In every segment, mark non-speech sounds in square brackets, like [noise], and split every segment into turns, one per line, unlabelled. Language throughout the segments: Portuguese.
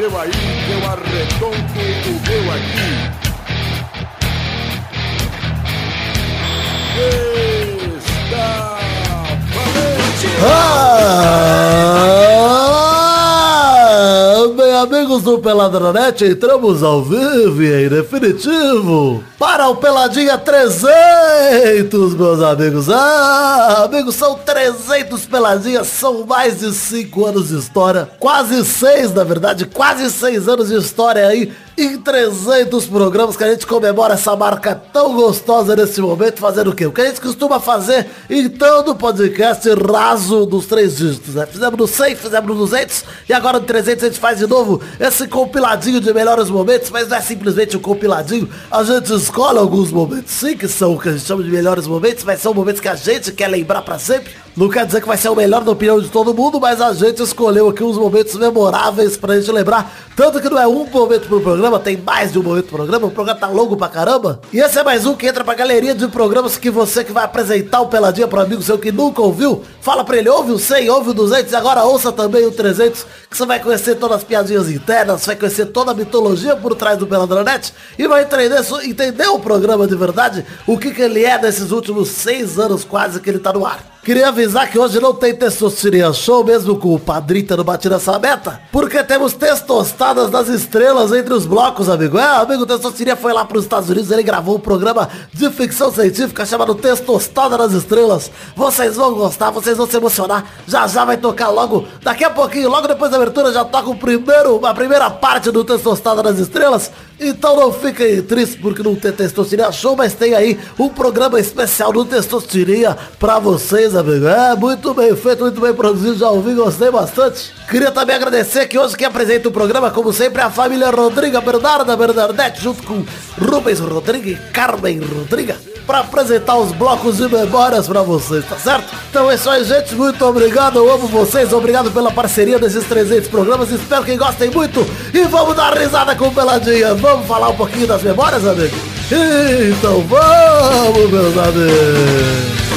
seu aí, eu arredondo o meu aqui. Está
amigos do Peladranet, entramos ao vivo e em definitivo para o Peladinha 300, meus amigos. Ah, amigos, são 300 Peladinhas, são mais de 5 anos de história, quase 6, na verdade, quase 6 anos de história aí em 300 programas que a gente comemora essa marca tão gostosa nesse momento, fazendo o quê? O que a gente costuma fazer então no podcast raso dos três dígitos, né? Fizemos no 100, fizemos no 200 e agora no 300 a gente faz de novo esse compiladinho de melhores momentos, mas não é simplesmente um compiladinho, a gente escolhe alguns momentos sim, que são o que a gente chama de melhores momentos, mas são momentos que a gente quer lembrar pra sempre. Não quer dizer que vai ser o melhor na opinião de todo mundo, mas a gente escolheu aqui uns momentos memoráveis pra gente lembrar. Tanto que não é um momento pro programa, tem mais de um momento pro programa, o programa tá longo pra caramba. E esse é mais um que entra pra galeria de programas que você que vai apresentar o Peladinha pro amigo seu que nunca ouviu, fala pra ele, ouve o 100, ouve o 200 e agora ouça também o 300, que você vai conhecer todas as piadinhas internas, vai conhecer toda a mitologia por trás do Peladranet e vai entender, entender o programa de verdade, o que, que ele é nesses últimos seis anos quase que ele tá no ar. Queria avisar que hoje não tem Testosteria Show, mesmo com o Padrita no Batida essa meta, porque temos testostadas das estrelas entre os blocos, amigo. É, amigo Testosteria foi lá para os Estados Unidos, ele gravou um programa de ficção científica chamado Testostada das Estrelas. Vocês vão gostar, vocês vão se emocionar. Já já vai tocar logo, daqui a pouquinho, logo depois da abertura, já toca o primeiro, a primeira parte do Testostada das Estrelas. Então não fiquem tristes porque não tem Testosteria Show, mas tem aí um programa especial do Testosteria pra vocês, amigo. É, muito bem feito, muito bem produzido, já ouvi, gostei bastante. Queria também agradecer que hoje quem apresenta o programa, como sempre, é a família Rodriga Bernarda Bernadette, junto com Rubens Rodrigues e Carmen Rodriga, pra apresentar os blocos de memórias pra vocês, tá certo? Então é isso aí, gente, muito obrigado, eu amo vocês, obrigado pela parceria desses 300 programas, espero que gostem muito e vamos dar risada com o Peladinha, vamos falar um pouquinho das memórias, amigo? Então vamos, meus amigos!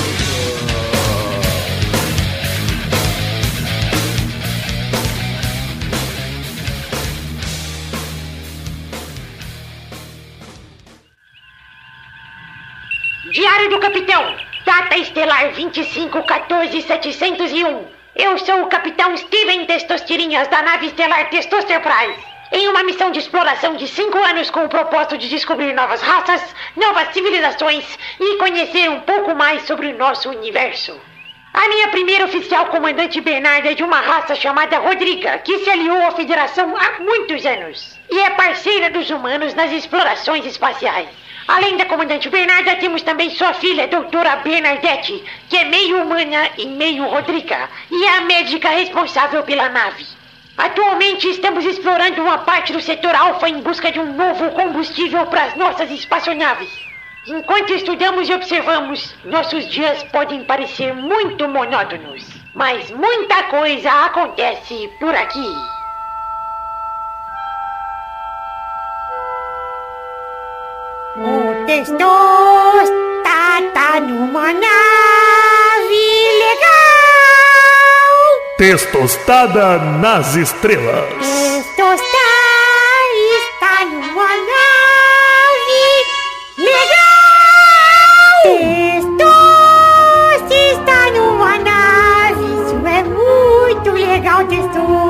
Do Capitão, data estelar 2514-701. Eu sou o Capitão Steven Testostirinhas da nave estelar Testoster Prize. Em uma missão de exploração de cinco anos com o propósito de descobrir novas raças, novas civilizações e conhecer um pouco mais sobre o nosso universo. A minha primeira oficial comandante Bernardo é de uma raça chamada Rodriga, que se aliou à Federação há muitos anos e é parceira dos humanos nas explorações espaciais. Além da comandante Bernarda, temos também sua filha, doutora Bernadette, que é meio humana e meio Rodriga, e é a médica responsável pela nave. Atualmente estamos explorando uma parte do setor alfa em busca de um novo combustível para as nossas espaçonaves. Enquanto estudamos e observamos, nossos dias podem parecer muito monótonos, mas muita coisa acontece por aqui. O Testos tá, tá numa nave legal.
Testostada nas estrelas.
Testos tá, está numa nave legal. Testos está numa nave. Isso é muito legal, Testos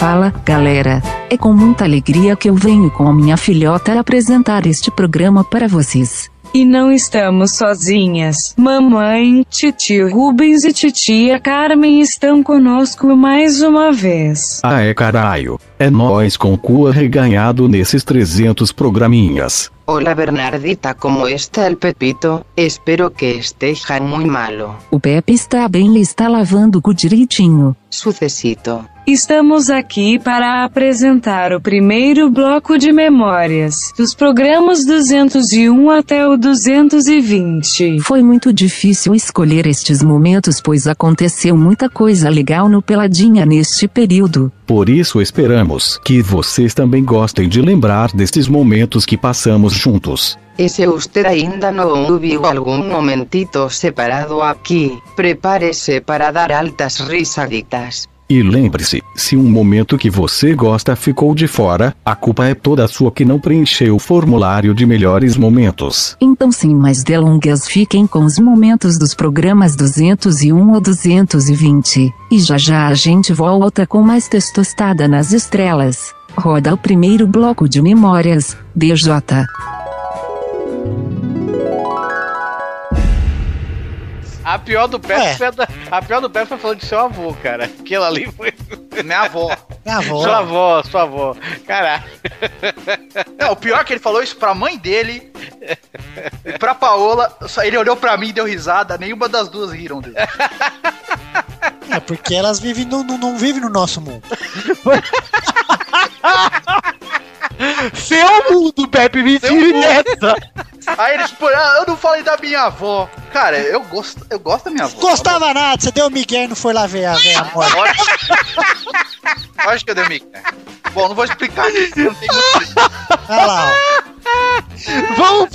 Fala, galera. É com muita alegria que eu venho com a minha filhota apresentar este programa para vocês.
E não estamos sozinhas. Mamãe, titio Rubens e titia Carmen estão conosco mais uma vez.
Ah, é caralho.
É nós com o cu arreganhado nesses 300 programinhas.
Hola Bernardita, ¿cómo está el Pepito? Espero que esteja muy malo.
O Pepe está bem, ele está lavando o cu direitinho.
Sucesito.
Estamos aqui para apresentar o primeiro bloco de memórias, dos programas 201 até o 220.
Foi muito difícil escolher estes momentos, pois aconteceu muita coisa legal no Peladinha neste período.
Por isso esperamos que vocês também gostem de lembrar destes momentos que passamos juntos.
E se usted ainda não ouviu algum momentito separado aqui, prepare-se para dar altas risaditas.
E lembre-se, se um momento que você gosta ficou de fora, a culpa é toda sua que não preencheu o formulário de melhores momentos.
Então, sem mais delongas, fiquem com os momentos dos programas 201 ou 220. E já já a gente volta com mais testostada nas estrelas. Roda o primeiro bloco de memórias, DJ.
A pior do Pepe foi a, da- a pior do Pepe foi falando de seu avô, cara. Aquilo ali foi.
Minha avó.
Minha avó.
Sua avó, sua avó. Caralho.
Não, o pior é que ele falou isso pra mãe dele e pra Paola. Ele olhou pra mim e deu risada. Nenhuma das duas riram dele.
É porque elas vivem no, no- não vivem no nosso mundo. [laughs]
Seu mundo, Pepe, me tire essa.
Aí eles, pô, ah, eu não falei da minha avó. Cara, eu gosto, eu gosto da minha avó.
Gostava nada, você deu o Miguel e não foi lá ver a velha morta.
Acho que eu dei mic, né? Bom, não vou explicar aqui, não tem muito.
Olha lá, ó.
Vamos,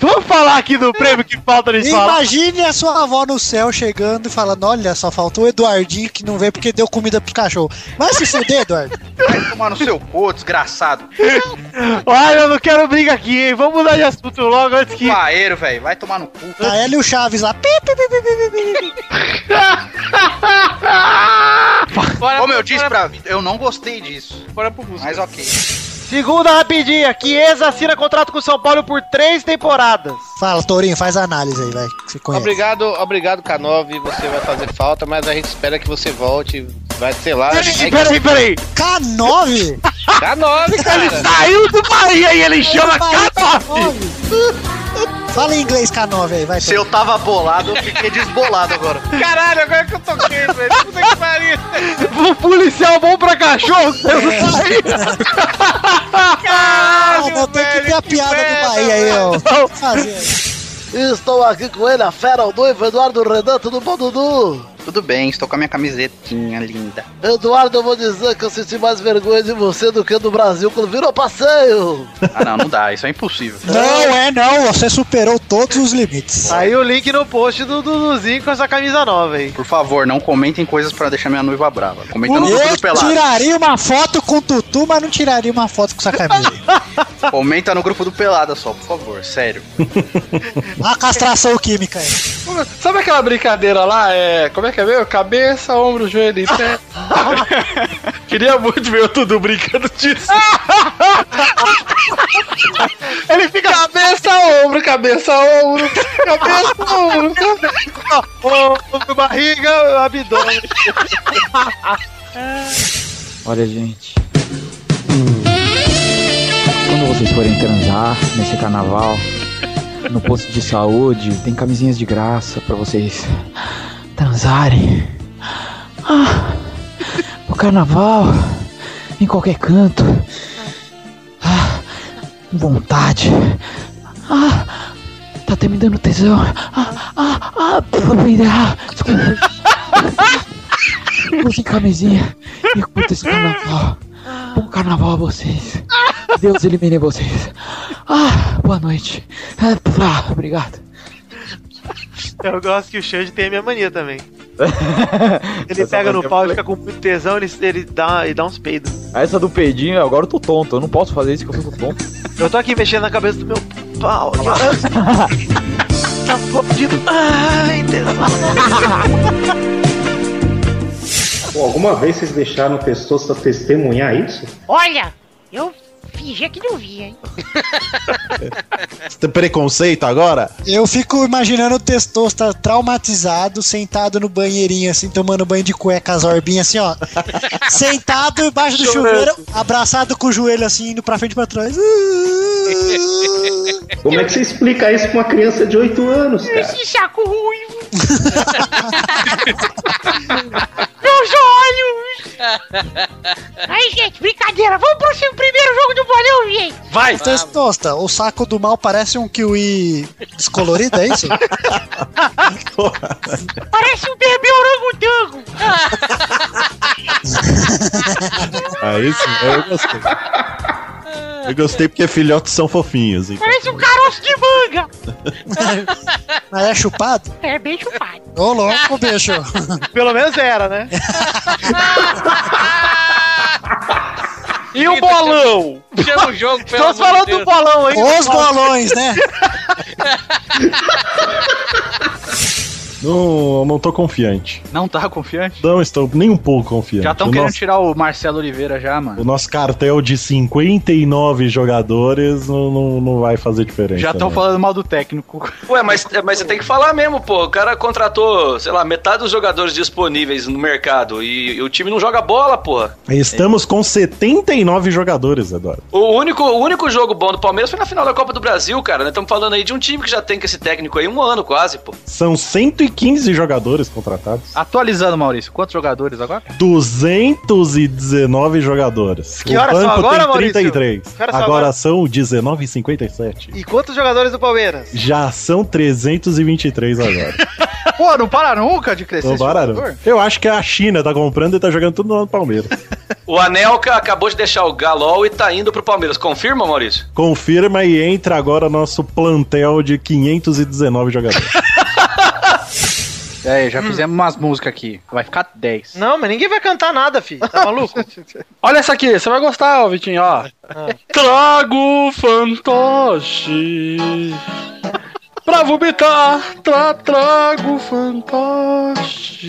vamos falar aqui do prêmio que falta falar.
Imagine a sua avó no céu chegando e falando: Olha, só faltou o Eduardinho que não veio porque deu comida pros cachorros. Vai se fuder, Eduardo.
Vai tomar no seu cu, desgraçado.
Olha, eu não quero briga aqui, hein? Vamos mudar de assunto logo antes que.
Paeiro, velho, vai tomar no cu.
Tá ela e o Chaves lá. Pi.
Como eu disse pra vida, eu não gostei disso.
Bora pro música.
Mas ok.
Segunda rapidinha, Chiesa assina contrato com o São Paulo por três temporadas.
Fala, Tourinho, faz a análise aí, conhece.
Obrigado, obrigado, K9. Você vai fazer falta, mas a gente espera que você volte. Vai, sei lá.
Peraí, peraí, peraí.
K9?
K9, cara.
Ele saiu do Bahia e ele chama
Bahia,
K9.
Fala em inglês K9 aí, vai.
Se eu tava bolado, eu fiquei desbolado agora.
Caralho, agora que eu toquei, velho. Puta que pariu. [laughs] Um policial bom pra cachorro. [laughs]
Ah,
Caralho,
não, tem que ter a piada do Bahia aí, ó.
Não.
Fazer.
Estou aqui com ele, a fera, o noivo Eduardo Redan, tudo bom, Dudu?
Tudo bem, estou com a minha camisetinha linda.
Eduardo, eu vou dizer que eu senti mais vergonha de você do que do Brasil quando virou passeio.
Ah, não, não dá, isso é impossível.
Não é não, você superou todos os limites.
Aí o link no post do Duduzinho com essa camisa nova aí.
Por favor, não comentem coisas pra deixar minha noiva brava. Comenta no grupo
Eu
do Pelado.
tiraria uma foto com o Tutu, mas não tiraria uma foto com essa camisa. [laughs]
Comenta no grupo do Pelada só, por favor, sério. [laughs]
A castração química aí.
Sabe aquela brincadeira lá? É. Como é que é meu? Cabeça, ombro, joelho e pé. [laughs] Queria muito ver o Tudo brincando disso. Ele fica cabeça, ombro, cabeça, ombro, cabeça, ombro, cabeça.
Ombro, barriga, abdômen.
Olha, gente. Quando vocês forem transar nesse carnaval, no posto de saúde, tem camisinhas de graça pra vocês transarem. Ah, no carnaval, em qualquer canto. Ah, vontade. Ah, tá até me dando tesão. Ah, ah, ah, desculpa. Usem camisinha e curta esse carnaval. Bom carnaval a vocês. Deus elimine vocês. Ah, boa noite. Ah, obrigado.
Eu gosto que o Xande tem a minha mania também. [laughs] Ele pega no pau e fica com muito tesão, ele, ele dá, ele dá uns peidos.
Essa do peidinho, agora eu tô tonto. Eu não posso fazer isso que eu fico tonto. [laughs]
Eu tô aqui mexendo na cabeça do meu pau. [laughs] tá fodido. Ai,
Pô, alguma vez vocês deixaram o Testosta testemunhar isso?
Olha, eu fingia que não via, hein?
Você tem preconceito agora?
Eu fico imaginando o Testosta traumatizado, sentado no banheirinho, assim, tomando banho de cueca, as orbinhas, assim, ó. [laughs] sentado embaixo do chuveiro, abraçado com o joelho, assim, indo pra frente e pra trás. [laughs]
Como é que você explica isso pra uma criança de 8 anos, cara?
Esse saco ruivo! [laughs] Meus olhos! Aí, gente, brincadeira. Vamos pro seu primeiro jogo do bolão, gente.
Vai! Testosta, o saco do mal parece um kiwi descolorido, é isso? [laughs]
Parece um bebê orangotango.
Aí sim, eu gostei. Eu gostei porque filhotes são fofinhos. Então.
Parece um caroço de manga. [laughs]
Mas é chupado?
É bem chupado.
Ô, louco, bicho.
Pelo menos era, né? [laughs]
E o bolão?
Chama o jogo, pelo
Estamos falando
Deus.
do bolão aí.
Os bolões, né? [laughs]
Não, não tô confiante.
Não tá confiante?
Não estou nem um pouco confiante.
Já estão querendo
nosso-
tirar o Marcelo Oliveira já, mano.
O nosso cartel de 59 jogadores não, não, não vai fazer diferença.
Já estão
né?
falando mal do técnico.
Ué, mas, mas você tem que falar mesmo, pô. O cara contratou, sei lá, metade dos jogadores disponíveis no mercado e, o time não joga bola, pô.
Estamos com 79 jogadores, Eduardo.
O único, o único jogo bom do Palmeiras foi na final da Copa do Brasil, cara. Nós estamos falando aí de um time que já tem com esse técnico aí um ano quase, pô.
São 115 jogadores contratados.
Atualizando, Maurício, quantos jogadores agora?
219 jogadores.
Que
o
horas são agora,
tem
Maurício?
33.
Que horas são
Agora
agora?
são 19h57.
E quantos jogadores do Palmeiras?
Já são 323 agora. [laughs]
Pô, não para nunca de crescer
Não pararam.
jogador?
Eu acho que a China tá comprando e tá jogando tudo no Palmeiras. [laughs]
O Anelka acabou de deixar o Galol e tá indo pro Palmeiras. Confirma, Maurício?
Confirma e entra agora nosso plantel de 519 jogadores. [laughs]
É, já fizemos umas músicas aqui. Vai ficar 10.
Não, mas ninguém vai cantar nada, filho. Tá maluco? [laughs]
Olha essa aqui, você vai gostar, ó, Vitinho, ó. Trago fantoche. Pra vomitar, tra trago fantoche.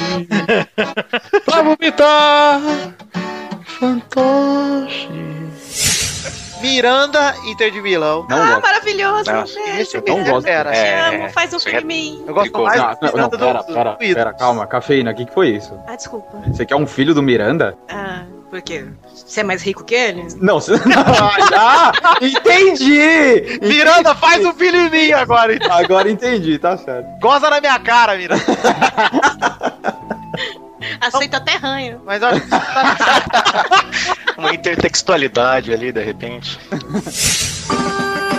Pra vomitar, fantoche.
Miranda, Inter de Milão.
Não
ah,
gosto.
maravilhoso.
Nossa, eu não gosto.
Pera,
Te
É,
amo, faz um
é-
filme em mim.
Eu gosto
Ficou-
mais
não,
do
não, não,
Miranda
pera,
do-
pera,
do
pera, calma, cafeína, o que, que foi isso?
Ah, desculpa.
Você quer um filho do Miranda?
Ah, por quê? Você é mais rico que ele?
Não, você. [laughs] ah, entendi!
Miranda, faz um filho em mim agora, então.
Agora entendi, tá certo.
Goza na minha cara, Miranda. [laughs]
Aceita até ranho.
Mas olha. [laughs]
Uma intertextualidade ali, de repente. [laughs]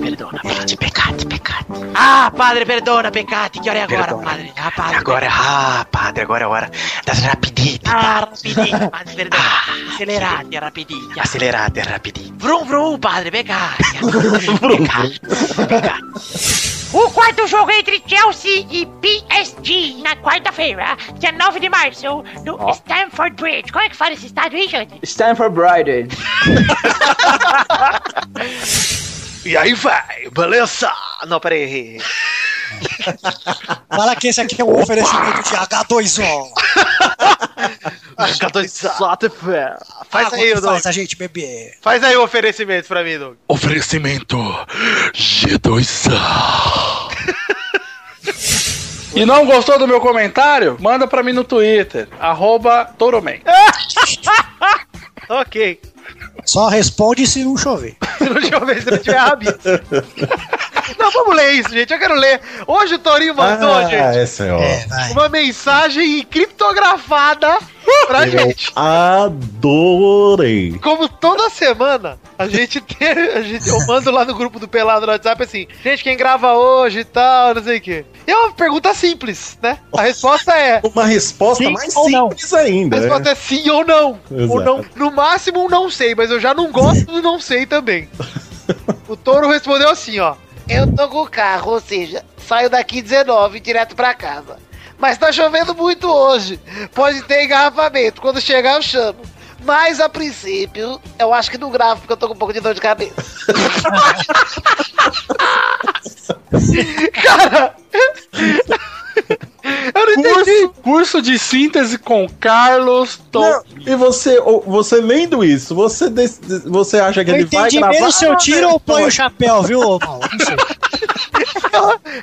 Perdona, padre, peccati, peccati. Ah, padre, perdona, peccati. É agora,
Perdona.
padre? Ah, padre.
Agora, ah, padre, agora hora das rapidite.
Ah, rapidinho, padre, perdona. Accelerate, rapidinho.
Acelerate, rapidinho.
Vrum, vrum, padre, peccati. Peccati, peccati. O quarto jogo é entre Chelsea e PSG na quarta-feira, 19 de março, no
Ó.
Stamford Bridge. Como é que fala esse estádio aí, gente?
Stanford Bride. [laughs]
E aí vai, beleza? Não, peraí, errei. [laughs]
Fala que esse aqui é um oferecimento de H2O.
H2O. [laughs] Faz
Água
aí, Doug.
faz a gente beber.
Faz aí o oferecimento pra mim, Doug.
Oferecimento G2A. [laughs]
E não gostou do meu comentário? Manda pra mim no Twitter, arroba Toroman.
Ok.
Só responde se não chover.
Deixa eu ver se não tiver rabito. [laughs] Não, vamos ler isso, gente. Eu quero ler. Hoje o Torinho mandou,
Ah,
gente,
é ótimo.
uma mensagem criptografada pra
Eu
gente.
adorei.
Como toda semana, a gente tem. A gente, eu mando lá no grupo do Pelado no WhatsApp assim, gente, quem grava hoje e tal, não sei o quê. E é uma pergunta simples, né? A resposta é.
Uma resposta
Sim
mais
ou não?
simples ainda.
A resposta é sim ou não.
Exato.
Ou não. No máximo, um não sei, mas eu já não gosto do não sei também. o touro respondeu assim, ó. Eu tô com o carro, ou seja, saio daqui 19 direto pra casa. Mas tá chovendo muito hoje. Pode ter engarrafamento. Quando chegar, eu chamo. Mas a princípio, eu acho que não gravo porque eu tô com um pouco de dor de cabeça. [laughs] Cara, eu não entendi.
Curso de síntese com Carlos Tom.
Não, e você, ou- você lendo isso, você, você acha que
Eu
ele vai
entendi
gravar?
menos se eu tiro ou põe o
Não,
chapéu, viu, Mal? Não sei. [laughs]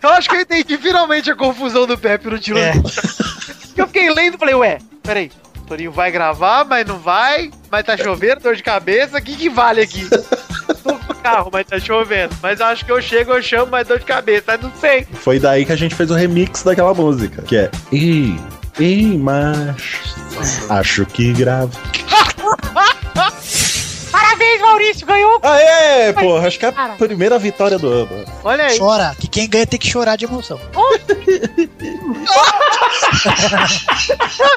Eu acho que eu entendi finalmente a confusão do Pepe no tiro.
É.
Eu fiquei lendo e falei, ué, peraí. Torinho vai gravar, mas não vai. Mas tá chovendo, dor de cabeça. O que, que vale aqui? Tô com o carro, mas tá chovendo. Mas acho que eu chego, eu chamo, mas dor de cabeça. Mas não sei.
Foi daí que a gente fez o remix daquela música, que é Ei, ei, macho, acho que gravo. [laughs]
Parabéns, Maurício, ganhou.
Aê, porra, acho que é a primeira vitória do ano.
Olha aí.
Chora, que quem ganha tem que chorar de emoção. [laughs]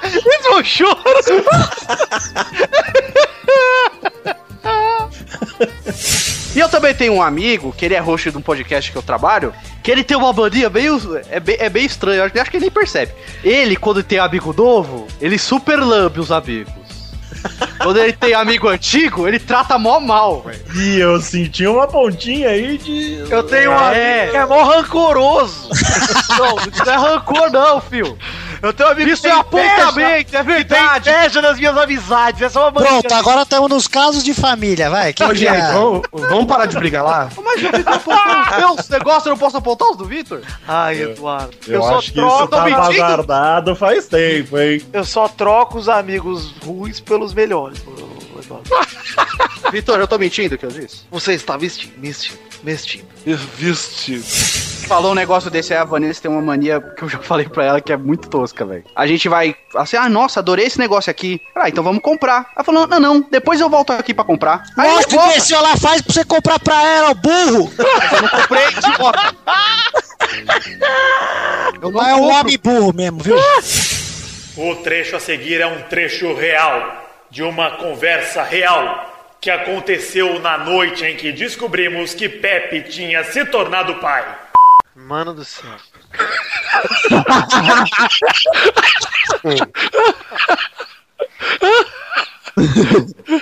Isso é um choro. [laughs] [laughs]
E eu também tenho um amigo, que ele é host de um podcast que eu trabalho, que ele tem uma mania meio. É bem, é bem estranho, eu acho, que ele nem percebe. Ele, quando tem amigo novo, ele super lambe os amigos. quando ele tem amigo antigo, ele trata mó mal, velho.
E eu senti uma pontinha aí de.
Eu tenho um
É.
amigo que é mó rancoroso. [laughs] não, isso não é rancor, não, filho. Eu tenho um amigo
Isso
que
é apontamento, é verdade.
Tem inveja das minhas amizades. Essa é uma mania.
Pronto, agora estamos nos casos de família, vai. Quem
Ô,
que
gente,
é?
vamos, vamos parar de brigar lá?
Mas eu fico apontando meus negócios, eu não posso apontar os do Vitor?
Ai, Eduardo.
Eu,
só
acho que isso
troco,
guardado faz tempo, hein?
Eu só troco os amigos ruins pelos melhores. Eduardo.
Vitor, eu tô mentindo que eu disse?
Você está vestindo, vestindo, vestindo.
Vestido.
Falou um negócio desse aí, a Vanessa tem uma mania que eu já falei pra ela que é muito tosca, velho. A gente vai assim, ah, nossa, adorei esse negócio aqui. Ah, então vamos comprar. Ela falou, não, não, depois eu volto aqui pra comprar. Aí
Mostra o que ela faz pra você comprar pra ela, burro!
Eu não comprei, idiota. Eu não
é um homem burro mesmo, viu?
O trecho a seguir é um trecho real, de uma conversa real, que aconteceu na noite em que descobrimos que Pepe tinha se tornado pai.
Mano do céu. [laughs]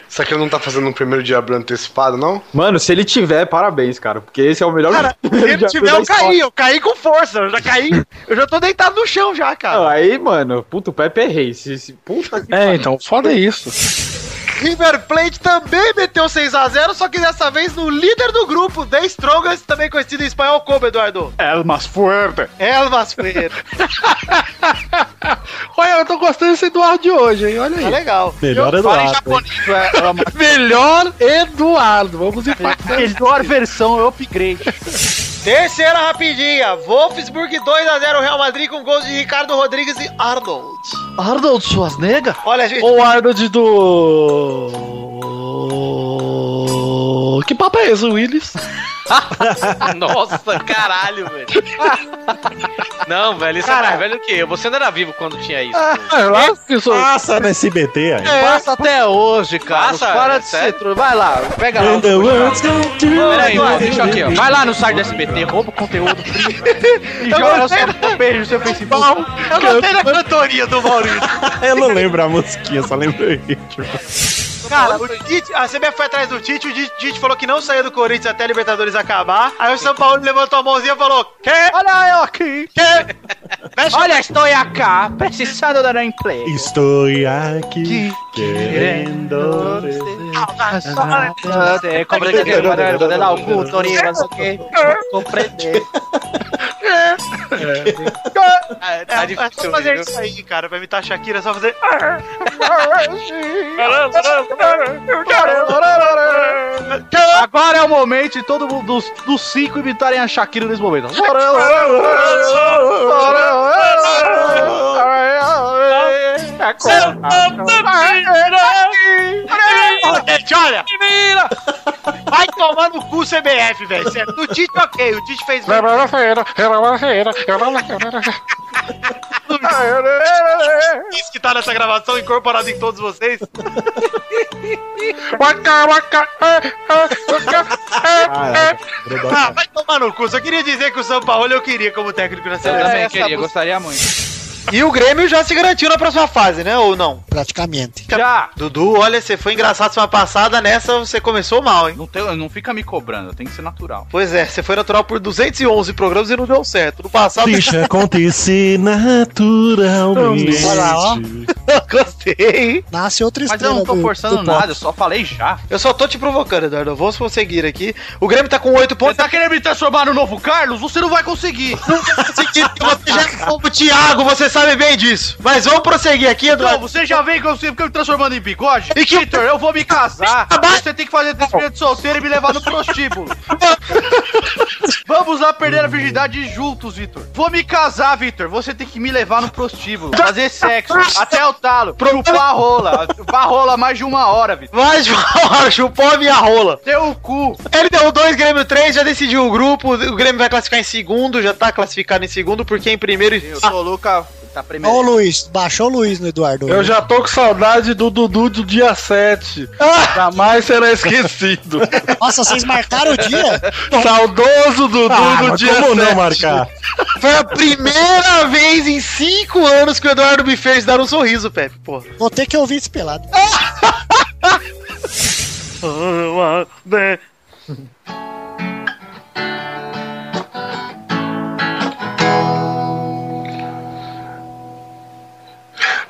Isso aqui não tá fazendo um primeiro diabo antecipado, não?
Mano, se ele tiver, parabéns, cara. Porque esse é o melhor.
Cara, [laughs] se ele tiver, eu caí, eu caí com força, eu já caí, eu já tô deitado no chão já, cara.
Não, aí, mano, puto, o Pepe é rei. Se, se, puta que
É, então, foda isso.
River Plate também meteu 6x0, só que dessa vez no líder do grupo, The Strongest, também conhecido em espanhol como, Eduardo?
El mais fuerte.
Elvas Feira. [laughs]
Olha, eu tô gostando desse Eduardo de hoje, hein? Olha aí.
Tá legal.
Melhor
em
Eduardo.
japonês, é, é uma
Melhor Eduardo. Vamos impactar. [laughs]
melhor versão, upgrade. [laughs]
Terceira rapidinha, Wolfsburg 2x0 Real Madrid com gols de Ricardo Rodrigues e Arnold.
Arnold Schwarzenegger?
Olha, gente,
Ou Arnold do. Que papo é esse, Willis? [laughs]
Nossa, caralho, velho. Não, velho, isso é mais velho que eu. Você ainda era vivo quando tinha isso.
Ah, lá que sou.
Passa no SBT aí.
Passa até hoje, cara.
Passa,
Para
é
de ser trouxa. Vai lá, pega lá. Peraí, deixa aqui, ó. Vai lá no site do SBT, rouba o conteúdo, e joga o seu beijo no seu Facebook.
eu gostei da cantoria do Maurício. [laughs]
Eu não lembro a musiquinha, só lembro o ritmo.
Cara, o Tite, a CBF foi atrás do Tite, o Tite- falou que não saía do Corinthians até a Libertadores acabar. Aí o São Paulo levantou a mãozinha e falou: Que?
Olha eu aqui.
Que? [laughs] Mexe
Olha, estou aqui, precisando dar um emprego.
Estou aqui querendo.
É, compreender, quê. Compreender.
É,
Tá
é,
difícil,
só fazer isso aí, cara. Pra imitar a Shakira, é só fazer.
Agora é o momento de todo mundo, dos, dos cinco imitarem a Shakira nesse momento. [laughs]
Gente, olha! Vai tomar no cu CBF, velho. Certo? Do Tite, ok. O Tite fez. Isso que tá nessa gravação incorporado em todos vocês. Ah, vai tomar no cu. Só queria dizer que o São Paulo eu queria como técnico na
Eu
seleção.
também queria, gostaria muito.
E o Grêmio já se garantiu na próxima fase, né? Ou não?
Praticamente.
Já!
Dudu, olha, você foi engraçado semana passada, nessa você começou mal, hein?
Não, tem, não fica me cobrando, tem que ser natural.
Pois é, você foi natural por 211 programas e não deu certo. No passado.
Deixa acontecer naturalmente.
Olha lá, ó. [laughs]
Gostei.
Nasce outra
Mas
estrela
eu não tô
do-
forçando
do
nada,
pop.
eu só falei já.
Eu só tô te provocando, Eduardo. Vamos conseguir aqui. O Grêmio tá com 8
Você
pontos.
tá querendo me transformar no novo Carlos? Você não vai conseguir.
Conseguir, porque você já é como o Thiago, você sabe bem disso. Mas vamos prosseguir aqui,
Não,
Eduardo.
você já vem que eu sempre me transformando em bigode?
E que-
Vitor, eu vou me casar. Você tem que fazer despedida de solteiro e me levar no prostíbulo. [laughs] Vamos lá perder a virgindade juntos, Vitor. Vou me casar, Vitor. Você tem que me levar no prostíbulo. Fazer sexo. Até o talo. Chupar a rola. Chupar a rola mais de uma hora, Vitor.
Vai, João, chupou a minha rola.
Teu cu.
Ele deu 2, Grêmio 3, já decidiu o grupo. O Grêmio vai classificar em segundo, já tá classificado em segundo, porque em primeiro.
Eu sou o Luca. Tá
Ô. Luiz, baixou o Luiz no Eduardo.
Eu já tô com saudade do Dudu do dia 7. Jamais será esquecido. [laughs]
Nossa, vocês marcaram o dia? [laughs]
Saudoso Dudu
Ah,
do dia
como
7.
não marcar?
Foi a primeira vez em 5 anos que o Eduardo me fez dar um sorriso, Pepe. Porra.
Vou ter que ouvir esse pelado. [laughs]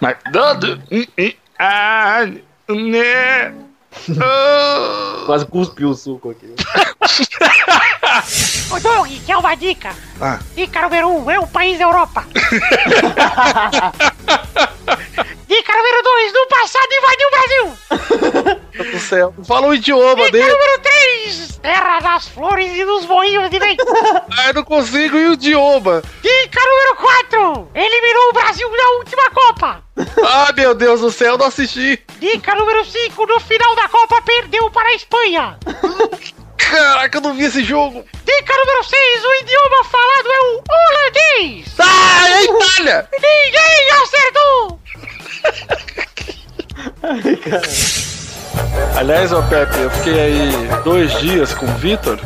Mas Dudu. hum, hum, ah, né. Oh.
Quase cuspiu o suco aqui. [laughs]
Ô, Doug, quer uma dica?
Ah.
Dica número 1, um, é um país da Europa. [laughs] Dica número 2, no passado invadiu o Brasil.
do céu. Fala o idioma
Dica
dele.
número 3, terra das flores e dos moinhos de vento.
Ah, eu não consigo ir o idioma.
Dica número 4, eliminou o Brasil na última Copa.
Ah, meu Deus do céu, não assisti.
Dica número 5, no final da Copa perdeu para a Espanha.
Caraca, eu não vi esse jogo.
Dica número 6, o idioma falado é o holandês.
Ah, é a Itália.
Ninguém acertou.
Aliás, ô Pepe, eu fiquei aí dois dias com o Vitor.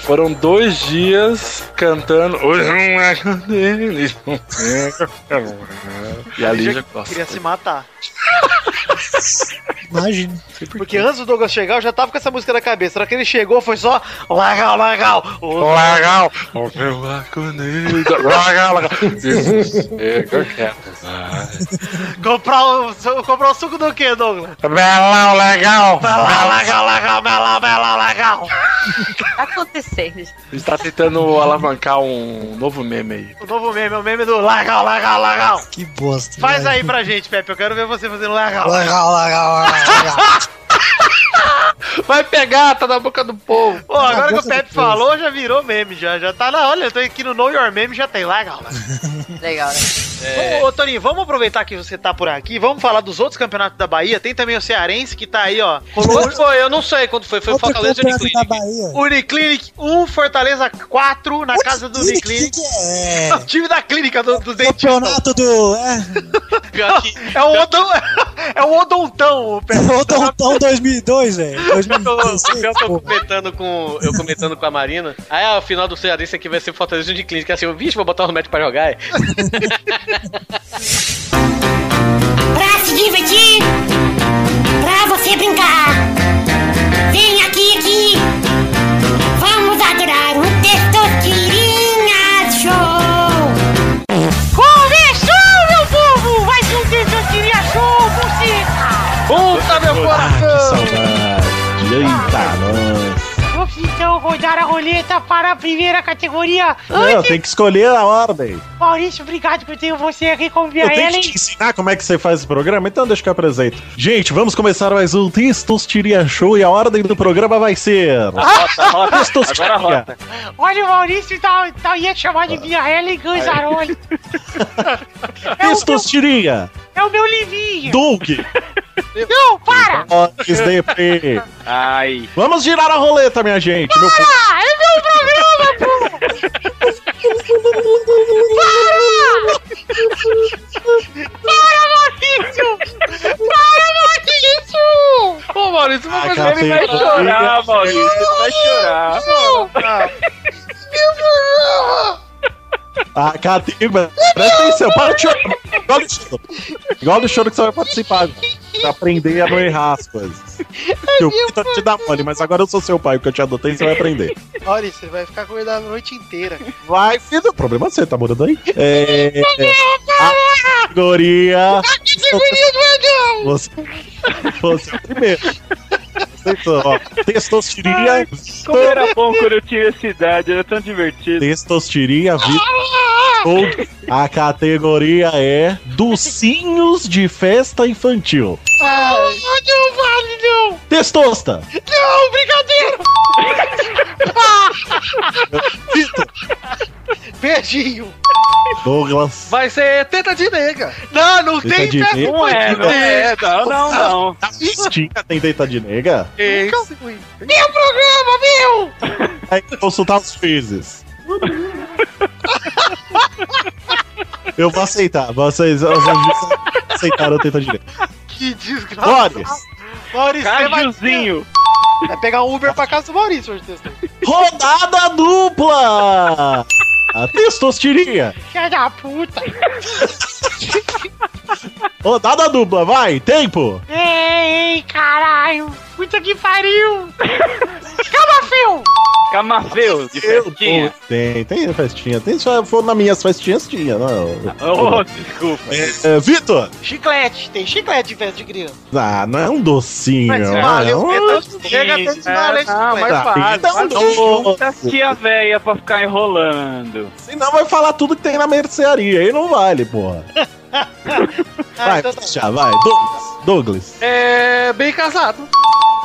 Foram dois dias cantando. Hoje não é dele. [laughs] E a Lígia.
Queria se matar. [laughs]
Imagina.
Porque antes do Douglas chegar, eu já tava com essa música na cabeça. Na hora que ele chegou, foi só legal, legal.
Legal! O meu arco-íris. Legal, legal. Que.
Comprar o, comprar o suco do quê, Douglas?
Belão, legal!
Legal, legal, legal, legal, legal, legal.
tá acontecendo?
Está tentando alavancar um novo meme aí.
O novo meme, é o meme do legal, legal, legal.
Que bosta.
Faz
vai.
aí pra gente, Pepe. Eu quero ver você fazendo legal.
Legal, legal, legal. [laughs]
Vai pegar, tá na boca do povo.
Pô, agora que o
do
Pepe falou, já virou meme, já. Já tá na. Olha, eu tô aqui no Know Your Meme, já tem legal. [laughs]
Legal, né?
Ô, ô, Toninho, vamos aproveitar que você tá por aqui, vamos falar dos outros campeonatos da Bahia. Tem também o Cearense que tá aí, ó.
Quando foi? Eu não sei quando foi. Foi o Fortaleza e
campeonato da
Uniclinic.
Bahia.
Uniclinic 1, Fortaleza 4 na casa do Uniclinic.
Que que é? [laughs]
O time da clínica do, dos dentistas.
Campeonato do. É, [laughs]
Pior que-
É o, odon, é o odontão, o Pepe.
o Dontão 2002, velho.
Eu,
2016,
eu tô comentando com, eu comentando com a Marina. Aí ah, o final do Cearense aqui vai ser Fortaleza de Clínica. Assim, eu vixe, vou botar os médicos pra jogar. é. [laughs]
Pra se divertir, pra você brincar. Vem aqui, aqui. Vamos adorar o Testosterinha Show. Começou, meu povo! Mais um Testosterinha Show, música.
Puta, meu coração!
Saudade. Eita, nós.
Vamos então rodar a roleta para a primeira categoria.
Não,
Antes,
tem que escolher a ordem.
Maurício, obrigado por ter você aqui como minha
Eu tenho que te ensinar como é que você faz esse programa, então deixa que eu apresento. Gente, vamos começar mais um Testosteria Show e a ordem do programa vai ser.
Rota, rota. Agora rota.
Olha, o Maurício tá, tá, ia chamar de minha Ellen Ganzaroli. [laughs] é, o meu,
Testosteria.
é o meu livinho.
Doug.
Não, para!
XDP.
Ai.
Vamos girar a roleta, minha gente. Meu...
Para! É meu programa, pô! Para! Para, Maurício! Para, Maurício!
Pô, Maurício,
Ah,
você vai
categoria.
chorar, Maurício. Vai chorar.
A categoria. Presta atenção, para de chorar. Igual do choro. Igual do choro que você vai participar. Pra aprender a não errar as coisas. Que o Vitor te dá mole, mas agora eu sou seu pai, o que eu te adotei, você vai aprender. [laughs]
Olha, você vai ficar acordado a noite inteira.
Vai, filho. O problema é você, tá morando aí? É. A categoria. Você, você é o primeiro. Aceitou, ó. Testostiria.
Como era bom quando eu tinha essa idade, era tão divertido.
Testostiria, Vitor. A categoria é Docinhos de Festa Infantil.
Ah, não vale, não!
Testosta!
Não, brincadeira! Beijinho!
Douglas.
Vai ser teta de nega.
Não, não
Teta
tem
de
festa
nega?
Não é, não é, não, não, não.
Tinha tem deita de nega?
Nunca fui. Meu programa, meu!
Aí consultar os fezes. Eu vou aceitar. Vocês, vocês aceitaram a teta de nega.
Que desgraça!
Boris.
Maurício, você vai,
Cajuzinho.
vai pegar um Uber pra casa do Maurício hoje, texto.
Rodada dupla! A testostiria.
Filha da puta!
Rodada dupla, vai, tempo!
Ei, caralho! Puta que pariu! Calma, fio!
Camafeu, de
Eu
festinha.
Tem, tem festinha. Tem, se for nas minhas festinhas, tinha. Não.
Oh, desculpa.
É, Vitor!
Chiclete, tem chiclete de festa de criança.
Ah, não é um docinho.
Mas
ah,
vale,
é um...
Chega até de
É, não, mas
Ah,
faz.
então doce.
Junta tia véia pra ficar enrolando.
Senão vai falar tudo que tem na mercearia. Aí não vale, porra. [laughs] Vai,
então tá.
já, vai. Douglas. Douglas.
É. Bem casado.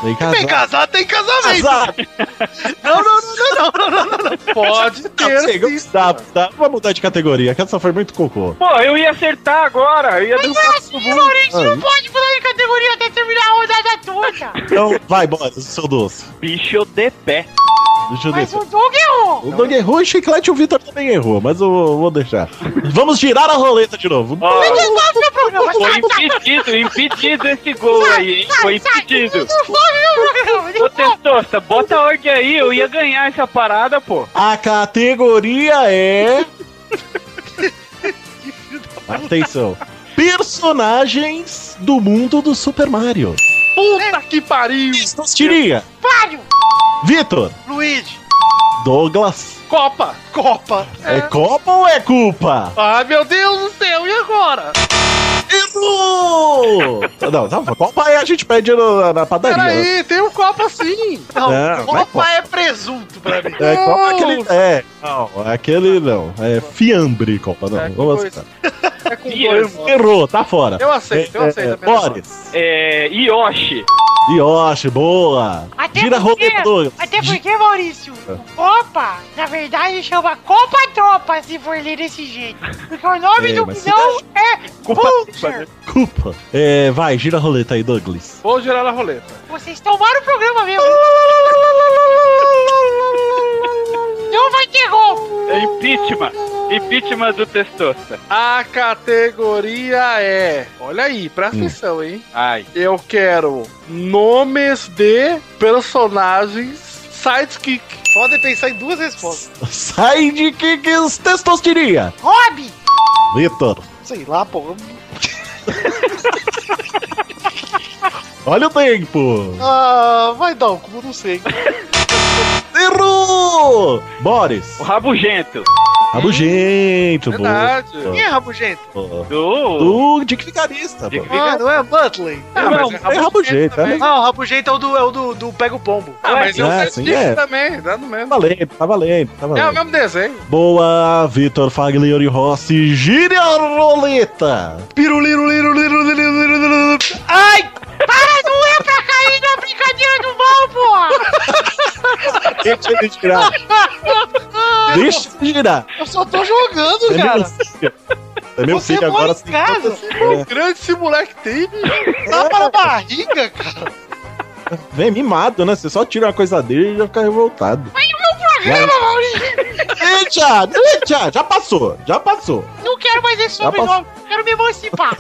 Vem
Bem
casar.
casado tem casamento!
Casado. [laughs]
Não, não, não, não, não, não, não, não.
Pode
Não,
ter.
chega,
sim.
dá, dá. Vamos mudar de categoria, que essa foi muito cocô.
Pô, eu ia acertar agora. Eu ia
Mas é assim. Maurício, não pode mudar de categoria até terminar a rodada toda!
Então, vai, bora, seu doce.
Bicho de pé.
Deixa eu
Mas o Doug errou!
O Doug errou e o Chiclete e o Vitor também errou, mas eu vou deixar. Vamos girar a roleta de novo.
Problema!
foi impedido, impedido esse gol aí, hein? Foi impedido. Ô, Testosta, bota a ordem aí, eu ia ganhar essa parada, pô.
A categoria é. [laughs] Atenção. Personagens do mundo do Super Mario.
Puta que pariu.
Tiria.
Mário!
Vitor.
Luigi!
Douglas.
Copa.
Copa!
É Copa ou é culpa?
Ai, meu Deus do céu. E agora?
Errou! Não, não, Copa aí a gente pede no- na padaria. né?
Peraí, tem um Copa sim.
Não,
Não, vai
Copa é presunto pra mim.
É, Copa é aquele. É, não, aquele não. É fiambre, Copa, não.
É,
Vamos. [laughs]
É com dois.
Errou, tá fora.
Eu aceito, eu
É,
aceito.
é, Boris.
É. Yoshi.
Yoshi, boa.
Até
Gira
porque, até porque, Maurício, Copa, na verdade, chama Copa Tropa, se for ler desse jeito. Porque o nome
É,
do não é
Culpa.
Culpa. É, vai, gira a roleta aí, Douglas.
Vou girar a roleta.
Vocês tomaram o programa mesmo. Não vai ter gol.
É impeachment. Impeachment do Testosta.
A categoria é. Olha aí, presta
Hum.
atenção, hein?
Ai.
Eu quero nomes de personagens sidekick.
Podem pensar em duas respostas.
Os testosteria.
Rob!
Vitor.
Sei lá, pô.
Olha o tempo.
Ah, vai dar o cu, não sei. [laughs]
Errou! Boris.
O Rabugento.
Rabugento,
Verdade.
Quem é rabugento?
boa.
Do.
Do Dick Vigarista,
Dick
pô.
Ah, não é Butley.
Ah, mas é
É rabugento, é
Não, o rabugento é o do, é o do, do Pega o Pombo.
Ah, mas é o
É,
sidekick
sim, é.
também, dá no mesmo.
Tá valendo, tá valendo, tá
É o
valendo.
mesmo desenho.
Boa, Vitor Fagliori Rossi, gire a roleta.
Piruliro, [laughs] é!
Deixa ele girar. Deixa ele girar.
Eu só tô jogando,
É
cara.
É meu
Você
filho agora
em casa.
O grande esse moleque tem.
Tapa na barriga, cara.
Vem mimado, né? Você só tira uma coisa dele e já fica revoltado.
Mas o meu programa, Maurício.
Deixa, deixa, já passou, já passou.
Não quero mais esse sobrenome. Quero me emancipar.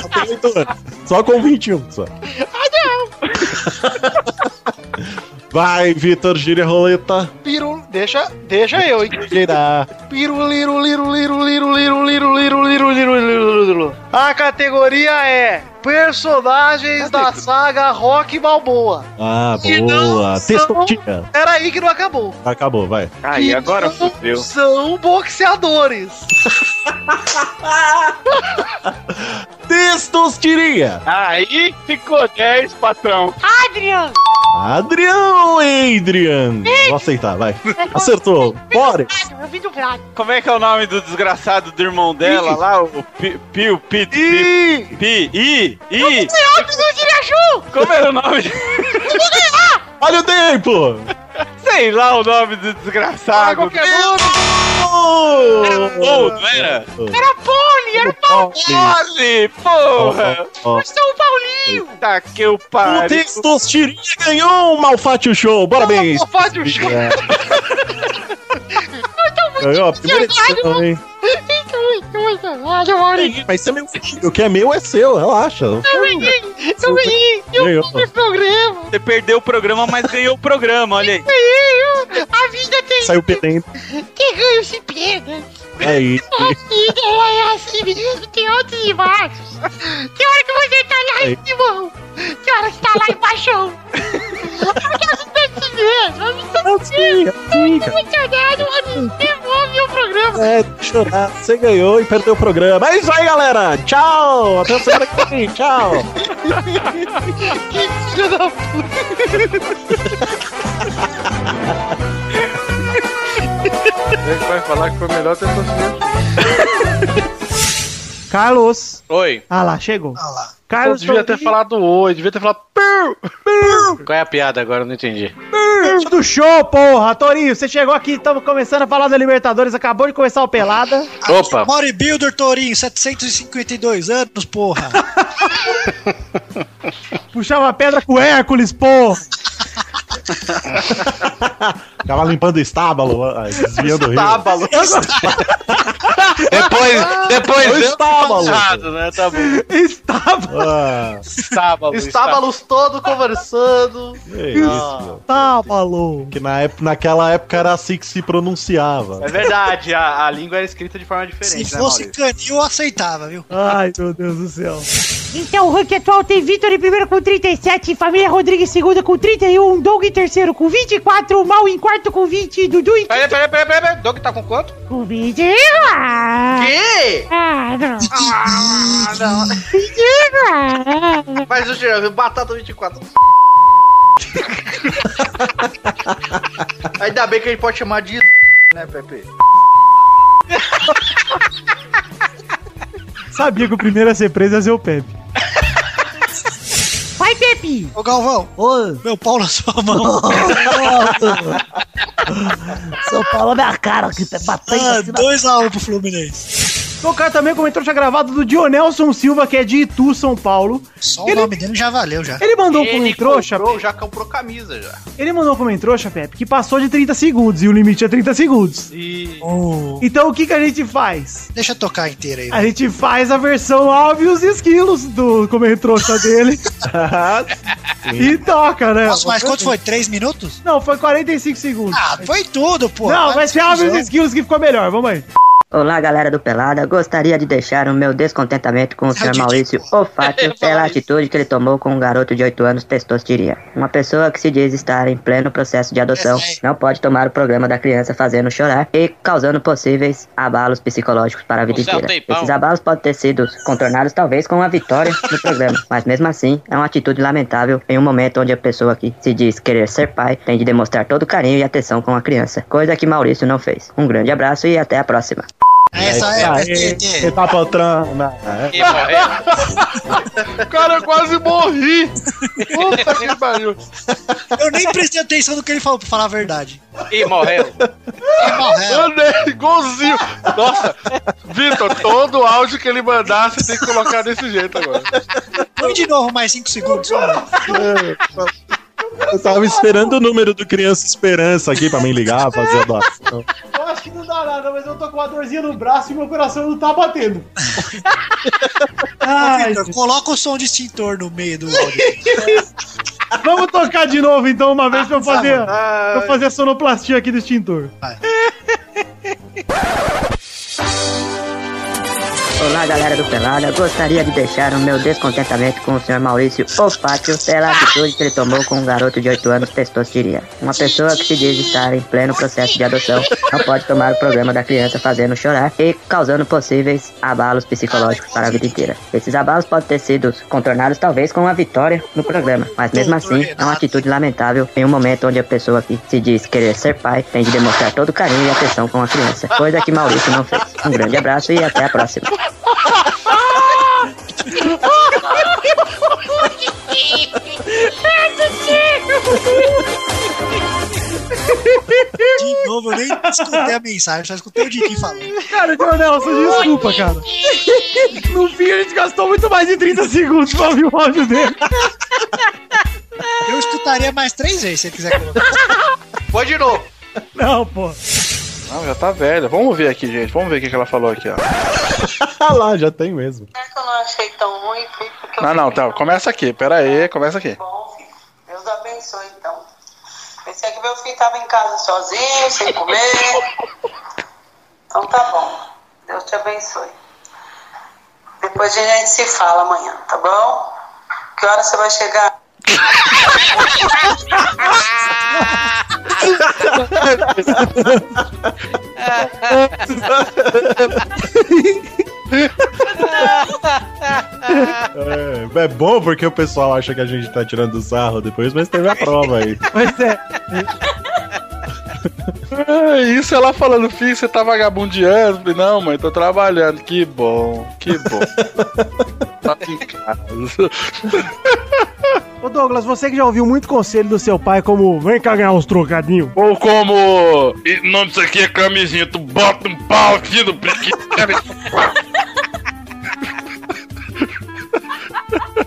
Só. [laughs] Só com 21, só.
Ah, não.
Vai, Vitor, gire a roleta.
Piru,
Deixa, deixa eu, hein?
Girar.
Piru, liru, liru, liru, liru, liru, liru, liru, liru, liru, liru, liru. A categoria é personagens da saga Rock Balboa.
Ah,
Que
boa.
são-
Testotinha.
Peraí que não acabou.
Acabou, vai.
Aí,
Que
agora
não
fudeu.
São boxeadores. [laughs]
Testostirinha.
Aí ficou 10, patrão.
Adrian!
Adrião Adrian. Vou aceitar, vai. Acertou. Bora.
Dublado.
Como é que é o nome do desgraçado do irmão dela lá? O Pi- Pio, Pit, Pi, Pi, I, I. Como era o nome?
Olha o tempo.
Sei lá o nome do desgraçado.
Qualquer nome.
Era Paul, não era?
Era Poli, era
Poli, porra!
Ó, ó.
São Paulinho!
Tá que eu
O
pariu.
Testostirinha ganhou um Malfátio Show. Parabéns.
Fábio Show.
É. [laughs] Ganhou a primeira edição, hein? Mas isso é meu filho. O que é meu é seu, relaxa.
Eu ganhei! Eu ganhei! Eu
Ganhou.
fiz programa!
Você perdeu o programa, mas ganhou o programa, olha aí.
Ganhei! A vida tem,
Saiu perdendo.
tem ganhos e perdas!
Aí.
A vida ela é assim mesmo, tem altos e baixos! Tem hora que você tá lá em cima! Tem hora que tá lá embaixo! Vida é assim é muito emocionado, mano! Devolve o programa!
É, chorar. Você ganhou e perdeu o programa. É isso aí, galera. Tchau. Até a semana que vem. Tchau. [laughs]
Que filho da [laughs]
Ele vai falar que foi melhor ter torcido. [laughs]
Carlos.
Oi.
Ah lá, chegou.
Ah lá.
Carlos
devia ter falado oi, devia ter falado.
Qual é a piada agora? Eu não entendi.
Do show, porra! Torinho, você chegou aqui, estamos começando a falar da Libertadores, acabou de começar o Pelada.
Opa.
Bodybuilder Torinho, 752 anos, porra. [laughs]
Puxava pedra com Hércules, porra!
Tava limpando o estábalo, ah, desviando o rio.
Estábalo. [laughs] depois, depois
O
eu
estábalo.
errado, né? Tá bom.
Estábalo!
Ah,
Estábalo.
Estábalos todo conversando.
que isso, meu.
Estábalo!
Que na época, naquela época era assim que se pronunciava.
É verdade, a, a língua era escrita de forma
Se
diferente, né,
fosse canil, eu aceitava, viu?
Ai, meu Deus do céu.
Então, o ranking atual tem Vitor em primeiro com 37, Família Rodrigues em segundo com 31, Doug em terceiro com 24, Mal em quarto com 20, Dudu em
Peraí, peraí, peraí, peraí. Doug tá com quanto?
com 20. Ah,
Que?
ah, não.
Ah, não.
20. ah.
Mas o Jean, batata 24. Ainda bem que a gente pode chamar de. [laughs] Né, Pepe?
Sabia que o primeiro a ser preso ia ser o Pepe.
Vai, Pepe!
Ô Galvão,
Oi.
meu pau na sua mão.
São Paulo é minha cara aqui, tá batendo
Ah,
assim na
2x1 pro Fluminense.
Tocar também comentou já gravado do Dionelson Silva, que é de Itu, São Paulo.
Só
Ele-
o nome dele já valeu, já.
Ele mandou um
Ele
comentrouxa,
comprou, já comprou camisa já.
ele mandou um comentrouxa, Pepe, que passou de 30 segundos e o limite é 30 segundos.
E.
Oh,
Então o que que a gente faz?
deixa eu tocar inteira aí.
A gente faz a versão Alve e os esquilos do comentrouxa dele [laughs] e toca, né?
Nossa, mas quanto foi? 3 minutos?
Não, foi 45 segundos.
Ah, foi tudo, pô.
Não, vai ser Alve e os esquilos que ficou melhor, vamos aí.
Olá, galera do Pelada. Gostaria de deixar o meu descontentamento com o Sr. Maurício [laughs] Ofátio pela atitude que ele tomou com um garoto de 8 anos testosteria. Uma pessoa que se diz estar em pleno processo de adoção não pode tomar o programa da criança fazendo chorar e causando possíveis abalos psicológicos para a vida inteira. Esses abalos podem ter sido contornados talvez com uma vitória no programa, [laughs] mas mesmo assim é uma atitude lamentável em um momento onde a pessoa que se diz querer ser pai tem de demonstrar todo o carinho e atenção com a criança, coisa que Maurício não fez. Um grande abraço e até a próxima.
Essa é,
Aê, Você tá patrão. né?
E morreu. [laughs]
Cara, eu quase morri. Puta que pariu.
Eu nem prestei atenção no que ele falou, pra falar a verdade.
E morreu.
E morreu.
Eu nem, igualzinho. Nossa, Vitor, todo áudio que ele mandar, você tem que colocar desse jeito agora.
Põe de novo mais 5 segundos.
Eu tava esperando o número do Criança Esperança aqui pra me ligar, fazer a doação.
Eu acho que não dá nada, mas eu tô com uma dorzinha no braço e meu coração não tá batendo. Ai,
Vitor, coloca o som de extintor no meio do áudio. [laughs]
Vamos tocar de novo então, uma vez pra eu fazer, pra eu fazer a sonoplastia aqui do extintor. [laughs]
Olá, galera do Pelada. Gostaria de deixar o meu descontentamento com o senhor Maurício Olfátio pela atitude que ele tomou com um garoto de 8 anos testosteria. Uma pessoa que se diz estar em pleno processo de adoção não pode tomar o programa da criança fazendo chorar e causando possíveis abalos psicológicos para a vida inteira. Esses abalos podem ter sido contornados talvez com uma vitória no programa, mas mesmo assim é uma atitude lamentável em um momento onde a pessoa que se diz querer ser pai tem de demonstrar todo o carinho e atenção com a criança, coisa que Maurício não fez. Um grande abraço e até a próxima.
De novo, eu nem escutei a mensagem, só escutei o Didi falando.
Cara, Nelson, desculpa, cara. No fim, a gente gastou muito mais de 30 segundos pra ouvir o áudio dele.
Eu escutaria mais três vezes se você quiser colocar.
Foi de novo.
Não, pô.
Não, já tá velha. Vamos ver aqui, gente. Vamos ver o que, que ela falou aqui, ó. [laughs]
Lá, já tem mesmo.
eu não achei tão ruim,
Não, não, tá. Começa aqui. Pera aí, começa aqui.
bom, filho. Deus abençoe, então. Pensei que meu filho tava em casa sozinho, sem comer. Então tá bom. Deus te abençoe. Depois a gente se fala amanhã, tá bom? Que hora você vai chegar? [laughs]
É, é bom porque o pessoal acha que a gente tá tirando sarro depois, mas teve a prova aí.
Pois é.
Ah, isso ela falando, filho, você tá vagabundeando. Não, mãe, tô trabalhando. Que bom, que bom. [laughs] tá aqui em casa.
Ô Douglas, você que já ouviu muito conselho do seu pai, como vem cá ganhar uns trocadinhos.
Ou como. e O nome disso aqui é camisinha, tu bota um pau aqui no brinquedo. [laughs]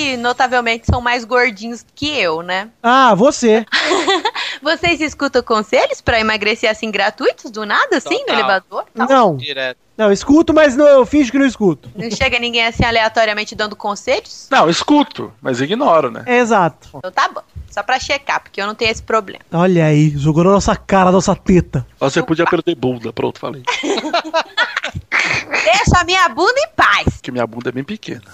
Que notavelmente são mais gordinhos que eu, né?
Ah, você. [laughs]
Vocês escutam conselhos pra emagrecer assim gratuitos do nada, assim, no
Total.
elevador?
Não.
Direto.
Não, escuto, mas não, eu finjo que não escuto.
Não chega ninguém assim aleatoriamente dando conselhos?
Não, escuto, mas ignoro, né?
É exato.
Então tá bom. Só pra checar, porque eu não tenho esse problema.
Olha aí, jogou na nossa cara, nossa teta.
Você podia perder bunda, pronto, falei. [laughs]
Deixa a minha bunda em paz.
Porque minha bunda é bem pequena.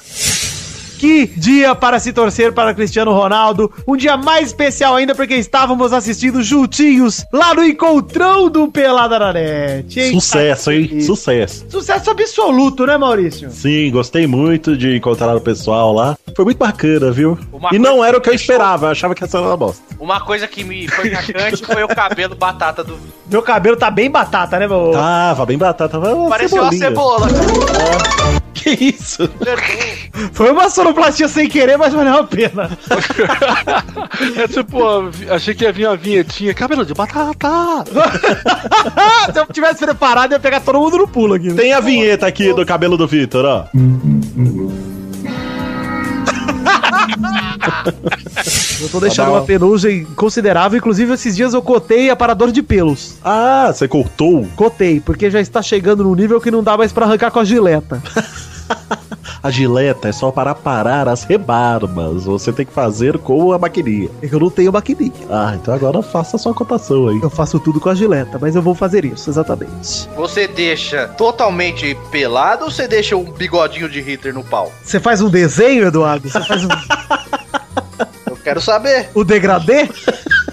Que dia para se torcer para Cristiano Ronaldo. Um dia mais especial ainda porque estávamos assistindo juntinhos lá no encontrão do Pelada na Net. hein?
Sucesso, hein? Sucesso.
Sucesso absoluto, né, Maurício?
Sim, gostei muito de encontrar o pessoal lá. Foi muito bacana, viu?
Uma
e não era o que eu esperava, eu achava que ia ser uma bosta.
Uma coisa que me foi marcante foi o cabelo batata do. [laughs]
Meu cabelo tá bem batata, né, meu?
Tava bem batata, uma
Pareceu uma cebola.
Que isso? [laughs]
Foi uma sonoplastia sem querer, mas valeu a pena. [laughs]
É tipo, achei que ia vir uma vinhetinha, cabelo de batata. [laughs]
Se eu tivesse preparado, eu ia pegar todo mundo no pulo aqui.
Tem a vinheta aqui do cabelo do Vitor, ó. [laughs]
Eu tô deixando
Tá
uma penugem considerável. Inclusive, esses dias eu cotei aparador de pelos.
Ah, você cortou?
Cotei, porque já está chegando no nível que não dá mais pra arrancar com a gileta. [laughs]
A gileta é só para parar as rebarbas. Você tem que fazer com a maquininha.
É que eu não tenho maquininha.
Ah, então agora faça a sua cotação aí.
Eu faço tudo com a gileta, mas eu vou fazer isso, exatamente.
Você deixa totalmente pelado ou você deixa um bigodinho de Hitler no pau?
Você faz um desenho, Eduardo? Você faz um... [laughs]
Eu quero saber.
o degradê?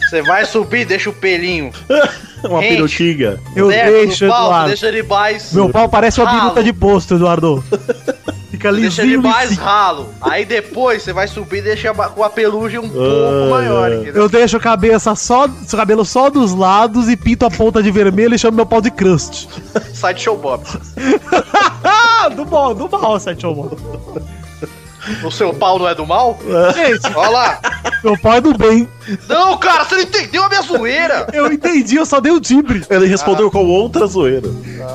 Você vai subir, deixa o pelinho. [laughs]
Uma perutinga.
Eu deixo,
pau,
Eduardo.
Deixa ele mais.
Meu pau parece uma
ralo.
biruta de posto, Eduardo. [laughs] Fica
Deixa ele
lisinho,
mais
lisinho.
ralo. Aí depois você vai subir e deixa com a pelugem um pouco
Ai,
maior.
ai.
entendeu?
Eu deixo a cabeça só, o cabelo só dos lados e pinto a ponta de vermelho e chamo meu pau de crust.
Sai de show Bob.
Ah, [laughs] do bom, do mal, Sete Homo.
O seu pau não é do mal?
Gente,
Olha lá.
meu pau é do bem.
Não, cara, você não entendeu a minha zoeira.
Eu entendi, eu só dei o timbre.
Ele respondeu com outra zoeira.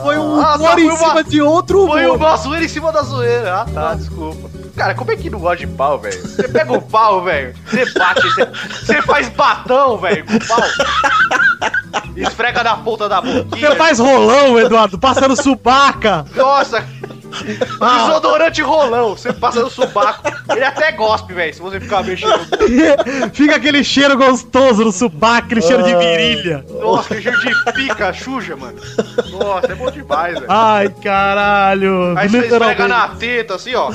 Foi um
Ah,
humor em
foi
cima
uma-
de outro
Foi
humor.
uma zoeira em cima da zoeira. Ah, tá, desculpa. Cara, como é que não gosta de pau, velho? Você pega o pau, velho, você bate, você, você faz batão, velho, com o pau. Esfrega na ponta da boquinha.
Você faz rolão, Eduardo, passando subaca.
Nossa, [laughs]
Desodorante rolão. Você passa no subaco. Ele até gospe, velho, se você ficar mexendo. [laughs]
Fica aquele cheiro gostoso no subaco, aquele cheiro de virilha.
Nossa, que cheiro de pica suja, mano. Nossa, é bom demais, velho.
Ai, caralho.
Aí você esfrega na teta, assim, ó.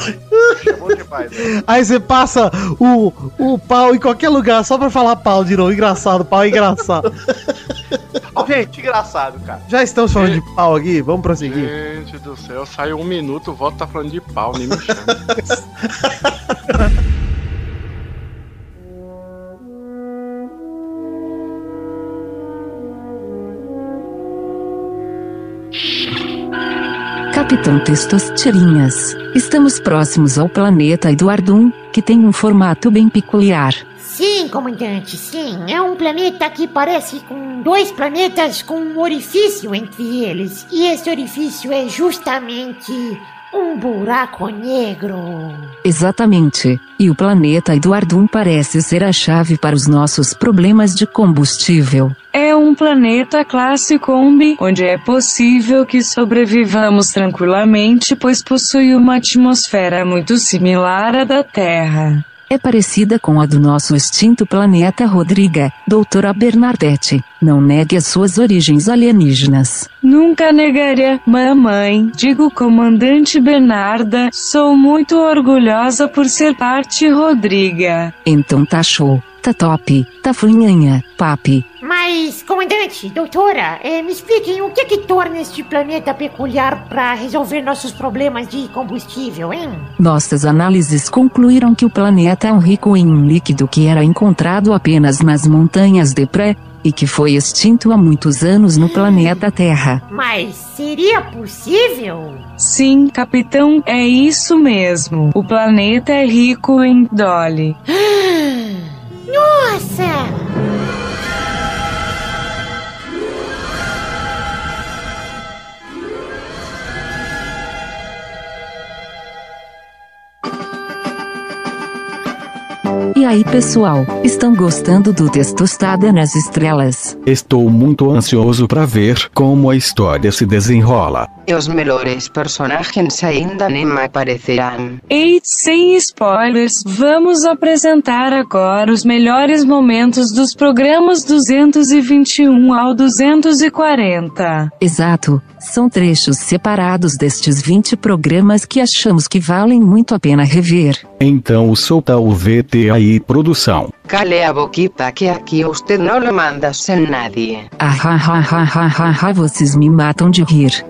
É bom demais, velho.
Aí você passa o, o pau em qualquer lugar só pra falar pau de novo. Engraçado, pau é engraçado. [laughs]
Gente, engraçado, cara.
Já estamos falando de pau aqui, vamos prosseguir.
Gente do céu, saiu um minuto, o voto tá falando de pau, nem me chama. [laughs]
Capitão Testosterinhas. Estamos próximos ao planeta Eduardum, que tem um formato bem peculiar.
Sim, comandante, sim. É um planeta que parece com dois planetas com um orifício entre eles. E esse orifício é justamente um buraco negro.
Exatamente. E o planeta Eduardum parece ser a chave para os nossos problemas de combustível.
É um planeta classe Kombi, onde é possível que sobrevivamos tranquilamente, pois possui uma atmosfera muito similar à da Terra.
É parecida com a do nosso extinto planeta Rodriga, doutora Bernadette. Não negue as suas origens alienígenas.
Nunca negaria, mamãe. Digo comandante Bernarda, sou muito orgulhosa por ser parte Rodriga.
Então tá show, tá top, tá funhanha, papi.
Mas, comandante, doutora, eh, me expliquem o que que torna este planeta peculiar para resolver nossos problemas de combustível, hein?
Nossas análises concluíram que o planeta é um rico em um líquido que era encontrado apenas nas montanhas de Pré, e que foi extinto há muitos anos no planeta Terra.
Mas seria possível?
Sim, capitão, é isso mesmo. O planeta é rico em Dolly. [gasps]
Nossa!
E aí pessoal, estão gostando do Testostada nas Estrelas?
Estou muito ansioso para ver como a história se desenrola.
E os melhores personagens ainda nem aparecerão.
E sem spoilers, vamos apresentar agora os melhores momentos dos programas 221 ao 240.
Exato, são trechos separados destes 20 programas que achamos que valem muito a pena rever.
Então solta o VT aí, produção.
Cale a boquita que aqui você não lo manda sem nadie.
Ah, ha, ha, ha, ha, ha, vocês me matam de rir.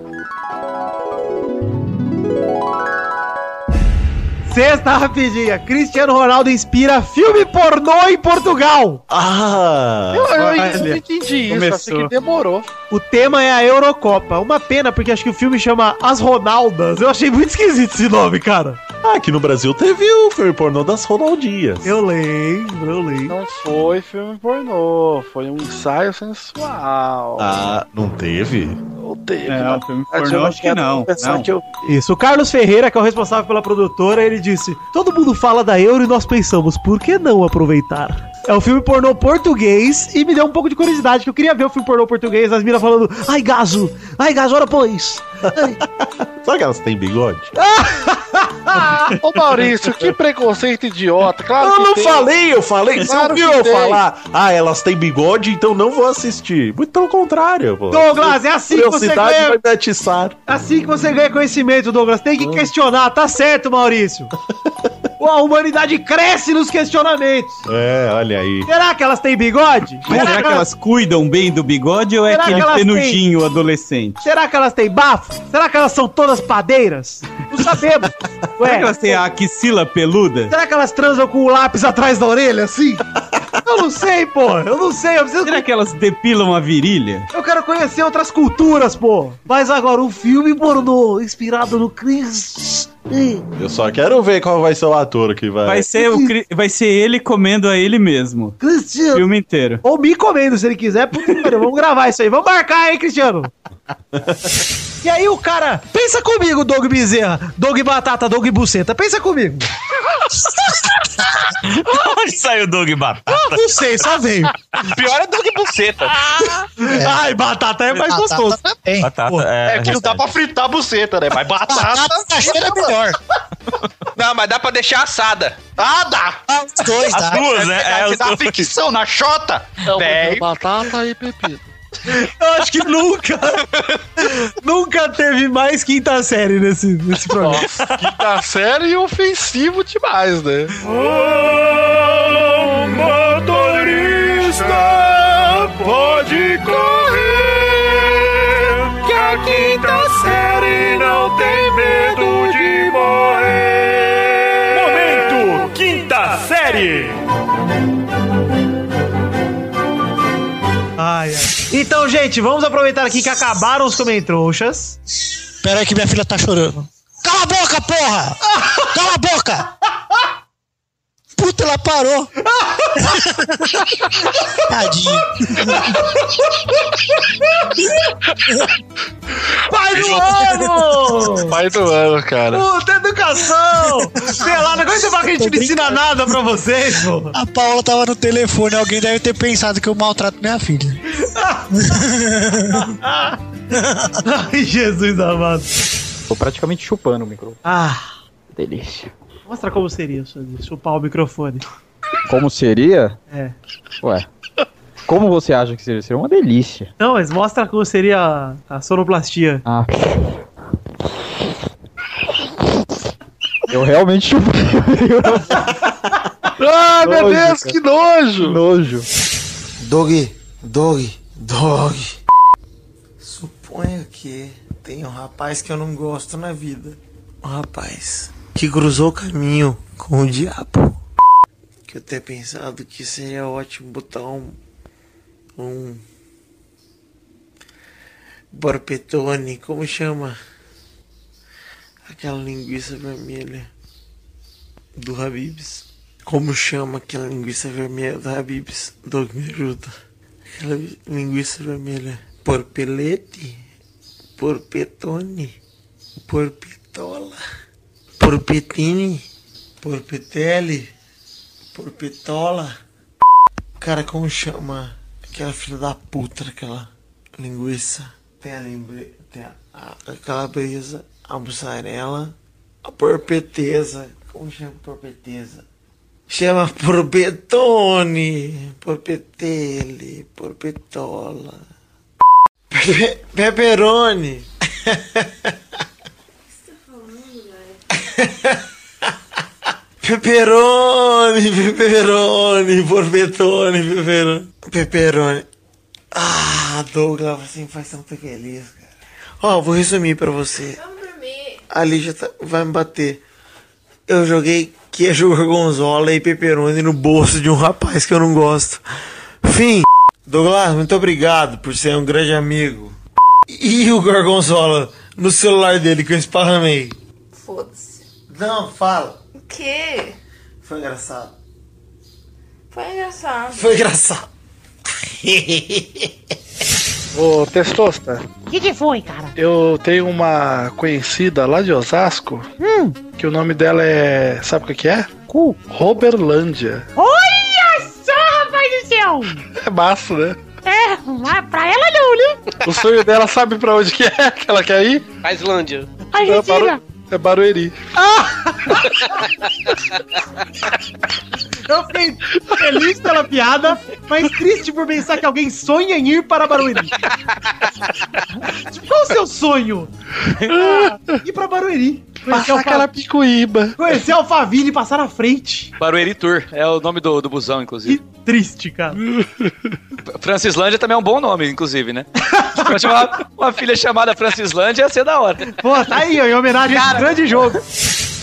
Sexta rapidinha. Cristiano Ronaldo inspira filme pornô em Portugal.
Ah!
Eu, eu não entendi isso,
começou.
achei que demorou.
O tema é a Eurocopa. Uma pena, porque acho que o filme chama As Ronaldas. Eu achei muito esquisito esse nome, cara.
Ah, aqui no Brasil teve o filme pornô das Ronaldinhas.
Eu lembro, eu lembro.
Não foi filme pornô, foi um ensaio sensual.
Ah, não teve?
Não teve.
É,
não.
filme
Mas
pornô,
eu
acho que não, não.
que eu-
Isso, o Carlos Ferreira, que é o responsável pela produtora, ele disse: Todo mundo fala da Euro e nós pensamos, por que não aproveitar? É um filme pornô português e me deu um pouco de curiosidade, que eu queria ver o filme pornô português, as minas falando, ai gaso, ai gaso, ora pois. [laughs]
Sabe que elas têm bigode? [laughs]
Ô Maurício, que preconceito idiota. Claro
eu
que
não
tem.
falei, eu falei. Você
Claro
ouviu
que
eu
tem.
falar? Ah, elas têm bigode, então não vou assistir. Muito pelo contrário, pô.
Douglas, é assim que você ganha-
vai me atiçar.
Assim que você ganha conhecimento, Douglas. Tem que questionar, tá certo, Maurício. A humanidade cresce nos questionamentos.
É, olha aí.
Será que elas têm bigode?
Mas será que elas cuidam bem do bigode ou é
Será que
aquele
elas têm-
penugem adolescente?
Será que elas têm bafo? Será que elas são todas padeiras? Não sabemos. [laughs]
Será que elas têm a axila peluda?
Será que elas transam com o lápis atrás da orelha, assim? Eu não sei, pô. Eu não sei. Eu, preciso...
Será que elas depilam a virilha?
eu quero conhecer outras culturas, pô. Mas agora, um filme pornô inspirado no Chris.
Eu só quero ver qual vai ser o ator que vai.
Vai ser, o, Cri- vai ser ele comendo a ele mesmo.
Cristiano.
Filme inteiro.
Ou me comendo, se ele quiser. Puta Vamos gravar isso aí. Vamos marcar, hein, Cristiano? E aí o cara, pensa comigo, Doug Bezerra, Doug Batata, Doug Buceta, pensa comigo. [laughs] [laughs]
Onde saiu o Doug Batata?
Não sei, só veio.
Pior é Doug Buceta.
Ai, batata é mais
Batata
gostoso.
também.
Batata
Pô,
é,
É que não dá pra fritar a buceta, né? Mas batata.
Batata caixeira é melhor.
Não, mas dá pra deixar assada.
Ah, dá!
Ah, os dois,
As
dá.
duas, né? É, os
dá
dois.
fricção na chota.
Então,
Véi.
batata e pepino.
Eu acho que nunca, [laughs] nunca teve mais quinta série nesse, nesse programa.
Nossa, quinta série e ofensivo demais, né?
motorista pode correr, que a quinta série não tem medo de morrer. Momento quinta série.
Então, gente, vamos aproveitar aqui que acabaram os comentrouxas.
Pera aí que minha filha tá chorando. Cala a boca, porra! Cala a boca! Puta, ela parou. [laughs] Tadinho.
Pai do ano!
Pai do ano, cara.
Puta, educação! Sei lá, não você fala que a gente não ensina nada pra vocês, pô.
A Paula tava no telefone, alguém deve ter pensado que eu maltrato minha filha.
Ai, Jesus amado.
Tô praticamente chupando o microfone.
Ah,
Delícia.
Mostra como seria, Sandro, chupar o microfone.
Como seria?
É.
Ué. Como você acha que seria? Seria uma delícia.
Não, mas mostra como seria a, a sonoplastia.
Ah. Eu realmente chupei. [laughs]
Ai, meu
Nojo,
Deus,
cara.
que nojo!
Nojo.
Dog, dog, dog. Suponha que tem um rapaz que eu não gosto na vida. Um rapaz que cruzou o caminho com o diabo. Que eu tenho pensado que seria ótimo botar um. Um. Borpetone, como chama? Aquela linguiça vermelha do Habibs. Como chama aquela linguiça vermelha do Habibs? Doug, me ajuda. Aquela linguiça vermelha. Porpelete? Porpetone? Porpetola? Porpetine? Porpetele? Porpetola? Cara, como chama aquela filha da puta daquela linguiça? Tem a linguiça, tem a, a, a calabresa, a mussarela, a porpeteza. Como chama porpeteza? Chama porpetone, porpetele, porpetola. Pepe, peperoni. [laughs] [laughs] Peperoni, peperoni, porpetone, peperoni. Peperoni. Ah, Douglas, você me faz tão feliz, cara. Ó, vou resumir pra você. A Lígia tá- vai me bater. Eu joguei queijo gorgonzola e peperoni no bolso de um rapaz que eu não gosto. Fim. Douglas, muito obrigado por ser um grande amigo. E o gorgonzola no celular dele que eu esparramei.
Foda-se.
Não, fala.
O quê?
Foi engraçado.
Foi engraçado.
Foi engraçado. [laughs]
Ô, Testosta,
O que, que foi, cara?
eu tenho uma conhecida lá de Osasco
Hum.
que o nome dela é. Sabe o que que é? Roberlândia.
Olha só, rapaz do céu!
É massa, né?
É, mas pra ela não, né?
O sonho dela sabe pra onde que é que ela quer ir?
A Islândia.
É, Baru... é Barueri. [laughs]
Eu fiquei feliz pela piada, mas triste por pensar que alguém sonha em ir para Barueri. Tipo, Qual o seu sonho? Ah, ir pra Barueri.
Passar aquela picuíba.
Conhecer Alphaville e passar na frente.
Barueri Tour, é o nome do, do busão, inclusive.
Triste, cara.
Francislândia também é um bom nome, inclusive, né? Se uma, uma filha chamada Francislândia, ia ser da hora.
Pô, tá aí, ó, em homenagem a esse grande jogo.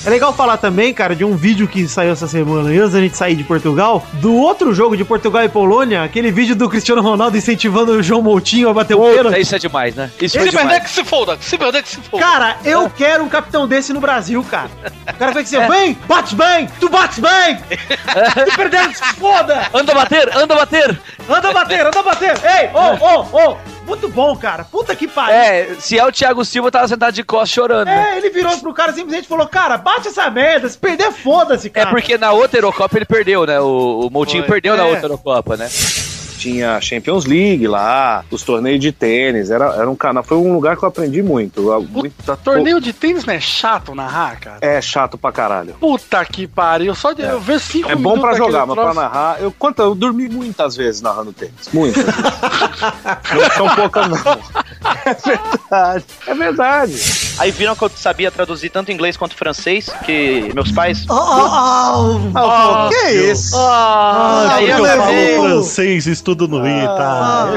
É legal falar também, cara, de um vídeo que saiu essa semana, antes da gente sair de Portugal, do outro jogo de Portugal e Polônia, aquele vídeo do Cristiano Ronaldo incentivando o João Moutinho a bater o pênalti.
Isso é demais, né? Isso
Ele vai
demais.
ver
que se foda, se perder que se foda.
Cara, eu quero um capitão desse no Brasil, cara. O cara vai dizer, vem, bate bem, tu bates bem. [laughs] Se perder, se foda.
Anda bater, anda bater.
Anda bater, anda bater. Ei, ô, ô, ô. Muito bom, cara. Puta que pariu.
É, se é o Thiago Silva, tava sentado de costas chorando, né?
É, ele virou pro cara simplesmente falou, cara, bate essa merda, se perder, foda-se,
É
cara.
porque na outra Eurocopa ele perdeu, né? O, o Moutinho
Foi.
perdeu na
É.
outra Eurocopa, né?
Tinha Champions League lá, os torneios de tênis, era, era um canal, foi um lugar que eu aprendi muito. muito
Torneio de tênis não é chato narrar, cara?
É chato pra caralho.
Puta que pariu. Só de eu ver cinco
É bom pra jogar, mas pra
troço.
narrar. Eu, quanto, eu dormi muitas vezes narrando tênis. Muitas. [laughs] não são poucas, não. É verdade. É verdade.
Aí viram que eu sabia traduzir tanto inglês quanto francês, que meus pais.
Ah,
que é isso?
Ah, porque
eu
falo francês, estudo no ITA.
Ah,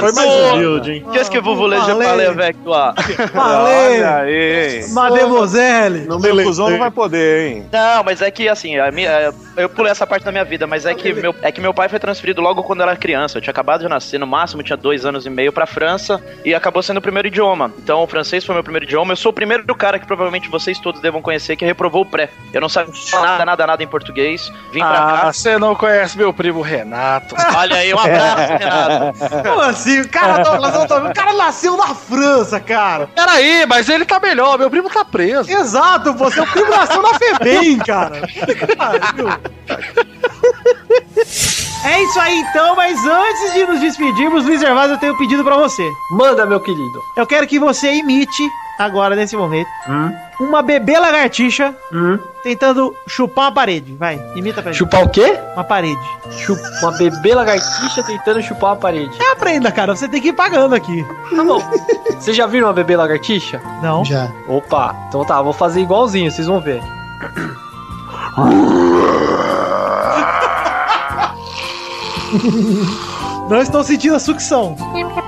Foi mais humilde, hein?
Qu'est-ce que vous voulez, je
Valeu.
parle avec toi?
Olha aí.
Mademoiselle.
No meu cuzão não vai poder, hein?
Não, mas é que assim, a minha- eu pulei essa parte da minha vida, mas é que, meu, é que meu pai foi transferido logo quando eu era criança. Eu tinha acabado de nascer, no máximo tinha dois anos e meio pra França e acabou sendo o primeiro idioma. Então o francês foi meu primeiro idioma. Eu sou o primeiro cara que provavelmente vocês todos devam conhecer que reprovou o pré. Eu não sabia nada, nada, nada em português. Vim pra
Ah,
cá.
você não conhece meu primo Renato. [laughs]
Olha aí, um abraço, Renato. [laughs]
Como assim? O cara, Douglas, eu tô- o cara nasceu na França, cara.
Peraí, mas ele tá melhor, meu primo tá preso.
Exato, você, o primo nasceu na FEBEM, cara. [laughs] É isso aí então, mas antes de nos despedirmos, Luiz Gervásio, eu tenho um pedido pra você.
Manda, meu querido.
Eu quero que você imite, agora nesse momento, uma bebê lagartixa tentando chupar uma parede. Vai, imita pra gente.
Chupar o quê?
Uma parede.
Chup... Uma bebê lagartixa tentando chupar uma parede.
É, aprenda, cara, você tem que ir pagando aqui.
Tá bom. Vocês já viram uma bebê lagartixa?
Não.
Já.
Opa, então tá, vou fazer igualzinho, vocês vão ver.
Não estou sentindo a sucção.
Lembra a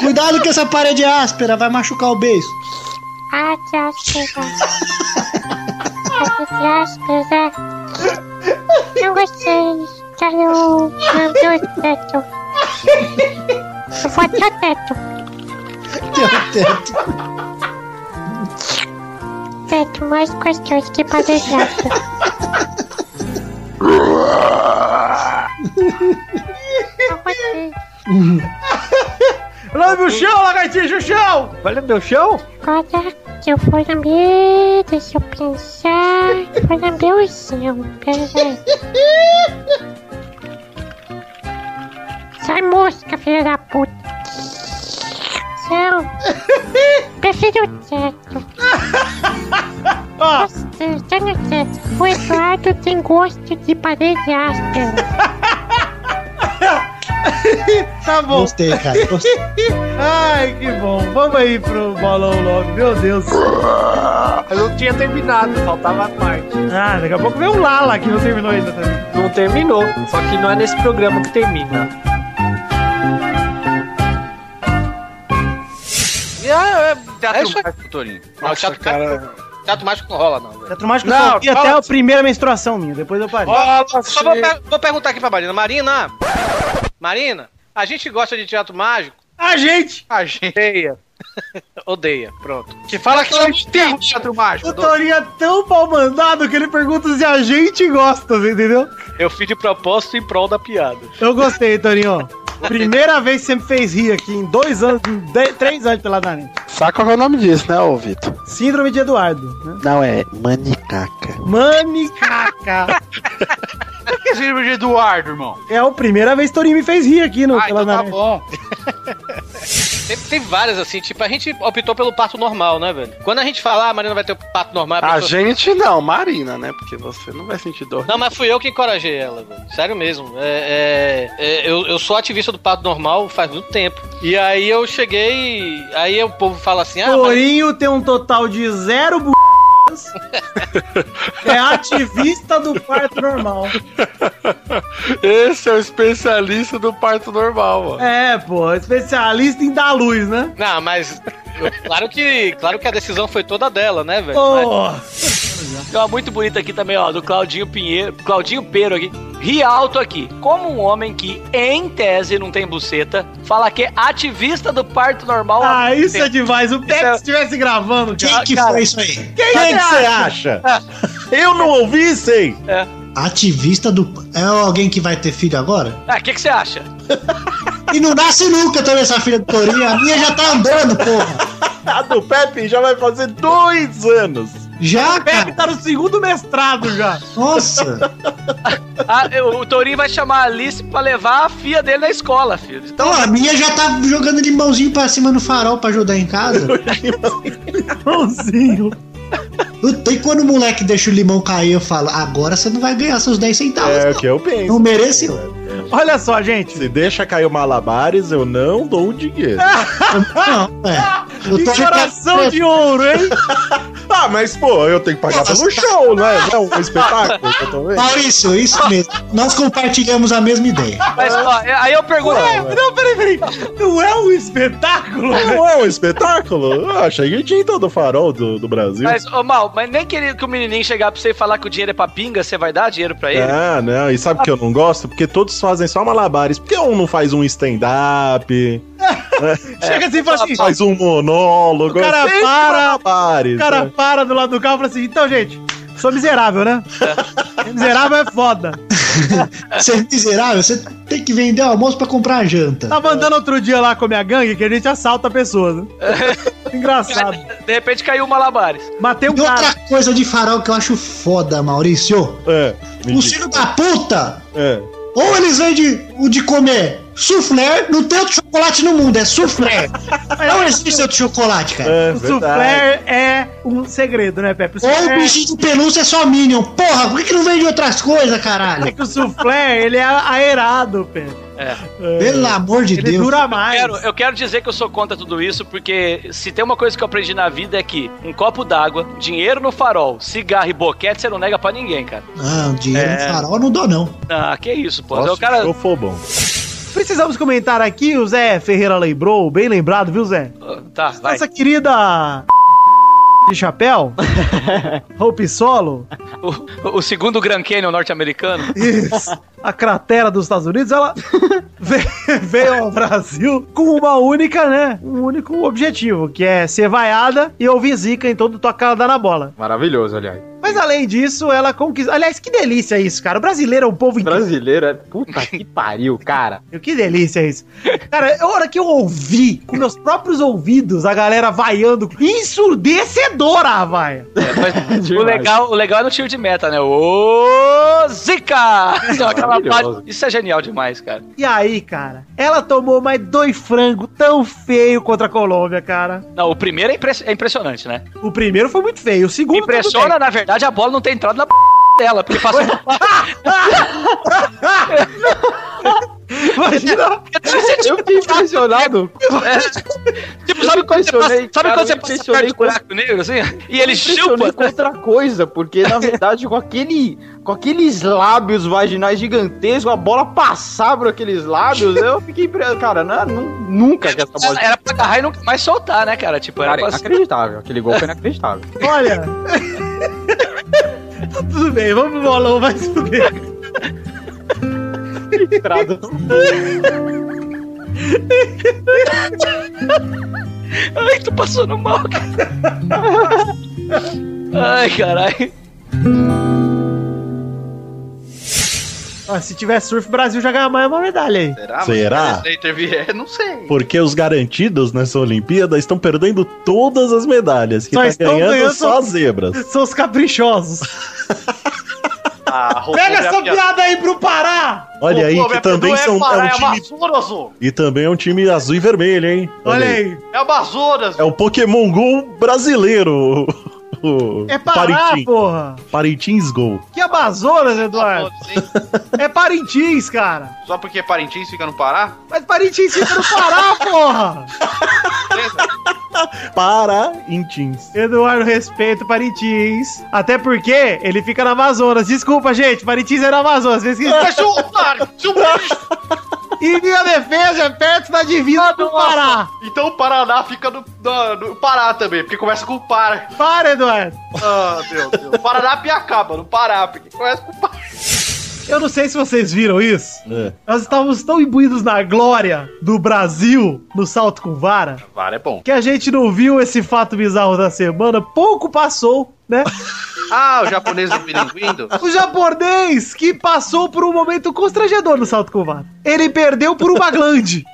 Cuidado que essa parede é áspera, vai machucar o beijo.
Ah, de áspera. Parede áspera. Não gostei. Quero lamber o teto. Eu vou até o teto.
O teto.
Teto mais gostoso que parede áspera. [laughs]
Lambe o chão, lagartixa, o chão!
Vai lamber o chão?
Agora que eu vou lamber, deixa eu pensar. Vou lamber o céu. Pera aí. Sai mosca, filha da puta. Céu. [laughs] Prefiro o teto. [laughs] O Eduardo tem gosto de parede áspera.
Tá bom.
Gostei, cara. Gostei. [laughs]
Ai, que bom. Vamos aí pro bolão logo. Meu Deus.
Eu não tinha terminado, faltava a parte.
Ah, daqui a pouco vem um Lala que não terminou ainda também.
Não terminou, só que não é nesse programa que termina.
É, é teatro
É isso aí.
mágico, Torinho.
Não,
Nossa,
teatro,
cara.
mágico, teatro mágico não rola, não. velho.
Teatro mágico
Não,
só vi até a primeira menstruação minha, depois eu parei.
Só vou, per- vou perguntar aqui pra Marina. Marina, Marina, a gente gosta de teatro mágico?
A gente!
A gente. Odeia. [laughs] Odeia, pronto. Que fala que não tem teatro mágico.
O Torinho é tão pau mandado que ele pergunta se a gente gosta, entendeu?
Eu fiz de propósito em prol da piada.
Eu gostei, Torinho. Primeira vez que você me fez rir aqui em dois anos, em de- três anos pela Dani.
Sabe qual é o nome disso, né, ô Vitor?
Síndrome de Eduardo. Né?
Não, é manicaca.
Manicaca. [laughs]
que é síndrome de Eduardo, irmão?
É a primeira vez que Torinho me fez rir aqui no
Ah,
pela
então tá bom. [laughs] Tem, tem várias, assim, tipo, a gente optou pelo parto normal, né, velho? Quando a gente falar, ah, a Marina vai ter o parto normal...
A
pessoa-
gente não, Marina, né? Porque você não vai sentir dor.
Não, mas fui eu que encorajei ela, velho. Sério mesmo. É, é, é, eu, eu sou ativista do parto normal faz muito tempo. E aí eu cheguei. Aí o povo fala assim: ah,
Torinho tem um total de zero bu... [laughs] É ativista do parto normal.
Esse é o especialista do parto normal, mano.
É, pô, especialista em dar luz, né?
Não, mas. claro que, claro que a decisão foi toda dela, né, velho?
Pô.
Tem uma muito bonita aqui também, ó, do Claudinho Pinheiro. Claudinho Peiro aqui. Ri alto aqui. Como um homem que, em tese, não tem buceta, fala que é ativista do parto normal.
Ah, isso é demais. O Pepe estivesse gravando,
Quem
cara.
que
cara,
foi isso aí?
Quem,
Quem que você acha? Eu não ouvi, sei.
É.
Ativista do. É alguém que vai ter filho agora?
Ah, o que que você acha?
E não nasce nunca também essa filha do Torinho. A minha já tá andando, porra. [laughs]
A do Pepe já vai fazer dois anos.
Já,
O Pepe
cara?
tá no segundo mestrado já.
Nossa. [laughs]
Ah, eu- o Torinho vai chamar a Alice pra levar a filha dele na escola, filho. Então,
Pô, a minha já tá jogando limãozinho pra cima no farol pra ajudar em casa. [laughs]
Limãozinho.
Puta, E quando o moleque deixa o limão cair, eu falo, agora você não vai ganhar seus 10 centavos.
É o que eu penso.
Não mereceu.
Olha só, gente.
Se deixa cair o malabares, eu não dou o dinheiro. [laughs]
Não, é. Eu
Que
tô
coração de ouro, hein? [laughs]
Ah, mas pô, eu tenho que pagar pelo show, não é? Não é um espetáculo que eu tô vendo?
Maurício, isso mesmo. Nós compartilhamos a mesma ideia.
mas, ó, aí eu pergunto.
Ué, não, peraí, peraí. Não é um espetáculo?
Não é um espetáculo? Eu achei que tinha todo o farol do, do Brasil.
Mas, ô Mal, mas nem que, ele- que o menininho chegar pra você e falar que o dinheiro é pra pinga, você vai dar dinheiro pra ele?
Ah, não. E sabe que eu não gosto? Porque todos fazem só malabares. Por que um não faz um stand-up? [laughs]
Chega assim e fala assim.
Faz um monólogo.
O cara para,
malabares,
O cara
né?
para do lado do carro e fala assim: então, gente, sou miserável, né? [laughs] miserável é foda. [laughs]
Você é miserável, você tem que vender o almoço pra comprar janta.
Tava andando outro dia lá com a minha gangue que a gente assalta pessoas. Né? [laughs] Engraçado.
De repente caiu o malabares.
Matei um
E outra
cara.
coisa de farol que eu acho foda, Maurício.
É, diga.
filhos da puta,
É.
ou eles vendem o de comer soufflé, não tem outro chocolate no mundo, é soufflé. [laughs] Não existe outro chocolate, cara.
É,
O soufflé é um segredo, né, Pepe? O
Ou o
soufflé,
bichinho de pelúcia é só Minion. Porra, por que, que não vende outras coisas,
é
caralho?
que o soufflé, ele é aerado, Pepe.
É.
Pelo amor de
Ele
Deus.
dura
Eu
mais.
quero, eu quero dizer que eu sou contra tudo isso, porque se tem uma coisa que eu aprendi na vida é que um copo d'água, dinheiro no farol, cigarro e boquete, você não nega pra ninguém, cara.
Ah, dinheiro
É.
no farol eu não dou, não.
Ah, que isso, pô.
Nossa,
o cara.
eu for bom.
Precisamos comentar aqui, o Zé Ferreira lembrou, bem lembrado, viu, Zé?
Tá, vai.
Nossa querida de chapéu, [laughs] Hope Solo,
O, o segundo Grand Canyon norte-americano.
isso, a cratera dos Estados Unidos, ela [laughs] ve- veio ao Brasil com uma única, né? Um único objetivo, que é ser vaiada e ouvir zica em todo tocada na bola.
Maravilhoso, aliás.
Mas além disso, ela conquista. Aliás, que delícia isso, cara. O brasileiro é um povo incrível.
Brasileiro é. Puta que pariu, cara. [laughs]
Que delícia isso. Cara, a hora que eu ouvi com meus próprios ouvidos a galera vaiando, ensurdecedora, vai. [laughs]
o, legal, o legal é no tiro de meta, né? Ô, Zica! [laughs] Então, aquela
Maravilhoso.
parte- Isso é genial demais, cara.
E aí, cara, ela tomou mais dois frangos tão feio contra a Colômbia, cara.
Não, o primeiro é, impre- é impressionante, né?
O primeiro foi muito feio, o segundo
Impressiona, na verdade, a bola não ter entrado na p dela, porque passou.
Imagina.
Eu fiquei impressionado.
Tipo, sabe quando você passa, sabe
cara,
quando você
eu
passa perto do buraco negro, assim? E ele chupa.
com outra coisa, porque na verdade com aquele com aqueles lábios vaginais gigantescos, a bola passar por aqueles lábios, eu fiquei impre- cara, não, não- nunca que essa bola
Era pra agarrar e nunca mais soltar, né, cara? Tipo, era
Cara,
pra...
inacreditável, aquele gol foi inacreditável.
Olha. [laughs] [laughs] Tá Tudo bem, vamos pro bolão, vai se fuder.
Entrada. [laughs]
Ai, tô passando mal, cara. Ai, caralho.
Ah, se tivesse surf, o Brasil já ganha mais uma medalha aí.
Será?
Será?
Se intervier, não sei.
Porque os garantidos nessa Olimpíada estão perdendo todas as medalhas. Que
Só
tá
estão
ganhando,
ganhando
só as zebras. [laughs]
São os caprichosos. [laughs]
Ah,
Pega essa piada aí pro Pará!
Olha aí, que também são, é um time.
Amazonas, ô.
E também é um time azul e vermelho, hein?
Olha aí.
É Amazonas.
É o Pokémon GO brasileiro. [laughs] [laughs]
É Pará,
Parintins.
porra!
Parintins Gol.
Que Amazonas, Eduardo? É Parintins, cara.
Só porque Parintins fica no Pará?
Mas Parintins fica no Pará, [laughs] porra!
Parintins.
Eduardo, respeito Parintins. Até porque ele fica na Amazonas. Desculpa, gente. Parintins é na Amazonas. Vocês
Mas o- cara, se o
E minha defesa é perto da divisa do Pará.
Então o Paraná fica no, no- no Pará também, porque começa com Para.
Para, Eduardo.
Ah, meu Deus. Paraná Piacaba, no Pará, porque começa com Pará.
Eu não sei se vocês viram isso.
É.
Nós estávamos tão imbuídos na glória do Brasil no salto com vara
Vara é bom.
que a gente não viu esse fato bizarro da semana. Pouco passou, né?
Ah, o japonês do pilinguindo?
O japonês que passou por um momento constrangedor no salto com vara. Ele perdeu por uma glande.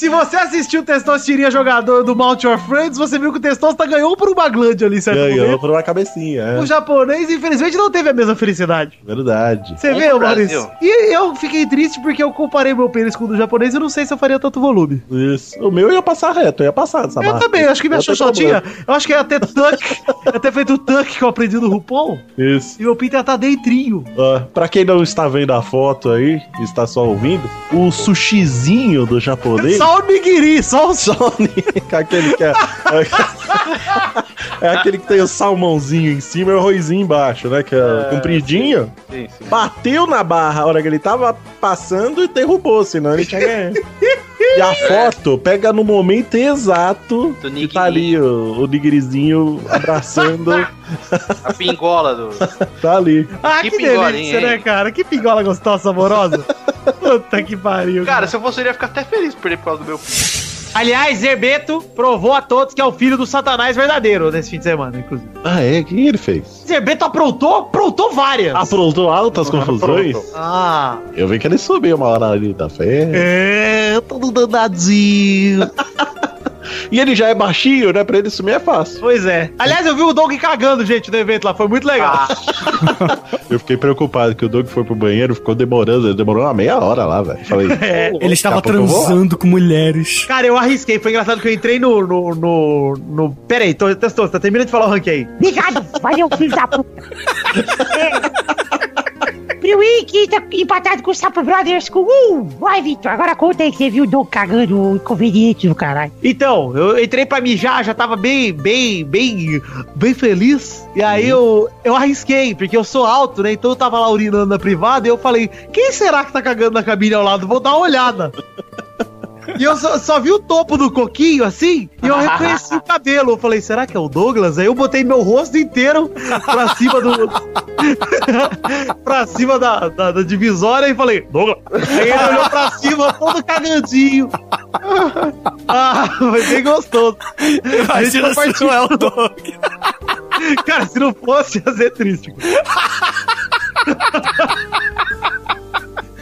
Se você assistiu o Testostirinha jogador do Mount Your Friends, você viu que o Testosta ganhou por uma glande ali, certo?
Ganhou
momento.
por uma cabecinha, é.
O japonês, infelizmente, não teve a mesma felicidade.
Verdade.
Você vê, Maurício? E eu fiquei triste porque eu comparei meu pênis com o do japonês e não sei se eu faria tanto volume.
Isso. O meu ia passar reto, eu ia passar dessa
Eu
marca.
também, acho que minha xoxotinha, eu acho que ia ter tuck, ia ter feito o tuck que eu aprendi no RuPaul,
Isso.
e meu pinto ia estar dentrinho.
Ó, pra quem não está vendo a foto aí, está só ouvindo, o sushizinho do japonês.
Só o nigiri,
só o ni- aquele que é. É aquele que tem o salmãozinho em cima e o arrozinho embaixo, né? Que é, compridinho.
Sim, sim.
Bateu na barra a hora que ele tava passando e derrubou, senão ele tinha ganho. [laughs] E a foto pega no momento exato
Do
que tá ali o, o nigirizinho abraçando. [laughs]
A pingola do.
tá ali.
Ah,
Que
que,
pingolinha,
delícia, né,
hein?
cara? Que pingola gostosa, amorosa. [laughs] Puta que pariu.
Cara, se eu fosse, eu iria ficar até feliz por perder por causa do meu pinto.
Aliás, Zerbeto provou a todos que é o filho do satanás verdadeiro nesse fim de semana, inclusive.
Ah, é? O que ele fez?
Zerbeto aprontou? Aprontou várias.
Aprontou altas confusões?
Ah,
Eu vi que ele subiu uma hora ali da fé.
é, todo danadinho. [laughs]
E ele já é baixinho, né? Pra ele sumir é fácil.
Pois é. Aliás, eu vi o Doug cagando, gente, no evento lá. Foi muito legal. [laughs]
Eu fiquei preocupado que o Doug foi pro banheiro, ficou demorando, ele demorou uma meia hora lá, velho. Falei, [laughs]
É,
"Pô,
Ele estava
daqui a pouco eu vou lá."
transando com mulheres.
Cara, eu arrisquei. Foi engraçado que eu entrei no. no, no, no... Pera aí, tô, testou, tá terminando de falar o rank aí.
Obrigado, valeu, filho da puta. [laughs] Piuí, que tá empatado com o Sapo Brothers com um. Vai, Vitor, agora conta aí que você viu o Dom cagando o inconveniente do caralho.
Então, eu entrei pra mijar, já tava bem, bem, bem, bem feliz. E aí eu, eu arrisquei, porque eu sou alto, né? Então eu tava lá urinando na privada e eu falei, quem será que tá cagando na cabine ao lado? Vou dar uma olhada. [laughs] E eu só, só vi o topo do coquinho, assim, e eu reconheci o cabelo. Eu falei, será que é o Douglas? Aí eu botei meu rosto inteiro pra cima do... [laughs] pra cima da, da, da divisória e falei, Douglas. Aí ele olhou pra cima, todo cagadinho. Ah, foi bem gostoso.
Imagina se não é o Doug.
Cara, se não fosse, ia ser triste.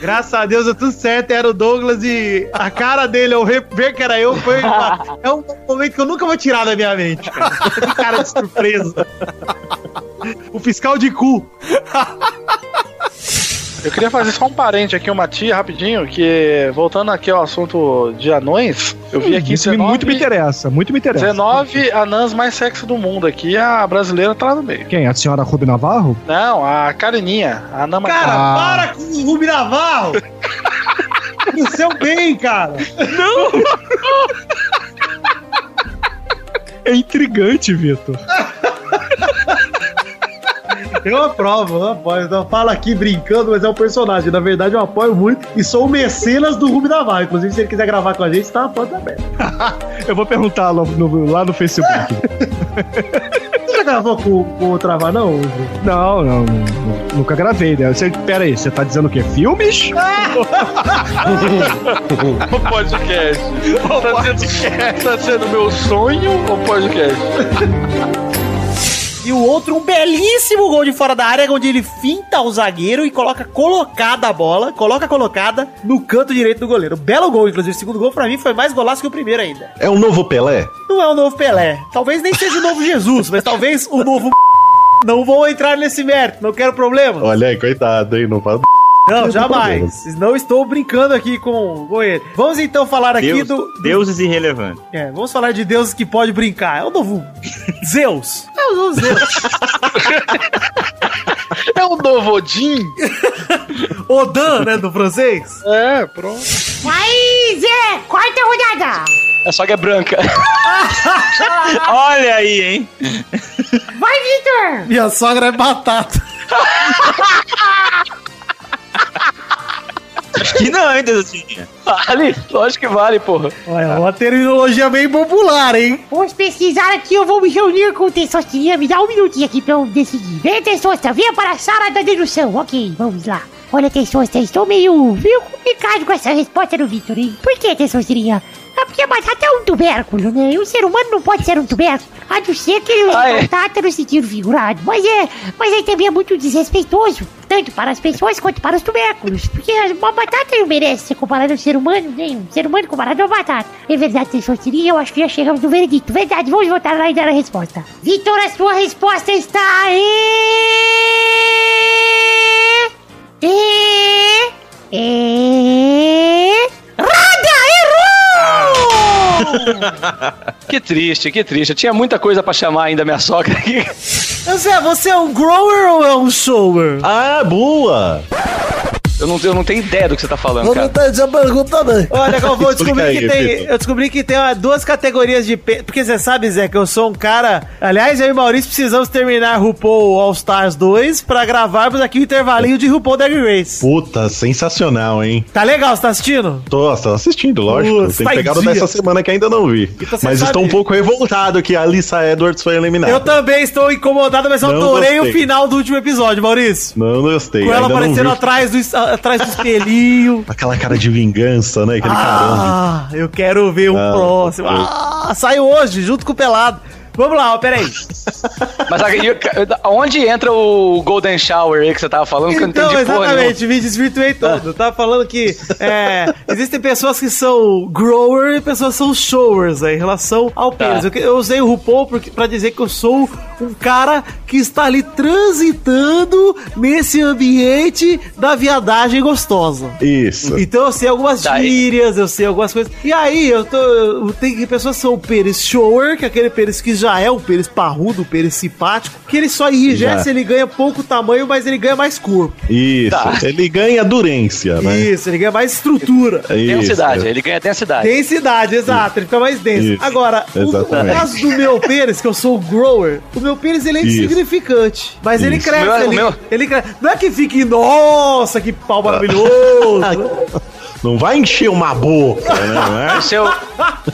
Graças a Deus, deu tudo certo. Era o Douglas e a cara dele, re- ver que era eu, foi uma- é um momento que eu nunca vou tirar da minha mente, cara. Que cara de surpresa. O fiscal de cu.
Eu queria fazer só um parente aqui, uma tia, rapidinho, que voltando aqui ao assunto de anões, eu vi aqui
Isso me- muito me interessa, muito me interessa.
19 anãs mais sexy do mundo aqui, a brasileira tá lá no meio.
Quem? A senhora Ruby Navarro?
Não, a Karininha, a anã mais
Cara,
Ah.
para com o Rubi Navarro! [laughs] Pro seu bem, cara!
Não! [laughs] É intrigante, Vitor. [laughs]
Eu aprovo, eu apoio. Eu falo aqui brincando, mas é um personagem. Na verdade, eu apoio muito e sou o mecenas do Rubi Navarro. Inclusive, se ele quiser gravar com a gente, tá a porta aberta.
Eu vou perguntar lá no, lá no Facebook. [laughs]
Você já gravou com, com o Trava, não?
Não, não, não, nunca gravei, né? Você, pera aí, você tá dizendo o quê? Filmes? [laughs]
o podcast. [laughs] Tá sendo, tá sendo meu sonho ou podcast?
E o outro, um belíssimo gol de fora da área, onde ele finta o zagueiro e coloca colocada a bola, coloca colocada no canto direito do goleiro. Belo gol, inclusive. O segundo gol, pra mim, foi mais golaço que o primeiro ainda.
É o novo Pelé?
Não é o novo Pelé. Talvez nem seja o novo Jesus, mas talvez o novo. [laughs] Não vou entrar nesse mérito, não quero problema.
Olha aí, coitado, hein? Não fala.
Não, jamais. Não estou brincando aqui com, ele. Vamos então falar aqui
Deus-
do, do-
Deuses irrelevantes.
É, vamos falar de deuses que pode brincar. É o novo Zeus. [laughs] É o novo Zeus.
É o novo Odin?
Odin, né, do francês?
É, pronto.
Aí, Zé, quarta rodada.
É só que é branca. [laughs] Olha aí, hein?
Vai, Vitor.
Minha sogra é batata. [laughs]
que não, hein, Testosterinha?
Vale, lógico que vale, porra.
Olha, uma terminologia bem popular, hein?
Vamos pesquisar aqui, eu vou me reunir com o Testosterinha. Me dá um minutinho aqui pra eu decidir. Vem, Testosta, venha para a sala da dedução. Ok, vamos lá. Olha, Testosta, estou meio, meio complicado com essa resposta do Vitor, hein? Por que, Testosterinha? É porque a batata é um tubérculo, né? E o ser humano não pode ser um tubérculo. A não ser que ele
Ah, é?
batata no sentido figurado. Mas é, mas aí também é muito desrespeitoso. Tanto para as pessoas quanto para os tubérculos. Porque uma batata não merece ser comparada ao ser humano, nem um ser humano comparado a uma batata. É verdade, Testosterinha, eu acho que já chegamos no veredito. Verdade, vamos voltar lá e dar a resposta. Vitor, a sua resposta está aí! E... E... Roda! [laughs]
Que triste, que triste. Eu tinha muita coisa pra chamar ainda minha sogra aqui.
Zé, você é um grower ou é um shower?
Ah, boa!
Eu não, eu não tenho ideia do que você tá falando,
Eu não
cara.
entendi a pergunta também.
Olha, Galvão, [laughs] eu descobri que tem. Eu descobri que tem ó, duas categorias de pênis. Porque você sabe, Zé, que eu sou um cara. Aliás, eu e o Maurício precisamos terminar RuPaul All Stars 2 pra gravarmos aqui o intervalinho de RuPaul Drag Race.
Puta, sensacional, hein?
Tá legal, você tá assistindo?
Tô, tô assistindo, lógico. Tem
tá
pegado dessa semana que ainda não vi.
Então
Mas
sabe-
estou um pouco revoltado que a Alissa Edwards foi eliminada.
Eu também estou incomodado, mas eu
Não
adorei o final do último episódio, Maurício.
Não gostei.
Com ela
ainda não
aparecendo
vi.
atrás do, atrás do espelhinho. [laughs]
Aquela cara de vingança, né? Aquele caramba.
Ah, eu quero ver o
Ah,
próximo. Ah, saiu hoje, junto com o Pelado. Vamos lá, ó, peraí. [laughs]
Mas onde entra o Golden Shower aí que você tava falando? Que eu não
Então,
entendi porra
exatamente, me desvirtuei todo. Eu tava falando que é, existem pessoas que são grower e pessoas que são showers aí, em relação ao pênis. Eu, eu usei o RuPaul porque, pra dizer que eu sou um cara que está ali transitando nesse ambiente da viadagem gostosa.
Isso.
Então eu sei algumas
Tá,
gírias, eu sei algumas coisas. E aí, eu tô. Eu, tem pessoas que são o pênis shower, que é aquele pênis que já é um pênis parrudo, um pênis simpático, que ele só enrijece,
Já.
ele ganha pouco tamanho, mas ele ganha mais corpo.
Isso.
Tá.
Ele ganha durência, né?
Isso, ele ganha mais estrutura.
Densidade,
Isso.
ele ganha densidade.
Densidade, exato, ele fica mais denso.
Isso,
Agora, o, caso do meu pênis, que eu sou o grower, o meu pênis ele é
Isso.
insignificante. Mas ele
Isso.
cresce.
O meu- o
ele,
meu-
ele cresce. Não é que fique, nossa, que pau maravilhoso. [laughs]
Não vai encher uma boca, né? Não é?
O seu,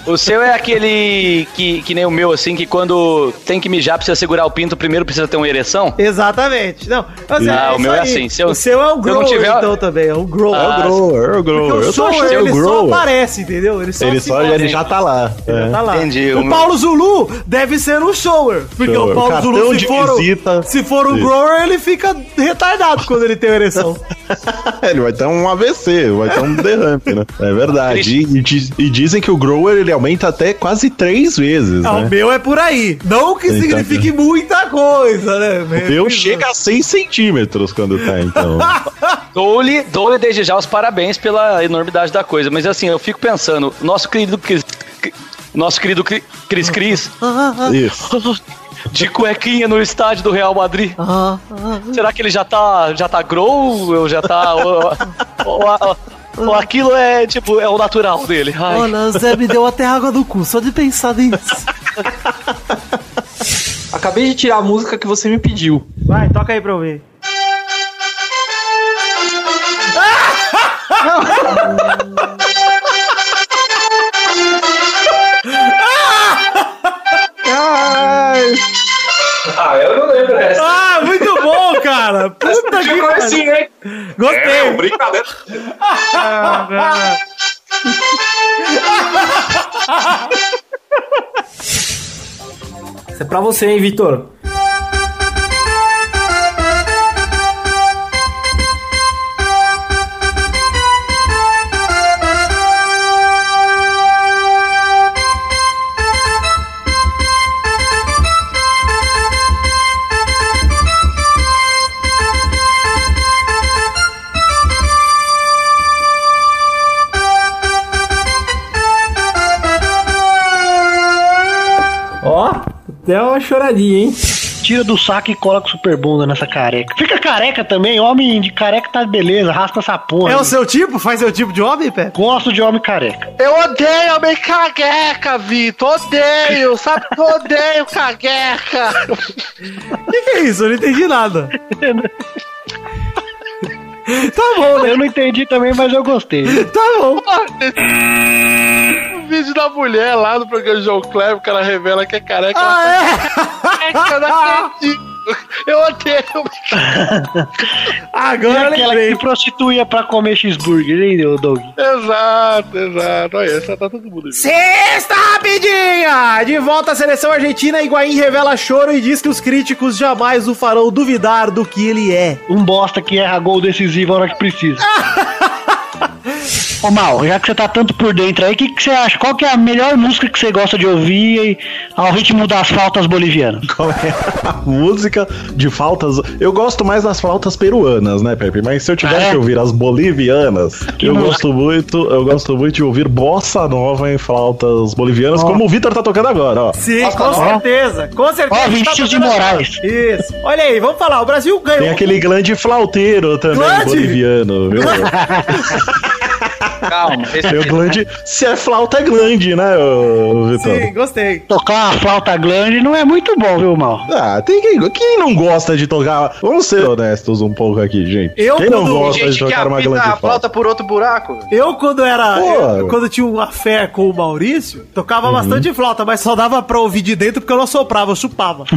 o seu é aquele que, que nem o meu, assim, que quando tem que mijar, precisa segurar o pinto, primeiro precisa ter uma ereção?
Exatamente. Não, mas
Ah, o meu é
aí.
assim, se eu-
o seu é o
se eu não
grower,
tiver-
então também. É o grower.
Ah,
É o grower, é o grower. Eu
shower,
achando
ele
o
só aparece, entendeu? Ele só
Ele só ele já tá lá.
Ele
é.
tá lá.
Entendi.
O
O
Paulo Zulu deve ser um shower. Porque
Shower.
o Paulo
Cartão
Zulu,
de
se for,
visita.
o, se for um
Isso.
grower, ele fica retardado quando ele tem uma ereção. [laughs]
Ele vai ter um AVC, vai ter um derrame, né? É verdade. E, e diz- e dizem que o grower ele aumenta até quase três vezes,
Ah,
né?
O meu é por aí. Não que
Então,
signifique muita coisa, né?
O meu chega a 6 centímetros quando tá, então. [laughs]
Dou-lhe dou desde já os parabéns pela enormidade da coisa. Mas assim, eu fico pensando, nosso querido Cris. Nosso querido Cri- Cris Cris.
Isso. [laughs]
De cuequinha no estádio do Real Madrid. Será que ele já tá, já tá grow? Ou já tá. ou, ou- ou- ou aquilo é tipo, é o natural dele? Ai.
Olha, Zé me deu até água no cu, só de pensar nisso. [laughs]
Acabei de tirar a música que você me pediu.
Vai, toca aí pra eu ver.
Ah, eu não lembro essa.
Cara! Puta que pariu.
assim, hein?
Gostei!
É, brincadeira. Isso é pra você, hein, Vitor? Até uma choradinha, hein?
Tira do saco e cola com super bunda nessa careca. Fica careca também, homem de careca tá beleza, raspa essa porra.
É o seu tipo? Faz seu tipo de homem, Pé?
Gosto de homem careca.
Eu odeio homem cagueca, Vitor. Odeio, sabe? Eu odeio cagueca. [laughs]
O que, que é isso? Eu não entendi nada. [laughs] [laughs]
Tá bom, né? Eu não entendi também, mas eu gostei.
Tá bom.
O vídeo da mulher lá no programa de João Kleber, o cara revela que é careca.
Ah,
é? Eu não acredito. [laughs] Eu odeio. [laughs]
Agora aquela que se prostituía pra comer cheeseburger, hein, Doug?
Exato, exato. Olha, essa tá todo mundo.
Sexta rapidinha! De volta à seleção argentina, Higuaín revela choro e diz que os críticos jamais o farão duvidar do que ele é.
Um bosta que erra gol decisivo na hora que precisa. [laughs] Ô Mal, já que você tá tanto por dentro aí, o que, que você acha? Qual que é a melhor música que você gosta de ouvir ao ritmo das flautas bolivianas?
Qual é a música de flautas? Eu gosto mais das flautas peruanas, né, Pepe? Mas se eu tivesse
Ah, é?
que ouvir as bolivianas,
Que
eu
música?
gosto muito, eu gosto muito de ouvir bossa nova em flautas bolivianas,
Ó.
como o Vitor tá tocando agora, ó.
Sim, com certeza. Com certeza.
Ó, Vinícius de Moraes.
agora. Isso. Olha aí, vamos falar. O Brasil ganhou.
Tem aquele grande flauteiro também
Glande?
boliviano, viu? [laughs] [laughs]
Calma, [laughs]
o glande. Se é flauta, é glande, né, Vitor?
Sim, gostei.
Tocar uma flauta grande não é muito bom, viu, Mal?
Ah, tem quem, quem não gosta de tocar. Vamos ser honestos um pouco aqui, gente.
Eu,
quem não
quando-
gosta de
Gente que
tocar uma glande
a
flauta?
flauta por outro buraco.
Eu, quando era. Eu- quando tinha uma fé com o Maurício, tocava
Uhum.
bastante flauta, mas só dava pra ouvir de dentro porque eu não soprava, eu chupava. [laughs]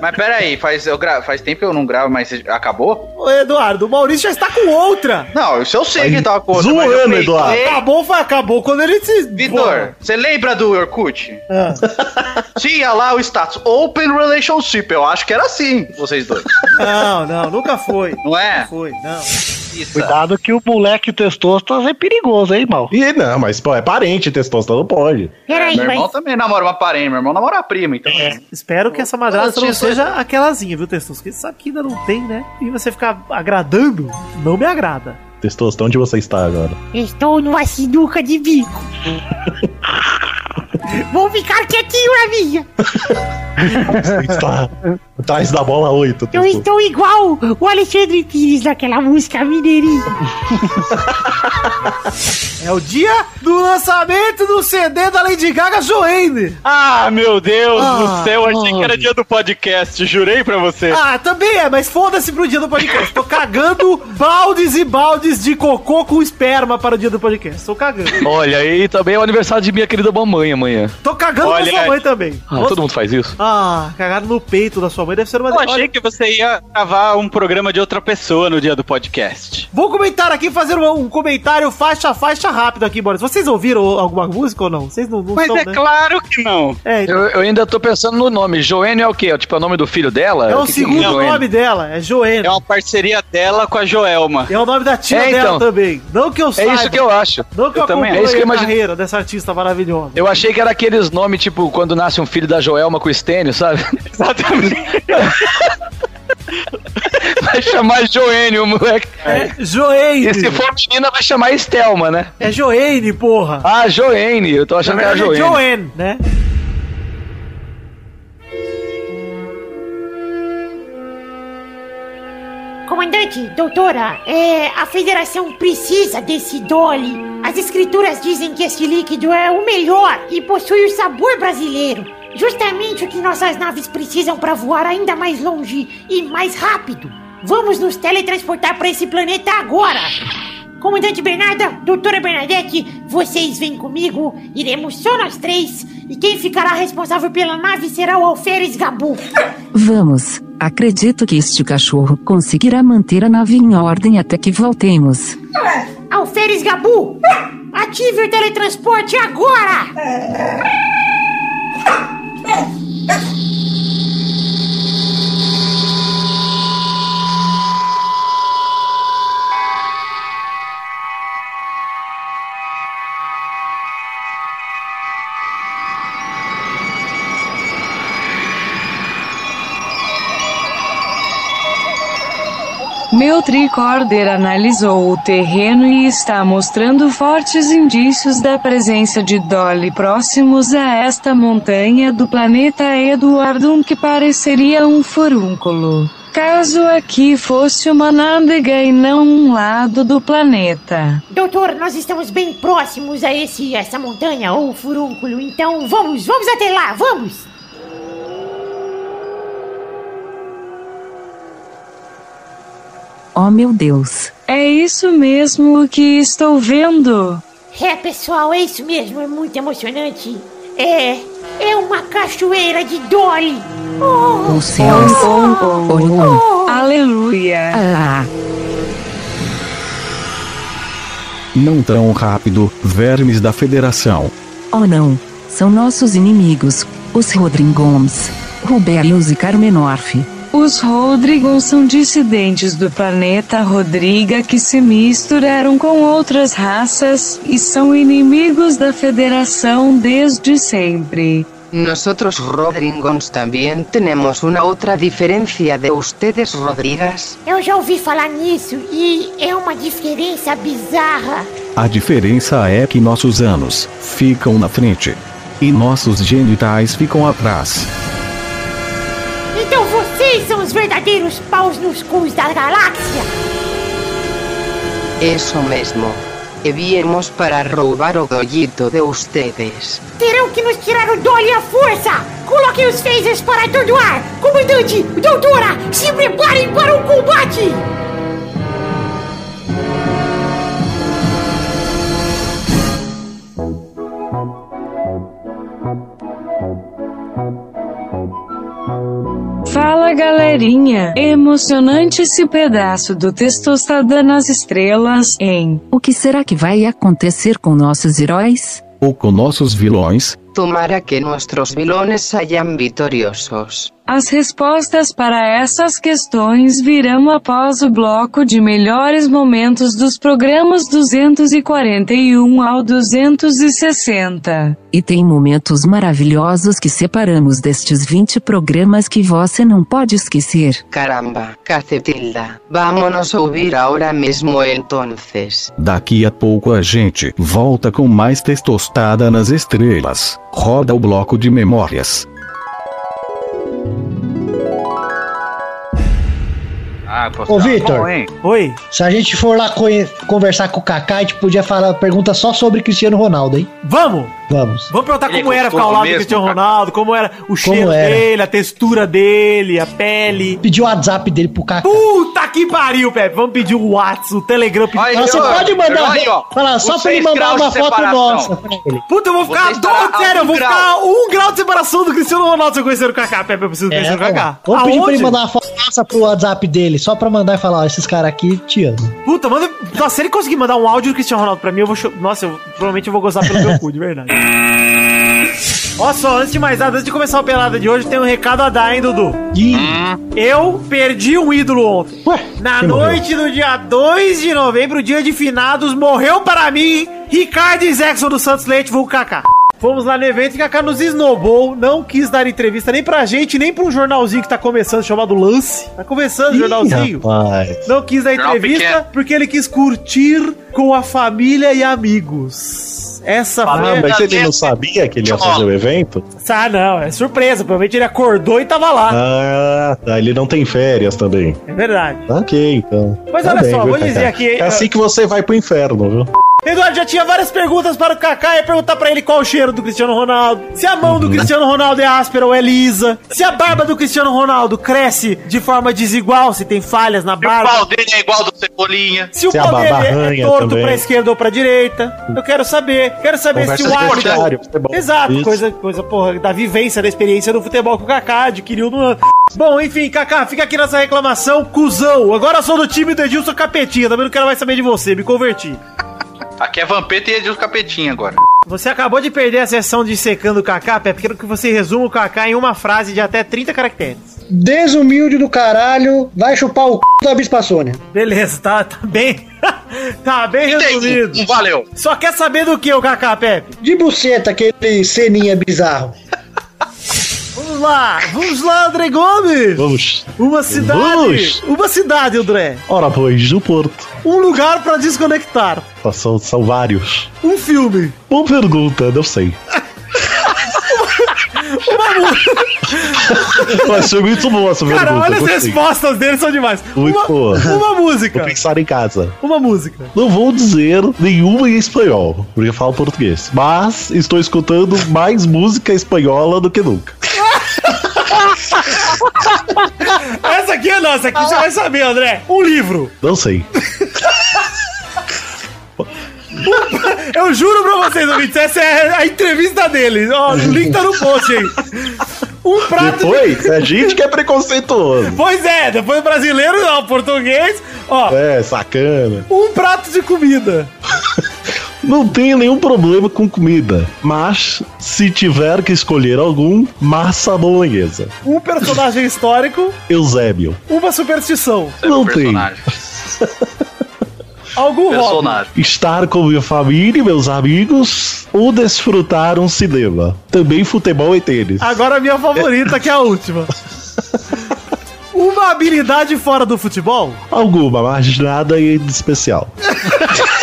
Mas pera aí, faz, eu gra... faz tempo que eu não gravo, mas acabou?
Ô, Eduardo, o Maurício já está com outra.
Não, isso eu sei
Aí,
que tava com outra.
zoando, Eduardo.
Acabou, foi, acabou quando ele se.
Vitor, você lembra do Orkut?
Ah. [laughs]
Tinha lá o status Open Relationship. Eu acho que era assim, vocês dois.
Não, não, nunca foi.
Não é?
Não foi, não.
Isso.
Cuidado que o moleque testosto é perigoso, hein, Mal?
Ih, não, mas pô, é parente, testosterona pode.
Peraí,
meu irmão
mas...
também namora uma parente, meu irmão namora a prima, então.
Espero que essa madrasta não seja aquelazinha, viu, Testus? Porque sabe que ainda não tem, né? E você ficar agradando, não me agrada.
Testosterona, onde você está agora?
Estou numa sinuca de bico. [laughs] Vou ficar quietinho na minha. [laughs]
Você está atrás da bola 8,
Eu estou igual o Alexandre Pires naquela música Mineirinho. [laughs]
É o dia do lançamento do CD da Lady Gaga Joanne.
Ah, meu Deus
Ah,
do céu, achei que era dia do podcast, jurei pra você.
Ah, também é, mas foda-se pro dia do podcast. Tô cagando baldes e baldes de cocô com esperma para o dia do podcast. Tô cagando.
Olha, e também é o aniversário de minha querida mamãe amanhã.
Tô cagando
Olha,
com sua mãe também.
Ah, todo mundo faz isso?
Ah, cagado no peito da sua mãe deve ser uma
Eu achei que você ia gravar um programa de outra pessoa no dia do podcast.
Vou comentar aqui, fazer um, um comentário faixa a faixa rápido aqui, Boris. Vocês ouviram alguma música ou não? Vocês não, não
Mas
são,
é
né?
claro que não.
É,
Eu, eu ainda tô pensando no nome. Joênio é o quê? Tipo, é o nome do filho dela?
é o
que que
segundo
Joênio?
nome dela, é Joene.
É uma parceria dela com a Joelma.
É o nome da tia
É,
dela
então.
também. Não que eu
É
saiba.
isso que eu acho.
Não que eu,
Eu também,
é isso que eu
a
imagino.
carreira dessa artista maravilhosa.
Eu achei que era aqueles nomes, tipo, quando nasce um filho da Joelma com o Estênio, sabe? [laughs]
Exatamente. [laughs]
Vai chamar Joênio, o moleque.
É Joene.
E se for menina, vai chamar Estelma, né?
É Joene, porra.
Ah, Joene. Eu tô achando que era
verdade, é
Joene.
Joene, né?
Comandante, doutora, é, a federação precisa desse Dolly. As escrituras dizem que este líquido é o melhor e possui o sabor brasileiro. Justamente o que nossas naves precisam para voar ainda mais longe e mais rápido. Vamos nos teletransportar para esse planeta agora. Comandante Bernarda, doutora Bernadette, vocês vêm comigo, iremos só nós três, e quem ficará responsável pela nave será o Alferes Gabu.
Vamos. Acredito que este cachorro conseguirá manter a nave em ordem até que voltemos.
Alferes Gabu, ative o teletransporte agora! Hey! Hey!
Meu tricorder analisou o terreno e está mostrando fortes indícios da presença de Dolly próximos a esta montanha do planeta Eduardum que pareceria um furúnculo. Caso aqui fosse uma nádega e não um lado do planeta.
Doutor, nós estamos bem próximos a esse essa montanha ou furúnculo, então vamos, vamos até lá, vamos!
Oh meu Deus.
É isso mesmo que estou vendo.
É, pessoal, é isso mesmo, é muito emocionante. É, é uma cachoeira de Dolly. Oh,
Os céus. Oh, oh.
Aleluia.
Ah.
Não tão rápido, vermes da Federação.
Oh não. São nossos inimigos. Os Rodringoms. Rubelius e Carmenorf.
Os Rodrigons são dissidentes do planeta Rodriga que se misturaram com outras raças e são inimigos da Federação desde sempre.
Nosotros Rodringons también tenemos una otra diferencia de ustedes Rodrigas.
Eu já ouvi falar nisso e é uma diferença bizarra.
A diferença é que nossos anos ficam na frente e nossos genitais ficam atrás.
Os verdadeiros paus nos cus da galáxia.
Eso mesmo. E viemos para roubar o dollito de ustedes.
Terão que nos tirar o Dolly à força. Coloquem os phasers para atordoar. Comandante, doutora, se preparem para o combate.
Fala galerinha, emocionante esse pedaço do Testostada nas Estrelas, hein?
O que será que vai acontecer com nossos heróis?
Ou com nossos vilões?
Tomara que nuestros vilones sayan vitoriosos.
As respostas para essas questões virão após o bloco de melhores momentos dos programas 241 ao 260.
E tem momentos maravilhosos que separamos destes 20 programas que você não pode esquecer.
Caramba, cacetilda. Vámonos a ouvir ahora mismo entonces.
Daqui a pouco a gente volta com mais testostada nas estrelas. Roda o bloco de memórias.
Ah,
Ô, Vitor.
Oi.
Se a gente for lá conversar com o Kaká, a gente podia falar pergunta só sobre Cristiano Ronaldo, hein?
Vamos!
Vamos.
Vamos perguntar
Ele é
como era ficar ao lado do Cristiano. Ronaldo, como era o cheiro dele, a textura dele, a pele.
Pedir o WhatsApp dele pro Kaká.
Puta que pariu, Pepe. Vamos pedir o WhatsApp, o Telegram.
você pode mandar. Fala, só pra ele mandar uma foto nossa.
Puta, eu vou ficar doido,
a
sério, eu vou
grau.
ficar um grau de separação do Cristiano Ronaldo se eu conhecer o Kaká, Pepe. Eu preciso conhecer o Kaká.
É, Vamos pedir pra ele mandar uma foto nossa pro WhatsApp dele, só pra mandar e falar, ó, esses caras aqui te amam.
Puta, manda. Nossa, se ele conseguir mandar um áudio do Cristiano Ronaldo pra mim, eu vou. Nossa, eu provavelmente eu vou gozar pelo meu cu, de verdade. Ó só, antes de mais nada, antes de começar a pelada de hoje, tem um recado a dar, hein, Dudu? Eu perdi um ídolo ontem. Na
quem
noite do dia 2 de novembro, dia de finados, morreu para mim Ricardo Zexon do Santos Leite, vulgo Kaká. Fomos lá no evento e Kaká nos esnobou, não quis dar entrevista nem pra gente, nem pra um jornalzinho que tá começando, chamado Lance. Tá começando o jornalzinho.
Rapaz.
Não quis dar entrevista porque ele quis curtir com a família e amigos. Essa
Ah, mas ele não sabia que ele ia fazer o evento?
Ah, não, é surpresa. Provavelmente ele acordou e tava lá.
Ah, tá. Ele não tem férias também.
É verdade.
Ok, então.
Mas
Tá
olha
bem,
só,
viu,
vou dizer aqui-
É assim que você vai pro inferno, viu?
Eduardo já tinha várias perguntas para o Kaká. Ia perguntar pra ele qual o cheiro do Cristiano Ronaldo. Se a mão do
Uhum.
Cristiano Ronaldo é áspera ou é lisa. Se a barba do Cristiano Ronaldo cresce de forma desigual, se tem falhas na
O
barba.
pau dele é igual do Cebolinha.
Se o
Se a
pau dele é torto pra esquerda ou pra direita. Eu quero saber. Quero saber
Conversa
se o árbitro. Exato,
Isso.
coisa, coisa, porra, da vivência, da experiência do futebol que o Kaká adquiriu no ano. Bom, enfim, Kaká, fica aqui nessa reclamação, cuzão. Agora eu sou do time do Edilson Capetinha, também não quero mais saber de você, me converti.
Aqui é Vampeta e Edilson Capetinha agora.
Você acabou de perder a sessão de secando o Kaká, Pepe. Quero que você resuma o Kaká em uma frase de até 30 caracteres.
Desumilde do caralho, vai chupar o c da Bispa Sônia.
Beleza, tá, tá bem. [laughs] tá bem resumido.
Valeu.
Só quer saber do que o Kaká, Pepe?
De buceta, aquele ceninha bizarro.
Vamos lá, vamos lá, André Gomes.
Vamos.
Uma cidade.
Vamos.
Uma cidade, André.
Ora, pois, do Porto.
Um lugar pra desconectar.
São, são vários.
Um filme.
Boa pergunta, não sei. Mas foi muito boa essa
Cara,
pergunta.
olha as
gostei.
respostas dele, são demais.
Muito
uma,
boa.
uma música.
Vou pensar em casa.
Uma música.
Não vou dizer nenhuma em espanhol, porque eu falo português. Mas estou escutando mais música espanhola do que nunca.
Essa aqui é nossa, aqui você vai saber, André. Um livro.
Não sei. [laughs]
Eu juro pra vocês, ouvintes, essa é a entrevista dele. Ó, o link tá no post aí. Um prato
Depois, a gente que é preconceituoso.
Pois é, depois brasileiro não, português. Ó,
É, sacana.
um prato de comida. [laughs]
Não tenho nenhum problema com comida, mas se tiver que escolher algum, massa bolonhesa.
Um personagem histórico,
Eusébio.
uma superstição.
Não tem. [laughs]
Algum hobby.
Estar com minha família e meus amigos ou desfrutar um cinema. Também futebol e tênis.
Agora a minha favorita, que é a [laughs] última. Uma habilidade fora do futebol?
Alguma, mas nada de especial. [laughs]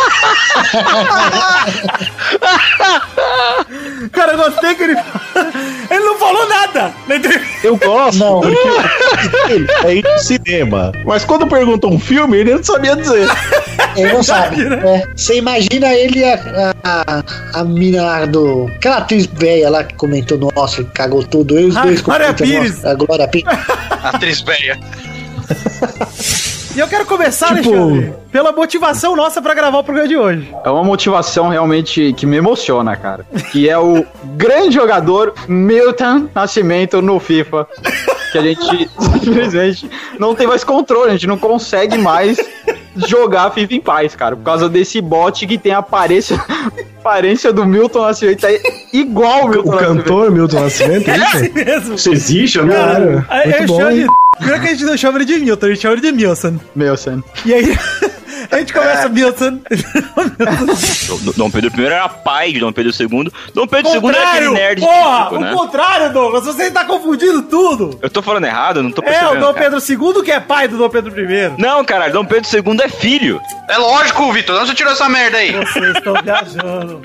[laughs]
Cara, eu gostei que ele. [laughs] Ele não falou nada na entrevista.
Eu gosto, porque ele é ir no cinema. Mas quando perguntam um filme, ele não sabia dizer.
Ele não [laughs] sabe. É. Você imagina ele e a, a, a mina lá do. Aquela atriz velha lá que comentou no Oscar, que cagou tudo. Eu e os
Ah,
dois
Glória Pires.
Oscar, A Glória Pires.
Atriz velha.
E eu quero começar,
Tipo-
Alexandre, pela motivação nossa pra gravar o programa de hoje.
É uma motivação realmente que me emociona, cara. Que é o grande jogador Milton Nascimento no FIFA. Que a gente [laughs] simplesmente não tem mais controle, a gente não consegue mais jogar FIFA em paz, cara. Por causa desse bot que tem a aparência, [laughs] aparência do Milton Nascimento. É igual o Milton
O cantor Milton Nascimento, é
É
isso?
assim mesmo.
Isso existe? Não
Cara,
Muito
eu
bom.
Primeiro que a gente não chama ele de Milton, a gente chama ele de Milson.
Milson.
E aí. [laughs] A gente começa Milton. [laughs]
Dom- Dom Pedro I era pai de Dom Pedro II. Dom Pedro II era aquele
Contrário!
nerd
Porra!
típico, né?
O contrário, Douglas, você tá confundindo tudo!
Eu tô falando errado? Não tô
É,
percebendo.
o Dom
cara.
Pedro II que é pai do Dom Pedro I.
Não, caralho, Dom Pedro II é filho.
É lógico, Vitor. Onde você tirou essa merda aí?
Vocês estão viajando.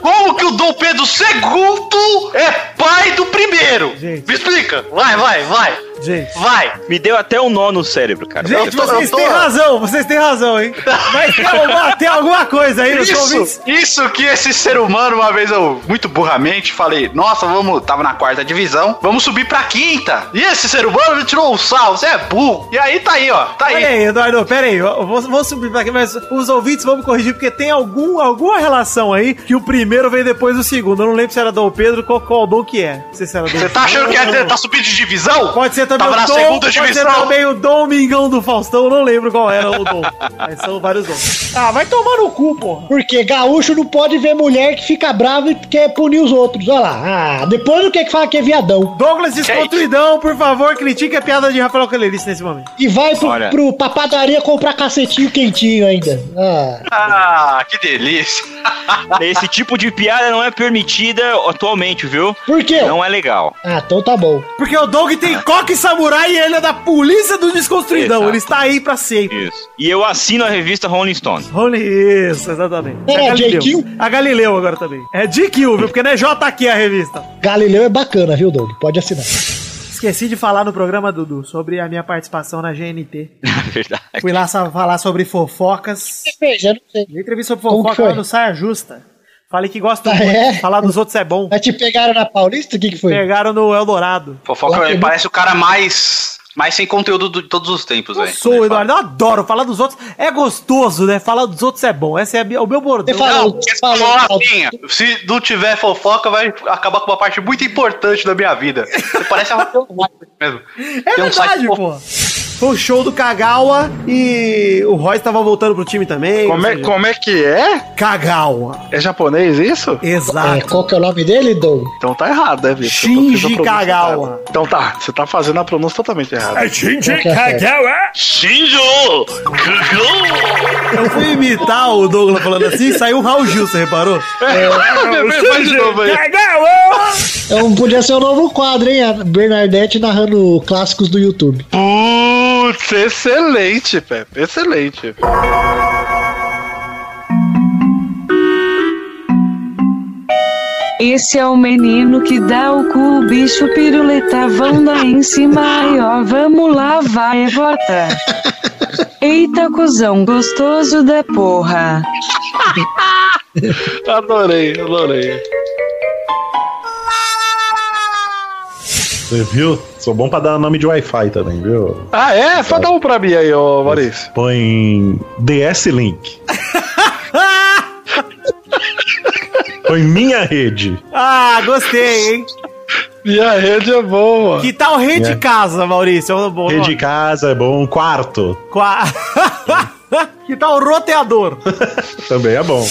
Como que o Dom Pedro II é pai do primeiro? Me explica. Vai, vai, vai.
Gente.
Vai.
Me deu até um nó no cérebro, cara.
Gente,
tô-
vocês
tô-
têm razão, vocês têm razão, hein? [laughs] Mas tem alguma, tem alguma coisa aí nos
Isso,
ouvintes?
isso que esse ser humano, uma vez eu, muito burramente, falei, nossa, vamos, tava na quarta divisão, vamos subir pra quinta. E esse ser humano me tirou o sal, você é burro. E aí tá aí, ó, tá aí.
Pera aí, Eduardo, pera aí, eu vou, vou subir pra aqui, mas os ouvintes vão me corrigir, porque tem algum, alguma relação aí que o primeiro veio depois do segundo. Eu não lembro se era Dom Pedro, qual, qual Dom que é. Se era Dom
Você tá achando que é, tá subindo de divisão?
Pode ser também
Tava
o
na
Dom,
segunda divisão.
também o Domingão do Faustão, não lembro qual era o Dom. Mas são vários Dons. Ah, vai tomar no cu, porra.
Porque gaúcho não pode ver mulher que fica brava e quer punir os outros. Olha lá. Ah, depois não quer que fala que é viadão.
Douglas Desconstruidão, por favor, critique a piada de Rafael Calerice nesse momento.
E vai pro,
Olha.
pro, pra padaria comprar cacetinho quentinho ainda. Ah.
Ah, que delícia. [laughs]
Esse tipo de piada não é permitida atualmente, viu?
Por quê?
Não é legal.
Ah, então tá bom.
Porque o Doug tem coque samurai e ele é da polícia do Desconstruidão.
Exato.
Ele está aí pra sempre.
Isso. E eu assino a revista Rolling Stone.
Rony, isso, exatamente.
É,
a Galileu. A Galileu agora também. É GQ, viu? Porque não é JQ a revista.
Galileu é bacana, viu, Doug? Pode assinar.
Esqueci de falar no programa, Dudu, sobre a minha participação na GNT. [laughs]
Verdade.
Fui lá falar sobre fofocas.
fez? Eu não sei.
Entrevista sobre fofoca no Saia Justa. Falei que gosto
Ah,
muito.
é?
Falar dos outros é bom.
Mas te pegaram na Paulista? O que, que foi?
Pegaram no Eldorado.
Fofoca
tem
parece o cara mais, mais sem conteúdo de todos os tempos,
Eu
velho.
sou, Eduardo. Eu adoro falar dos outros. É gostoso, né? Falar dos outros é bom. Esse é o meu bordão.
Não, porque você falou assim, se não tiver fofoca, vai acabar com uma parte muito importante da minha vida. Você parece a [laughs] mesmo.
É
Tem um
verdade, pô. Foi o show do Kagawa e o Royce tava voltando pro time também.
Como é, como é que é?
Kagawa.
É japonês isso?
Exato.
É, qual que é o nome dele, Doug?
Então tá errado, né, Vitor?
Shinji Kagawa.
errada. Então tá, você tá fazendo a pronúncia totalmente errada.
É Shinji
que é certo?
Kagawa.
Shinjo!
Eu fui imitar o Douglas falando assim e saiu o Raul Gil, você reparou?
Faz de novo aí.
Então, podia ser um novo quadro, hein? A Bernadette narrando clássicos do YouTube.
Putz, excelente, Pepe. Excelente.
Esse é o menino que dá o cu, o bicho piruleta, vão lá em cima, ai ó, vamos lá, vai, volta. [laughs] Eita, cuzão gostoso da porra. [laughs]
Adorei, adorei.
Você viu? Sou bom pra dar nome de Wi-Fi também, viu?
Ah, é? Só dá um pra mim aí, ô Maurício.
Põe DS Link. [laughs] Põe minha rede.
Ah, gostei, hein?
Minha rede é boa.
Que tal rede
É.
casa, Maurício? É um bom
Rede
nome.
casa é bom. Quarto
Qua- [laughs] que tal roteador? [laughs]
também é bom.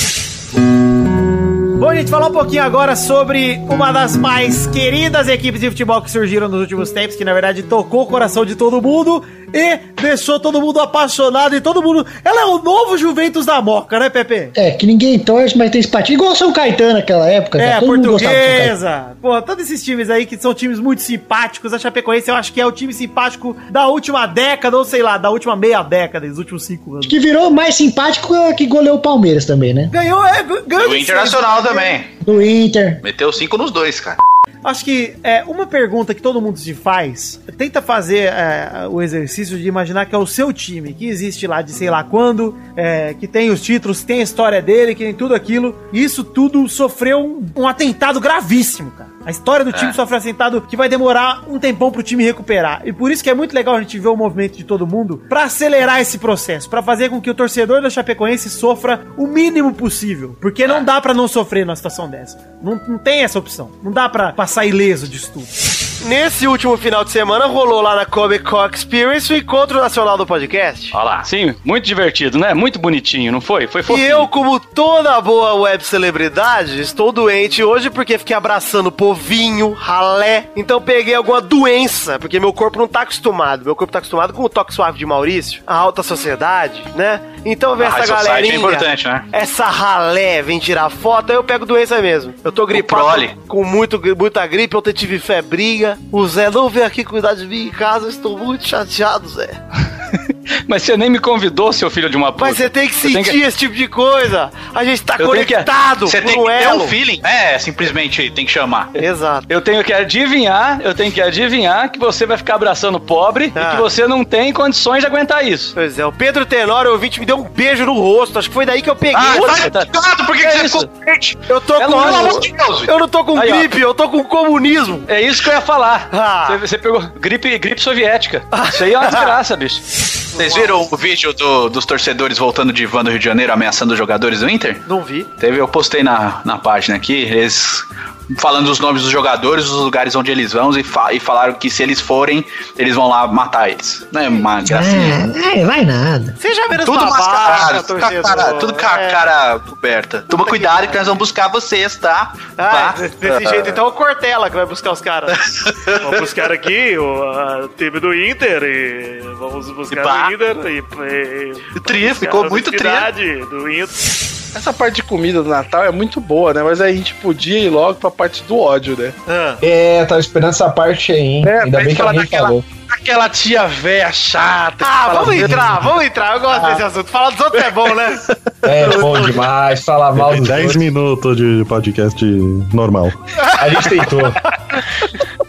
Bom, gente, falar um pouquinho agora sobre uma das mais queridas equipes de futebol que surgiram nos últimos tempos, que na verdade tocou o coração de todo mundo e deixou todo mundo apaixonado e todo mundo. Ela é o novo Juventus da Moca, né, Pepe?
É, que ninguém torce, mas tem simpatia. Igual São Caetano naquela época.
É,
cara. Todo do
portuguesa. Pô, todos esses times aí que são times muito simpáticos. A Chapecoense eu acho que é o time simpático da última década, ou sei lá, da última meia década, dos últimos cinco anos.
Que virou mais simpático que goleou o Palmeiras também, né?
Ganhou, é, ganhou.
O
de
Internacional também.
Do Inter.
Meteu cinco nos dois, cara.
Acho que é uma pergunta que todo mundo se faz. Tenta fazer é, o exercício de imaginar que é o seu time, que existe lá de sei lá quando, é, que tem os títulos, que tem a história dele, que tem tudo aquilo. E isso tudo sofreu um, um atentado gravíssimo, cara. A história do time
É.
sofre um atentado que vai demorar um tempão pro time recuperar. E por isso que é muito legal a gente ver o movimento de todo mundo pra acelerar esse processo, pra fazer com que o torcedor da Chapecoense sofra o mínimo possível. Porque não dá pra não sofrer numa situação dessa. Não, não tem essa opção. Não dá pra passar ileso disso tudo.
Nesse último final de semana rolou lá na Comic Con Experience o encontro nacional do podcast.
Olha lá, sim, muito divertido, né? Muito bonitinho, não foi? Foi
E
fofinho.
eu, como toda boa web celebridade, estou doente hoje porque fiquei abraçando povinho, ralé. Então peguei alguma doença, porque meu corpo não tá acostumado. Meu corpo tá acostumado com o toque suave de Maurício, a alta sociedade, né? Então vem
A
essa
society
galerinha.
é importante, né?
Essa ralé vem tirar foto, aí eu pego doença mesmo. Eu tô gripado com muito, muita gripe, ontem tive febrinha. O Zé não veio aqui cuidar de mim em casa, estou muito chateado, Zé. [laughs]
Mas você nem me convidou, seu filho de uma puta.
Mas você tem que sentir esse tipo de coisa. A gente tá
Eu que-
conectado
Você tem que ter um feeling. É, simplesmente tem que chamar.
Exato.
Eu tenho que adivinhar, eu tenho que adivinhar que você vai ficar abraçando o pobre
Ah.
e que você não tem condições de aguentar isso.
Pois é, o Pedro Tenório, o ouvinte, me deu um beijo no rosto. Acho que foi daí que eu peguei.
Ah,
Nossa,
tá ligado? Por que,
É
que você
isso.
ficou doente?
eu tô
É
com.
lógico.
Pelo amor de Deus,
Eu não tô com
Aí, ó.
gripe, eu tô com comunismo.
É isso que eu ia falar.
Ah.
Você, você pegou gripe, gripe soviética. Isso aí é uma [laughs] desgraça, bicho.
Vocês viram o vídeo do- dos torcedores voltando de van do Rio de Janeiro ameaçando os jogadores do Inter?
Não vi.
Teve, eu postei na, na página aqui, eles falando os nomes dos jogadores, os lugares onde eles vão e, fa- e falaram que se eles forem, eles vão lá matar eles. Não é uma gracinha.
É, é, vai nada.
Seja menos
Tudo mascarado, tudo com a cara, tudo com a
É.
cara coberta. Toma cuidado que nós vamos buscar vocês, tá?
Ah,
Tá?
desse desse jeito, então é o Cortella que vai buscar os caras. [laughs] Vamos buscar aqui o time do Inter e vamos buscar
E
o Inter e, e,
Tri,
buscar
ficou muito tri.
honestidade do Inter.
Essa parte de comida do Natal é muito boa, né? Mas a gente podia ir logo pra parte do ódio, né?
É, tava esperando essa parte aí, hein?
É,
Ainda bem que alguém
daquela,
falou.
aquela tia véia chata.
Ah, vamos entrar, vamos entrar. Eu gosto desse assunto. Falar dos outros é bom, né? [laughs]
É bom demais, falar mal dos
10
outros.
minutos de podcast normal.
A gente tentou. [laughs]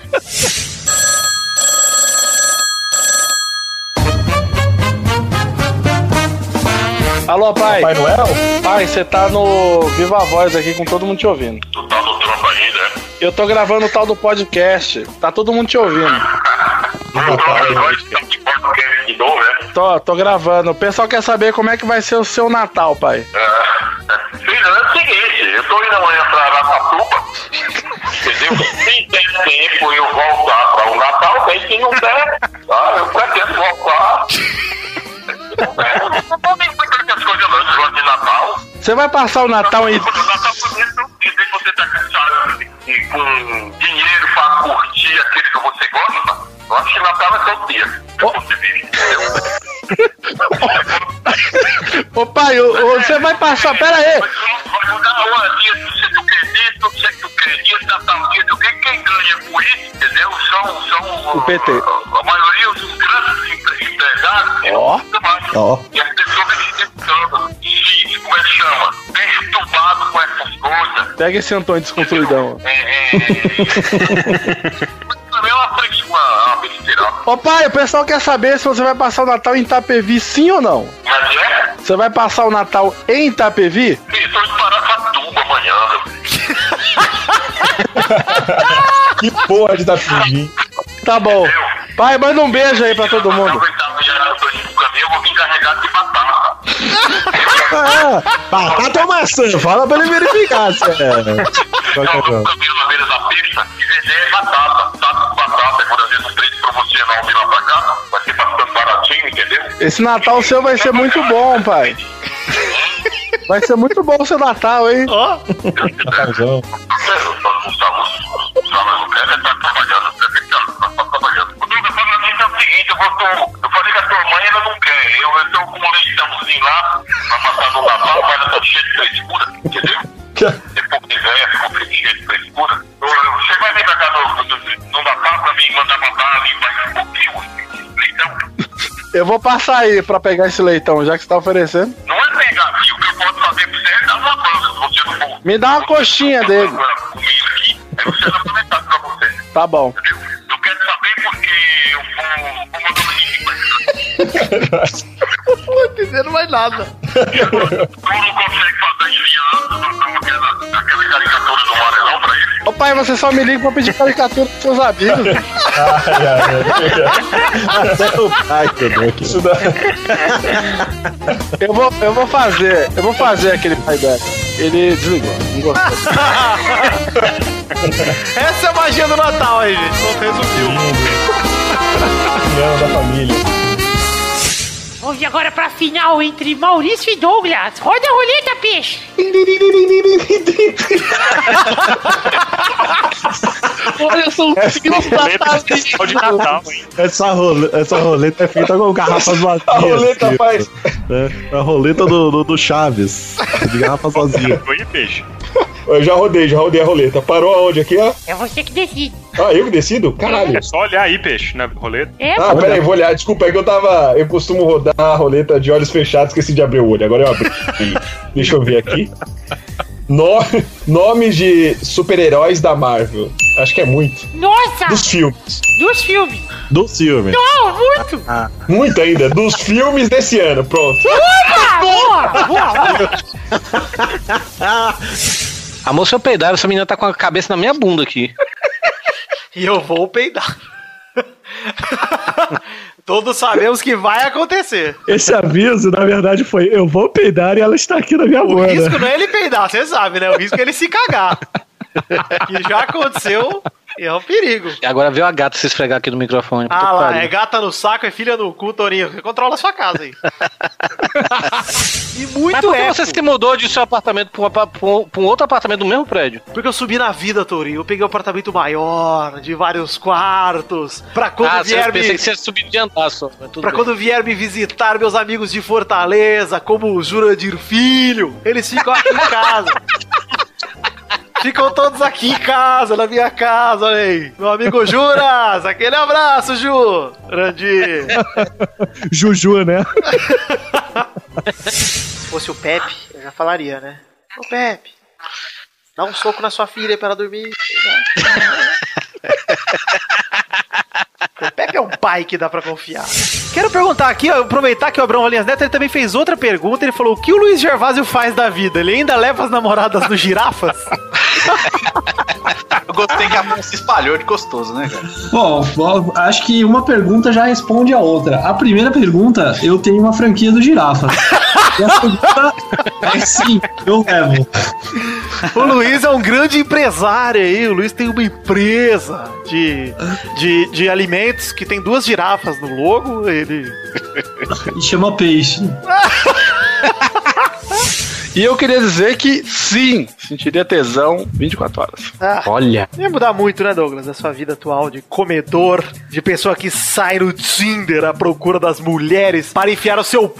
Alô, pai.
Papai Noel?
Pai, você tá no Viva Voz aqui com todo mundo te ouvindo.
Tu tá no trampo ainda?
Eu tô gravando o tal do podcast. Tá todo mundo te ouvindo. [laughs]
Agora, tá de podcast de novo, né?
Tô, tô gravando. O pessoal quer saber como é que vai ser o seu Natal, pai.
É, filho, é o seguinte, eu tô indo amanhã pra Aracatuba, entendeu? Se der tempo eu voltar pra o Natal, bem, se não der, tá? eu pretendo voltar. É, [laughs] eu não
Você vai passar o Natal em.
O Natal vez de você tá cansado com dinheiro pra curtir aquele que você gosta, eu acho que Natal é seu dia. Se?
Ô pai, você vai passar. Pera aí.
Vai mudar uma dia, se tu acredita, não sei se tu acredita, Natal, dia do quem, quem ganha com isso, entendeu? São, são
O PT.
a maioria dos grandes empre- empresários.
Ó.
Ó.
E as pessoas vêm ficando, se, como é que chama? Perturbado com essas coisas.
Pega esse Antônio desconstruidão.
É, é, [laughs] também é uma, fre- uma, uma besteira.
Ô pai, o pessoal quer saber se você vai passar o Natal em Itapevi, sim ou não?
Mas é?
Você vai passar o Natal em Itapevi?
Sim, tô indo para Aracatuba amanhã. [laughs]
Que porra de Itapevi.
Tá bom. Pai, manda um beijo aí pra todo mundo.
Eu vou vir carregado de batata.
Ah, batata ou maçã? Fala pra ele verificar se é. Qual que é o nome?
na beira da pista e vender é batata. Tá com batata, quando promocional vir lá pra cá, vai ser bastante baratinho, entendeu?
Esse Natal seu vai ser muito bom, pai. Vai ser muito bom o seu Natal, hein?
Tá
Natalzão.
trabalhando, tá trabalhando. O que eu é vou, que a tua mãe ela não quer. Eu, eu tô com um leitãozinho lá, pra passar no Natal, mas ela tá cheia de frescura, entendeu? Depois que velha, ficou cheia de frescura. Você vai vir pra cá no, no, no Natal pra mim mandar matar ali mais um pouquinho, leitão?
Eu vou passar aí pra pegar esse leitão, já que você tá oferecendo.
Não é pegar, filho. O que eu posso fazer pra você é dar uma banda, se você não for.
Me dá uma coxinha dele.
Aí você dá pra você.
Tá bom.
Eu quero saber porque eu vou, mandar
Não tô entendendo mais nada.
Tu não consegue fazer enviando aquela, aquela caricatura do pra ele?
Ô pai, você só me liga pra pedir caricatura pros seus amigos.
Até o pai quebrou aqui.
Eu vou, eu vou fazer, eu vou fazer aquele pai dela. Ele desligou, não gostou. [laughs]
Essa é a magia do Natal aí, gente. Só resumiu.
União da família.
Vamos agora pra final entre Maurício e Douglas. Roda a roleta, peixe.
Olha, eu sou um
de Natal, hein? Essa, role, essa roleta é feita com garrafas vazias.
A roleta
tipo,
faz-
né? A roleta do, do, do Chaves. De garrafas vazias.
Oi, peixe.
Eu já rodei, já rodei a roleta. Parou aonde aqui, ó?
É você que decide.
Ah, eu que decido? Caralho.
É só olhar aí, peixe, na roleta.
É,
Ah, pera aí, vou olhar. Desculpa, é que eu tava. Eu costumo rodar a roleta de olhos fechados, esqueci de abrir o olho. Agora eu abri. [laughs] Deixa eu ver aqui. No... Nomes de super-heróis da Marvel. Acho que é muito.
Nossa!
Dos filmes.
Dos filmes.
Do filme.
Não, muito.
Muito ainda. Dos filmes desse ano. Pronto.
Opa! Boa, boa. [laughs]
Amor, se eu peidar, essa menina tá com a cabeça na minha bunda aqui.
E eu vou peidar. [laughs] Todos sabemos que vai acontecer.
Esse aviso, na verdade, foi: eu vou peidar e ela está aqui na minha
O
bunda.
risco não é ele peidar, você sabe, né? O risco é ele se cagar. [laughs] que já aconteceu é um perigo.
E agora veio a gata se esfregar aqui no microfone.
Ah lá,
pariu.
é gata no saco, é filha no cu, Torinho. Você controla a sua casa aí. [laughs] e muito
Mas por que você se mudou de seu apartamento pra um, apa- pra pra outro apartamento do mesmo prédio?
Porque eu subi na vida, Torinho. Eu peguei um apartamento maior, de vários quartos. Pra quando
ah,
vier
eu pensei
me...
que você ia subir de andar só.
Pra
bem.
quando vier me visitar meus amigos de Fortaleza, como o Jurandir Filho, eles ficam aqui em casa. [laughs] Ficam todos aqui em casa, na minha casa, olha aí. Meu amigo Juras, aquele abraço, Ju. Jurandir.
Juju, né?
Se fosse o Pepe, eu já falaria, né? Ô Pepe, dá um soco na sua filha pra ela dormir. O [laughs] Pepe é um pai que dá pra confiar. Quero perguntar aqui, ó, aproveitar que o Abrão Rolinhas Neto ele também fez outra pergunta. Ele falou: o que o Luiz Gervásio faz da vida? Ele ainda leva as namoradas do girafas? [laughs]
Eu gostei que a mão se espalhou de gostoso, né, cara?
Bom, bom, acho que uma pergunta já responde a outra. A primeira pergunta, eu tenho uma franquia do Girafa. [laughs] E a segunda é sim, eu levo.
O Luiz é um grande empresário aí. O Luiz tem uma empresa de, de, de alimentos que tem duas girafas no logo. Ele.
E chama peixe.
E eu queria dizer que sim, sentiria tesão 24 horas.
Ah,
Olha.
Ia mudar muito, né, Douglas? A sua vida atual de comedor, de pessoa que sai no Tinder à procura das mulheres para enfiar o seu p.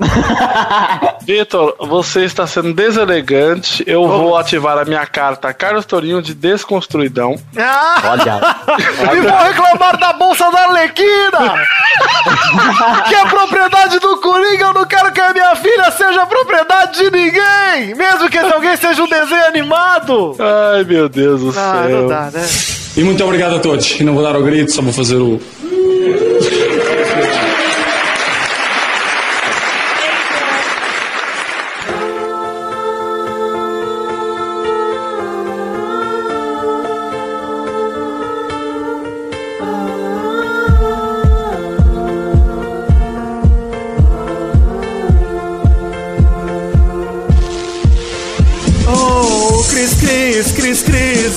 [laughs]
Vitor, você está sendo deselegante. Eu vou ativar a minha carta Carlos Torinho de desconstruidão.
Ah!
Olha. [laughs]
E vou reclamar da bolsa da Arlequina! [laughs] que é propriedade do Coringa, eu não quero que a minha filha seja propriedade de ninguém! Mesmo que esse alguém seja um desenho animado!
Ai, meu Deus do
Ah,
céu.
não dá, né?
E muito obrigado a todos. E não vou dar o grito, só vou fazer o.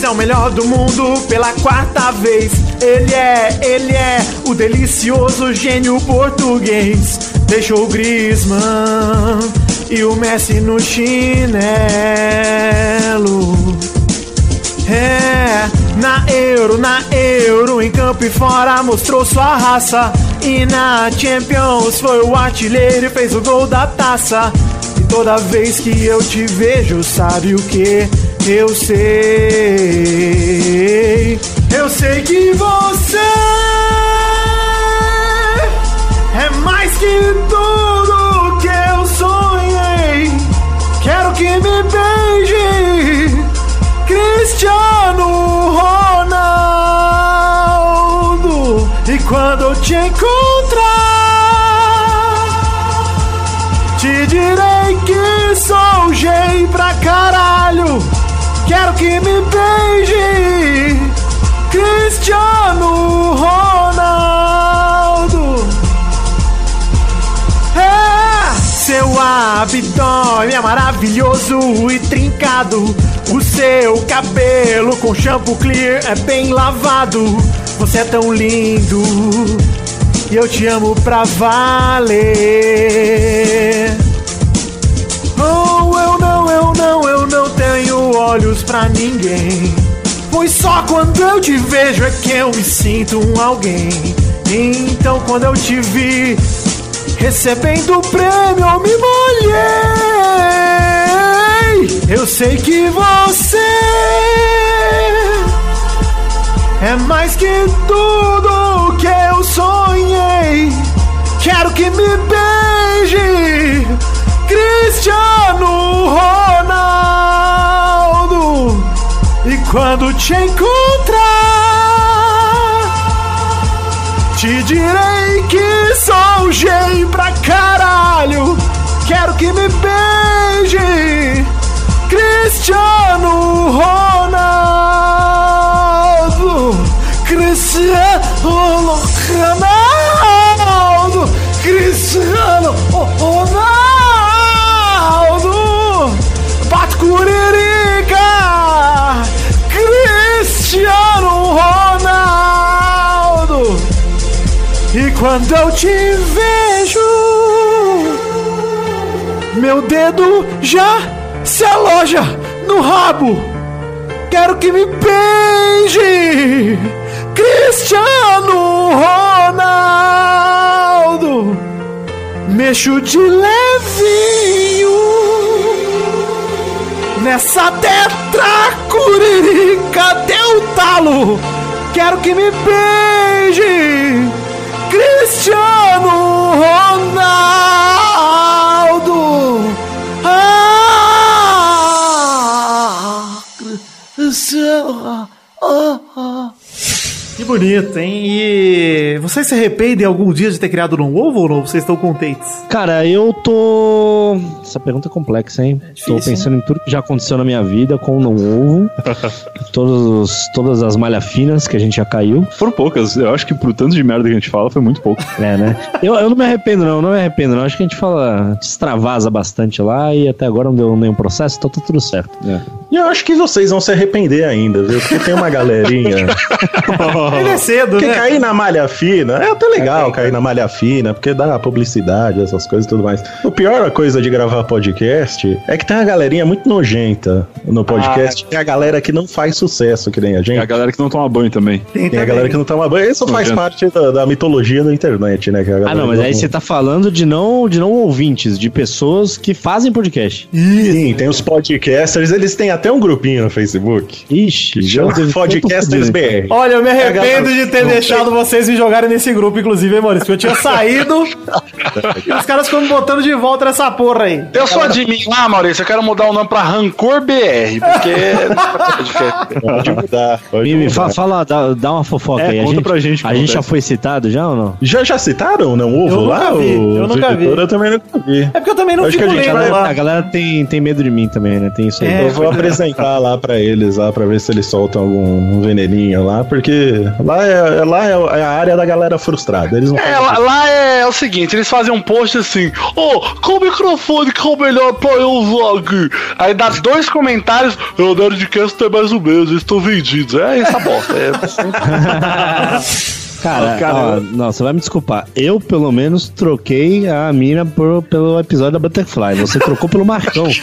é o melhor do mundo pela quarta vez. Ele é, ele é o delicioso gênio português. Deixou o Griezmann e o Messi no chinelo. É, na Euro, na Euro, em campo e fora mostrou sua raça. E na Champions foi o artilheiro e fez o gol da taça. Toda vez que eu te vejo, sabe o que? Eu sei. Eu sei que você é mais que tudo que eu sonhei. Quero que me beije, Cristiano Ronaldo. E quando eu te encontrar, Quero que me beije, Cristiano Ronaldo. É, seu abdômen é maravilhoso e trincado. O seu cabelo com shampoo clear é bem lavado. Você é tão lindo e eu te amo pra valer. Oh, eu não, eu não, eu não olhos pra ninguém. Pois só quando eu te vejo é que eu me sinto um alguém. Então quando eu te vi recebendo o prêmio, eu me molhei. Eu sei que você é mais que tudo que eu sonhei. Quero que me beije, Cristiano Ronaldo. Quando te encontrar, te direi que sou gay pra caralho. Quero que me beije, Cristiano Ronaldo. Cristiano Ronaldo. Quando eu te vejo, meu dedo já se aloja no rabo. Quero que me beije, Cristiano Ronaldo. Mexo de levinho nessa tetracuririca deu talo. Quero que me beije, Cristiano Ronaldo. Bonito, hein? E vocês se arrependem algum dia de ter criado um ovo ou não? Vocês estão contentes?
Cara, eu tô. Essa pergunta é complexa, hein? tô
difícil,
pensando em tudo que já aconteceu na minha vida com o não ovo. [laughs] todos, os- todas as malhas finas que a gente já caiu.
Foram poucas. Eu acho que pro tanto de merda que a gente fala, foi muito pouco.
É, né? Eu, eu não me arrependo, não, não me arrependo, não. Acho que a gente fala, extravasa bastante lá e até agora não deu nenhum processo, então tá tudo certo.
E eu acho que vocês vão se arrepender ainda, viu? Porque tem uma galerinha. [laughs]
Ele é cedo,
Porque
né?
cair na malha fina é até legal cair na malha fina, porque dá publicidade, essas coisas e tudo mais. O pior coisa de gravar podcast é que tem uma galerinha muito nojenta no podcast, que é a galera que não faz sucesso, que nem a gente.
É a galera que não toma banho também.
Tem a galera que não toma banho. Isso faz parte da, da mitologia da internet, né? que a
Ah, não, mas aí você tá falando de não, de não ouvintes, de pessoas que fazem podcast.
Sim, tem os podcasters, eles têm até um grupinho no Facebook.
Ixi,
já Podcasters BR.
Olha, eu me
É a galera-
arrependo de ter deixado vocês me jogarem nesse grupo, inclusive, hein, Maurício? Eu tinha [laughs] saído e os caras ficam me botando de volta nessa porra aí.
Eu sou admin lá, Maurício. Eu quero mudar o nome pra Rancor BR, porque. [laughs]
Pode mudar. Pode
Mimi,
mudar.
fa- fala, dá, dá uma fofoca
É,
aí. A
conta
gente,
pra gente
a gente já foi citado já ou não?
Já, já citaram não ovo
Eu
lá?
vi, eu nunca vi.
Eu também nunca vi.
É porque eu também não
Acho que
fico
a gente
lá.
A galera tem, tem medo de mim também, né? Tem isso aí.
eu vou
verdade.
Apresentar lá pra eles, lá pra ver se eles soltam algum veneninho lá, porque lá é, lá é, é a área da galera frustrada. Eles não
É, lá, lá é, o seguinte, eles fazem um post assim, ô, qual microfone que é o melhor pra eu usar aqui? Aí dá dois comentários, o Nerdcast é mais o mesmo, estão vendidos. É essa bosta. É... [laughs] [laughs] [laughs]
Cara,
Cara,
ó, não, você vai me desculpar. Eu, pelo menos, troquei a mina por- pelo episódio da Butterfly. Você trocou pelo Marcão. [laughs]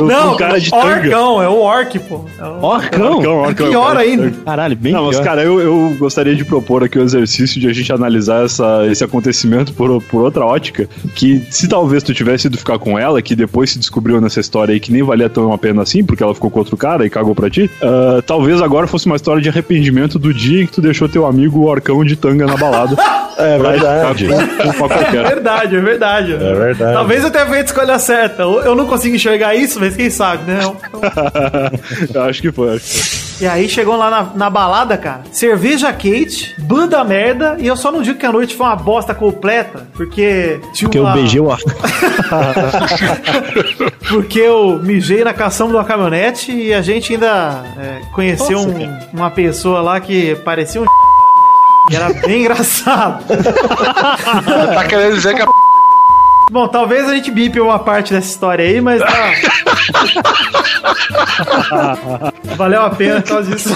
Não,
O cara de tanga.
Orcão, é o Orc, pô. É o-
Orcão?
Orcão, Orcão,
Pior
cara.
ainda.
Caralho, bem
Não, mas
pior.
cara, eu, eu gostaria de propor aqui o exercício de a gente analisar essa, esse acontecimento por, por outra ótica. Que se talvez tu tivesse ido ficar com ela, que depois se descobriu nessa história aí que nem valia tão a pena assim, porque ela ficou com outro cara e cagou pra ti, ah, talvez agora fosse uma história de arrependimento do dia em que tu deixou teu amigo Orcão de tanga na balada. [laughs]
É verdade.
É verdade, é verdade.
É verdade.
Talvez eu tenha feito a escolha certa. Eu eu não consigo enxergar isso, mas quem sabe, né? [laughs]
Eu acho que foi, acho que foi.
E aí chegou lá na, na balada, cara. Cerveja quente, banda merda. E eu só não digo que a noite foi uma bosta completa, porque tinha
Porque eu
uma...
beijei o ar. [laughs]
Porque eu mijei na caçamba de uma caminhonete e a gente ainda é, conheceu
Nossa,
um- uma pessoa lá que parecia um e era bem engraçado. [laughs]
tá querendo dizer que a
Bom, talvez a gente bipe uma parte dessa história aí, mas tá. [laughs] Valeu a pena por causa disso.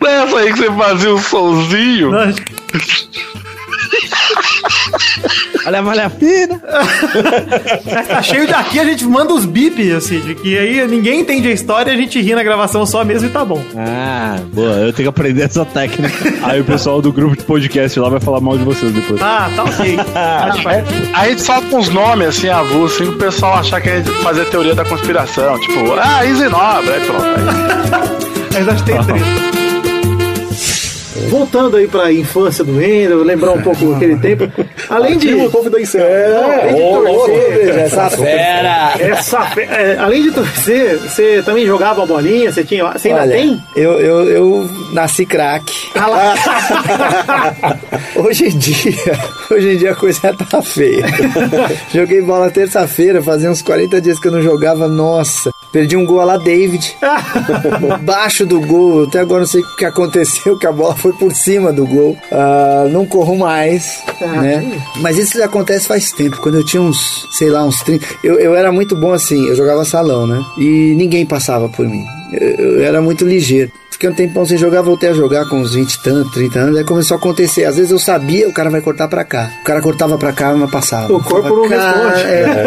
Não é essa aí que você fazia um sonzinho? [laughs]
Olha, malha fina.
tá cheio daqui, a gente manda os bips, assim, de que aí ninguém entende a história e a gente ri na gravação só mesmo e tá bom.
Ah, boa. Eu tenho que aprender essa técnica.
Aí o pessoal do grupo de podcast lá vai falar mal de vocês depois.
Ah, tá ok. [laughs]
A gente solta uns nomes assim, avulsos, assim, o pessoal achar que a gente fazer teoria da conspiração. Tipo, ah, Easy Nobre, aí pronto. Aí.
Mas acho que tem treta.
Voltando aí pra infância do Wendel, lembrar um pouco [laughs] daquele tempo. Além de.
Essa fera.
Essa fe- é, além de torcer, você também jogava uma bolinha? Você tinha. Você ainda
Olha,
tem?
Eu, eu, eu nasci craque. [laughs] hoje em dia, hoje em dia a coisa tá feia. [laughs] Joguei bola terça-feira, fazia uns 40 dias que eu não jogava, nossa. Perdi um gol lá, David. [laughs] Baixo do gol, até agora não sei o que aconteceu, que a bola foi por cima do gol. Ah, não corro mais, né? Mas isso acontece faz tempo. Quando eu tinha uns, sei lá, uns 30. Eu, eu era muito bom assim, eu jogava salão, né? E ninguém passava por mim. Eu, eu era muito ligeiro. Fiquei um tempão sem jogar, voltei a jogar com uns 20 e tanto, 30 anos. Aí começou a acontecer. Às vezes eu sabia, o cara vai cortar pra cá. O cara cortava pra cá, mas passava.
O corpo não responde.
é.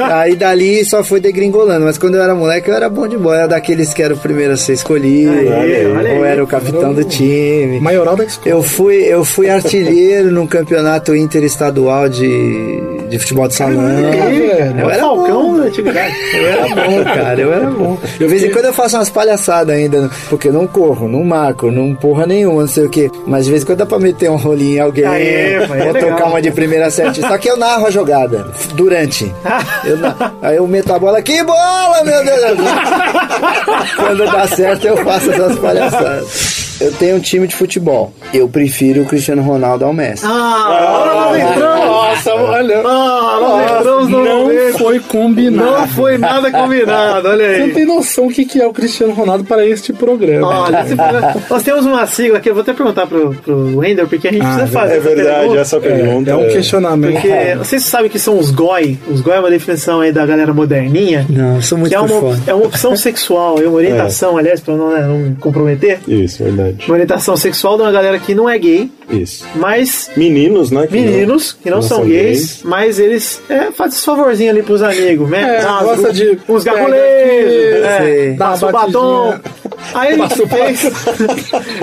[laughs] Aí dali só foi degringolando. Mas quando eu era moleque, eu era bom de bola. Era daqueles que era o primeiro a ser escolhido.
Aí,
ou
aí.
era o capitão do time.
Maioral da escola.
Eu fui, eu fui artilheiro num campeonato interestadual de, de futebol de salão.
É,
Eu era
Falcão
bom.
da antiguidade.
Eu era bom, cara, eu era bom. De vez em quando eu faço umas palhaçadas ainda, porque eu não corro, não marco, não porra nenhuma, não sei o quê. Mas de vez em quando dá pra meter um rolinho em alguém,
Aê, pô, é
tocar uma de primeira sete. Só que eu narro a jogada, durante. Eu na- aí eu meto a bola, que bola, meu Deus! Quando dá certo, eu faço essas palhaçadas. Eu tenho um time de futebol. Eu prefiro o Cristiano Ronaldo ao Messi.
Ah,
olha.
Ah, nós entramos no
Não
momento.
Foi combinado.
Não foi nada [laughs] combinado, olha
Você não
aí.
tem noção o que é o Cristiano Ronaldo para este programa.
Olha, [laughs] nós temos uma sigla que eu vou até perguntar pro, pro Wendel, porque a gente
Ah,
precisa fazer
é verdade,
pergunta.
essa pergunta. É um questionamento.
Porque vocês sabem que são os GOI. Os GOI é uma definição aí da galera moderninha.
Não, sou muito
que é uma, é uma opção sexual, é uma orientação, aliás, pra não, né, não comprometer.
Isso, verdade.
Uma orientação sexual de uma galera que não é gay,
Isso.
mas
Meninos, né? que
meninos que não, são, gays, mas eles é, fazem esse favorzinho ali pros amigos, né?
É, gosta de-
uns
pega
gargulejos,
aqui,
é,
sei. dá
batom. Aí ele
Passa o
fez,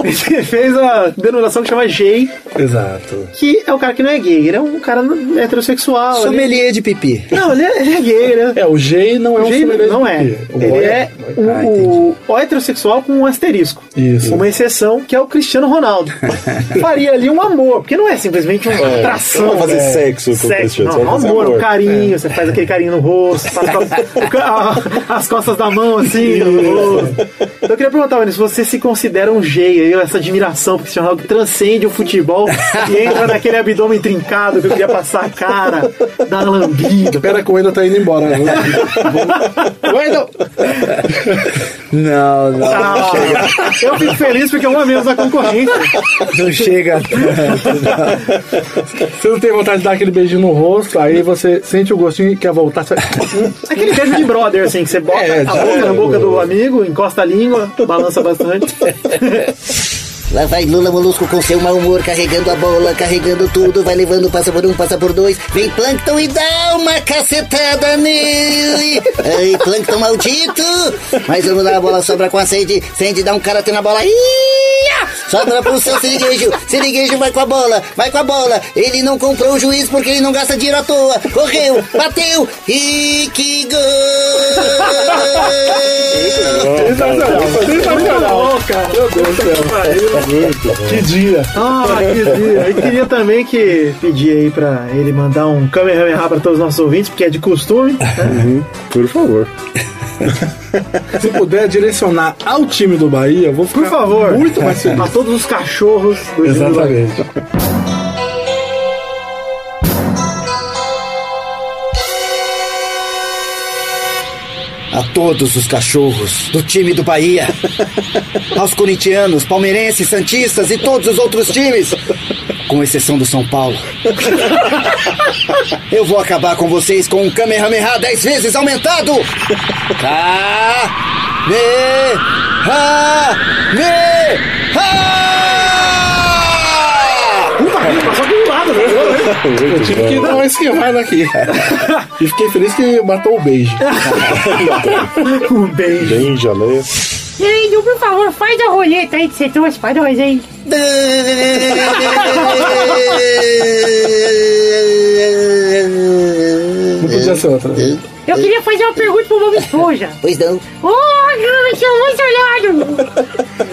[laughs] ele fez a denominação que chama gay,
Exato.
que é o cara que não é gay, ele é um cara heterossexual.
Sommelier de pipi.
Ele... Não, ele é, ele é gay, né?
É, o G não é um
Gay
sommelier
não é.
O
Ele
boy
é,
o, o heterossexual com um asterisco.
Isso.
Uma exceção, que é o Cristiano Ronaldo. [laughs] Faria ali um amor, porque não é simplesmente uma
É,
atração.
fazer
né?
sexo com o Cristiano,
Não, um amor, um carinho, você faz aquele carinho no rosto, faz [laughs] o as costas da mão assim, no rosto. Então eu queria perguntar, Vanessa, se você se considera um aí, essa admiração pro Cristiano Ronaldo que transcende o futebol e entra naquele abdômen trincado que eu queria passar a cara, dar uma lambida.
Espera que o Wendel tá indo embora. né? Wendel!
Não, não.
Ah, eu fico feliz porque é um a menos da concorrência.
Não chega.
Você não tem vontade de dar aquele beijinho no rosto, aí você sente o gostinho e quer voltar. Você...
Aquele beijo de brother, assim, que você bota
É,
a boca
é.
na boca do amigo, encosta a língua, balança bastante. [laughs]
Lá vai Lula Molusco com seu mau humor, carregando a bola, carregando tudo, vai levando, passa por um, passa por dois, vem Plankton e dá uma cacetada nele. Ai, Plankton maldito! Mas vamos dar a bola, sobra com a Sandy, Sandy dá um karate na bola, Ia! sobra pro seu Siriguejo, Siriguejo vai com a bola, vai com a bola, ele não comprou o juiz porque ele não gasta dinheiro à toa, correu, bateu, e que gol!
Sensacional, sensacional, cara. Meu Deus do céu. [laughs] Que dia.
Ah, que dia. E queria também que pedir aí pra ele mandar um Kamehameha pra todos os nossos ouvintes, porque é de costume. né?
Uhum, Por favor. [laughs] Se puder direcionar ao time do Bahia, eu vou ficar
Por favor.
muito mais [laughs] feliz.
A todos os cachorros do time do Bahia.
Todos os cachorros do time do Bahia. [laughs] Aos corintianos, palmeirenses, santistas e todos os outros times. Com exceção do São Paulo. Eu vou acabar com vocês com um Kamehameha 10 vezes aumentado. Ka me ha me ha
Eu tive que dar uma esquivada aqui. E fiquei feliz que matou o beijo.
um beijo.
Beija, né?
Índio, por favor, faz a roleta aí que você trouxe pra nós, hein?
Não podia ser outra. [laughs]
Eu queria fazer uma pergunta pro Bob [laughs] Esponja.
Pois não.
Ô, oh, seu muito olhado!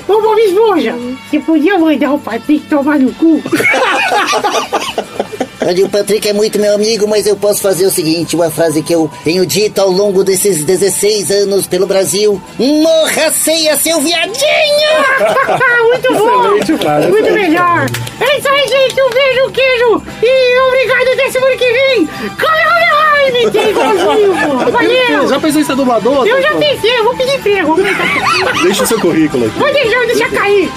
Ô, Bob Esponja, você podia mandar o Patrick tomar no cu? [laughs]
Olha, o Patrick é muito meu amigo, mas eu posso fazer o seguinte: uma frase que eu tenho dito ao longo desses 16 anos pelo Brasil. Morra ceia, seu viadinho! [laughs]
muito bom!
Excelente
muito
excelente.
melhor! É isso aí, gente! Um beijo, queijo! E obrigado até semana que vem! Come, imitei igualzinho, pô! Valeu!
Já pensou em ser dublador?
Eu já
Tom?
pensei, eu vou pedir emprego!
Deixa o seu currículo aqui.
Vou deixar, deixa cair!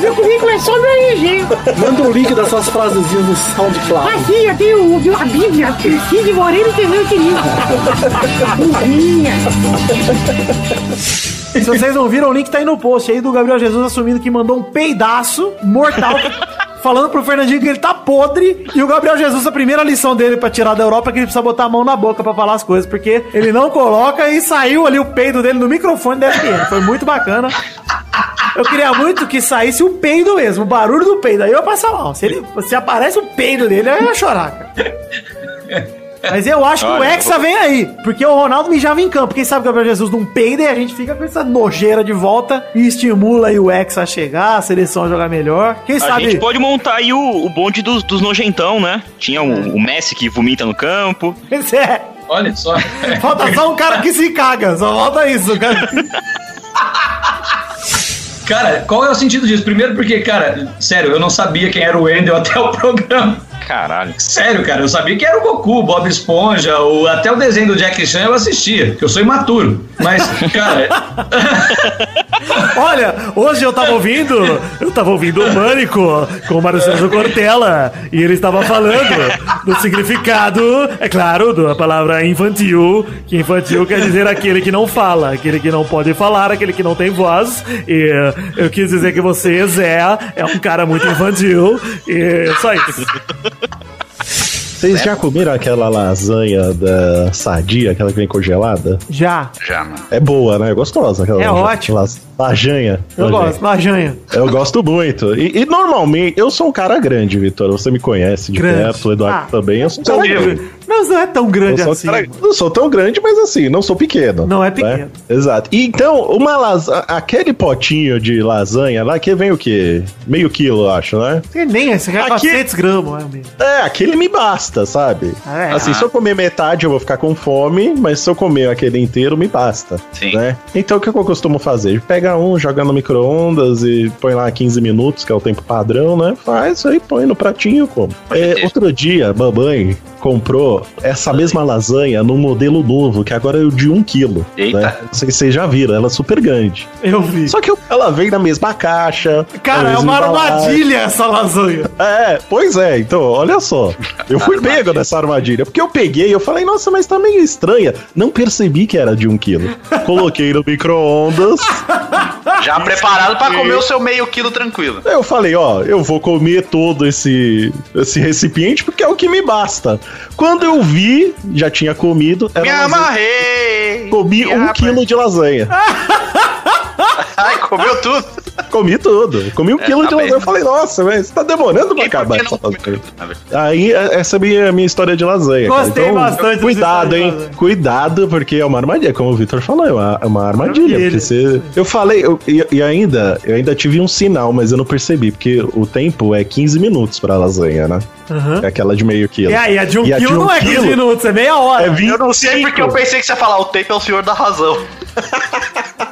Meu currículo é só meu RG!
Manda o link das suas frasezinhas no SoundCloud.
Assim, eu tenho viu a Bíblia, Cid Moreno e Tenente Lima. Burrinha.
Se vocês não viram, o link tá aí no post aí do Gabriel Jesus assumindo que mandou um peidaço mortal. [laughs] Falando pro Fernandinho que ele tá podre. E o Gabriel Jesus, a primeira lição dele pra tirar da Europa é que ele precisa botar a mão na boca pra falar as coisas. Porque ele não coloca e saiu ali o peido dele no microfone da FM. Foi muito bacana. Eu queria muito que saísse o peido mesmo, o barulho do peido. Aí eu ia passar mal. Se, ele, se aparece o peido dele, eu ia chorar, cara. Mas eu acho que o
Olha,
Hexa vem aí. Porque o Ronaldo mijava em campo. Quem sabe o Gabriel Jesus não peida e a gente fica com essa nojeira de volta e estimula aí o Hexa a chegar, a seleção a jogar melhor. Quem
A
sabe.
gente pode montar aí o, o bonde dos, dos nojentão, né? Tinha o, o Messi que vomita no campo.
Esse é.
Olha só. [laughs]
Falta só um cara que se caga. Só falta isso, cara.
Cara, qual é o sentido disso? Primeiro porque, cara, sério, eu não sabia quem era o Wendel até o programa.
Caralho.
Sério, cara, eu sabia que era o Goku, o Bob Esponja, o, até o desenho do Jack Chan eu assistia, que eu sou imaturo. Mas, cara, [laughs]
Olha, hoje eu tava ouvindo, eu tava ouvindo o Mânico com o Marcelo Cortella e ele estava falando do significado, é claro, da palavra infantil, que infantil quer dizer aquele que não fala, aquele que não pode falar, aquele que não tem voz. E eu quis dizer que você, Zé, é um cara muito infantil e só isso.
Vocês já comeram aquela lasanha da sadia, aquela que vem congelada?
Já.
Já, mano.
É boa, né? É gostosa aquela
É
lasanha.
ótimo.
Las- Lasanha.
Eu
Lasanha.
gosto, lasanha.
Eu gosto muito. E, e normalmente, eu sou um cara grande, Vitor. Você me conhece de
Grande.
perto, o Eduardo
Ah.
também. Eu sou um cara grande.
Mas não é tão grande
sou
assim.
cara- não sou tão grande, mas assim, não sou pequeno.
Não é
né?
pequeno.
Exato. E então, uma lasanha, aquele potinho de lasanha lá, que vem o quê? Meio quilo, eu acho, né?
Tem nem, esse aqui é
Aqui-
400 gramas, é mesmo.
É, aquele me basta, sabe?
É.
assim, se eu comer metade, eu vou ficar com fome, mas se eu comer aquele inteiro, me basta.
Sim.
Né? Então, o que eu costumo fazer? Pega um, joga no micro-ondas e põe lá 15 minutos, que é o tempo padrão, né? Faz aí, põe no pratinho, como. É, outro dia, mamãe comprou essa mesma lasanha num modelo novo, que agora é o de 1 quilo.
Eita.
Né? Não sei se vocês já viram, ela é super grande.
Eu vi.
Só que ela vem na mesma caixa.
Cara, é uma
embalagem.
armadilha essa lasanha.
É, pois é, então, olha só. Eu fui pego nessa armadilha, porque eu peguei e eu falei, nossa, mas tá meio estranha. Não percebi que era de um quilo. Coloquei no micro-ondas. [laughs]
Já preparado pra comer o seu meio quilo tranquilo.
Eu falei, ó, eu vou comer todo esse, esse recipiente porque é o que me basta. Quando eu vi, já tinha comido. Era
Me
lasanha.
amarrei!
Comi
Me
um
amarrei.
quilo de lasanha. [laughs]
Ai, comeu tudo.
Comi tudo. Comi um
É,
quilo
tá
de lasanha. Eu falei, nossa, mas tá demorando pra acabar essa lasanha. Aí, é- essa é a minha, minha história de lasanha.
Gostei
Então,
bastante
Cuidado,
de
hein? Cuidado, porque é uma armadilha. Como o Vitor falou, é uma, é uma armadilha. Porque você... Eu falei, eu- e, e ainda, eu ainda tive um sinal, mas eu não percebi, porque o tempo é 15 minutos pra lasanha, né?
Aham.
É aquela de meio quilo.
E aí, a de um
E
quilo não é 15
quilo
minutos, é meia hora.
É 25.
Eu não sei porque eu pensei que você ia falar o tempo é o senhor da razão. [laughs]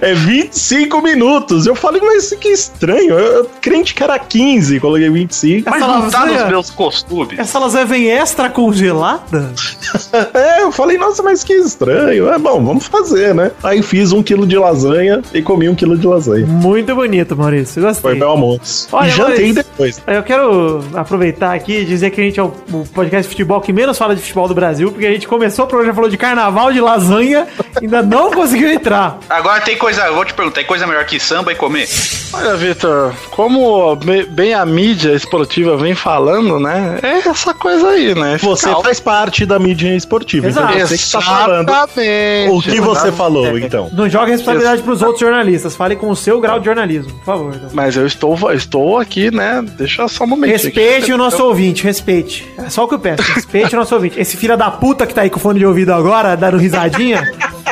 É 25 minutos. Eu falei, mas que estranho. Eu, eu crente que era 15, coloquei 25.
Mas não tá nos meus costumes.
Essa lasanha vem extra congelada? [laughs]
É, eu falei, nossa, mas que estranho. É bom, vamos fazer, né? Aí fiz um quilo de lasanha e comi um quilo de lasanha.
Muito bonito, Maurício. Gostei.
Foi meu almoço.
Olha,
e jantei
Maurício,
depois.
Eu quero aproveitar aqui e dizer que a gente é o, o podcast de futebol que menos fala de futebol do Brasil, porque a gente começou o programa falou de carnaval, de lasanha, ainda não [laughs] conseguiu entrar.
Agora tem coisa, eu vou te perguntar, tem coisa melhor que samba e comer?
Olha, Vitor, como be- bem a mídia esportiva vem falando, né? É essa coisa aí, né?
Você
Ficar-
faz parte da mídia esportiva,
Exato.
então você que tá falando.
Exatamente.
O que você falou, então?
Não joga responsabilidade pros outros jornalistas. Fale com o seu grau de jornalismo, por favor. então.
Mas eu estou, estou aqui, né? Deixa só um momento.
Respeite o nosso ouvinte, respeite. É só o que eu peço, respeite o nosso ouvinte. Esse filho da puta que tá aí com fone de ouvido agora, dando risadinha,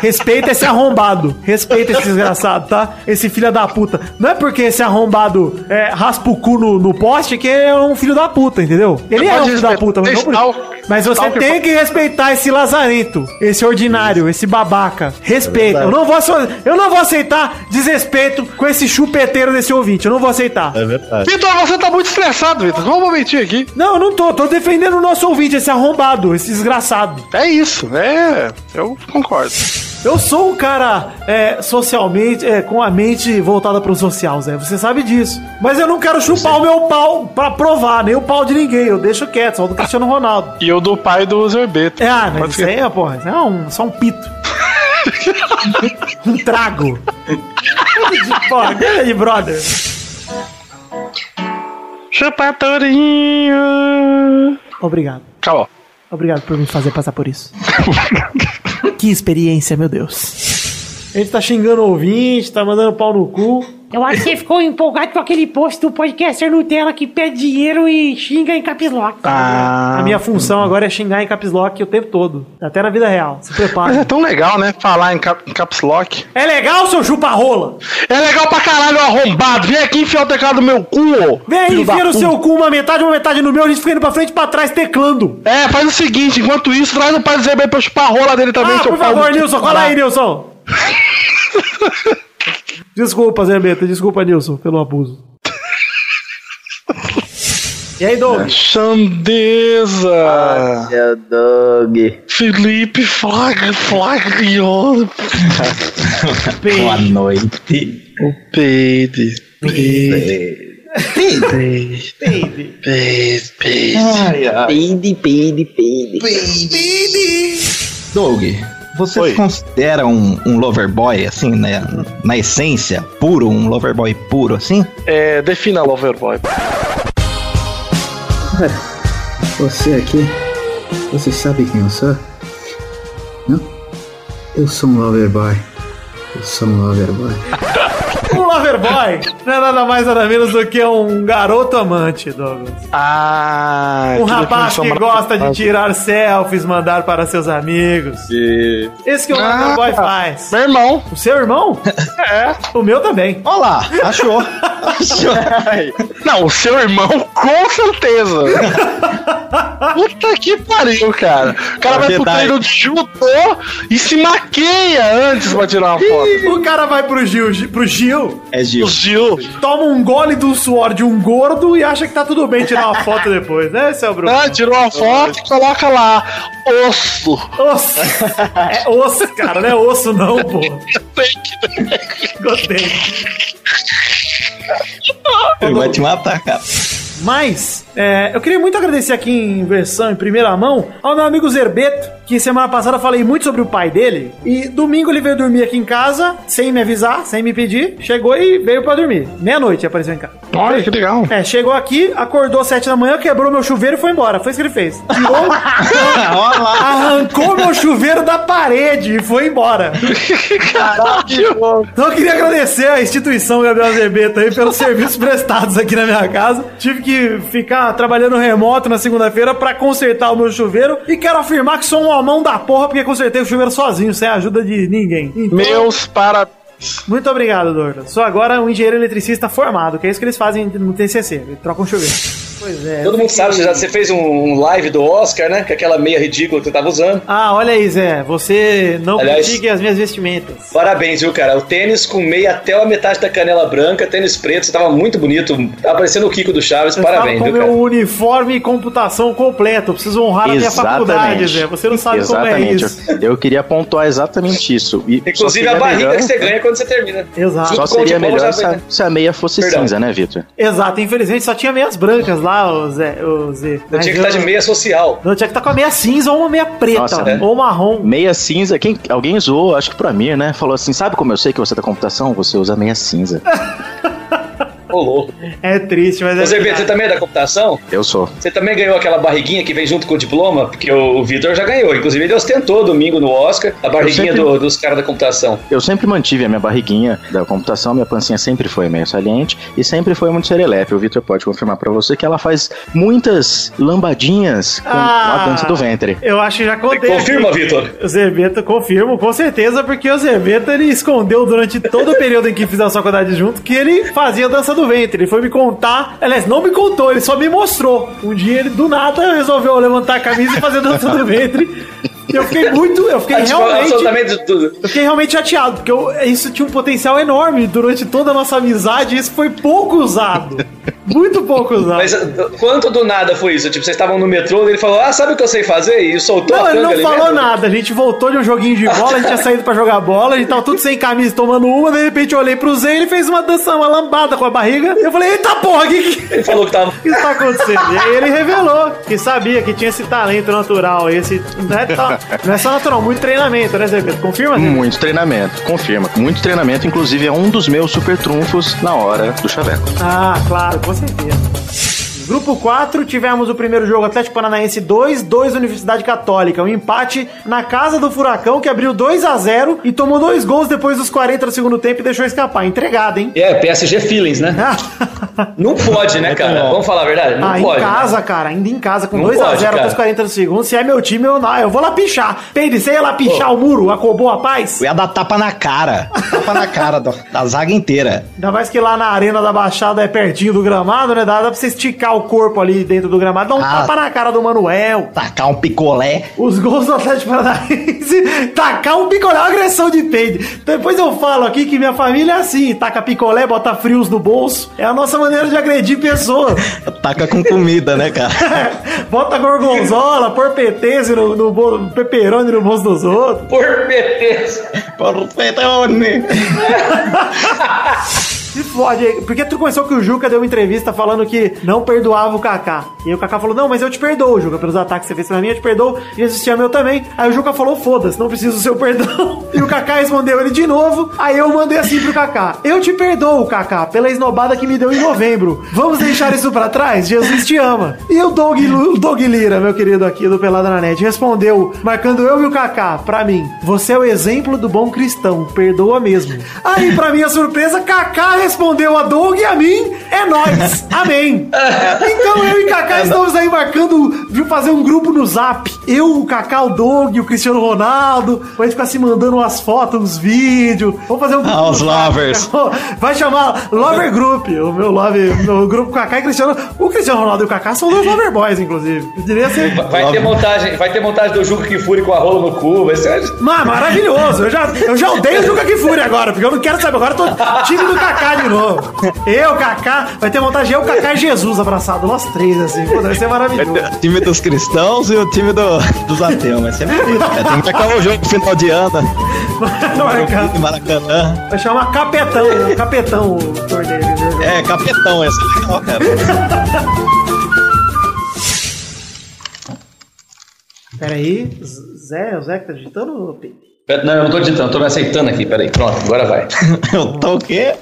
respeita esse arrombado. Respeita esse desgraçado, tá? Esse filho da puta. Não é porque esse arrombado é, raspa o cu no, no poste que é um filho da puta, entendeu? Ele é um filho da puta, mas, não por... mas você
que
tem que respeitar esse lazarento, esse ordinário, esse babaca. Respeita. eu, não vou, eu não vou aceitar desrespeito com esse chupeteiro desse ouvinte. Eu não vou aceitar.
É verdade.
Vitor, você tá muito estressado, Vitor. Só um momentinho aqui.
Não, eu não tô. Tô defendendo o nosso ouvinte, esse arrombado, esse desgraçado.
É isso, é. Eu concordo.
Eu sou um cara é, socialmente, é, com a mente voltada pro social, Zé. Você sabe disso. Mas eu não quero chupar o meu pau pra provar, nem o pau de ninguém. Eu deixo quieto, só o do Cristiano Ronaldo.
E o do pai do Zerbeto.
É, ah, mas isso aí é, porra, isso é um, só um pito. um trago. [laughs] porra, de brother.
Chupa Torinho.
Obrigado.
Acabou.
Obrigado por me fazer passar por isso. [laughs] que experiência, meu Deus. A gente tá xingando o ouvinte, tá mandando pau no cu.
Eu acho que você ficou empolgado com aquele post do podcaster Nutella que pede dinheiro e xinga em caps lock.
A minha função agora é xingar em caps lock o tempo todo. Até na vida real. Se
Mas é
prepara.
tão legal, né? Falar em, cap- em caps lock.
É legal, seu chupa-rola?
É legal pra caralho, arrombado. Vem aqui enfiar o teclado no meu cu, ô.
Vem aí, enfia no seu cu uma metade, uma metade no meu, a gente fica indo pra frente e pra trás teclando.
É, faz o seguinte, enquanto isso, traz o pai do Zerbeto pra eu chupar a rola dele também,
Ah,
seu
por favor, Nilson, cola aí, Nilson. [laughs] Desculpa, Zé Beta, desculpa, Nilson, pelo abuso. [laughs] E aí, Doug?
Xandeza.
Seu Doug.
Felipe Flag, Flaglione.
Boa noite.
O Peide. Peide.
Peide.
Peide. Peide. Peide.
Ai.
Peide, peide, peide.
Doug, você se considera um, um lover boy, assim, né? Na essência, puro, um lover boy puro, assim?
É, defina Loverboy.
Ué, você aqui, você sabe quem eu sou? Não? Eu sou um lover boy. Eu sou um lover boy. [laughs]
Um Loverboy! Boy não é nada mais nada menos do que um garoto amante, Douglas.
Ah,
Um rapaz que gosta de tirar selfies, mandar para seus amigos. Esse que o
Ah,
Motoboy faz.
Meu irmão.
O seu irmão? [laughs]
É.
O meu também.
Olha lá, [laughs] achou.
Não, o seu irmão, com certeza. [laughs] Puta que pariu, cara. O cara vai pro treino de judô e se maqueia antes pra tirar uma foto.
O cara vai pro Gil, Gi- pro Gil,
É Gil.
O Gil.
toma um gole do suor de um gordo e acha que tá tudo bem tirar uma foto depois, né, seu Bruno?
Ah, tirou uma foto e coloca lá. Osso.
Osso. É osso, cara, não é osso não, pô. Gostei.
Ele vai te matar, cara.
Mas, é, eu queria muito agradecer aqui em versão em primeira mão ao meu amigo Zerbeto, que semana passada eu falei muito sobre o pai dele. E domingo ele veio dormir aqui em casa, sem me avisar, sem me pedir. Chegou e veio pra dormir. Meia-noite apareceu em casa.
Olha que legal.
É, chegou aqui, acordou às sete da manhã, quebrou meu chuveiro e foi embora. Foi isso que ele fez. Tirou, [laughs] arrancou meu chuveiro da parede e foi embora. [laughs] Então eu queria agradecer a instituição Gabriel Zerbeto aí pelos serviços prestados aqui na minha casa. Tive que ficar trabalhando remoto na segunda-feira pra consertar o meu chuveiro e quero afirmar que sou um homão da porra porque consertei o chuveiro sozinho, sem a ajuda de ninguém. Então,
Meus para.
muito obrigado, Douglas. Sou agora um engenheiro eletricista formado, que é isso que eles fazem no TCC. Eles trocam chuveiro. Pois é.
Todo mundo sabe, você, já, você fez um live do Oscar, né? Com aquela meia ridícula que você tava usando.
Ah, olha aí, Zé. Você não
Aliás-
critique as minhas vestimentas.
Parabéns, viu, cara? O tênis com meia até a metade da canela branca, tênis preto, você tava muito bonito. Tava parecendo o Kiko do Chaves,
Eu
parabéns,
tava com
viu,
meu
cara?
uniforme e computação completo. Eu preciso honrar a minha faculdade, Zé. Você não sabe como é
Exatamente.
isso.
Eu, eu queria pontuar exatamente isso. E só
Inclusive
seria
a barriga
melhor-
que você ganha quando você termina.
Exato.
Só seria
diploma
melhor se a,
né?
se a meia fosse
Perdão.
cinza, né, Vitor?
Exato, infelizmente só tinha meias brancas lá, o Zé. O Zé.
Eu
Mas
tinha que estar de meia social.
Não, tinha que estar com a meia cinza ou uma meia preta,
Nossa, né?
ou marrom.
Meia cinza, quem, alguém zoou, acho que pro Amir, né? Falou assim: sabe como eu sei que você é da computação? Você usa meia cinza. [laughs]
Ô, louco.
É triste, mas é.
Beto,
verdade.
você também é da computação?
Eu sou.
Você também ganhou aquela barriguinha que vem junto com o diploma? Porque o, o Vitor já ganhou. Inclusive, ele ostentou domingo no Oscar a barriguinha
sempre-
do- dos caras da computação.
Eu sempre mantive a minha barriguinha da computação, minha pancinha sempre foi meio saliente e sempre foi muito serelepe. O Vitor pode confirmar pra você que ela faz muitas lambadinhas com
Ah.
a dança do ventre.
Eu acho que já contei.
Confirma. Vitor.
O Zerbeto, confirmo, com certeza, porque o Zerbeto ele escondeu durante todo o período em que fizemos a faculdade junto que ele fazia dança do ventre. Ele foi me contar, aliás, não me contou, ele só me mostrou. Um dia ele do nada resolveu levantar a camisa e fazer dança do ventre. E eu fiquei muito, eu fiquei [laughs]
tipo,
realmente. Eu fiquei realmente chateado, porque eu- isso tinha um potencial enorme durante toda a nossa amizade e isso foi pouco usado. Muito pouco [laughs] usado.
Mas uh, quanto do nada foi isso? Tipo, vocês estavam no metrô, ele falou, ah, sabe o que eu sei fazer? E soltou
Não,
a
ele
canga
não falou
mesmo.
nada. A gente voltou de um joguinho de bola, a gente tinha saído pra jogar bola, a gente tava tudo sem camisa tomando uma, de repente eu olhei pro Zé e ele fez uma dança, uma lambada com a barriga. Eu falei, eita porra, o que, que [laughs]
Ele falou que tava.
que tá acontecendo? E aí ele revelou que sabia que tinha esse talento natural, esse. Não é, ta- não é só natural, muito treinamento, né, Zé Pedro? Confirma, Zé?
Muito treinamento, confirma. Muito treinamento, inclusive é um dos meus super trunfos na hora do chaveco.
Ah, claro, com certeza. Grupo 4, tivemos o primeiro jogo Atlético Paranaense 2, 2 Universidade Católica. Um empate na casa do Furacão, que abriu 2 a 0 e tomou dois gols depois dos 40 do segundo tempo e deixou escapar. Entregado, hein?
É, PSG feelings, né? [laughs] Não pode, né, cara? Vamos falar a verdade? Não
ah,
pode.
em
né?
casa, cara, ainda em casa, com
Não
2 a
pode,
0 até os 40 do segundo. Se é meu time, eu, não, eu vou lá pichar. Peide, você ia lá pichar o muro, acobou a paz?
Eu ia dar tapa na cara. Tapa na cara do- da zaga inteira.
Ainda mais que lá na Arena da Baixada é pertinho do gramado, né? Dá, dá pra você esticar o corpo ali dentro do gramado, dá um
Ah.
tapa na cara do Manuel.
Tacar um picolé.
Os gols do Atlético Paranaense, [laughs] tacar um picolé, uma agressão de peide. Depois eu falo aqui que minha família é assim, taca picolé, bota frios no bolso. É a nossa maneira de agredir pessoas. [laughs]
Taca com comida, né, cara? [laughs]
bota gorgonzola, porpetese no, no bolso, peperoni no bolso dos outros.
Porpetese.
Porpetone.
Se fode. Porque tu começou que o Juca deu uma entrevista falando que não perdoava o Kaká. E aí o Kaká falou: Não, mas eu te perdoo, Juca, pelos ataques que você fez pra mim, eu te perdoo. Jesus te ama eu também. Aí o Juca falou: Foda-se, não preciso do seu [laughs] perdão. E o Kaká respondeu ele de novo. Aí eu mandei assim pro Kaká: Eu te perdoo, Kaká, pela esnobada que me deu em novembro. Vamos deixar isso pra trás? Jesus te ama. E o Doug, o Doug Lira, meu querido aqui do Pelada na Net, respondeu, marcando eu e o Kaká, pra mim: Você é o exemplo do bom cristão, perdoa mesmo. Aí, pra minha surpresa, Kaká respondeu a Doug e a mim, é nós. [laughs] Amém. Então eu e Kaká estamos aí marcando de fazer um grupo no Zap. Eu, o Kaká, o Doug, o Cristiano Ronaldo. Vai ficar se mandando umas fotos, uns vídeos. Vamos fazer um grupo.
Ah, os lovers. [laughs]
Vai chamar Lover Group. O meu love, o meu grupo Kaká e Cristiano. O Cristiano Ronaldo e o Kaká são dois Lover Boys, inclusive. Eu diria ser.
Vai ter montagem, vai ter montagem do Juca Kifuri com a rola no cu, vai ser...
Mas maravilhoso! Eu já, eu já odeio o Juca Kifuri agora, porque eu não quero saber. Agora eu tô time do Kaká de novo. Eu, Kaká, vai ter montagem eu, Kaká e Jesus abraçado, nós três, assim. Pô, vai ser maravilhoso.
O time dos cristãos e o time do, dos ateus, mas sempre. É, tem que acabar o jogo final de ano.
Maracanã.
Maracanã.
Vai chamar Capetão, Capetão o torneio.
É, capetão, essa é legal, cara.
Peraí, Zé, o Zé que tá digitando?
Pera, Não, eu não tô digitando, eu tô me aceitando aqui, peraí. Pronto, agora vai. [laughs]
eu tô o quê?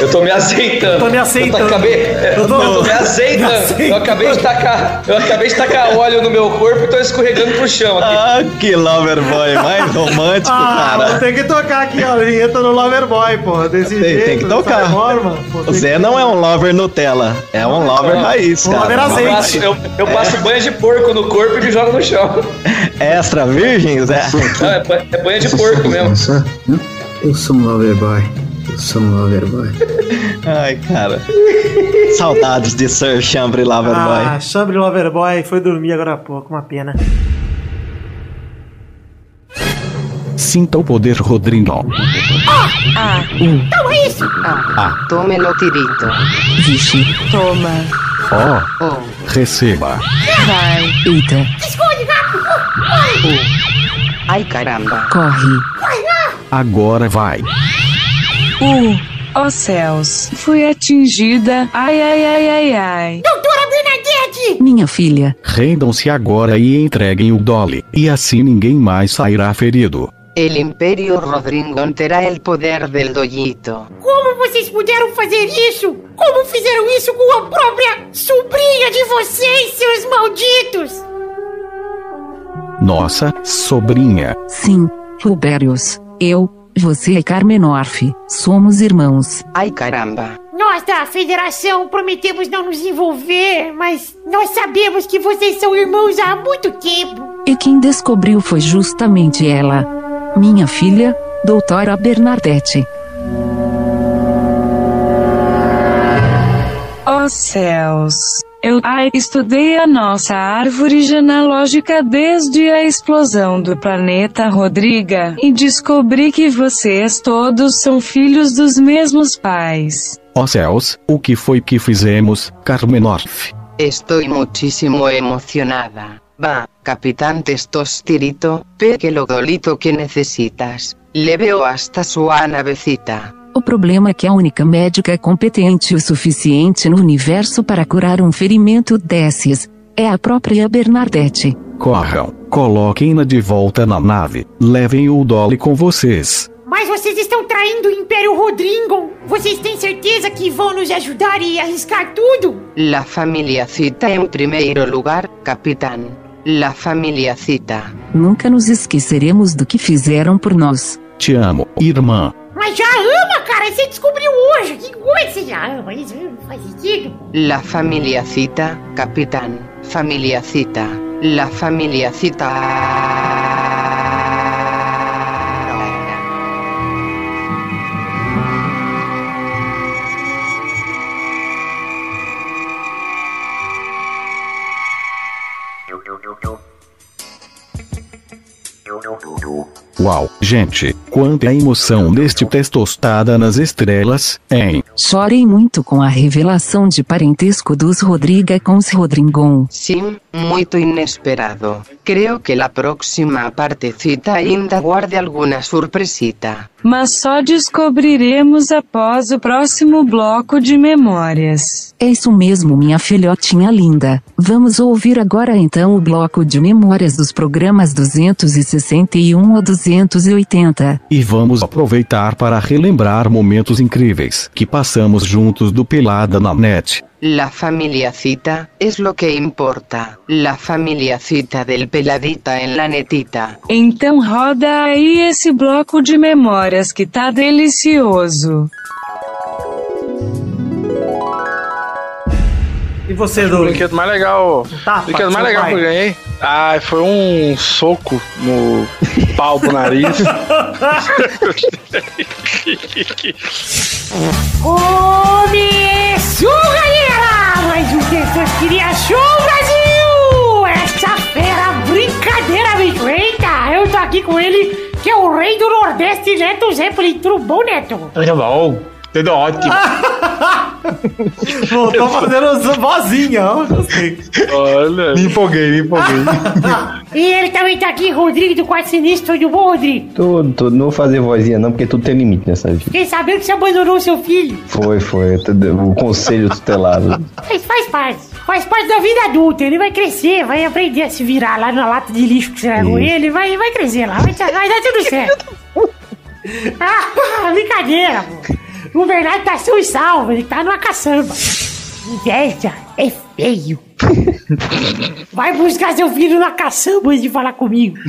Eu tô me aceitando.
Eu tô me aceitando.
Eu, acabei,
Eu tô-
eu tô me aceitando.
me aceitando.
Eu acabei de tacar, eu acabei de tacar óleo no meu corpo e tô escorregando pro chão aqui.
Ah, que lover boy mais [laughs] romântico,
Ah,
cara.
tem que tocar aqui, ó, a vinheta do Loverboy, pô. Desse
Tem,
jeito,
tem que tocar.
forma. Pô,
O Zé
que-
não é um lover Nutella, é um lover raiz,
Um
cara.
lover
Eu
azeite.
passo, eu, eu passo banho de porco no corpo e me jogo no chão.
Extra virgem, Zé?
Não, é, é banho de porco mesmo.
Eu sou um loverboy. Eu sou um loverboy.
Ai, cara. Saudades de Sir Chambre Lover
Ah. Chambre Loverboy foi dormir agora há pouco, uma pena.
Sinta o poder Rodrigo.
Ah, então é isso.
Ah.
Tome no tirito.
Vixe.
Toma.
Ó.
Oh.
Receba.
Vai.
Eita.
Esconde, gato. Vai. Ai, caramba.
Corre.
Vai lá.
Agora vai.
Uh, ó céus, fui atingida. Ai, ai, ai, ai, ai.
Doutora Bernadette.
Minha filha. Rendam-se agora e entreguem o Dolly. E assim ninguém mais sairá ferido.
El Imperio Rodringon terá el poder del doyito.
Como vocês puderam fazer isso? Como fizeram isso com a própria sobrinha de vocês, seus malditos?
Nossa, sobrinha.
Sim, Rubérios. Eu, você e Carmenorf. Somos irmãos.
Ai caramba.
Nós da Federação prometemos não nos envolver, mas nós sabemos que vocês são irmãos há muito tempo.
E quem descobriu foi justamente ela. Minha filha, doutora Bernadette.
Ó céus. Eu ai, estudei a nossa árvore genealógica desde a explosão do planeta Rodriga e descobri que vocês todos são filhos dos mesmos pais.
Ó céus, o que foi que fizemos, Carmenorf?
Estoy muchísimo emocionada. Va, Capitán Testostirito, pegue lo dolito que necesitas. Leveo hasta su navecita.
O problema é que a única médica competente o suficiente no universo para curar um ferimento desses é a própria Bernadette.
Corram, coloquem-na de volta na nave. Levem o Dolly com vocês.
Mas vocês estão traindo o Império Rodringon. Vocês têm certeza que vão nos ajudar e arriscar tudo?
La familia cita en primeiro lugar, Capitán. La familia cita.
Nunca nos esqueceremos do que fizeram por nós.
Te amo, irmã.
Mas já ama, cara. Você descobriu hoje. Que coisa você já ama. Isso não faz sentido.
La familia cita, Capitán. Familia cita. La familia cita.
Uau, gente, quanta emoção deste testostada nas estrelas, hein?
Chorei muito com a revelação de parentesco dos Rodriga com os Rodringon.
Sim, muito inesperado. Creo que la próxima partecita ainda guarde alguna surpresita.
Mas só descobriremos após o próximo bloco de memórias.
É isso mesmo, minha filhotinha linda. Vamos ouvir agora então o bloco de memórias dos programas 261 a 280.
E vamos aproveitar para relembrar momentos incríveis que passamos juntos do Pelada na net.
La familia cita es lo que importa. La familia cita del peladita en la netita.
Então roda aí esse bloco de memórias que tá delicioso.
Você,
O brinquedo mais legal.
Tá,
o brinquedo mais legal
pai.
que eu ganhei. Ai, foi um soco no pau do nariz. [laughs]
Começou, galera! Mais um Testosterinha Show Brasil! Essa fera brincadeira, bicho! Eita, eu tô aqui com ele, que é o rei do Nordeste, Neto Zeppelin. Tudo bom, Neto?
Tudo bom? Tudo ótimo. [laughs]
Tô fazendo vozinha, ó. Gostei.
Olha.
Me empolguei, me empolguei.
E ele também tá aqui, Rodrigo do Quarto Sinistro. Tudo bom, Rodrigo?
tudo, tudo. Não vou fazer vozinha não, porque tudo tem limite nessa vida.
Fiquei sabendo que você abandonou seu filho.
Foi, foi. O conselho tutelado.
Mas faz parte. Faz parte da vida adulta. Ele vai crescer, vai aprender a se virar lá na lata de lixo que você largou
Isso.
ele. Vai, vai crescer lá, vai, vai dar tudo [laughs] certo. ah, brincadeira, pô. O Bernardo tá e salvo, ele tá numa caçamba. Inveja é feio. [laughs] Vai buscar seu filho na caçamba antes de falar comigo. [laughs]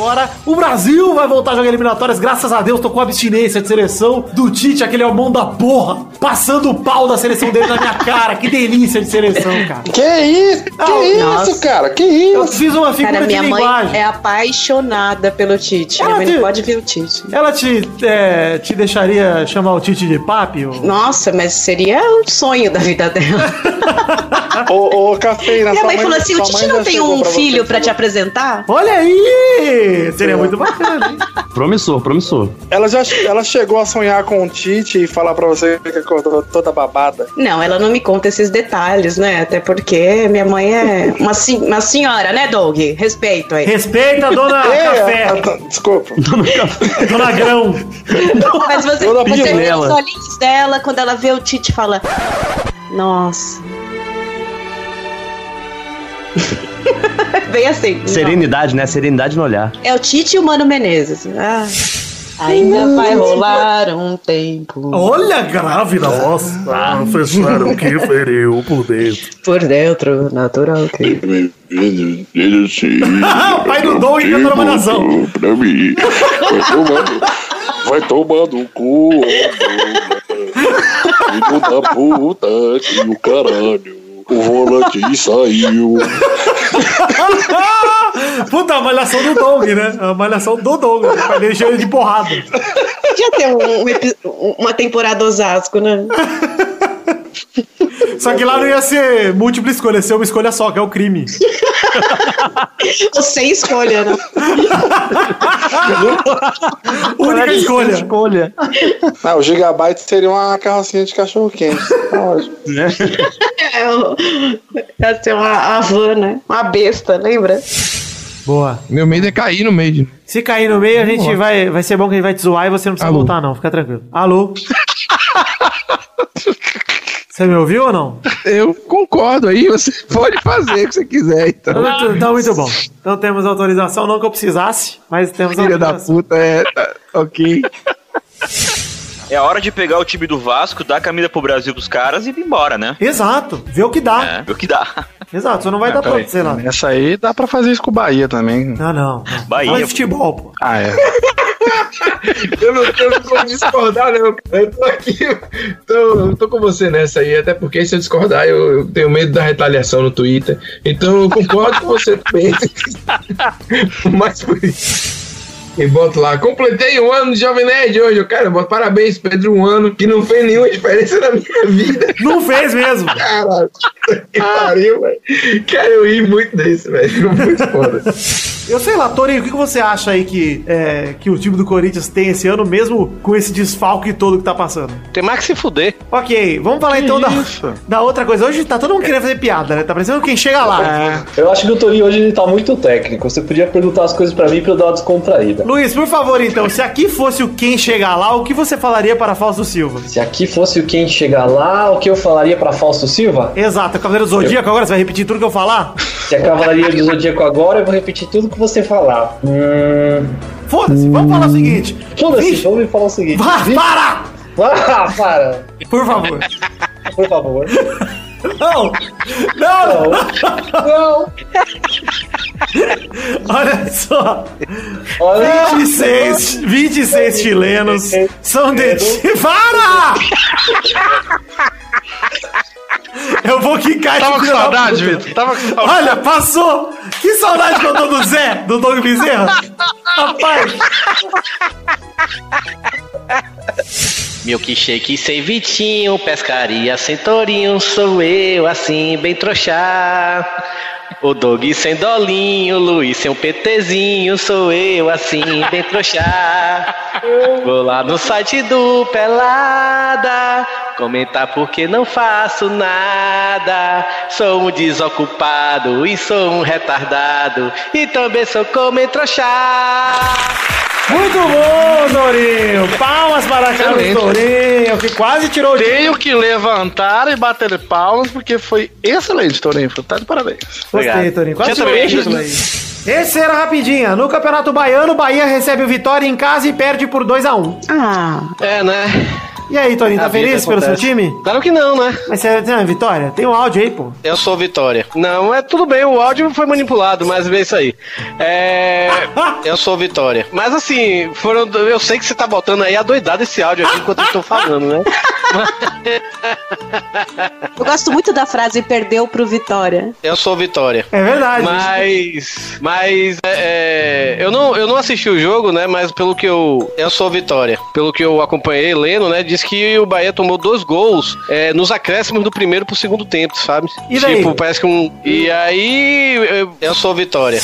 Agora, o Brasil vai voltar a jogar eliminatórias, graças a Deus, tô com abstinência de seleção do Tite, aquele é o mão da porra, passando o pau da seleção dele na minha [laughs] cara. Que delícia de seleção, cara.
Que isso? Que isso,
Nossa.
cara? Que isso?
Eu fiz uma figura
Cara,
de
minha mãe
linguagem.
é apaixonada pelo Tite. Minha
Ela
mãe
te-
não pode ver o Tite.
Ela te, é, te deixaria chamar o Tite de papi? ou-
Nossa, mas seria um sonho da vida dela. [laughs]
Ô, ô, Cafeína,
Minha
sua
mãe falou assim: o Tite
mãe
não tem um filho pra te apresentar?
Olha aí! Seria muito bacana, hein?
Promissor, promissor.
Ela já ela chegou a sonhar com o Tite e falar pra você que acordou toda babada.
Não, ela não me conta esses detalhes, né? Até porque minha mãe é uma, uma senhora, né, Doug? Respeito aí.
Respeita a dona [laughs]
É,
Café.
ah, tá, Desculpa. [laughs]
Dona Grão.
Mas você,
Toda
você vê os olhinhos dela quando ela vê o Tite fala: Nossa. [laughs] Bem assim.
Serenidade, né? Serenidade no olhar.
É o Tite e o Mano Menezes. Ah, ainda vai rolar um tempo.
Olha grave na voz. Ah, fecharam que feriu por dentro.
Por dentro, natural que. [laughs]
o pai do Dom e uma nação.
Pra mim. Vai tomando. Vai tomando o cu. Filho da puta que o caralho. O volante [laughs] saiu.
Puta, a malhação do Dong, né? A malhação do Dong. O pai dele cheio de porrada.
Podia ter um- um uma temporada Osasco, né? [laughs]
Só que lá não ia ser múltipla escolha, ia ser uma escolha só, que é o crime. [laughs]
Ou sem escolha, né? [laughs]
Única escolha.
Escolha.
Ah, o Gigabyte seria uma carrocinha de cachorro quente. Tá ótimo. [laughs]
É, o- Ia ser uma Havana, né? uma besta, lembra?
Boa.
Meu medo é cair no meio.
Se cair no meio, a gente vai. Vai ser bom que a gente vai te zoar e você não precisa
Alô.
voltar, não. Fica tranquilo. Alô? Você me ouviu ou não?
Eu concordo aí, você [laughs] pode fazer o que você quiser, então.
Então, então, muito bom. Então temos autorização, não que eu precisasse, mas temos
Filha da
autorização.
puta, é. tá, ok.
É a hora de pegar o time do Vasco, dar a camisa pro Brasil pros caras e ir embora, né?
Exato, vê o que dá.
É, vê o que dá.
Exato, só não vai dar pra sei lá.
Essa aí dá pra fazer isso com o Bahia também.
Não, não.
Bahia.
Fala de futebol, pô.
Ah, é. [laughs]
Eu não tenho como discordar, não. Eu tô aqui, tô, eu tô com você nessa aí, até porque se eu discordar, eu, eu tenho medo da retaliação no Twitter. Então eu concordo com você também. [laughs] Mas por isso. E boto lá, completei um ano de Jovem Nerd hoje. Eu, cara, eu boto parabéns, Pedro, um ano que não fez nenhuma diferença na minha vida.
Não fez mesmo.
Caralho, [laughs] que pariu, velho. Cara, eu ri muito desse, velho. Ficou muito foda.
Eu sei lá, Torinho, o que que você acha aí que, é, que o time do Corinthians tem esse ano, mesmo com esse desfalque todo que tá passando?
Tem mais que se fuder.
Ok, vamos falar então da,
isso?
da outra coisa. Hoje tá todo mundo querendo fazer piada, né? Tá parecendo quem chega lá.
Eu acho que o Torinho hoje ele tá muito técnico. Você podia perguntar as coisas pra mim pra eu dar uma descontraída.
Luiz, por favor, então, se aqui fosse o quem chegar lá, o que você falaria para Fausto Silva?
Se aqui fosse o quem chegar lá, o que eu falaria pra Fausto Silva?
Exato, é Cavaleiro do Zodíaco, agora você vai repetir tudo que eu falar?
Se a Cavalaria do Zodíaco agora, eu vou repetir tudo que você falar. Hum...
Foda-se, vamos falar o seguinte.
Foda-se, vamos falar o seguinte.
Vá, para!
Ah, para!
Por favor.
Por favor.
Não! Não!
Não! [laughs]
Olha só.
Olha.
26, 26 chilenos são detidos. Para! Eu vou quicar esse
Tava com saudade. Vitor? Tava com saudade.
Olha, passou! Que saudade que eu tô do Zé, do Doug Bezerra. Rapaz,
Milkshake sem Vitinho, pescaria sem Torinho, sou eu assim, bem trouxa. O Dog sem Dolinho, Luiz sem um PTzinho, sou eu assim, bem trouxa. Vou lá no site do Pelada, comentar porque não faço nada. Sou um desocupado e sou um retardado, e também sou como trouxa.
Muito bom, Torinho. Palmas para Carlos
Excelente.
Torinho, que quase tirou o
Tenho que levantar e bater palmas porque foi excelente, Torinho. Tá de parabéns.
Gostei, Torinho. Quase tirou o
também?
título [laughs] aí. Esse era rapidinha. No Campeonato Baiano, Bahia recebe o Vitória em casa e perde por 2x1.
Ah.
É, né?
E aí, Torinho, tá
A
feliz pelo seu
acontece.
time?
Claro que não, né?
Mas você tem Vitória? Tem um áudio aí, pô.
Eu sou Vitória. Não, é tudo bem, o áudio foi manipulado, mas é isso aí. É. [laughs] eu sou Vitória. Mas assim, foram. Eu sei que você tá botando aí a doidada esse áudio aqui enquanto eu estou falando, né? [laughs]
Eu gosto muito da frase perdeu pro Vitória.
Eu sou Vitória.
É verdade.
Mas. Mas. É, eu, não, eu não assisti o jogo, né? Mas pelo que eu. Eu sou Vitória. Pelo que eu acompanhei lendo, né? Diz que o Bahia tomou dois gols é, nos acréscimos do primeiro pro segundo tempo, sabe?
E daí?
Tipo, parece que um. E aí. Eu, eu sou Vitória.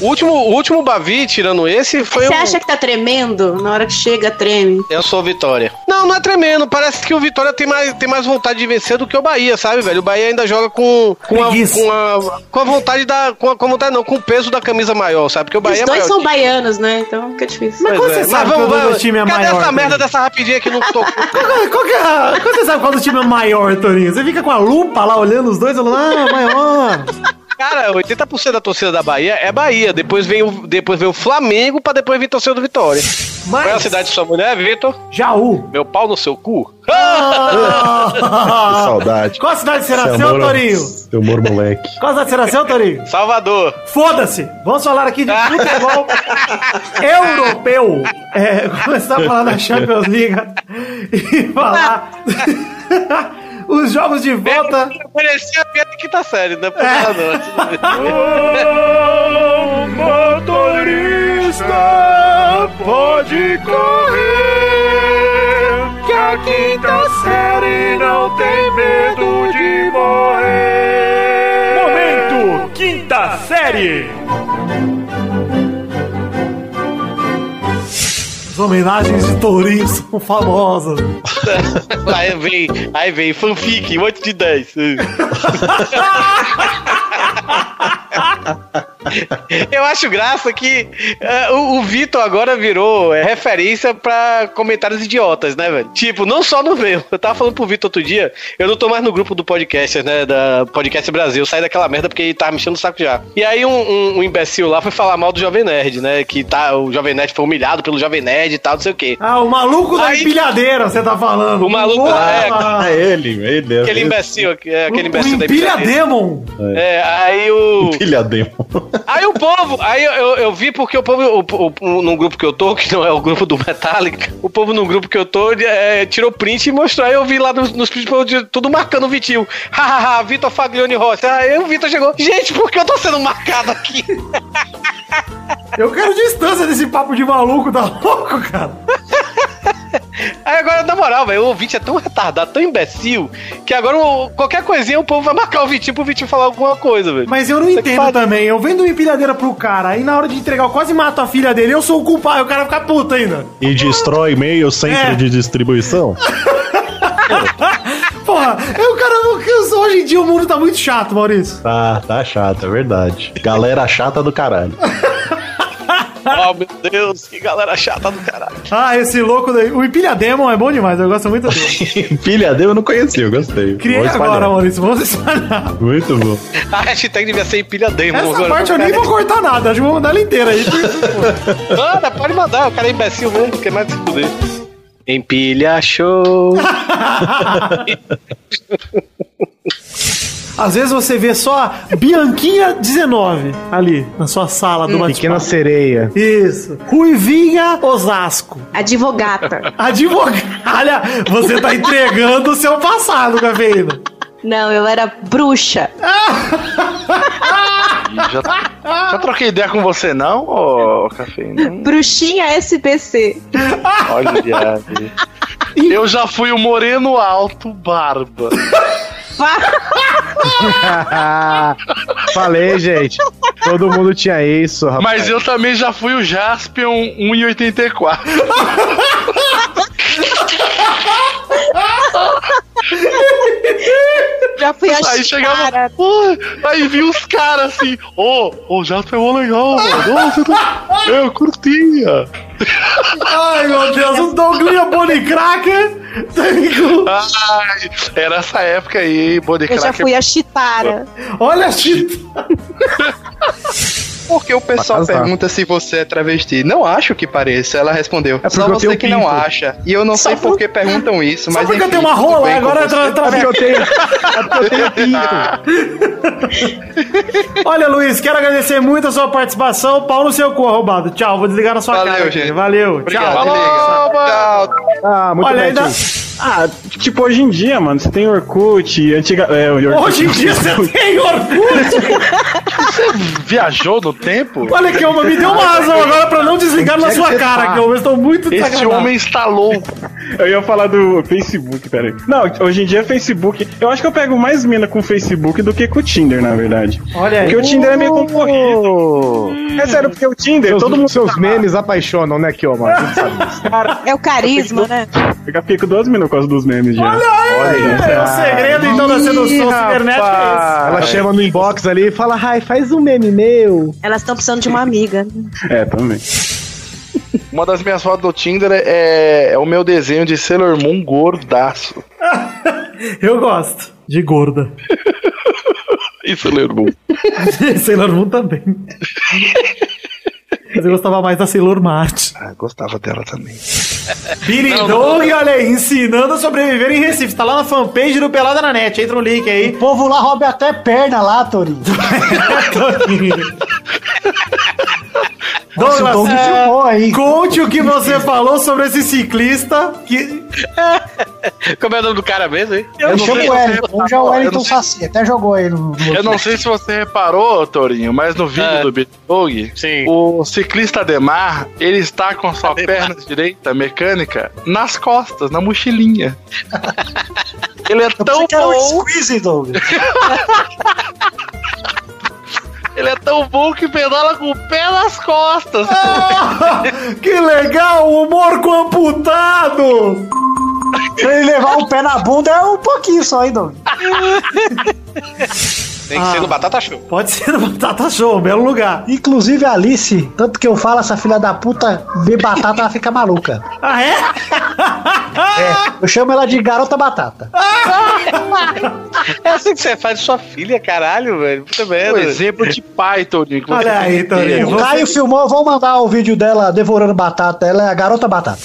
O último, o último Bavi, tirando esse, foi
Você
um.
acha que tá tremendo? Na hora que chega, treme.
Eu sou Vitória. Não, não é tremendo. Parece que o Vitória tem mais, tem mais vontade de vencer do que o Bahia, sabe, velho? O Bahia ainda joga com, com, a, com, a, com a vontade da. Com a, com a vontade, não, com o peso da camisa maior, sabe? Porque o Bahia
Os dois
é maior.
são baianos, né? Então fica difícil.
Mas quando você sabe que o do time é
Cadê
maior?
essa merda dessa rapidinha que não tocou? [laughs]
Qual, qual que é a- quando você sabe quando o time é maior, Torinho? Você fica com a lupa lá olhando os dois e falando, ah, maior.
Cara, 80% da torcida da Bahia é Bahia. Depois vem o, depois vem o Flamengo pra depois vir torcida do Vitória. Qual é a cidade de sua mulher, Vitor?
Jaú.
Meu pau no seu cu?
Ah! [laughs]
Saudade.
Qual cidade você
Seu amor-
Torinho?
Seu humor, moleque.
Qual cidade você nasceu, Torinho?
Salvador.
Foda-se! Vamos falar aqui de [laughs] futebol europeu. É, começar a falar da Champions League e falar [laughs] os jogos de volta.
Parecia a piada de quinta série, né?
É.
não. [laughs]
motorista pode correr, que a quinta série não tem medo de morrer. Momento, quinta série.
As homenagens de Tourinho são famosas. [laughs]
aí vem, aí vem, fanfic, 8 de 10. [laughs] Eu acho graça que eh, o, o Vitor agora virou eh, referência pra comentários idiotas, né, velho? Tipo, não só no meu. Eu tava falando pro Vitor outro dia, eu não tô mais no grupo do podcast, né, da Podcast Brasil. Eu saí daquela merda porque ele tava mexendo o saco já. E aí um, um- um imbecil lá foi falar mal do Jovem Nerd, né? Que tá, o Jovem Nerd foi humilhado pelo Jovem Nerd e tal, não sei o quê.
Ah, o maluco da
Aí-
empilhadeira, você tá falando.
O maluco,
Boa!
é,
ele, ele.
Aquele imbecil, é, aquele
O
imbecil da
Empilha
empilhadeira.
Demon.
É, aí o.
Filha demo.
Aí o povo, aí eu, eu, eu vi porque o povo, o, o, num grupo que eu tô, que não é o grupo do Metallica, o povo num grupo que eu tô é, tirou print e mostrou. Aí eu vi lá nos, nos prints tudo marcando o Vitinho. Hahaha, Vitor Faglione Rossi. Aí o Vitor chegou. Gente, por que eu tô sendo marcado aqui?
Eu quero distância desse papo de maluco, tá louco, cara? [laughs]
Aí agora, na moral, velho, o ouvinte é tão retardado, tão imbecil, que agora o- qualquer coisinha o povo vai marcar o Vitinho pro Vitinho falar alguma coisa, velho.
Mas eu não entendo também. Eu vendo uma empilhadeira pro cara, aí na hora de entregar eu quase mato a filha dele, eu sou o culpado, o cara fica puto ainda.
E destrói meio centro
É.
de distribuição? [laughs]
Porra, eu, cara, eu- hoje em dia o mundo tá muito chato, Maurício.
Tá, tá chato, é verdade. Galera chata do caralho. [laughs] [laughs]
Oh, meu Deus, que galera chata do caralho.
Ah, esse louco daí. O Empilha Demon é bom demais, eu gosto muito dele. [laughs]
Filha dele eu não conhecia, eu gostei.
Criei agora, Maurício, vamos espalhar.
Muito bom. [laughs]
A hashtag devia ser empilha demo.
Essa
agora.
parte eu nem vou cortar nada, acho que vou mandar ela inteira aí.
Manda, pode mandar, o cara é imbecil mesmo, quer mais se fuder. Empilha show.
Às vezes você vê só Bianquinha 19 ali na sua sala do
Hum, Pequena sereia.
Isso. Ruivinha Osasco.
Advogata. [laughs]
Advogada. Você tá entregando o seu passado, cafeína.
Não, eu era bruxa. [laughs]
Já, já troquei ideia com você, não, ô cafeína?
Bruxinha SBC.
Olha, viado. Eu já fui o moreno alto barba. [laughs]
Falei, gente. Todo mundo tinha isso, rapaz.
Mas eu também já fui o Jaspion 1,84. [laughs]
Já fui a
Aí chegava. Pô, aí vi os caras assim. Ô, o Jasper é mó legal, mano. Ô, você tá- Eu curtia.
Ai, meu Deus, um Douglinha Bonnie Cracker.
Ai, era essa época aí, Body
Eu já fui a Chitara.
Olha a Chitara.
Porque o pessoal pergunta se você é travesti. Não acho que pareça. Ela respondeu.
É
Só
porque eu
você que não
pinto.
acha. E eu não sei por que perguntam isso,
Só
mas
porque eu
enfim,
tenho uma rola, agora é
você.
tra tra
É porque eu tenho, é porque eu tenho pinto. [laughs]
Olha, Luiz, quero agradecer muito a sua participação. Pau no seu cu, arrombado. Tchau, vou desligar na sua
Valeu,
cara.
gente.
Valeu,
Obrigado,
tchau.
desliga. Tchau.
Ah, muito
Olha,
bem,
ainda-
tio.
Ah, tipo, hoje em dia, mano, você tem Orkut, antiga. É, o Orkut.
Hoje em dia você tem Orkut.
Viajou no tempo?
Olha aqui, uma, me deu uma razão agora pra não desligar na
é que
sua
você
cara,
tá?
que eu estou muito
Esse homem está louco.
Eu ia falar do Facebook, peraí. Não, hoje em dia Facebook. Eu acho que eu pego mais mina com o Facebook do que com o Tinder, na verdade.
Olha aí.
Porque o Tinder é meio concorrido. É sério, porque o Tinder,
Seus,
todo mundo.
seus memes apaixonam, né, Kioma? A gente sabe disso. [laughs]
É o carisma, né?
Eu fiquei com duas minas por causa dos memes já.
Olha aí! É o segredo, então, da sedução cibernética é
Ela chama no inbox ali e fala, ai, faz um meme meu.
Elas estão precisando de uma amiga.
É, também.
Uma das minhas fotos do Tinder é, é o meu desenho de Sailor Moon gordaço. [laughs]
Eu gosto de gorda. [laughs]
E Sailor Moon. [laughs]
Sailor Moon também. Mas eu gostava mais da Sailor Mart.
Ah, gostava dela também.
Billy Dog, olha aí, ensinando a sobreviver em Recife. Tá lá na fanpage do Pelada na Net. Entra no link aí.
O povo lá rouba até perna lá, Torinho. Nossa, o Doug
Douglas,
filmou aí.
conte o que você falou sobre esse ciclista que... [laughs]
Como é o nome do cara mesmo, hein?
Eu
Eu
não
chamo
sei
o
se você
Wellington. é o Wellington Saci. Até jogou aí no. no
Eu não sei se você reparou, Torinho, mas no vídeo
É.
do Bitdog, o ciclista Ademar, ele está com sua perna direita mecânica nas costas, na mochilinha. [laughs] Ele é tão
que é
bom,
Squeeze, Doug. [laughs]
ele é tão bom que pedala com o pé nas costas.
Ah, [laughs] que legal, humor com amputado!
Pra ele levar o pé na bunda é um pouquinho só, hein, Doug? [laughs]
Tem que ser no Batata Show.
Pode ser no Batata Show, belo lugar.
Inclusive a Alice, tanto que eu falo, essa filha da puta vê batata, ela fica maluca.
Ah, é? [laughs]
É, eu chamo ela de garota batata.
É assim que você faz de sua filha, caralho, velho. Puta
Um
merda.
exemplo de que você
Olha aí. Torinho.
O Caio filmou, eu vou mandar o vídeo dela devorando batata. Ela é a garota batata.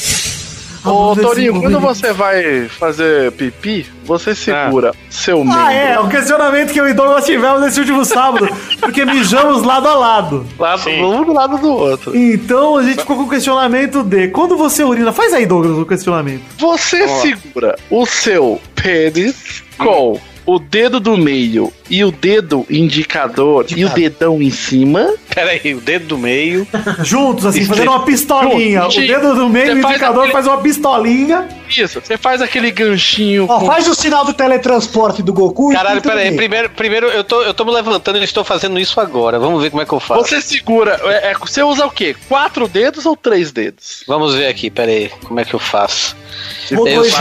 Ô, Torinho, quando você vai fazer pipi, você segura seu membro.
Ah, é, o questionamento que eu e Douglas tivemos nesse último sábado, porque mijamos lado a lado.
Lado, um do lado do outro.
Então a gente ficou com o questionamento de quando você urina, faz aí, Douglas, o questionamento.
Você segura o seu pênis com o dedo do meio e o dedo indicador e o dedão em cima.
Pera aí, o dedo do meio.
Juntos, assim, fazendo uma pistolinha.
junto.
O dedo do meio e o indicador
aquele-
faz uma pistolinha.
Isso, você faz aquele ganchinho.
Ó,
com-
faz o sinal do teletransporte do Goku
Caralho,
e pinta no
pera aí.
meio.
Primeiro, primeiro eu, tô, eu tô me levantando e estou fazendo isso agora. Vamos ver como é que eu faço.
Você segura. é, é, você usa o quê? Quatro dedos ou três dedos?
Vamos ver aqui, pera aí. Como é que eu faço? Eu,
dedos.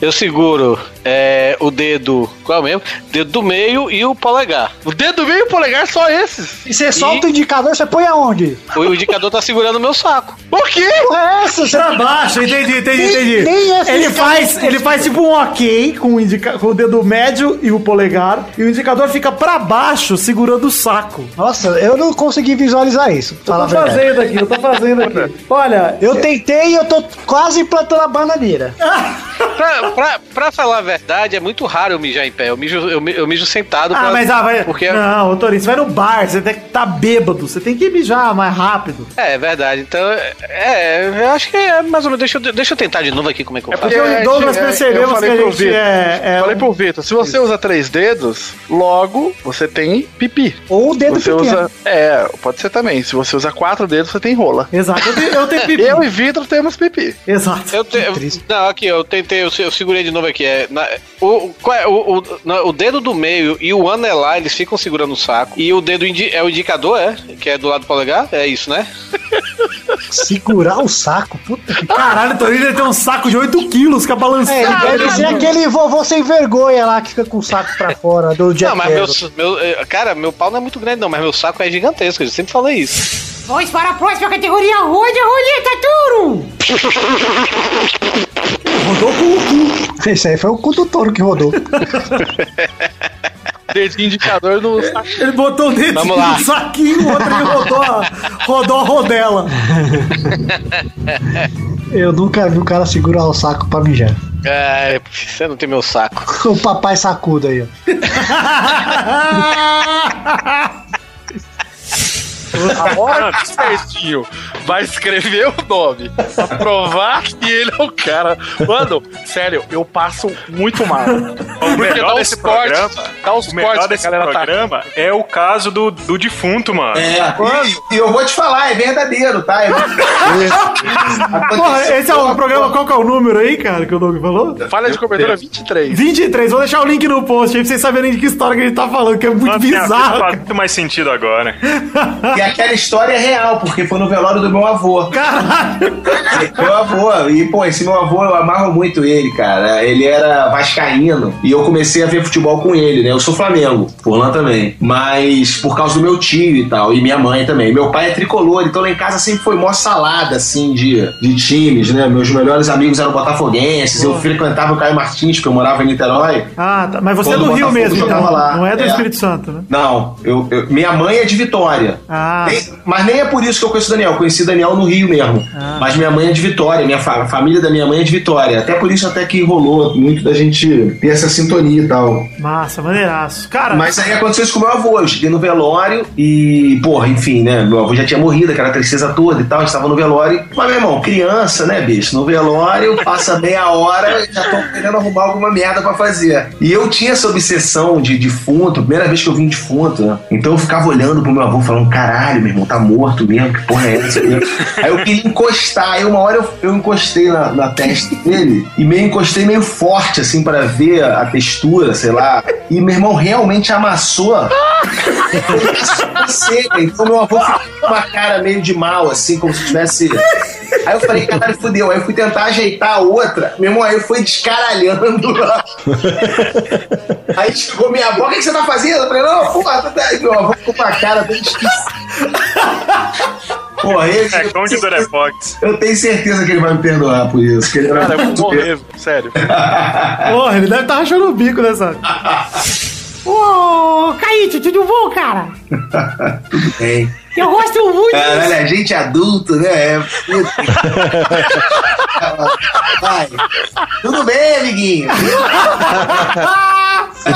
eu seguro é, o dedo. Qual mesmo? Dedo do meio e o polegar.
O dedo do meio e o polegar, só esses.
E você solta o indicador, você põe aonde?
O indicador tá segurando o meu saco.
O quê?
É essa, você
Pra baixo, entendi, entendi,
Nem-
entendi.
nem essa
ele, faz, ele faz tipo um ok com o, indica com o dedo médio e o polegar, e o indicador fica pra baixo, segurando o saco.
Nossa, eu não consegui visualizar isso.
Eu tô fazendo aqui, eu tô fazendo aqui. [laughs] Olha,
Eu tentei e eu tô quase plantando a bananeira. [laughs]
pra, pra, pra falar a verdade, é muito raro eu mijar em pé. Eu mijo, eu, eu mijo sentado.
Ah,
pra-
mas ah, vai.
Porque
Não, Torinho, você vai no bar, você tem que estar bêbado, você tem que mijar mais rápido.
É, é verdade. Então, é, eu acho que é mais ou menos. Deixa eu, deixa eu tentar de novo aqui como é que eu faço.
porque o Douglas percebemos
eu falei
que a
pro
gente
Vitor,
é- é
Falei pro Vitor, se você usa três dedos, logo você tem pipi.
Ou o dedo
você
pequeno.
usa, É, pode ser também. Se você usa quatro dedos, você tem rola.
Exato, eu tenho, eu tenho [laughs] pipi.
Eu e Vitor temos pipi.
Exato.
Eu te- eu- não, aqui, eu tentei, eu, eu segurei de novo aqui. É, na- o, o- é, o, o, na- o dedo do meio e o anelar, eles ficam segurando o saco. E o dedo indi- é o indicador, é? Que é do lado do polegar? É isso, né? [laughs]
Segurar o saco, puta que
Caralho, o Torinho tem um saco de 8 quilos, fica
É,
balançando.
ele deve ser aquele vovô sem vergonha lá que fica com o saco pra fora do Jack
não, mas meu, meu. eh, Cara, meu pau não é muito grande, não, mas meu saco é gigantesco. Eu sempre falei isso.
Vamos para a próxima categoria. Rode a roleta, Turo!
Rodou com o cu. Esse aí foi o cu do touro que rodou. [laughs]
Dedinho indicador no saco.
Ele botou o
Vamos lá.
no saquinho, o outro ele rodou, a- rodou a rodela.
Eu nunca vi o cara segurar o saco pra mijar.
É, você não tem meu saco.
O papai sacudo aí, ó. [laughs]
A hora que o certinho vai escrever o nome pra provar que ele é o cara. Mano, sério, eu passo muito mal.
O
Porque
melhor
dá os
desse
cortes,
programa,
dá os
o melhor desse
galera tá-
programa é o caso do, do defunto, mano.
É, e, e eu vou te falar, é verdadeiro, tá? É
Porra, esse é o programa, qual que é o número aí, cara, que o Doug falou?
Falha de cobertura 23.
23, vou deixar o link no post aí pra vocês saberem de que história que a gente tá falando, que é muito
Nossa,
bizarro.
Faz muito mais sentido agora. [laughs]
E aquela história é real, porque foi no velório do meu avô.
Caralho!
Meu avô, e pô, esse meu avô, eu amarro muito ele, cara. Ele era vascaíno e eu comecei a ver futebol com ele, né? Eu sou Flamengo, Furlan também. Mas por causa do meu tio e tal, e minha mãe também. Meu pai é tricolor, então lá em casa sempre foi mó salada, assim, de, de times, né? Meus melhores amigos eram botafoguenses, eu frequentava o Caio Martins, porque eu morava em Niterói.
Ah, tá. Mas você
Quando
é do Rio mesmo, então.
lá.
Não é do
É.
Espírito Santo, né?
Não, eu, eu- minha mãe é de Vitória.
Ah.
Nem- mas nem é por isso que eu conheço o Daniel. Eu conheci o Daniel no Rio mesmo.
Ah.
Mas minha mãe é de Vitória. Minha fa- a família da minha mãe é de Vitória. Até por isso até que rolou muito da gente ter essa sintonia e tal.
Massa, maneiraço. Cara,
Mas aí aconteceu isso com meu avô. Eu cheguei no velório e, porra, enfim, né? Meu avô já tinha morrido, aquela tristeza toda e tal. A gente tava no velório. Mas, meu irmão, criança, né, bicho? No velório, passa meia hora e já estão querendo arrumar alguma merda pra fazer. E eu tinha essa obsessão de defunto, primeira vez que eu vi um defunto, né? Então eu ficava olhando pro meu avô falando: caralho, meu irmão, tá morto mesmo, que porra é essa? aí eu queria encostar. Aí uma hora eu, eu encostei na, na testa dele e meio encostei meio forte, assim, pra ver a, a textura, sei lá. E meu irmão realmente amassou. [laughs] seca. Então meu avô ficou com uma cara meio de mal, assim, como se tivesse. Aí eu falei, caralho, fudeu. Aí eu fui tentar ajeitar a outra. Meu irmão, aí foi descaralhando lá. [laughs] Aí chegou minha avó, o que, que você tá fazendo? Eu falei, não, porra, tá... Aí meu avô ficou com a cara bem esquisita. [laughs] Porra, ele.
É, como de Fox.
Eu tenho certeza que ele vai me perdoar por isso. Que ele era
Cara, eu vou morrer, sério. [laughs]
Porra, ele deve estar rachando o bico nessa.
Ô, Caíto, tudo bom, cara?
Tudo bem.
Eu gosto muito.
Caralho, a gente é adulto, né? É... [laughs] Vai. Tudo bem, amiguinho? [laughs]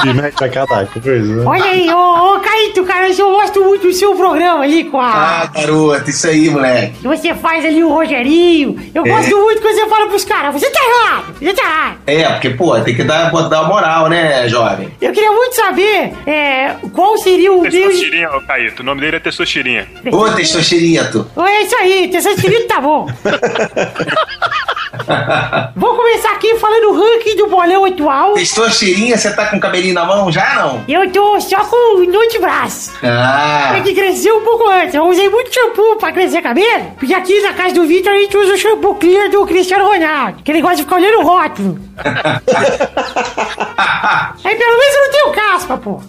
De mete a cada coisa, né?
Olha aí, ô, ô Caíto, cara, eu gosto muito do seu programa ali com a.
Ah, garoto, isso aí, moleque.
Que você faz ali o Rogerinho. Eu
É.
gosto muito quando você fala pros caras, você tá errado, você tá errado.
É, porque, pô, tem que dar, dar moral, né, jovem?
Eu queria muito saber é, qual seria o.
Testostirinha, ô Caíto. O nome dele é Testostirinha.
Ô, testosterinito.
É isso aí, espírito tá bom. [laughs] Vou começar aqui falando o ranking do bolão atual.
Testosterinha, você tá com o cabelinho na mão já, não?
Eu tô só com no antebraço.
Ah,
Tem que crescer um pouco antes. Eu usei muito shampoo pra crescer cabelo. Porque aqui na casa do Vitor a gente usa o shampoo clear do Cristiano Ronaldo. Que ele gosta de ficar olhando o rótulo. [laughs] Aí pelo menos eu não tenho caspa, pô. [laughs]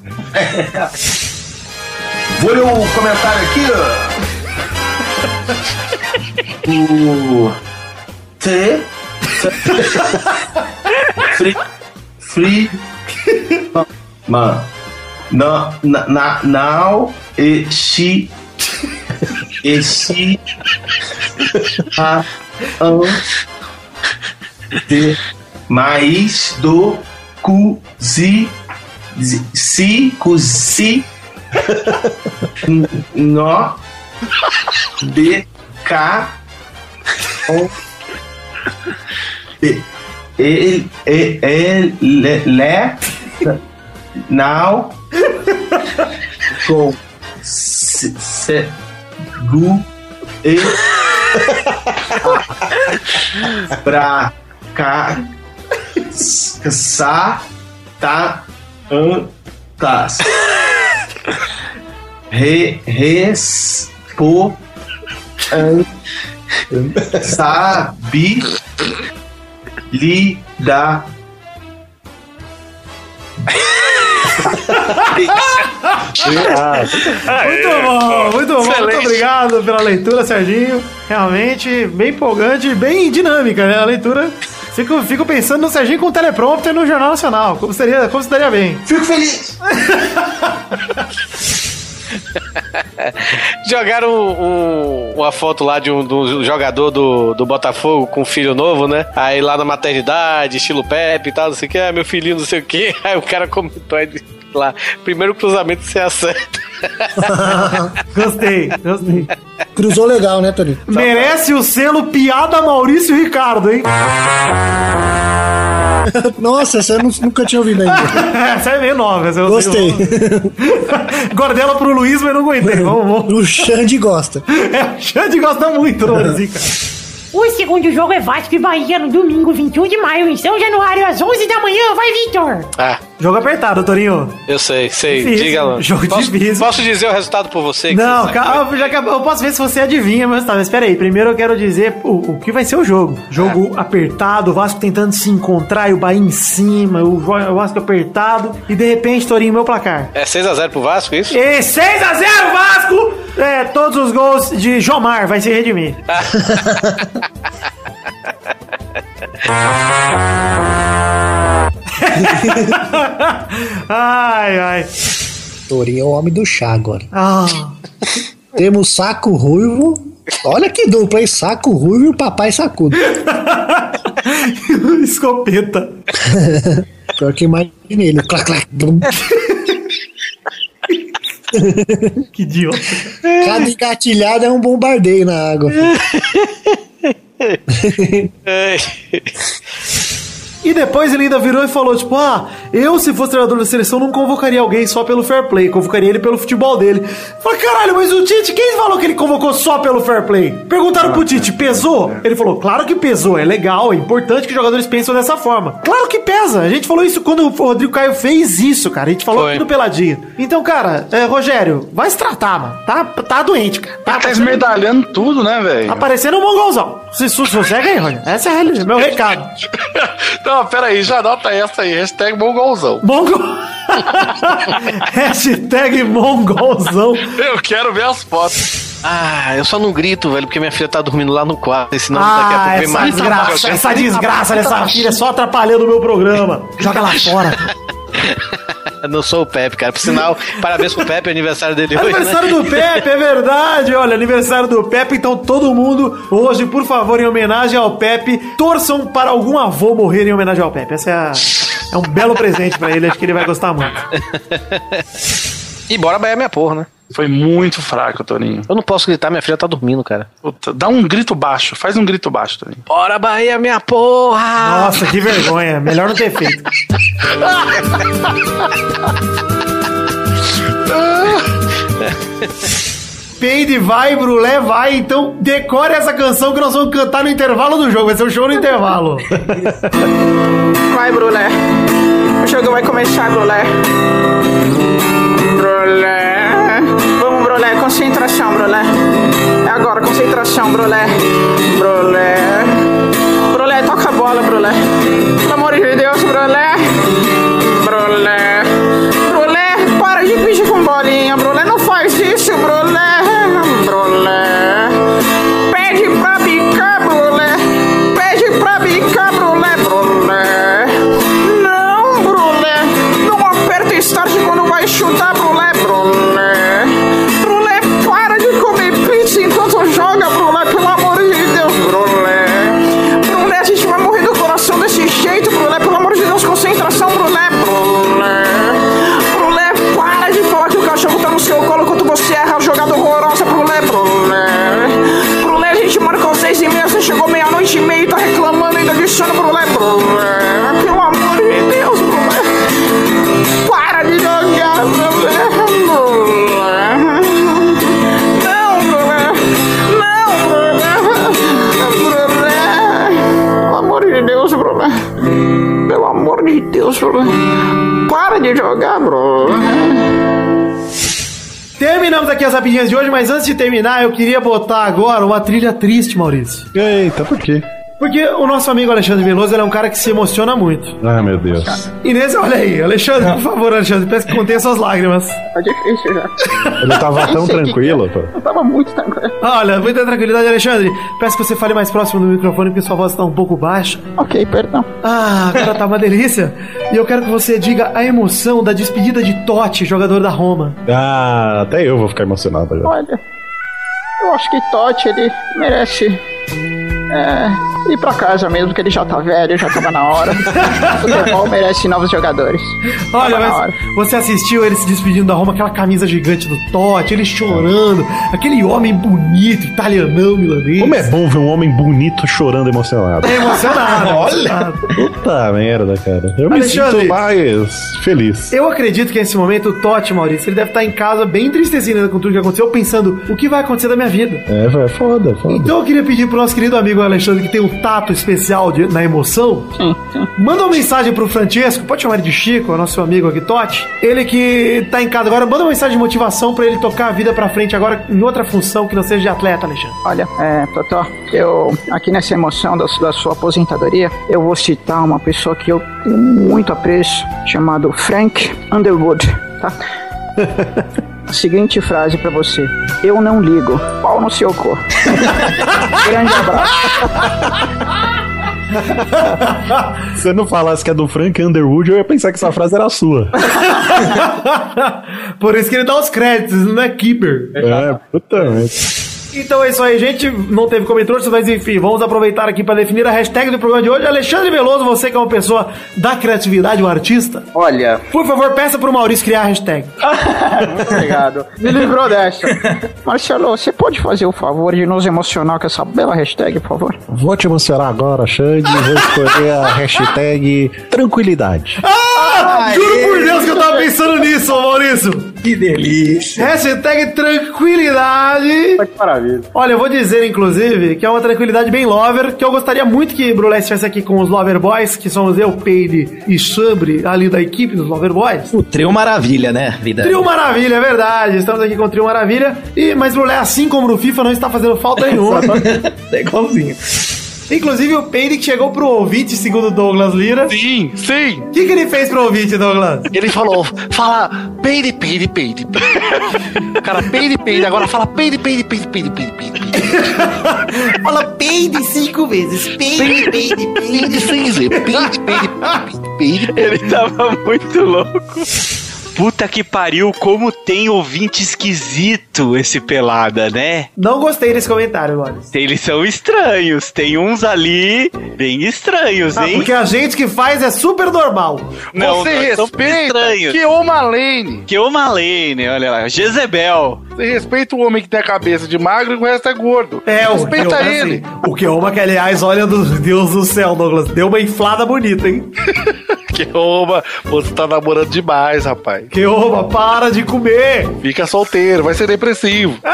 vou ler o comentário aqui, ó. [laughs] O... T... Free... Free... Mano... Na, na, now e she e she a de mais do cozi zi- si cozi no de cá on de ele ele le now. Com se, e. Pra cá sa tá an tas re res po an sabi li da
Muito bom, muito bom. Muito obrigado pela leitura, Serginho. Realmente, bem empolgante bem dinâmica, né? A leitura. Fico, fico pensando no Serginho com teleprompter no Jornal Nacional. Como seria, como estaria bem?
Fico feliz! [laughs] [laughs]
Jogaram um- uma foto lá de um, do jogador do, do Botafogo com um filho novo, né? Aí lá na maternidade, estilo Pepe e tal, não sei o que, ah, meu filhinho não sei o que. [laughs] Aí o cara comentou aí lá, primeiro cruzamento você acerta. [laughs]
Gostei, gostei.
Cruzou legal, né, Toninho?
Merece o selo Piada Maurício Ricardo, hein? [laughs]
Nossa, essa eu nu- nunca tinha ouvido ainda. [laughs]
essa é meio nova. Essa eu
Gostei.
Guardei ela pro Luiz, mas não aguentei. Vamos, vamos.
O Xande gosta.
É, o Xande gosta muito do cara.
O segundo jogo é Vasco e Bahia no domingo 21 de maio em São Januário às 11 da manhã. Vai, Vitor!
Ah,
Jogo apertado, Torinho.
eu sei, sei.
Difícil,
Diga lá.
jogo
posso,
difícil.
posso dizer o resultado por você? que
Não,
você
calma, já acabou. eu posso ver se você adivinha, mas tá, mas peraí. Primeiro eu quero dizer o, o que vai ser o jogo. Jogo apertado, o Vasco tentando se encontrar e o Bahia em cima, o, o Vasco apertado. E de repente, Torinho, meu placar.
É 6x0 pro Vasco, isso?
E 6x0 Vasco! É, todos os gols de Jomar vai se redimir. [laughs] ai, ai.
Torinho é o homem do chá agora.
Ah.
Temos saco ruivo. Olha que dupla, hein? Saco ruivo e o papai sacudo. [laughs]
Escopeta. [laughs]
Pior que imaginei ele. Clac, clac, bum. [laughs]
que idiota.
Cada engatilhada é um bombardeio na água. [laughs]
E depois ele ainda virou e falou, tipo, ah, eu se fosse treinador da seleção não convocaria alguém só pelo fair play, convocaria ele pelo futebol dele. Falei, caralho, mas o Tite, quem falou que ele convocou só pelo fair play? Perguntaram pro Tite, pesou? Ele falou, claro que pesou, é legal, é importante que os jogadores pensem dessa forma. Claro que pesa, a gente falou isso quando o Rodrigo Caio fez isso, cara, a gente falou
Foi.
aqui no Peladinha. Então, cara, é, Rogério, vai se tratar, mano, tá, tá doente, cara. Tá,
Tá esmerdalhando tudo, né, velho?
Tá parecendo um mongolzão. Se se- sossega aí, Rogério, essa é a realidade, meu recado. [laughs]
Não, peraí, já anota essa aí, hashtag mongolzão.
Mongol. [laughs] Hashtag mongolzão.
Eu quero ver as fotos.
Ah, eu só não grito, velho, porque minha filha tá dormindo lá no quarto, e senão daqui a
Ah,
pouco vem
essa
mais.
desgraça, essa desgraça dessa filha só atrapalhando o meu programa. Joga lá fora. [laughs]
Não sou o Pepe, cara. Por sinal, parabéns pro Pepe, aniversário dele hoje.
Aniversário
né?
do Pepe, é verdade. Olha, aniversário do Pepe. Então, todo mundo, hoje, por favor, em homenagem ao Pepe, torçam para algum avô morrer em homenagem ao Pepe. Essa é, a- é um belo presente pra ele. Acho que ele vai gostar muito. [laughs]
E bora Bahia minha porra, né?
Foi muito fraco, Toninho.
Eu não posso gritar, minha filha tá dormindo, cara.
Puta, dá um grito baixo, faz um grito baixo, Toninho.
Bora Bahia minha porra!
Nossa, que vergonha. Melhor não ter feito. [laughs] Peide vai, Brulé vai, então decore essa canção que nós vamos cantar no intervalo do jogo. Vai ser um show no intervalo.
Vai, Brulé. O jogo vai começar, Brulé. Vamos, Brulé. Concentração, Brulé. É agora, concentração, Brulé. Brulé. Brulé, toca a bola, Brulé. Pelo amor de Deus, Brulé. Brulé. Brulé, para de pedir com bolinha, Brulé. Não faz isso, Brulé. Brulé. Pede pra bicar, Brulé. Pede pra bicar, Brulé, Brulé. Não, Brulé. Não aperta start quando vai chutar, Brulé, Brulé. Brulé, para de comer pizza enquanto joga, Brulé, pelo amor de Deus, Brulé. Brulé, a gente vai morrer do coração desse jeito, Brulé,
pelo amor de Deus, concentração, Brulé, Brulé. Brulé, para de falar que
o
cachorro tá no seu colo enquanto você erra é a jogada horrorosa, Brulé, Brulé. Brulé, a gente marcou seis e meia, você chegou meia-noite e meia e tá reclamando ainda de sono, Brulé, Brulé.
Aqui as rapidinhas de hoje, mas antes de terminar, eu queria botar agora uma trilha triste, Maurício.
Eita, por quê?
Porque o nosso amigo Alexandre Veloso ele é um cara que se emociona muito.
Ai, meu Deus.
E nesse, olha aí, Alexandre, por favor, Alexandre, peço que contenha suas lágrimas.
Tá difícil já.
Ele tava tão tranquilo, pô.
Eu tava muito tranquilo.
Olha, muita tranquilidade, Alexandre. Peço que você fale mais próximo do microfone, porque sua voz está um pouco baixa.
Ok, perdão.
Ah, agora tá uma delícia. E eu quero que você diga a emoção da despedida de Totti, jogador da Roma.
Ah, até eu vou ficar emocionado agora.
Olha, eu acho que Totti, ele merece é, ir pra casa mesmo, que ele já tá velho, já tava na hora. [laughs] O futebol merece novos jogadores.
Olha,
Tava
mas você assistiu ele se despedindo da Roma, aquela camisa gigante do Totti, ele chorando, aquele homem bonito, italianão, milanês.
Como é bom ver um homem bonito chorando emocionado.
É emocionado. [laughs]
Olha! Puta merda, cara. Eu me
Alexandre.
sinto mais feliz.
Eu acredito que nesse momento o Totti, Maurício, ele deve estar em casa bem entristecido com tudo que aconteceu, pensando o que vai acontecer da minha vida.
É, é foda, foda.
Então eu queria pedir pro nosso querido amigo Alexandre, que tem um tato especial de- na emoção, [laughs] manda uma mensagem pro Francesco, pode chamar ele de Chico, é o nosso amigo aqui, Totti. Ele que tá em casa agora, manda uma mensagem de motivação pra ele tocar a vida pra frente agora em outra função que não seja de atleta, Alexandre.
Olha, é, Totó, eu, aqui nessa emoção da, da sua aposentadoria, eu vou citar uma pessoa que eu tenho muito apreço, chamado Frank Underwood, tá? [laughs] Seguinte frase pra você: Eu não ligo, pau no seu corpo. [laughs] Grande abraço.
Se você não falasse que é do Frank Underwood, eu ia pensar que essa frase era sua. [laughs]
Por isso que ele dá os créditos, não é Keeper.
É, puta merda.
Então é isso aí, gente. Não teve comentários, mas enfim, vamos aproveitar aqui para definir a hashtag do programa de hoje. Alexandre Veloso, você que é uma pessoa da criatividade, um artista.
Olha.
Por favor, peça pro Maurício criar a hashtag. [laughs]
Muito obrigado. Me livrou dessa. Marcelo, você pode fazer o favor de nos emocionar com essa bela hashtag, por favor?
Vou te emocionar agora, Xande. Vou escolher a hashtag tranquilidade.
Ah, juro por Deus que eu tava pensando nisso, Maurício.
Que delícia.
Hashtag tranquilidade.
Maravilha.
Olha, eu vou dizer, inclusive, que é uma tranquilidade bem lover, que eu gostaria muito que Brulé estivesse aqui com os Lover Boys, que somos eu, Peide e Chambre, ali da equipe dos Lover Boys.
O trio maravilha, né? Vida.
Trio Maravilha, é verdade. Estamos aqui com o Trio Maravilha. E, mas Brulé, assim como no FIFA, não está fazendo falta [laughs] nenhuma.
é igualzinho.
Inclusive o Peide que chegou pro ouvinte, segundo Douglas Lira.
Sim, sim.
O que, que ele fez pro ouvinte, Douglas?
Ele falou, fala peide, peide, peide. peide. Cara, peide, peide. Agora fala peide, peide, peide, peide, peide, peide. [laughs]
Fala peide cinco vezes. Peide
seis vezes. Peide, peide, peide, peide.
Ele tava muito louco. Puta que pariu, como tem ouvinte esquisito esse pelada, né?
Não gostei desse comentário, Boris.
Eles são estranhos, tem uns ali bem estranhos,
Ah,
hein?
porque a gente que faz é super normal.
Não,
Você respeita
estranhos.
que o Malene.
Que o Malene, olha lá, Jezebel.
Respeita o homem que tem a cabeça de magro e o resto é gordo.
É, o
respeita
Keoma,
ele.
assim, o Keoma, que aliás, olha do Deus do céu, Douglas, deu uma inflada bonita, hein? [laughs]
Que oba, você tá namorando demais, rapaz.
Keoma, para de comer!
Fica solteiro, vai ser depressivo. [laughs]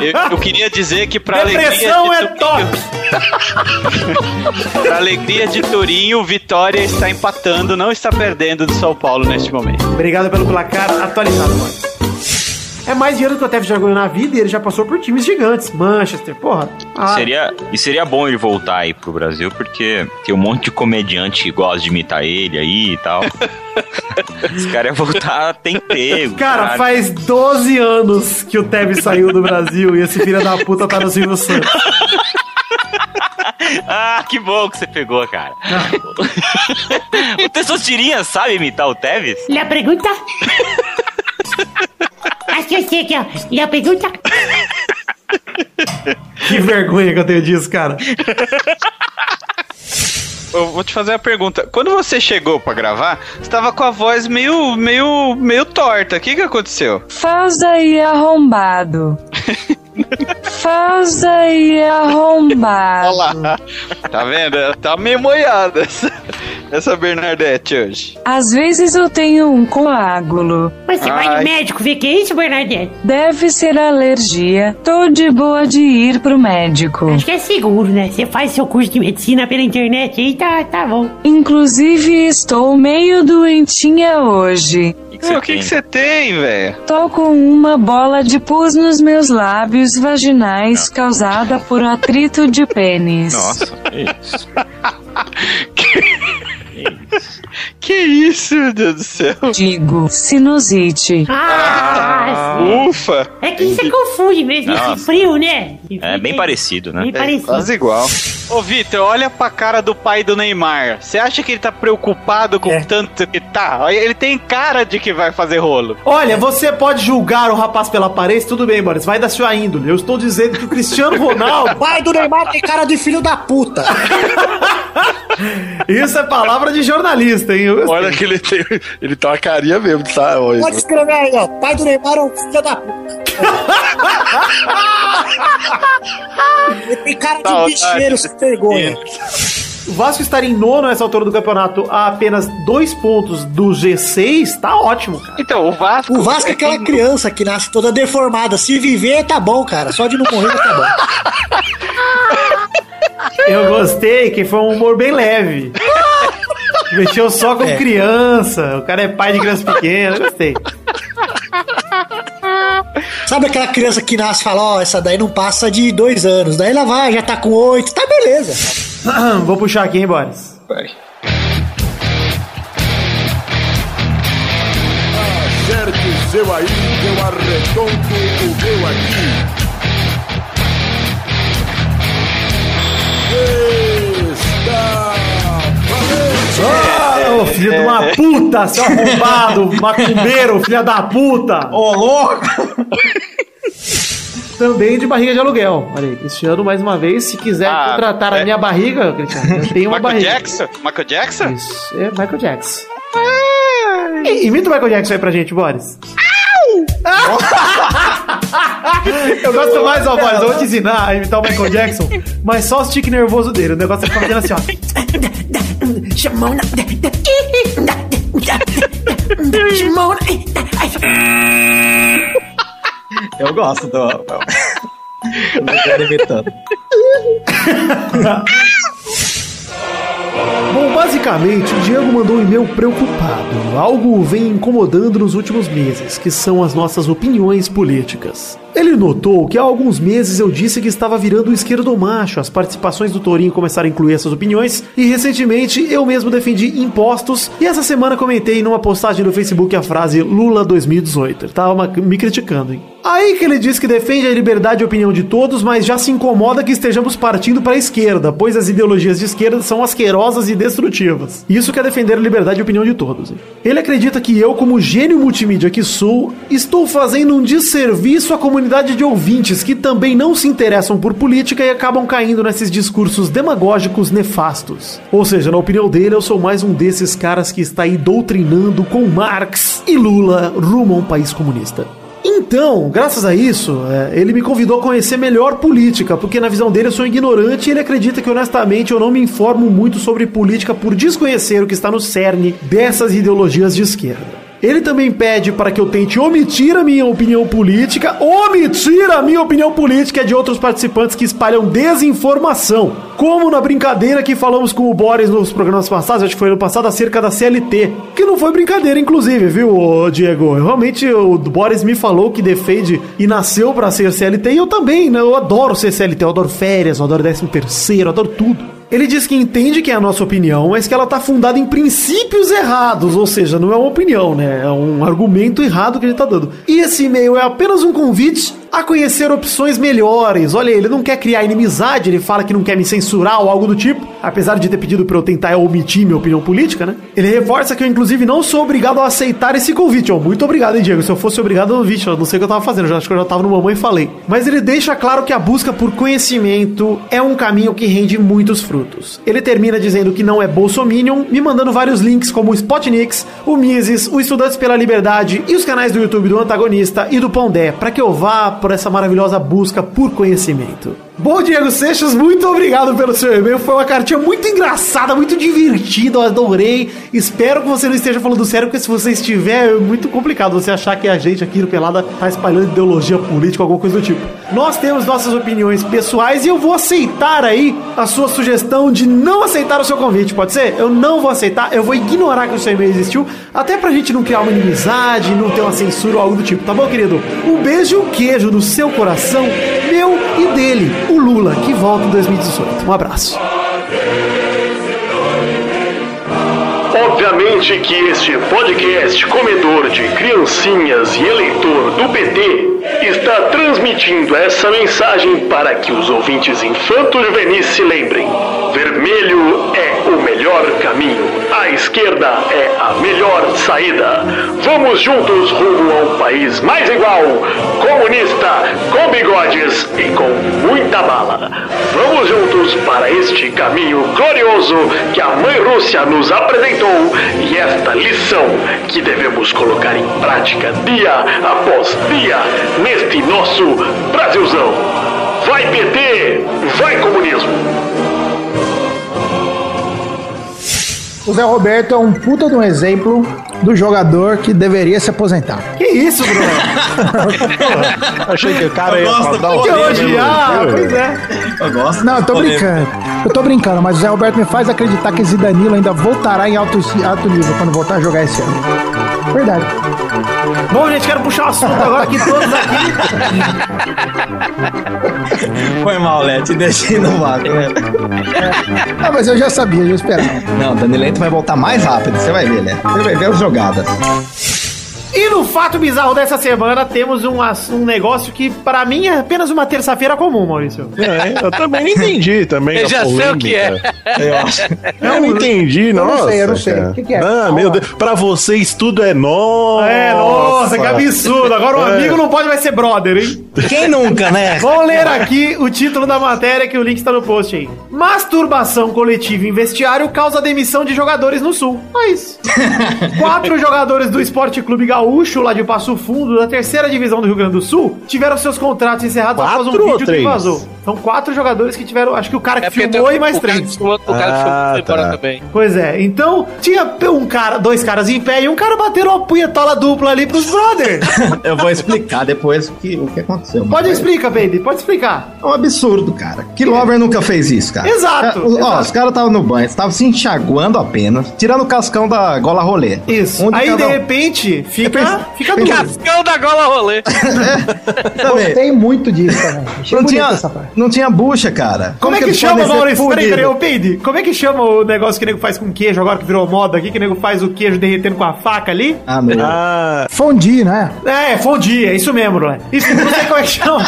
Eu, eu queria dizer que pra
Depressão
alegria
é top! [laughs]
Pra alegria de Torinho, Vitória está empatando, não está perdendo do São Paulo neste momento.
Obrigado pelo placar atualizado, Boris. É mais dinheiro que o Tevez já ganhou na vida e ele já passou por times gigantes. Manchester, porra. Ah,
Seria, e seria bom ele voltar aí pro Brasil, porque tem um monte de comediante que gosta de imitar ele aí e tal. [laughs] Esse cara ia voltar, tem emprego.
Cara,
caralho.
faz 12 anos que o Tevez saiu do Brasil e esse filho da puta tá no Silvio Santos. [laughs]
Ah, que bom que você pegou, cara. [laughs] o Testosterinha sabe imitar o Tevez?
La pregunta. Acho que eu sei aqui, ó. La pergunta. [laughs]
Que vergonha que eu tenho disso, cara.
Eu vou te fazer uma pergunta. Quando você chegou pra gravar, você tava com a voz meio, meio, meio torta. O que que aconteceu?
Faz aí arrombado. [laughs] Faz aí arrombado.
Olha lá. Tá vendo? Tá meio moiada.
Essa Bernadette hoje.
Às vezes eu tenho um coágulo.
Mas você vai
Ai.
no médico ver que é isso, Bernadette?
Deve ser alergia. Tô de boa de ir pro médico.
Acho que é seguro, né? Você faz seu curso de medicina pela internet aí, tá, tá bom.
Inclusive, estou meio doentinha hoje.
o que que você tem, velho?
Tô com uma bola de pus nos meus lábios vaginais causada por atrito de pênis.
Nossa, que isso. [laughs] Deus.
Que isso, meu Deus do céu?
Digo, sinusite.
Ah,
Ufa!
É que você confunde mesmo
Nossa.
esse frio, né?
É bem parecido, né?
Bem parecido.
igual.
Ô, Vitor, olha pra cara do pai do Neymar. Você acha que ele tá preocupado com tanto que tá? Ele tem cara de que vai fazer rolo.
Olha, você pode julgar o rapaz pela aparência, tudo bem, Boris, vai da sua índole. Eu estou dizendo que o Cristiano Ronaldo. [laughs]
Pai do Neymar tem cara de filho da puta.
Isso é palavra de jornalista, hein? Eu gostei.
Olha que ele tem. Ele tá uma carinha mesmo, tá? Olha.
Pode escrever aí, ó. Pai do Neymar é um filho da puta. [laughs] Ele tem cara
Tá,
de bicheiro sem vergonha.
O Vasco estar em nono nessa altura do campeonato a apenas dois pontos do G6, tá ótimo, cara.
Então, o Vasco.
O Vasco é aquela criança que nasce toda deformada. Se viver, tá bom, cara. Só de não morrer, tá bom. [laughs]
Eu gostei que foi um humor bem leve. [laughs] Mexeu só com
É.
criança. O cara é pai de criança pequena. Eu gostei.
Sabe aquela criança que nasce e fala, ó, essa daí não passa de dois anos. Daí ela vai, já tá com oito. Tá beleza. [clears throat]
Vou puxar aqui, hein, Boris?
Vai.
Acerte o seu aí, eu arredondo o meu aqui.
Ah, ô filho de uma puta, seu arrombado, macumbeiro, filha da puta! Ô, louco! Também de barriga de aluguel. Olha aí, Cristiano, mais uma vez, se quiser
Ah,
contratar a
é.
minha barriga, Cristiano, eu tenho uma
Michael
barriga.
Jackson? Michael Jackson?
Isso, é Michael Jackson. I- Imita o Michael Jackson aí pra gente, Boris. [laughs] Eu gosto mais, ó, eu vou te ensinar a imitar o Michael Jackson, mas só o tique nervoso dele. O negócio é ficar fazendo assim, ó.
Chamona. Chamona.
Eu gosto do. do- do imitando. [laughs]
Bom, basicamente, o Diego mandou um e-mail preocupado. Algo vem incomodando nos últimos meses, que são as nossas opiniões políticas. Ele notou que há alguns meses eu disse que estava virando o esquerdo macho, as participações do Torinho começaram a incluir essas opiniões, e recentemente eu mesmo defendi impostos, e essa semana comentei numa postagem no Facebook a frase Lula 2018. Ele tava me criticando, hein? Aí que ele diz que defende a liberdade de opinião de todos, mas já se incomoda que estejamos partindo para a esquerda, pois as ideologias de esquerda são asquerosas e destrutivas. Isso quer defender a liberdade de opinião de todos. Ele acredita que eu, como gênio multimídia que sou, estou fazendo um desserviço à comunidade de ouvintes que também não se interessam por política e acabam caindo nesses discursos demagógicos nefastos. Ou seja, na opinião dele, eu sou mais um desses caras que está aí doutrinando com Marx e Lula rumo a um país comunista. Então, graças a isso, é, ele me convidou a conhecer melhor política, porque na visão dele eu sou ignorante e ele acredita que honestamente eu não me informo muito sobre política por desconhecer o que está no cerne dessas ideologias de esquerda. Ele também pede para que eu tente omitir a minha opinião política, omitir a minha opinião política de outros participantes que espalham desinformação, como na brincadeira que falamos com o Boris nos programas passados, acho que foi no passado, acerca da CLT, que não foi brincadeira, inclusive, viu, Diego? Realmente o Boris me falou que defende e nasceu para ser CLT, e eu também, né? Eu adoro ser CLT, eu adoro férias, eu adoro 13 terceiro, eu adoro tudo. Ele diz que entende que é a nossa opinião, mas que ela está fundada em princípios errados, ou seja, não é uma opinião, né? É um argumento errado que ele está dando. E esse e-mail é apenas um convite a conhecer opções melhores. Olha, ele não quer criar inimizade, ele fala que não quer me censurar ou algo do tipo, apesar de ter pedido para eu tentar omitir minha opinião política, né? Ele reforça que eu, inclusive, não sou obrigado a aceitar esse convite. Ó, muito obrigado, hein, Diego. Se eu fosse obrigado, eu vi, eu não sei o que eu tava fazendo, acho que eu já tava no mamãe e falei. Mas ele deixa claro que a busca por conhecimento é um caminho que rende muitos frutos. Ele termina dizendo que não é bolsominion, me mandando vários links como o Spotnix, o Mises, o Estudantes pela Liberdade e os canais do YouTube do Antagonista e do Pondé, para que eu vá por essa maravilhosa busca por conhecimento. Bom, Diego Seixas, muito obrigado pelo seu e-mail. Foi uma cartinha muito engraçada, muito divertida, eu adorei. Espero que você não esteja falando sério, porque se você estiver, é muito complicado você achar que a gente aqui no Pelada tá espalhando ideologia política, alguma coisa do tipo. Nós temos nossas opiniões pessoais e eu vou aceitar aí a sua sugestão de não aceitar o seu convite, pode ser? Eu não vou aceitar, eu vou ignorar que o seu e-mail existiu, até pra gente não criar uma inimizade, não ter uma censura ou algo do tipo, tá bom, querido? Um beijo e um queijo no seu coração, meu e dele, o Lula, que volta em 2018. Um abraço.
Obviamente que este podcast comedor de criancinhas e eleitor do PT está transmitindo essa mensagem para que os ouvintes infanto-juvenis se lembrem. Vermelho é o melhor caminho. A esquerda é a melhor saída. Vamos juntos rumo a um país mais igual, comunista, com bigodes e com muita bala. Vamos juntos para este caminho glorioso que a mãe Rússia nos apresentou e esta lição que devemos colocar em prática dia após dia neste nosso Brasilzão. Vai PT, vai comunismo.
O Zé Roberto é um puta de um exemplo do jogador que deveria se aposentar.
Que isso, Bruno? [laughs]
Achei que o cara ia mandar um
Que odiar,
viu?
pois é.
Eu gosto.
Não, eu tô brincando. Eu tô brincando, mas o Zé Roberto me faz acreditar que esse Danilo ainda voltará em alto, alto nível quando voltar a jogar esse ano. Verdade.
Bom, gente, quero puxar o assunto agora que todos aqui.
Foi mal, Léo. Te deixei no vácuo, né?
Ah, mas eu já sabia, eu já esperava.
Não, Danilento vai voltar mais rápido. Você vai ver, né? Você vai ver as jogadas.
E no fato bizarro dessa semana, temos um, um negócio que, pra mim, é apenas uma terça-feira comum, Maurício.
É, eu também não entendi também.
Eu
a
já sei o que é.
polêmica. [laughs]
Eu.
Eu não entendi,
Eu não sei, eu não sei. O que que é?
Ah, meu Deus. Pra vocês tudo é nossa.
É, nossa, que absurdo. Agora o
É.
amigo não pode mais ser brother, hein?
Quem nunca, né? [laughs]
Vou ler aqui o título da matéria que o link está no post aí. Masturbação coletiva em vestiário causa demissão de jogadores no Sul. Só isso. [laughs] Quatro jogadores do Esporte Clube Gaúcho, lá de Passo Fundo, da terceira divisão do Rio Grande do Sul, tiveram seus contratos encerrados após um vídeo que
três?
vazou. São quatro jogadores que tiveram, acho que o cara que
É
filmou e mais
o cara
três.
que filmou, o cara que filmou foi embora também.
Pois é, então tinha um cara, dois caras em pé e um cara batendo uma punhetola dupla ali pros brothers. [laughs]
Eu vou explicar depois o que, o que aconteceu.
Pode explicar, Baby, pode explicar.
É um absurdo, cara. Que Lover nunca fez isso, cara.
Exato,
É, Ó,
exato.
os caras estavam no banho, estavam se enchaguando apenas, tirando o cascão da gola rolê.
Isso. Aí, de
um-
repente, fica, fica duro.
Cascão da gola rolê. [laughs]
Gostei muito disso também. [laughs] Achei
Não tinha,
essa parte.
não tinha bucha, cara.
Como, é que,
eles
chama, Maurício? Peraí. Como é que chama o negócio que o nego faz com queijo agora que virou moda aqui? Que o nego faz o queijo derretendo com a faca ali?
Ah, meu.
Fondi, né?
É, fondia, é isso mesmo, Bruno. Isso não sei como é que chama.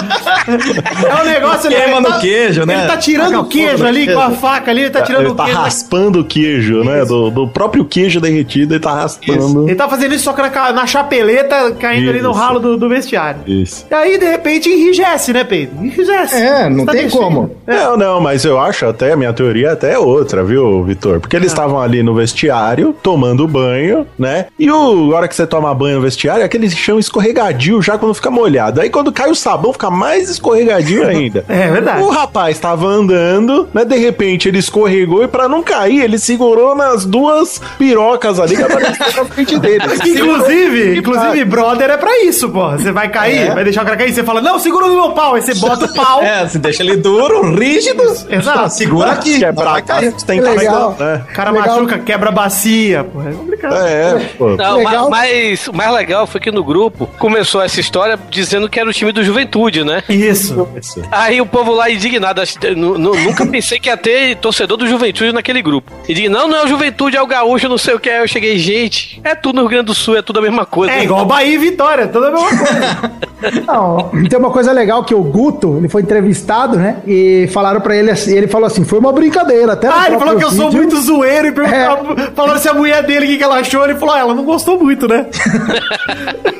É um negócio ali.
Queima
ele
no
tá-
queijo, né?
Ele tá tirando o queijo ali
queijo.
com a faca ali, ele tá tirando
Ele
o
tá
queijo.
raspando o queijo, né? Do, do próprio queijo derretido, ele tá raspando.
Ele tá fazendo isso só que na, na chapeleta, caindo ali no
Isso.
ralo do, do vestiário.
Isso.
E aí, de repente, enrijece, né, Pedro? Enrijece.
É, não
Tá
tem
deixando.
como.
Não, não, mas eu acho até, minha teoria até é outra, viu, Vitor? Porque
Ah.
eles estavam ali no vestiário, tomando banho, né? E o, a hora que você toma banho no vestiário, é aquele chão escorregadio já quando fica molhado. Aí quando cai o sabão, fica mais escorregadio ainda. [laughs]
É verdade.
O rapaz tava andando, né? De repente ele escorregou e pra não cair, ele segurou nas duas pirocas ali que apareceram na frente dele. [laughs]
Inclusive, inclusive, brother é pra isso, pô. Você vai cair,
É.
vai deixar o cara cair, você fala, não, segura no meu pau. Aí você bota o pau.
É, você deixa ele duro, rígido.
Exato.
Segura aqui.
Quebrar
vai
a
cair.
casa, tem
Que legal.
né?
O cara
Legal.
machuca, quebra a bacia, pô. É complicado.
É, pô.
Não,
Legal.
ma- mas o mais legal foi que no grupo começou essa história dizendo que era o time do Juventude, né?
Isso.
Aí o povo lá indignado, nunca pensei que ia ter torcedor do Juventude naquele grupo. E digo, não, não é o Juventude, é o Gaúcho, não sei o que. Aí eu cheguei, gente, é tudo no Rio Grande do Sul, é tudo a mesma coisa.
É igual Bahia e Vitória, toda a mesma coisa. [laughs]
Não, tem uma coisa legal que o Guto, ele foi entrevistado, né? E falaram pra ele assim, ele falou assim, foi uma brincadeira, até
Ah, ele falou que eu sou
vídeo-
muito zoeiro e perguntaram, falaram se a mulher dele, o que, que ela achou. Ele falou, ah, ela não gostou muito, né?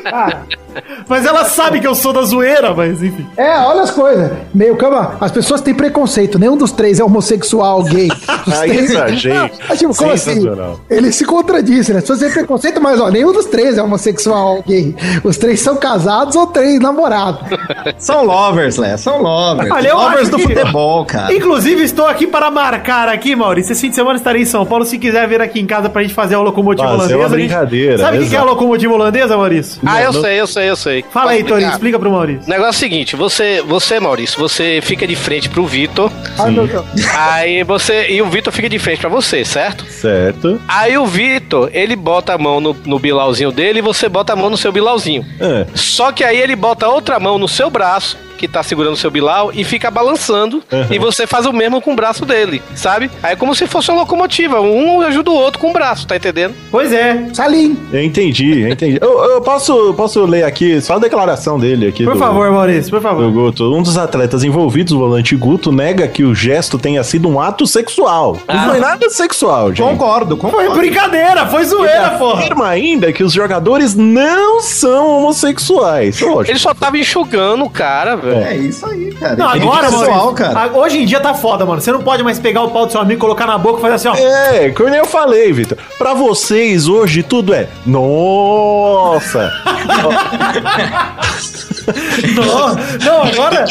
Cara, [laughs]
Mas ela sabe que eu sou da zoeira, mas enfim.
É, olha as coisas. Meio cama, as pessoas têm preconceito. Nenhum dos três é homossexual gay. Os
Aí
três-
exagero.
Ah, tipo, como assim? Ele se contradisse, né? As pessoas têm preconceito, mas ó, nenhum dos três é homossexual gay. Os três são casados ou três
ex-namorado. [laughs]
São lovers, Lé. São lovers.
Olha,
lovers do
que-
futebol, cara.
Inclusive, estou aqui para marcar aqui, Maurício. Esse fim de semana estarei em São Paulo. Se quiser vir aqui em casa pra gente fazer a locomotiva
Fazer
holandesa.
uma
a gente-
brincadeira,
Sabe o que é a locomotiva holandesa, Maurício?
Ah, eu sei, eu sei, eu sei.
Fala aí,
Posso
Torinho,
explicar?
explica pro Maurício.
O negócio é o seguinte, você, você, Maurício, você fica de frente pro Vitor.
Ai, meu Deus. [laughs]
Aí você. E o Vitor fica de frente pra você, certo?
Certo.
Aí o Vitor, ele bota a mão no, no bilauzinho dele e você bota a mão no seu bilauzinho.
É.
Só que aí ele bota outra mão no seu braço, que tá segurando o seu bilau, e fica balançando.
Uhum.
E você faz o mesmo com o braço dele, sabe? Aí é como se fosse uma locomotiva. Um ajuda o outro com o braço, tá entendendo?
Pois é.
Salim.
Eu entendi, eu entendi. Eu, eu posso, posso ler aqui só a declaração dele aqui.
Por
do-
favor, Maurício, por
do
favor.
Guto. Um dos atletas envolvidos, o volante Guto, nega que o gesto tenha sido um ato sexual. Não foi nada sexual, gente.
Concordo,
Foi
concordo.
brincadeira, foi zoeira, porra.
Afirma ainda que os jogadores não são homossexuais. Lógico.
Ele só tava enxugando o cara, velho.
É isso aí, cara.
Não,
Tem
agora,
pessoal, cara.
a- Hoje em dia tá foda, mano. Você não pode mais pegar o pau do seu amigo, colocar na boca e fazer assim, ó.
É, como eu falei, Vitor. Pra vocês hoje tudo é nossa. [laughs]
Não, não, agora.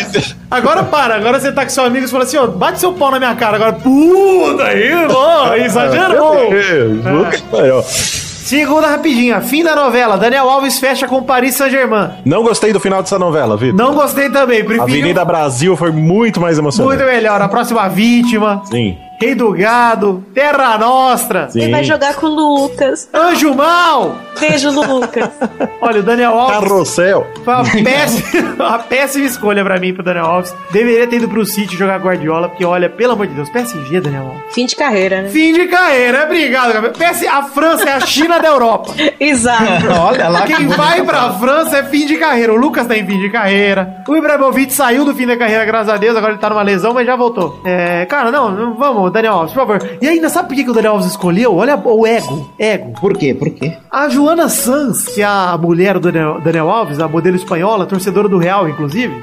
Agora para, agora você tá com seu amigo e fala assim, ó, bate seu pau na minha cara. Agora, puta aí, [laughs] ó, exagerou.
Meu Deus,
É. Segunda rapidinha, fim da novela. Daniel Alves fecha com Paris Saint-Germain.
Não gostei do final dessa novela, Vitor.
Não gostei também, prefiro.
Avenida Brasil foi muito mais emocionante.
Muito melhor. A próxima vítima.
Sim.
Rei do Gado. Terra Nostra.
Sim.
Ele vai jogar com o Lucas.
Anjo Mal.
Beijo, Lucas. [laughs]
Olha, o Daniel Alves.
Carrossel.
Foi uma péssima, [laughs] uma péssima escolha pra mim, pro Daniel Alves. Deveria ter ido pro City jogar Guardiola, porque olha, pelo amor de Deus, PSG, Daniel Alves.
Fim de carreira, né?
Fim de carreira, obrigado, Gabriel. PS, a França é a China da Europa. [laughs]
Exato.
Olha lá que
Quem vai pra. França é fim de carreira. O Lucas tá em fim de carreira. O Ibrahimovic saiu do fim da carreira, graças a Deus. Agora ele tá numa lesão, mas já voltou. É, cara, não, não- vamos, Daniel Alves, por favor. E ainda, sabe por que que o Daniel Alves escolheu? Olha o ego, ego.
Por quê? Por quê?
A Joana Sanz, que é a mulher do Daniel, Daniel Alves, a modelo espanhola, torcedora do Real, inclusive,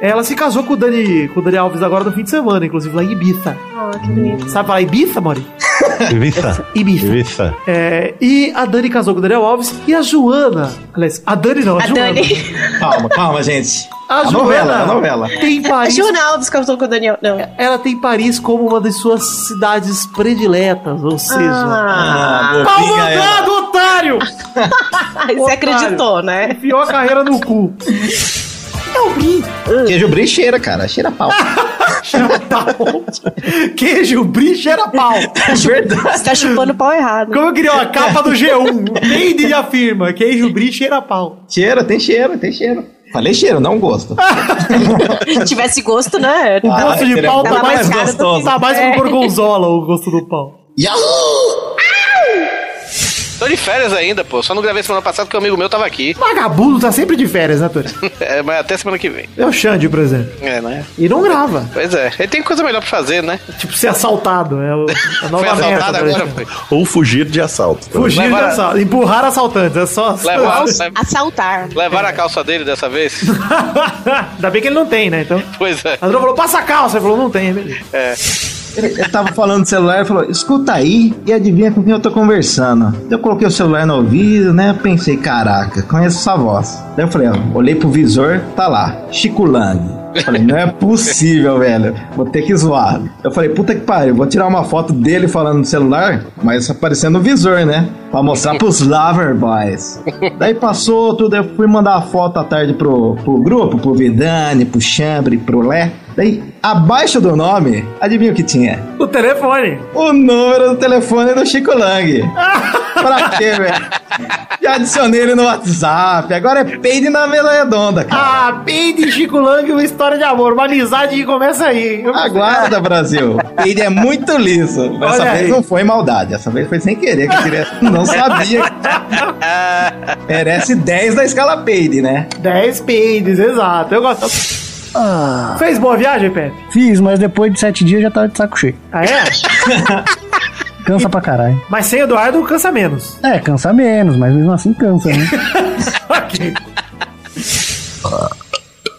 ela se casou com o, Dani, com o Daniel Alves agora no fim de semana, inclusive lá em Ibiza.
Oh, que lindo.
Sabe falar Ibiza, Mori?
Ibiza.
Ibiza.
Ibiza.
É, e a Dani casou com o Daniel Alves e a Joana. Aliás, a Dani não, a,
A
Joana.
Dani.
Calma, calma, gente.
A,
A
Joana
novela, a novela.
tem
A
Paris.
Joana Alves casou com o Daniel. Não.
Ela tem Paris como uma das suas cidades prediletas, ou seja.
Ah,
Ah, ela.
mandado, otário!
você acreditou, né?
Enfiou a carreira no cu. Eu vi.
Queijo brie cheira, cara. Cheira pau. [laughs]
Cheira pau. Queijo, brie, cheira pau.
Você tá chupando pau errado.
Como eu queria uma capa do G1. Peide afirma. Queijo, brie, cheira pau.
cheira, tem cheiro, tem cheiro. Falei cheiro, não gosto.
Se tivesse gosto, né?
O
Ah,
gosto de
seria
pau tá mais,
mais
gostoso. Tá mais
É.
pro gorgonzola o gosto do pau.
Yahoo!
Tô de férias ainda, pô. Só não gravei semana passada porque um amigo meu tava aqui.
Vagabundo tá sempre de férias, né, Tori? [laughs]
É, mas até semana que vem.
É o Xande, por exemplo.
É, né?
E não grava.
Pois é. Ele tem coisa melhor pra fazer, né?
Tipo, ser assaltado. É o, a nova
Foi assaltado
meta,
agora, foi.
Ou fugir de assalto. também.
Fugir de
Levar-
assalto. Empurrar assaltantes. É só.
Levar,
Assaltar.
levaram a calça dele dessa vez? [laughs]
Ainda bem que ele não tem, né? Então.
pois é.
A falou, passa a calça. Ele falou, não tem, beleza.
É.
Ele, ele tava falando no celular e falou: escuta aí e adivinha com quem eu tô conversando. Eu coloquei o celular no ouvido, né? Pensei, caraca, conheço essa voz. Daí eu falei, ó, olhei pro visor, tá lá, Chico Lang. Eu Falei, não é possível, velho. Vou ter que zoar. Eu falei, puta que pariu, vou tirar uma foto dele falando no celular, mas aparecendo no visor, né? Pra mostrar pros Lover Boys. Daí passou tudo, eu fui mandar a foto à tarde pro, pro grupo, pro Vidani, pro Chambre, pro Lé. Daí, abaixo do nome, adivinha o que tinha?
O telefone.
O número do telefone do Chico Lang. [laughs] pra quê, velho? Já adicionei ele no WhatsApp. Agora é peide na mesa redonda, cara.
Ah, Peide Chico Lang, uma história de amor. Uma amizade que começa aí. Eu-
Aguarda, Brasil. Peide é muito liso. Dessa
Olha
vez
aí.
não foi maldade. Dessa vez foi sem querer. Que queria... Não sabia. [laughs] Merece 10 da escala peide, né?
10 peides, exato. Eu gosto.
Ah,
Fez boa viagem, Pepe?
fiz, mas depois de sete dias já tava de saco cheio.
Ah, é? [laughs]
Cansa pra caralho.
Mas sem Eduardo cansa menos.
É, cansa menos, mas mesmo assim cansa, né? [laughs]
ok.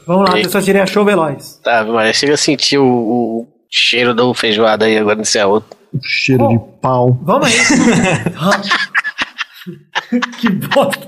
Vamos lá, pessoal, tirei a show veloz.
Tá, mas chega a sentir o, o cheiro da feijoada aí agora nesse outro.
Cheiro de pau.
Vamos aí. [laughs] que bosta.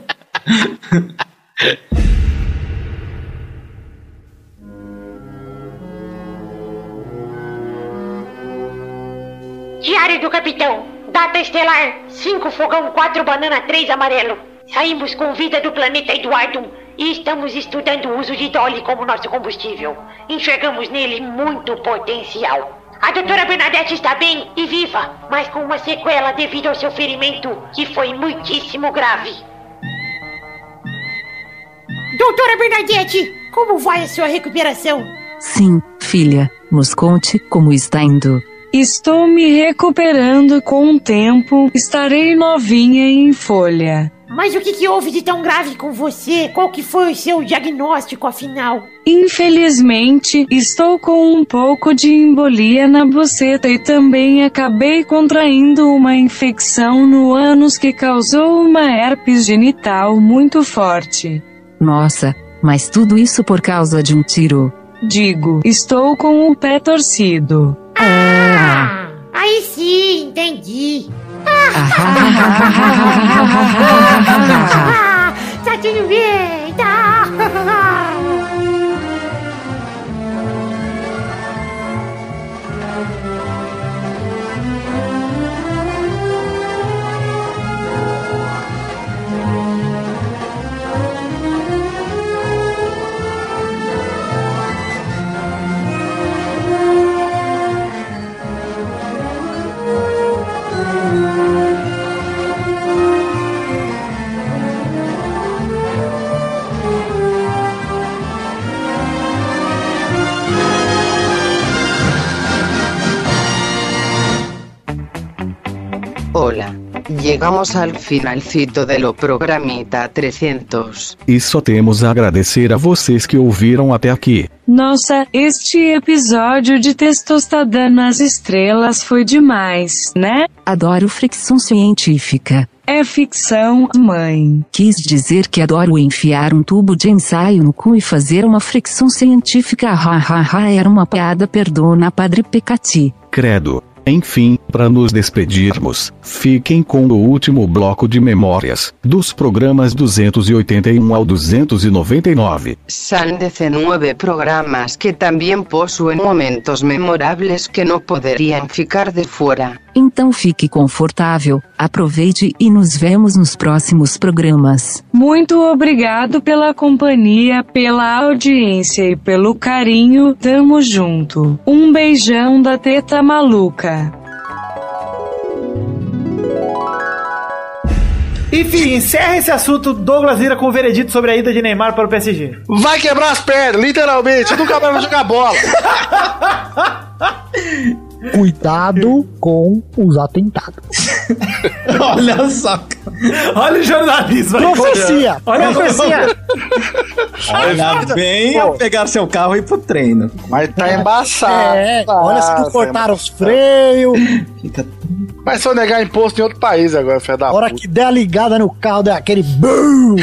Diário do capitão. Data estelar: 5 fogão, 4 banana, 3 amarelo. Saímos com vida do planeta Eduardo e estamos estudando o uso de Dolly como nosso combustível. Enxergamos nele muito potencial. A doutora Bernadette está bem e viva, mas com uma sequela devido ao seu ferimento, que foi muitíssimo grave.
Doutora Bernadette, como vai a sua recuperação?
Sim, filha, nos conte como está indo. Estou me recuperando com o tempo, estarei novinha em folha.
Mas o que, que houve de tão grave com você? Qual que foi o seu diagnóstico, afinal?
Infelizmente, estou com um pouco de embolia na buceta e também acabei contraindo uma infecção no ânus que causou uma herpes genital muito forte. Nossa, mas tudo isso por causa de um tiro. Digo, estou com o pé torcido.
Ah, aí sim, entendi. tá tudo bem,
Llegamos al finalcito de lo programita 300.
E só temos a agradecer a vocês que ouviram até aqui.
Nossa, este episódio de Testostada nas Estrelas foi demais, né? Adoro fricção científica. É ficção, mãe. Quis dizer que adoro enfiar um tubo de ensaio no cu e fazer uma fricção científica. Ha ha ha, era uma piada, perdona, Padre Pecati.
Credo. Enfim, para nos despedirmos, fiquem com o último bloco de memórias, dos programas 281 ao 299.
Son 19 programas que también poseen momentos memorables que no podrían ficar de fuera.
Então fique confortável, aproveite e nos vemos nos próximos programas. Muito obrigado pela companhia, pela audiência e pelo carinho. Tamo junto. Um beijão da teta maluca.
Enfim, encerra esse assunto Douglas Lira com o veredito sobre a ida de Neymar para o PSG.
Vai quebrar as pernas, literalmente. Nunca mais vai jogar bola. [laughs]
Cuidado [laughs] com os atentados. [laughs]
Olha só.
Olha o jornalismo.
Profecia.
Olha a profecia.
Olha bem ao pegar seu carro e ir pro treino.
Mas tá embaçado.
É, olha se não cortaram os freios.
Mas se eu negar imposto em outro país agora, filho da
A hora
puta.
que der a ligada no carro, der aquele BUM!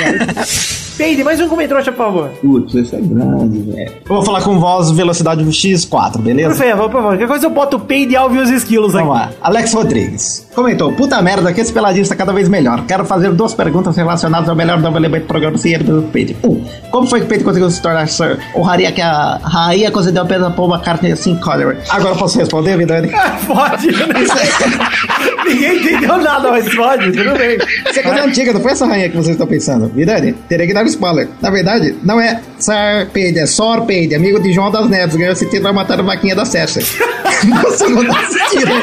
Peide, mais um comentário, por favor.
Putz, esse é grande, velho. Eu vou falar com voz velocidade X4,
Por
beleza?
favor, por favor. Qualquer coisa eu boto o peide, alvo e os esquilos aqui.
Vamos lá. Alex Rodrigues comentou: Puta merda, que esse peladinho está cada vez melhor. Quero fazer duas perguntas relacionadas ao melhor desenvolvimento do programa Ciência do Peide. Um, como foi que o Peide conseguiu se tornar Sir? Honraria que a rainha concedeu apenas a Paul McCartney assim, Connery. Agora eu posso responder, Vidani? [laughs]
Pode, eu nem sei. Ninguém entendeu nada, mas pode, tudo bem.
Isso é coisa antiga, não foi essa rainha que vocês estão pensando. Vidani, teria que dar um spoiler. Na verdade, não é Sir Peide, é Sor Peide, amigo de João das Neves. Ganhou esse título ao matar a vaquinha da Cersei. [laughs] No segundo assistiram.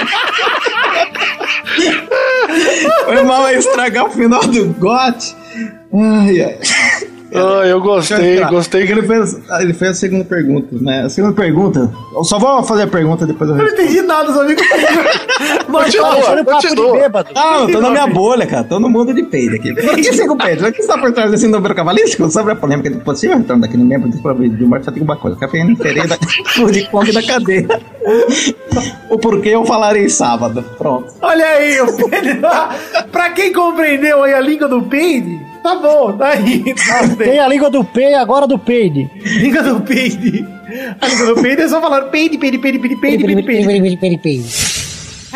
Foi mal a estragar o final do GOT. Ai, ai.
Ah, eu gostei, gostei.
Ele fez, ele fez a segunda pergunta, né? A segunda pergunta. Eu só vou fazer a pergunta depois eu
Eu não entendi nada, os [laughs] amigos. Mas
Continua,
fala,
papo de
bêbado.
Não, eu tô na minha [laughs] bolha, cara. Tô no mundo de peide aqui. Por que o peide? O que está por trás desse número cabalístico? Sobre a polêmica de possível retorno daquele membro do de morte, só tem uma coisa. Cafeína [laughs] por de Kong da cadeia. O porquê eu falarei sábado. Pronto.
Olha aí, o Peide. pra quem compreendeu aí a língua do peide, tá bom, tá aí. Tá. [laughs]
Tem a língua do P e agora do peide.
Língua do peide. A língua do peide é só falar peide, peide, peide, peide, peide, peide, peide.
peide, peide.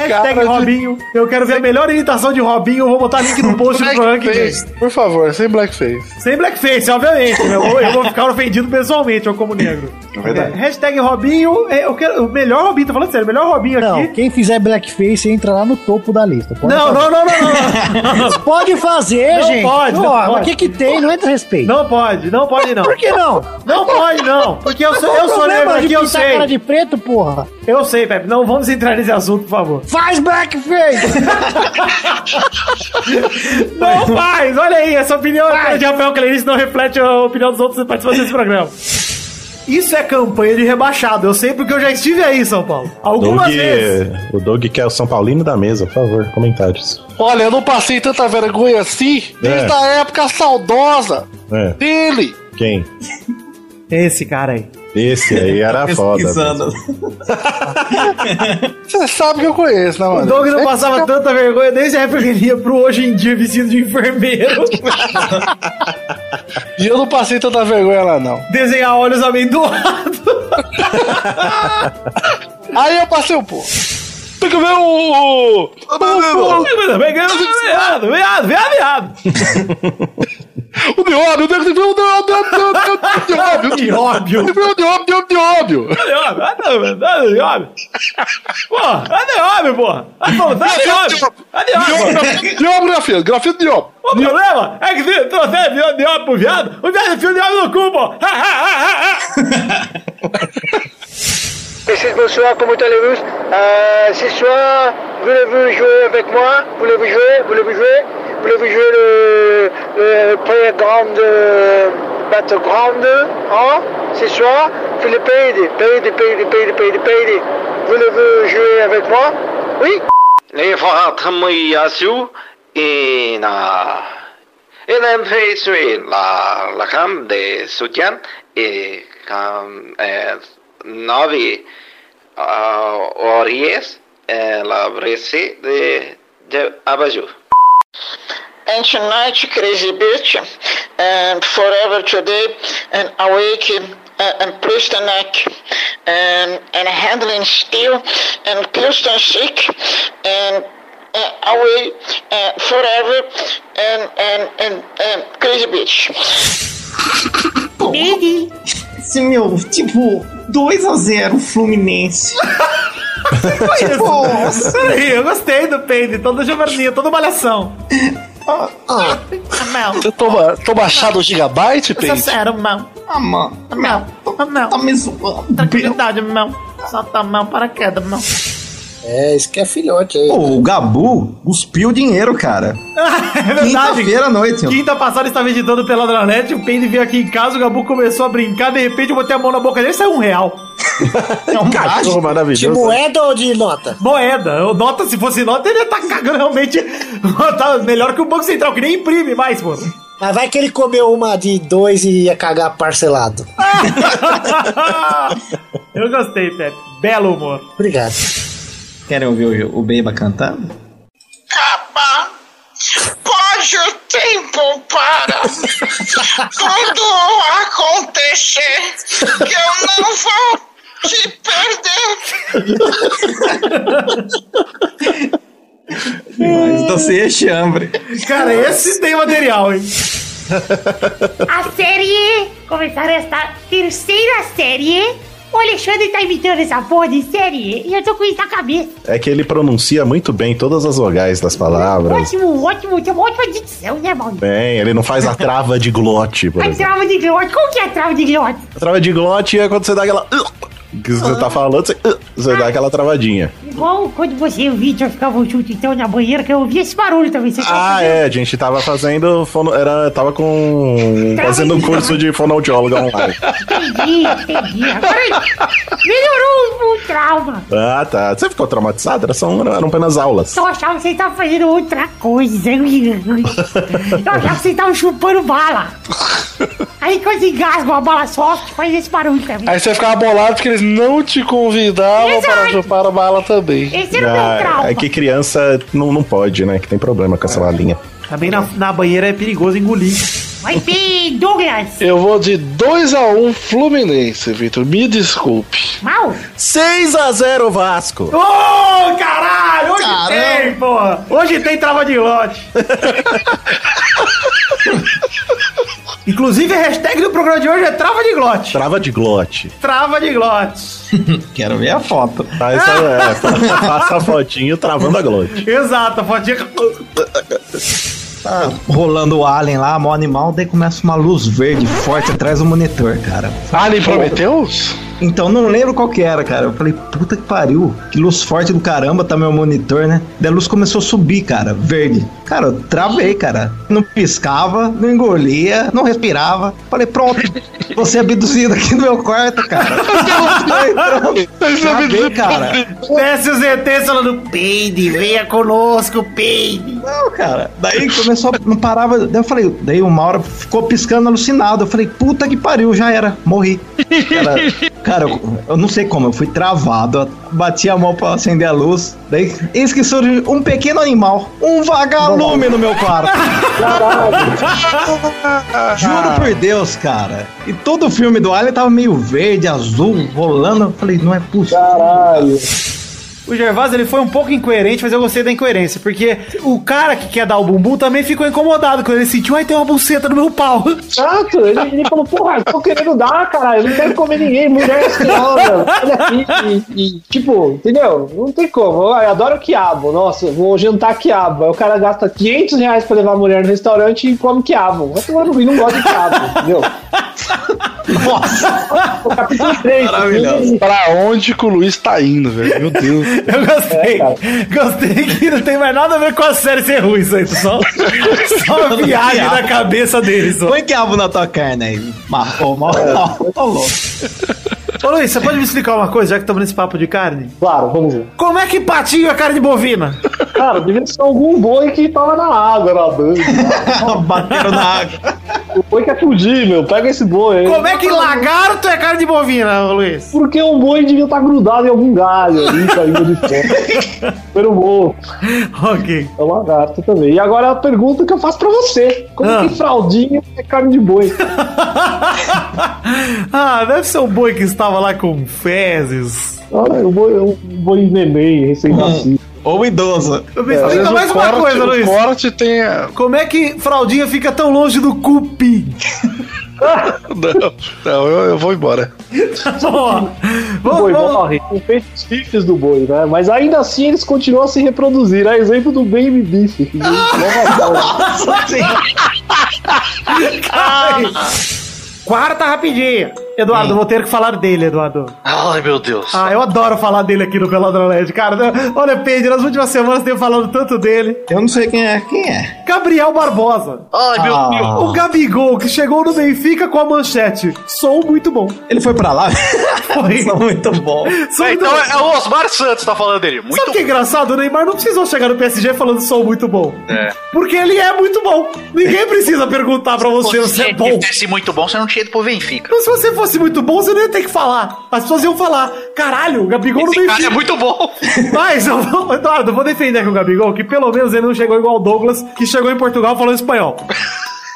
Hashtag
Cara de-
Robinho. Eu quero ver a melhor imitação de Robinho. Eu vou botar link no post do programa que vem.
Blackface, por favor, sem blackface.
Sem blackface, obviamente. Eu vou, eu vou ficar ofendido pessoalmente, eu como negro. É, hashtag Robinho. é, eu quero, o melhor Robinho, tô falando sério, o melhor Robinho
Não,
aqui.
quem fizer blackface entra lá no topo da lista. Pode
Não,
fazer.
não, não, não, não, não.
Pode fazer,
Não
gente.
pode, não
Ó,
pode.
Mas o que que tem? Não é desrespeito.
Não pode, não pode não.
Por que não?
Não pode não, porque eu sou, eu sou negro
de
aqui, eu
a cara
sei.
de preto, porra.
Eu sei, Pepe, não vamos entrar nesse assunto, por favor.
Faz blackface!
Não faz, olha aí, essa opinião é de Rafael Clarice não reflete a opinião dos outros participantes desse programa. Isso é campanha de rebaixado, eu sei porque eu já estive aí, São Paulo. Algumas
Doug,
vezes.
O Doug que é o São Paulino da mesa, por favor, comentários.
Olha, eu não passei tanta vergonha assim desde
É.
a época saudosa
É.
dele.
Quem?
Esse cara aí.
Esse aí era foda.
Você sabe que eu conheço, né,
O
mano?
Doug não passava tanta vergonha desde a época que ele ia pro hoje em dia vestido de enfermeiro.
E eu não passei tanta vergonha lá, não.
Desenhar olhos amendoados.
Aí eu passei um pouco. Tem que ver o.
Viado, viado, viado, viado.
O ver o ver o.
Cadê o? Cadê o? Cadê o? Porra, cadê o porra? Vai falando, Cadê o homem? Cadê o homem?
Dióbio, grafia, grafia do Dióbio.
O problema é que se trouxer viado de homem pro viado, o viado enfia o diabo no cu, pô.
Monsieur, bonsoir, comment allez-vous euh, Ce soir, voulez-vous jouer avec moi Voulez-vous jouer Voulez-vous jouer Voulez-vous jouer le, le playground euh, battleground hein Ce soir, Philippe Payde, Payde, Payde, Payde, Payde, Payde. Voulez-vous jouer avec moi Oui
Ni får ta mig asu in a en en face la la cam de Sutian e cam eh, novi uh, ories eh, la bresse de de Abaju.
Ancient night, crazy bitch, and forever today, and awake uh, and priest neck, and and handling steel, and Houston sick, and uh, away uh, forever, and and and and crazy bitch.
Esse meu, tipo, 2x0 Fluminense. [laughs]
Nossa, peraí, eu gostei do Peide, todo joverninho, todo malhação.
Você toma, toma chá do Gigabyte,
Isso é
Peide?
sério, mão.
Ah, mano.
Mão, mão.
Tá me zoando.
Tranquilidade, mão. Solta a mão para a queda, mão.
É, isso que é filhote aí.
Pô, o Gabu cuspiu dinheiro, cara. [laughs]
É verdade.
Quinta-feira à noite.
Quinta passada estava editando pela Dranet, o Peide veio aqui em casa, o Gabu começou a brincar, de repente eu botei a mão na boca dele e saiu um real.
É um
Cachorro
De
maravilhoso.
moeda ou de nota?
Moeda. Eu- Nota, se fosse nota, ele ia tá cagando realmente. [laughs] tá melhor que o Banco Central, que nem imprime mais, mano.
Mas vai que ele comeu uma de dois e ia cagar parcelado. [laughs]
Eu gostei, Pepe. Belo humor.
Obrigado.
Querem ouvir o, o Beiba cantando?
Capa, pode o tempo para tudo acontecer, que eu não vou te perder.
Mas tô sem chambre.
Cara, esse tem material, hein?
A série, começar esta terceira série. O Alexandre tá imitando essa porra de série e eu tô com isso na cabeça.
É que ele pronuncia muito bem todas as vogais das palavras.
Ótimo, ótimo, tem uma ótima dicção, né, Maurício?
Bem, ele não faz a trava de glote, por
A
exemplo.
trava de glote, como que é a trava de glote?
A trava de glote é quando você dá aquela. Que você tá falando, você, você dá aquela travadinha.
Igual quando você e o Victor ficavam juntos então na banheira, que eu ouvia esse barulho também. Você
Ah, é, a gente tava fazendo. Fono, era, tava com. fazendo um curso de fonoaudióloga online.
Entendi, entendi. Agora melhorou o, trauma.
Ah, tá. Você ficou traumatizado? Era só eram apenas aulas.
Só achava que você tava fazendo outra coisa. Eu achava que você tava chupando bala. Aí quando você engasga uma bala soft, faz esse barulho também.
Aí você ficava bolado porque eles não te convidavam
Exato.
para chupar a bala também.
Esse era o meu trauma.
Ah, é que criança não, não pode, né? Que tem problema com essa balinha.
Também na, na banheira é perigoso engolir.
Vai bem, Douglas.
Eu vou de 2x1 Fluminense, Vitor. Me desculpe.
Mal.
6x0 Vasco.
Ô, caralho! Hoje
Caramba.
tem, porra! Hoje tem trava de lote. [laughs] Inclusive, a hashtag do programa de hoje é trava de glote.
Trava de glote.
Trava de glote. [laughs]
Quero ver a foto.
Tá, isso aí é. Passa a fotinho travando a glote.
Exato, a fotinha.
Tá rolando o Alien lá, mó animal, daí começa uma luz verde forte atrás do monitor, cara.
Alien Prometheus?
Então, não lembro qual que era, cara. Eu falei, puta que pariu, que luz forte do caramba tá meu monitor, né? Daí a luz começou a subir, cara, verde. Cara, eu travei, cara. Não piscava, não engolia, não respirava. Falei, pronto, você é abduzido aqui no meu quarto, cara. [laughs] Travei, cara.
Desce os ETs falando, peide, venha conosco, peide.
Não, cara. Daí começou, não parava. Daí eu falei, daí uma hora ficou piscando alucinado. Eu falei, puta que pariu, já era, morri. Cara, cara eu, eu não sei como, eu fui travado, bati a mão pra acender a luz. Daí, eis que surge um pequeno animal, um vagalume no meu quarto. Juro por Deus, cara. E todo o filme do Alien tava meio verde, azul, rolando. Eu falei, não é possível.
Caralho.
O Gervásio ele foi um pouco incoerente, mas eu gostei da incoerência, porque o cara que quer dar o bumbum também ficou incomodado quando ele sentiu, ai, tem uma buceta no meu pau.
Exato, ele, ele falou, porra, eu tô querendo dar, caralho, eu não quero comer ninguém, mulher é senhora, olha aqui, e, e, tipo, entendeu? Não tem como, eu adoro quiabo, nossa, vou jantar quiabo, aí o cara gasta 500 reais pra levar a mulher no restaurante e come quiabo, vai tomar no não gosta de quiabo, entendeu? Nossa, o capítulo 3.
Maravilhoso. Pra onde que o Luiz tá indo, velho? Meu Deus.
Eu gostei. gostei que não tem mais nada a ver com a série ser ruim, isso aí. Só, só uma viagem na cabeça deles.
Põe quiabo na tua carne aí. Marcou, mal, mal, tô louco.
Ô Luiz, você pode me explicar uma coisa, já que estamos nesse papo de carne?
Claro, vamos ver.
Como é que patinho é carne bovina?
Cara, devia ser algum boi que tava na água, nadando. [laughs]
Bateram na água.
O boi quer fugir, meu. Pega esse boi aí.
Como é que lagarto é carne de bovina, Luiz?
Porque o boi devia estar grudado em algum galho ali, caindo de fora. Pelo morro.
Ok.
É o lagarto também. E agora a pergunta que eu faço pra você: Como
Ah.
que fraldinha é carne de boi? [laughs]
ah, deve ser o boi que estava lá com fezes.
Olha, o boi, o boi neném, recém-nascido.
Ou idoso.
Me
É, vezes
mais
o
uma
corte-
coisa,
o
Luiz.
corte tem. a-
Como é que fraldinha fica tão longe do cupim?
Não, não eu, eu vou embora. [laughs]
Ó,
O boi morre com os chifres do boi, né? Mas ainda assim eles continuam a se reproduzir. É exemplo do Baby Beef. [laughs]
Nossa [laughs] Quarta rapidinha. Eduardo, vou ter que falar dele, Eduardo.
Ai, meu Deus.
Ah, eu adoro falar dele aqui no Peladronete, cara. Olha, Pedro, nas últimas semanas tenho falado tanto dele.
Eu não sei quem é. Quem é?
Gabriel Barbosa.
Ai, meu
Ah.
Deus.
O Gabigol, que chegou no Benfica com a manchete. Sou muito bom.
Ele foi pra lá? [laughs]
Foi.
muito bom.
Sou
É,
muito
então
bom.
é o Osmar Santos tá falando dele. Muito
Sabe o que é engraçado? O Neymar não precisou chegar no PSG falando sou muito bom.
É.
Porque ele é muito bom. Ninguém precisa perguntar pra você se é bom.
Se fosse muito bom, você não tinha ido pro Benfica.
Mas se você fosse muito bom, você não ia ter que falar. As pessoas iam falar: caralho, o Gabigol
Esse cara
Benfica.
é muito bom. [laughs]
Mas, eu vou, Eduardo, eu vou defender aqui o Gabigol, que pelo menos ele não chegou igual o Douglas, que chegou em Portugal falando espanhol.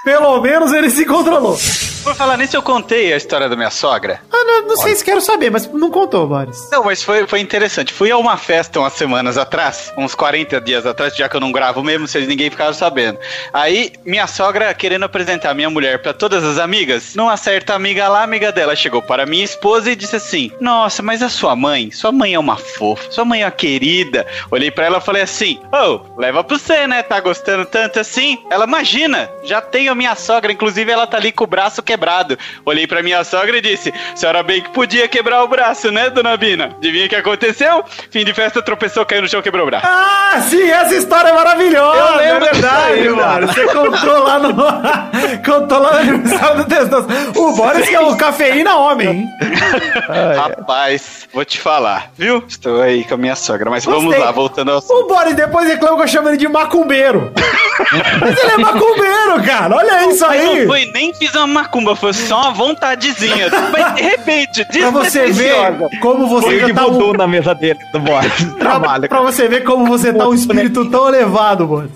Pelo menos ele se controlou.
Por falar nisso, eu contei a história da minha sogra.
Ah, não, não sei se quero saber, mas não contou, Boris.
Não, mas foi, foi interessante. Fui a uma festa umas semanas atrás, uns 40 dias atrás, já que eu não gravo mesmo, vocês ninguém ficaram sabendo. Aí, minha sogra querendo apresentar minha mulher pra todas as amigas, numa certa amiga lá, amiga dela chegou para minha esposa e disse assim: Nossa, mas a sua mãe, sua mãe é uma fofa, sua mãe é uma querida. Olhei pra ela e falei assim: Ô, leva pra você, né? Tá gostando tanto assim? Ela, imagina, já tenho a minha sogra, inclusive ela tá ali com o braço quebrado. Olhei pra minha sogra e disse: Senhora bem que podia quebrar o braço, né, dona Bina? Adivinha o que aconteceu? Fim de festa, tropeçou, caiu no chão, quebrou o braço.
Ah, sim, essa história é maravilhosa.
Eu lembro
é verdade,
aí,
mano. Você contou lá no. [laughs] contou lá no aniversário do Testoso. O Boris que é o cafeína homem, hein?
Rapaz, vou te falar, viu? Estou aí com a minha sogra, mas vamos
Gostei.
lá, voltando ao
O Boris depois reclama que eu chamo ele de macumbeiro. Mas ele é macumbeiro, cara. Olha isso aí.
Não foi, nem fiz uma macumba, foi só uma vontadezinha. Mas de repente, [laughs]
Pra você ver como você
Foi
já
que
tá um-
na mesa dele, do Boris. [laughs]
Pra,
Trabalha.
pra você ver como você tá um espírito tão elevado, Boris.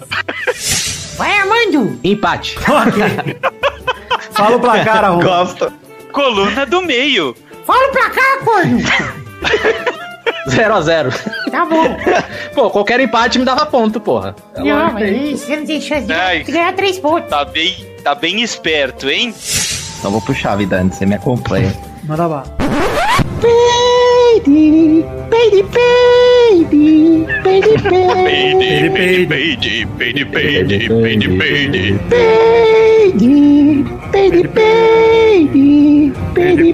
Vai, Armando.
Empate. [laughs]
Fala o placar, Arthur.
Gosta.
Coluna do meio.
Fala pra cá, corno.
0x0.
Tá bom. [laughs]
Pô, qualquer empate me dava ponto, porra.
Não, mas você não deixou de
Ai.
ganhar três pontos.
Tá bem Tá bem esperto, hein?
Então vou puxar a vida antes, você me acompanha.
Manda lá.
Baby, baby, baby, baby, baby,
Peide, peide, peide, peide, peide, peide.
baby, baby, baby, baby, baby.
Peide,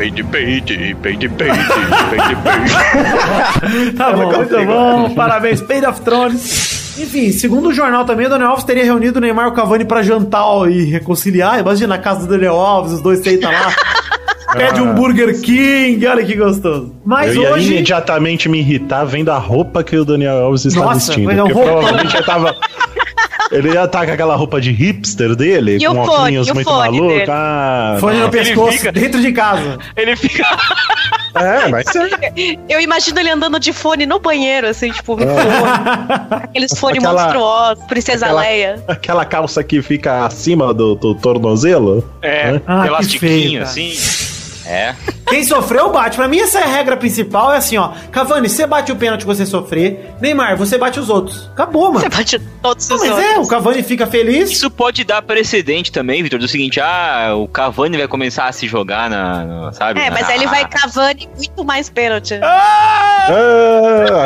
peide, peide, peide, peide, peide, peide. [laughs]
Tá bom, muito bom. Parabéns, Paid of Thrones. Enfim, segundo o jornal também, o Daniel Alves teria reunido o Neymar e o Cavani pra jantar e reconciliar. Imagina na casa do Daniel Alves, os dois sentam lá. [laughs] Pede um Burger King, olha que gostoso. Mas
eu ia
hoje.
imediatamente me irritar vendo a roupa que o Daniel Alves está
Nossa,
vestindo.
mas é um
Porque
roupão.
provavelmente ele tava. [laughs] Ele ia estar com aquela roupa de hipster dele,
E
com
o fone,
óculos
e o
muito
fone
maluco. Ah,
Fone no pescoço, dentro de casa.
Ele fica.
É, mas
Eu imagino ele andando de fone no banheiro, assim, tipo, fone. Aqueles fones
Aquela-
monstruosos, Princesa
aquela-
Leia.
aquela calça que fica acima do, do tornozelo.
É,
né?
Ah,
elastiquinho,
feio,
assim. É.
Quem sofreu, bate. Pra mim, essa é a regra principal. É assim, ó. Cavani, você bate o pênalti que você sofrer. Neymar, você bate os outros. Acabou, mano.
Você bate todos
Não,
os
mas
outros.
é, o Cavani fica feliz.
Isso pode dar precedente também, Vitor, do seguinte, ah, o Cavani vai começar a se jogar na, na- sabe?
É, mas
na-
aí ele vai Cavani muito mais pênalti.
Ah,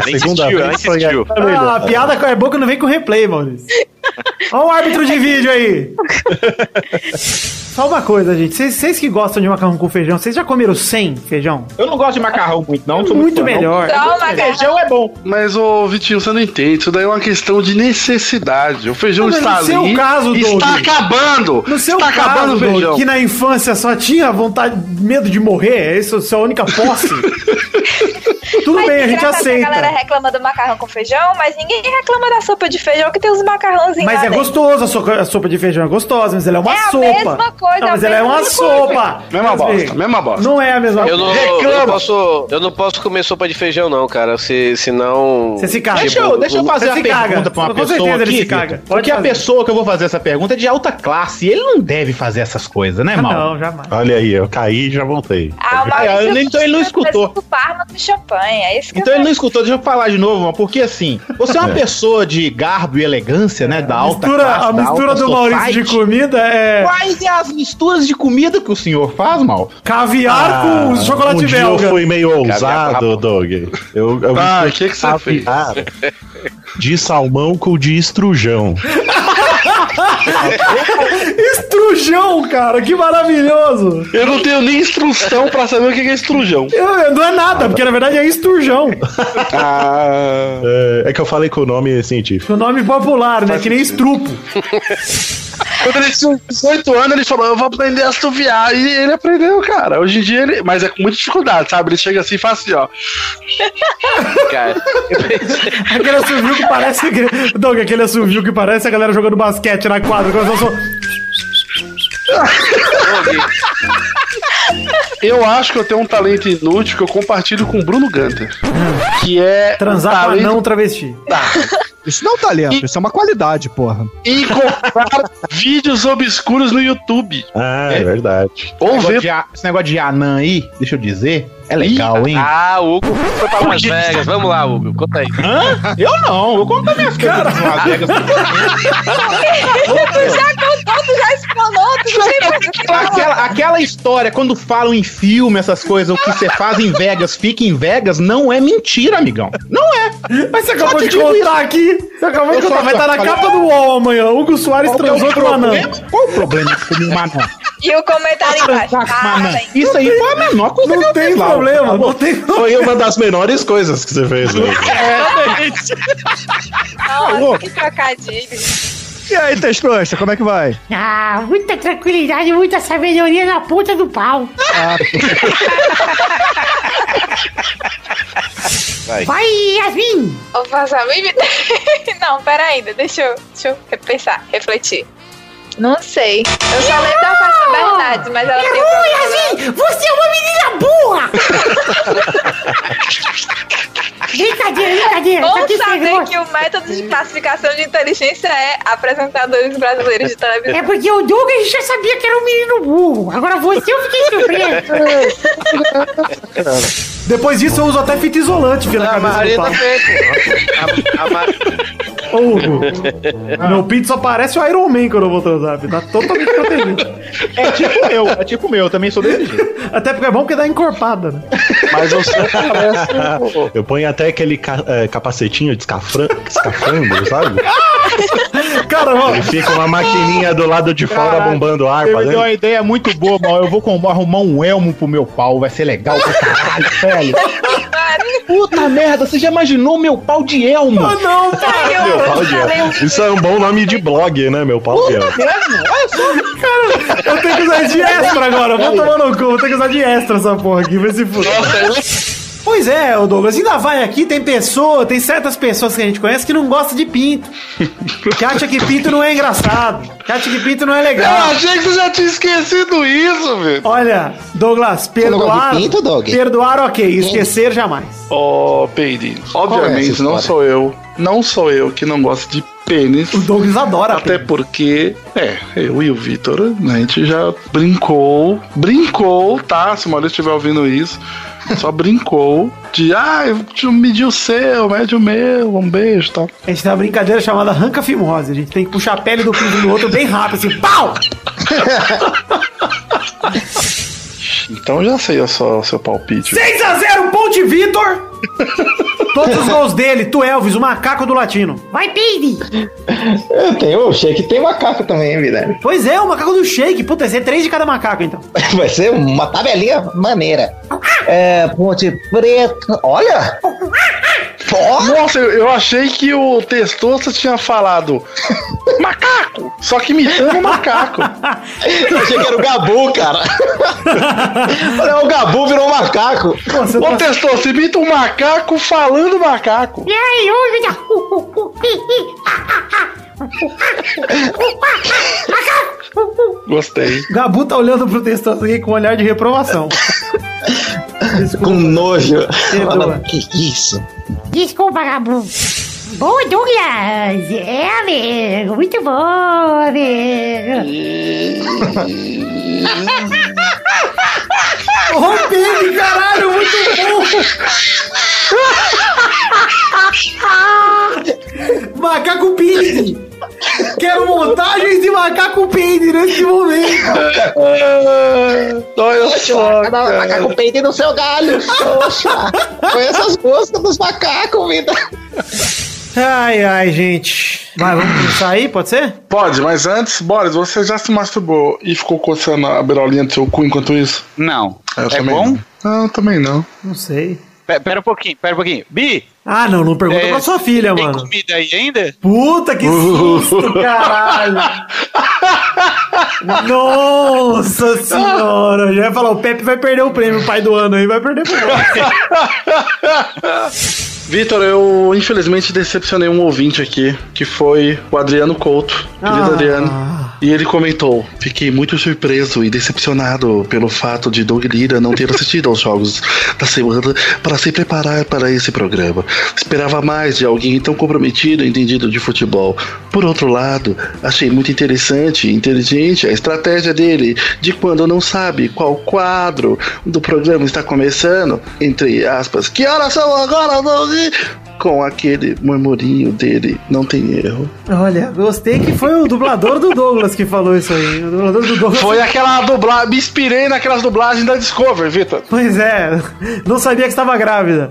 a
Nem
segunda
assistiu,
vez foi.
Ah, a piada com a boca não vem com replay, Maurício. [laughs] Olha o árbitro de vídeo aí. [laughs] Só uma coisa, gente. Vocês- Vocês que gostam de macarrão com feijão, vocês já comeram sem feijão?
Eu não gosto de macarrão muito, não.
Muito
não.
melhor.
Só o
Feijão é bom.
Mas, ô, Vitinho, você não entende. Isso daí é uma questão de necessidade. O feijão
Não,
está
no seu
ali.
caso,
está
Doug.
acabando.
No seu
está
caso,
acabando o
Doug,
feijão.
que na infância só tinha vontade, medo de morrer, é isso a sua única posse? [laughs] Tudo
Mas
bem, a gente
engraçado que
aceita.
A galera reclama do macarrão com feijão, mas ninguém reclama da sopa de feijão que tem os macarrãozinhos
Mas
lá
é
dentro.
gostoso, a sopa, a sopa de feijão é gostosa, mas ela é uma
É a
sopa.
mesma coisa,
Não, mas
é a
ela é uma
mesma
sopa.
Mesma
Mas,
bosta, mesma bosta.
Não é a mesma
Eu não, eu não posso, eu não posso comer sopa de feijão, não, cara. Se, senão.
Você se caga.
Deixa eu, deixa eu fazer
Você
uma
se caga.
pergunta pra uma
Com
pessoa
certeza ele
aqui.
se caga.
Porque a
fazer.
pessoa que eu vou fazer essa pergunta é de alta classe. E ele não deve fazer essas coisas, né,
Ah,
mal?
Não, jamais.
Olha aí, eu caí e já voltei.
Ah, o Maurício
então ele não escutou.
Parma do champanhe. É isso que
Então
eu
ele não escutou, deixa eu falar de novo, mano, porque assim, você é uma [laughs] pessoa de garbo e elegância, né, da alta
Mistura-
classe,
a mistura
alta
do Maurício de comida é
Quais é as misturas de comida que o senhor faz, mal?
caviar com chocolate
um dia
belga.
eu fui meio ousado, Doug. Eu, eu
Ah, o que que você fez?
caviar De salmão com de estrujão. [laughs] [laughs]
Estrujão, cara, que maravilhoso.
Eu não tenho nem instrução pra saber o que é estrujão.
Eu- não é nada, porque na verdade é esturjão.
Ah.
É, é que eu falei com o nome científico.
O nome popular, né? Que nem estrupo. [laughs]
Quando ele tinha 18 anos, ele falou: Eu vou aprender a assoviar. E ele aprendeu, cara. Hoje em dia ele. Mas é com muita dificuldade, sabe? Ele chega assim e faz assim, ó. [laughs]
Cara, [laughs]
Aquele assovio que parece. que- Doug, aquele assovio que parece a galera jogando basquete na quadra. Quando eu sou... [laughs]
Eu acho que eu tenho um talento inútil que eu compartilho com o Bruno Gunter. Que é.
Transar com
talento-
anão travesti.
Isso não é um talento, isso é uma qualidade, porra.
E comprar [laughs] vídeos obscuros no YouTube.
Ah, é, verdade.
Ou
Esse negócio
ver.
de a- Esse negócio de anã aí, deixa eu dizer, é legal, hein?
Ah, o Hugo foi pra Las Vegas. Vamos lá, Hugo. Conta aí.
Hã? Eu não, eu conto minhas coisas em Las Vegas.
tu já contou, tu já explanou, tu o falar.
Aquela, aquela história, quando falam em filme, essas coisas, o que você faz em Vegas fica em Vegas, não é mentira, amigão. Não é.
Mas você acabou de contar aqui. Você acabou de contar. Vai estar na
falei-
capa do UOL amanhã. Hugo Soares
é o
transou com um anão.
problema? Qual o problema de comer um anão?
E o comentário embaixo.
Com um
Ah.
Isso aí foi a menor coisa que
Não
eu
tem
lá.
problema, não tem
Foi uma das menores coisas que você fez. [laughs] Doug.
Nossa, que trocadilho.
E aí, Testosta, como é que vai?
Ah, muita tranquilidade, muita sabedoria na ponta do pau.
Vai. [laughs]
Vai, Yasmin!
Ô, Vazamim, [laughs] Não, pera ainda, deixa eu, deixa eu repensar, refletir. Não sei. Eu só lembro da Fátima Bernardes, mas ela tem um
Errou. Yasmin! Você é uma menina burra! [laughs] brincadeira, brincadeira.
Bom
tá
saber que o método de classificação de inteligência é apresentadores brasileiros de televisão.
É porque o Douglas já sabia que era um menino burro. Agora você eu fiquei surpreso. [laughs]
Depois disso eu uso até fita isolante, filho, na [laughs]
A
cabeça
Maria
do
tá. A, a,
Hugo, meu pinto só parece o Iron Man quando eu vou transar, filho. Tá totalmente protegido. [laughs]
É tipo meu, é tipo meu, eu também sou desse jeito.
Até porque é bom porque dá encorpada, né?
Mas seu [laughs] parece.
Eu ponho até aquele ca- é, capacetinho de escafran- escafandro, sabe? [laughs]
Cara, ó,
Ele fica uma maquininha do lado de fora
Caralho,
bombando ar
Você
pra
me deu uma ideia muito boa, mal. Eu vou arrumar um elmo pro meu pau, vai ser legal pra caralho, velho. Puta merda, você já imaginou meu pau de elmo?
Ah, não, [laughs] pai.
Meu pau de elmo. Isso é um bom nome de blog, né, meu pau de elmo.
Olha só.
Cara, eu tenho que usar de extra agora. Vou tomar no cu, vou ter que usar de extra essa porra aqui, vai se fuder. [laughs] Pois é, ô Douglas, ainda vai aqui, tem pessoa, tem certas pessoas que a gente conhece que não gostam de pinto. [laughs] Que acha que pinto não é engraçado. Que acha que pinto não é
Eu
legal.
achei que você já tinha esquecido isso, velho.
Olha, Douglas, perdoar.
gosta de pinto, Doug?
Perdoar, ok. Esquecer jamais.
Ó, Peide,
Qual é
obviamente
essa
não sou eu. Não sou eu que não gosto de pênis.
O Douglas adora.
Até porque, é, eu e o Vitor, a gente já brincou, brincou, tá? Se o Maurício estiver ouvindo isso, só brincou de, ah, eu medi o seu, mede o meu, um beijo e tal.
A gente tem uma brincadeira chamada arranca fimose. A gente tem que puxar a pele do pinto do outro bem rápido, assim, pau! [laughs]
Então já sei o seu, o seu palpite.
6x0, Ponte Vitor! [laughs] Todos os gols dele, tu Elvis, o macaco do latino. Vai, Pide!
Eu tenho, o Shake tem macaco também, hein, Vidani?
Pois é, o macaco do shake. Puta, vai ser três de cada macaco, então. [laughs]
Vai ser uma tabelinha maneira. É, Ponte Preta. Olha!
Nossa, eu, eu achei que o Testosta tinha falado macaco, só que imitando o macaco. [laughs]
Eu achei que era o Gabu, cara. [laughs] Olha, o Gabu virou um macaco.
Ô Testosta, imita um macaco falando macaco.
E aí, olha. [laughs]
Gostei.
Gabu tá olhando pro texto aqui com um olhar de reprovação.
Com nojo. Fala, que isso?
Desculpa, Gabu. Boa, Douglas! É, amigo! Muito bom, amigo!
Ô, Pide, caralho, muito bom! Quero montagens de macaco Pide nesse momento! [laughs]
Olha só,
macaco peide no seu galho. Poxa, conheça as músicas dos macacos, vida.
Ai, ai, gente. Vai, vamos aí, pode ser?
Pode, mas antes, Boris, você já se masturbou e ficou coçando a beirolinha do seu cu enquanto isso?
Não.
Eu
é
também
bom?
Não, não também não.
Não sei.
Pera, pera um pouquinho, pera um pouquinho. Bi!
Ah, não, não pergunta
É,
pra sua filha,
tem
mano.
comida aí ainda?
Puta que susto, [laughs] caralho! Nossa senhora! Já ia falar, o Pepe vai perder o prêmio, pai do ano aí, vai perder pro [laughs]
Vitor, eu infelizmente decepcionei um ouvinte aqui, que foi o Adriano Couto. Querido
Ah.
Adriano. E ele comentou: Fiquei muito surpreso e decepcionado pelo fato de Doug Lira não ter assistido aos jogos da semana para se preparar para esse programa. Esperava mais de alguém tão comprometido e entendido de futebol. Por outro lado, achei muito interessante e inteligente a estratégia dele de quando não sabe qual quadro do programa está começando, entre aspas, que horas são agora, Doug? Com aquele murmurinho dele, não tem erro.
Olha, gostei que foi o dublador do Douglas que falou isso aí. O dublador do Douglas.
Foi aquela dublagem, me inspirei naquelas dublagens da Discovery, Vitor.
Pois é, não sabia que estava grávida.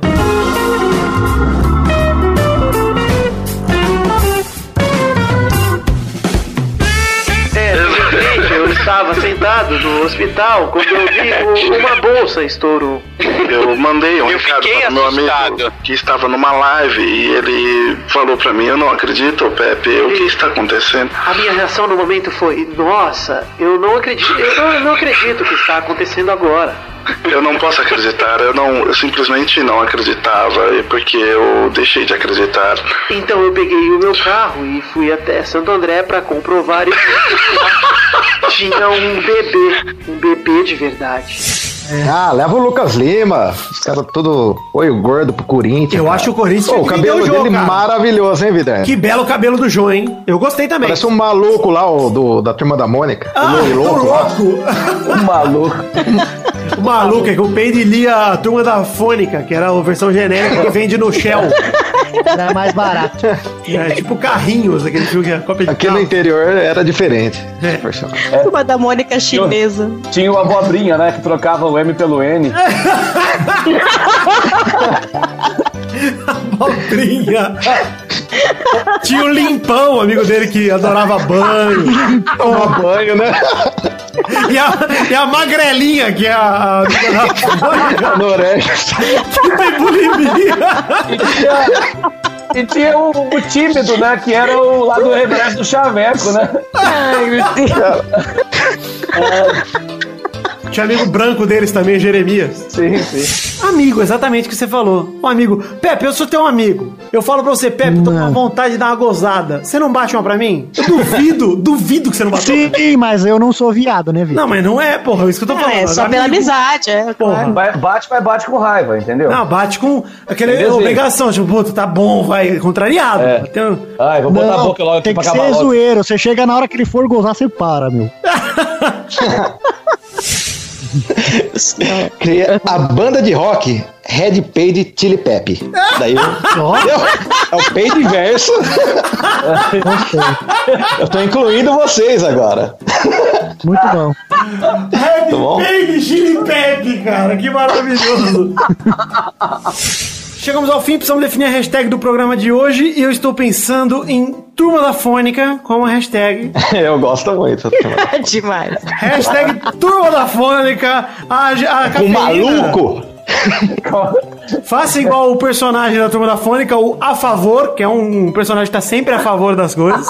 No hospital quando eu vi o- uma bolsa estourou.
Eu mandei um
Eu
recado para o meu amigo que estava numa live e ele falou pra mim: Eu não acredito, Pepe, o que está acontecendo?
A minha reação no momento foi: Nossa, eu não acredito, eu não, eu não acredito que está acontecendo agora.
Eu não posso acreditar, eu não, eu simplesmente não acreditava, e porque eu deixei de acreditar.
Então eu peguei o meu carro e fui até Santo André para comprovar e [laughs] tinha um bebê, um bebê de verdade.
Ah, leva o Lucas Lima. Os caras tudo. Oi, o gordo pro Corinthians.
Eu
cara.
acho o Corinthians
Pô, o cabelo
o jogo,
dele
cara.
maravilhoso, hein, Vidani?
Que belo cabelo do João, hein? Eu gostei também.
Parece um maluco lá, o do, da turma da Mônica.
Ah,
o loiro
tô
louco. O maluco. [laughs]
O maluco é que o Peide lia a turma da Fônica, que era a versão genérica que vende no Shell. [laughs]
Era mais barato.
É tipo carrinhos, aquele filme que é cópia de
Aqui no interior era diferente.
Uma da Mônica chinesa.
Tinha o abobrinha, né? Que trocava o M pelo N.
Abobrinha. Tinha o Limpão, amigo dele que adorava banho.
Tomar banho, né?
E a, e a Magrelinha, que é a, a.
Anorexia.
Que tem bulimia.
E tinha, e tinha o, o tímido, né? Que era o lado reverso do chaveco, né?
Ai, meu Deus.
Tinha amigo branco deles também, Jeremias.
Sim, sim.
Amigo, exatamente o que você falou. Um amigo. Pepe, eu sou teu amigo. Eu falo pra você, Pepe, tô com vontade de dar uma gozada. Você não bate uma pra mim? Eu duvido, duvido que você não bateu.
Sim, mas eu não sou viado, né, Vitor?
Não, mas não é, porra. É isso que eu tô falando.
É, só pela
Amigo.
amizade, é.
Porra.
Bate, mas bate com raiva, entendeu?
Não, bate com aquela
Entendeu,
obrigação. Tipo, puta, tá bom, vai. Contrariado.
É.
Tem um-
Ai, vou botar a
Não,
boca logo aqui
tem
pra
que
acabar
ser
logo.
zoeiro. Você chega na hora que ele for gozar, você para, meu. [laughs] [laughs]
Cria a banda de rock Red Paid Chili Pepe. Daí eu, eu- é o Paid verso. [laughs] Eu tô incluindo vocês agora.
Muito bom.
Red
Tá?
Baby Chili Pepe, cara. Que maravilhoso. [laughs] Chegamos ao fim, precisamos definir a hashtag do programa de hoje e eu estou pensando em Turma da Fônica como hashtag. [laughs]
Eu gosto muito. [laughs]
Demais.
Hashtag Turma da Fônica. A, a cafeína.
maluco. [laughs]
Faça igual o personagem da Turma da Fônica, o A Favor, que é um personagem que tá sempre a favor das coisas.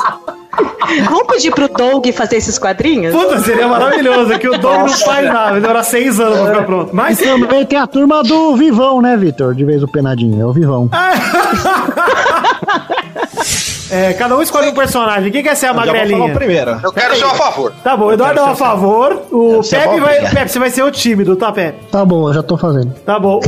Vamos pedir pro Doug fazer esses quadrinhos?
Puta, seria maravilhoso, é que o Doug não faz nada, vai demorar seis anos pra ficar pronto. Mas
E também tem a turma do Vivão, né, Vitor? De vez o penadinho, é o Vivão. [laughs]
é, cada um escolhe um personagem. Quem quer ser a magrelinha?
primeiro.
Eu quero ser a favor.
Tá bom, o Eduardo é a favor. O Pepe vai. Pepe, você vai ser o tímido, tá, Pepe?
Tá bom, eu já tô fazendo.
Tá bom.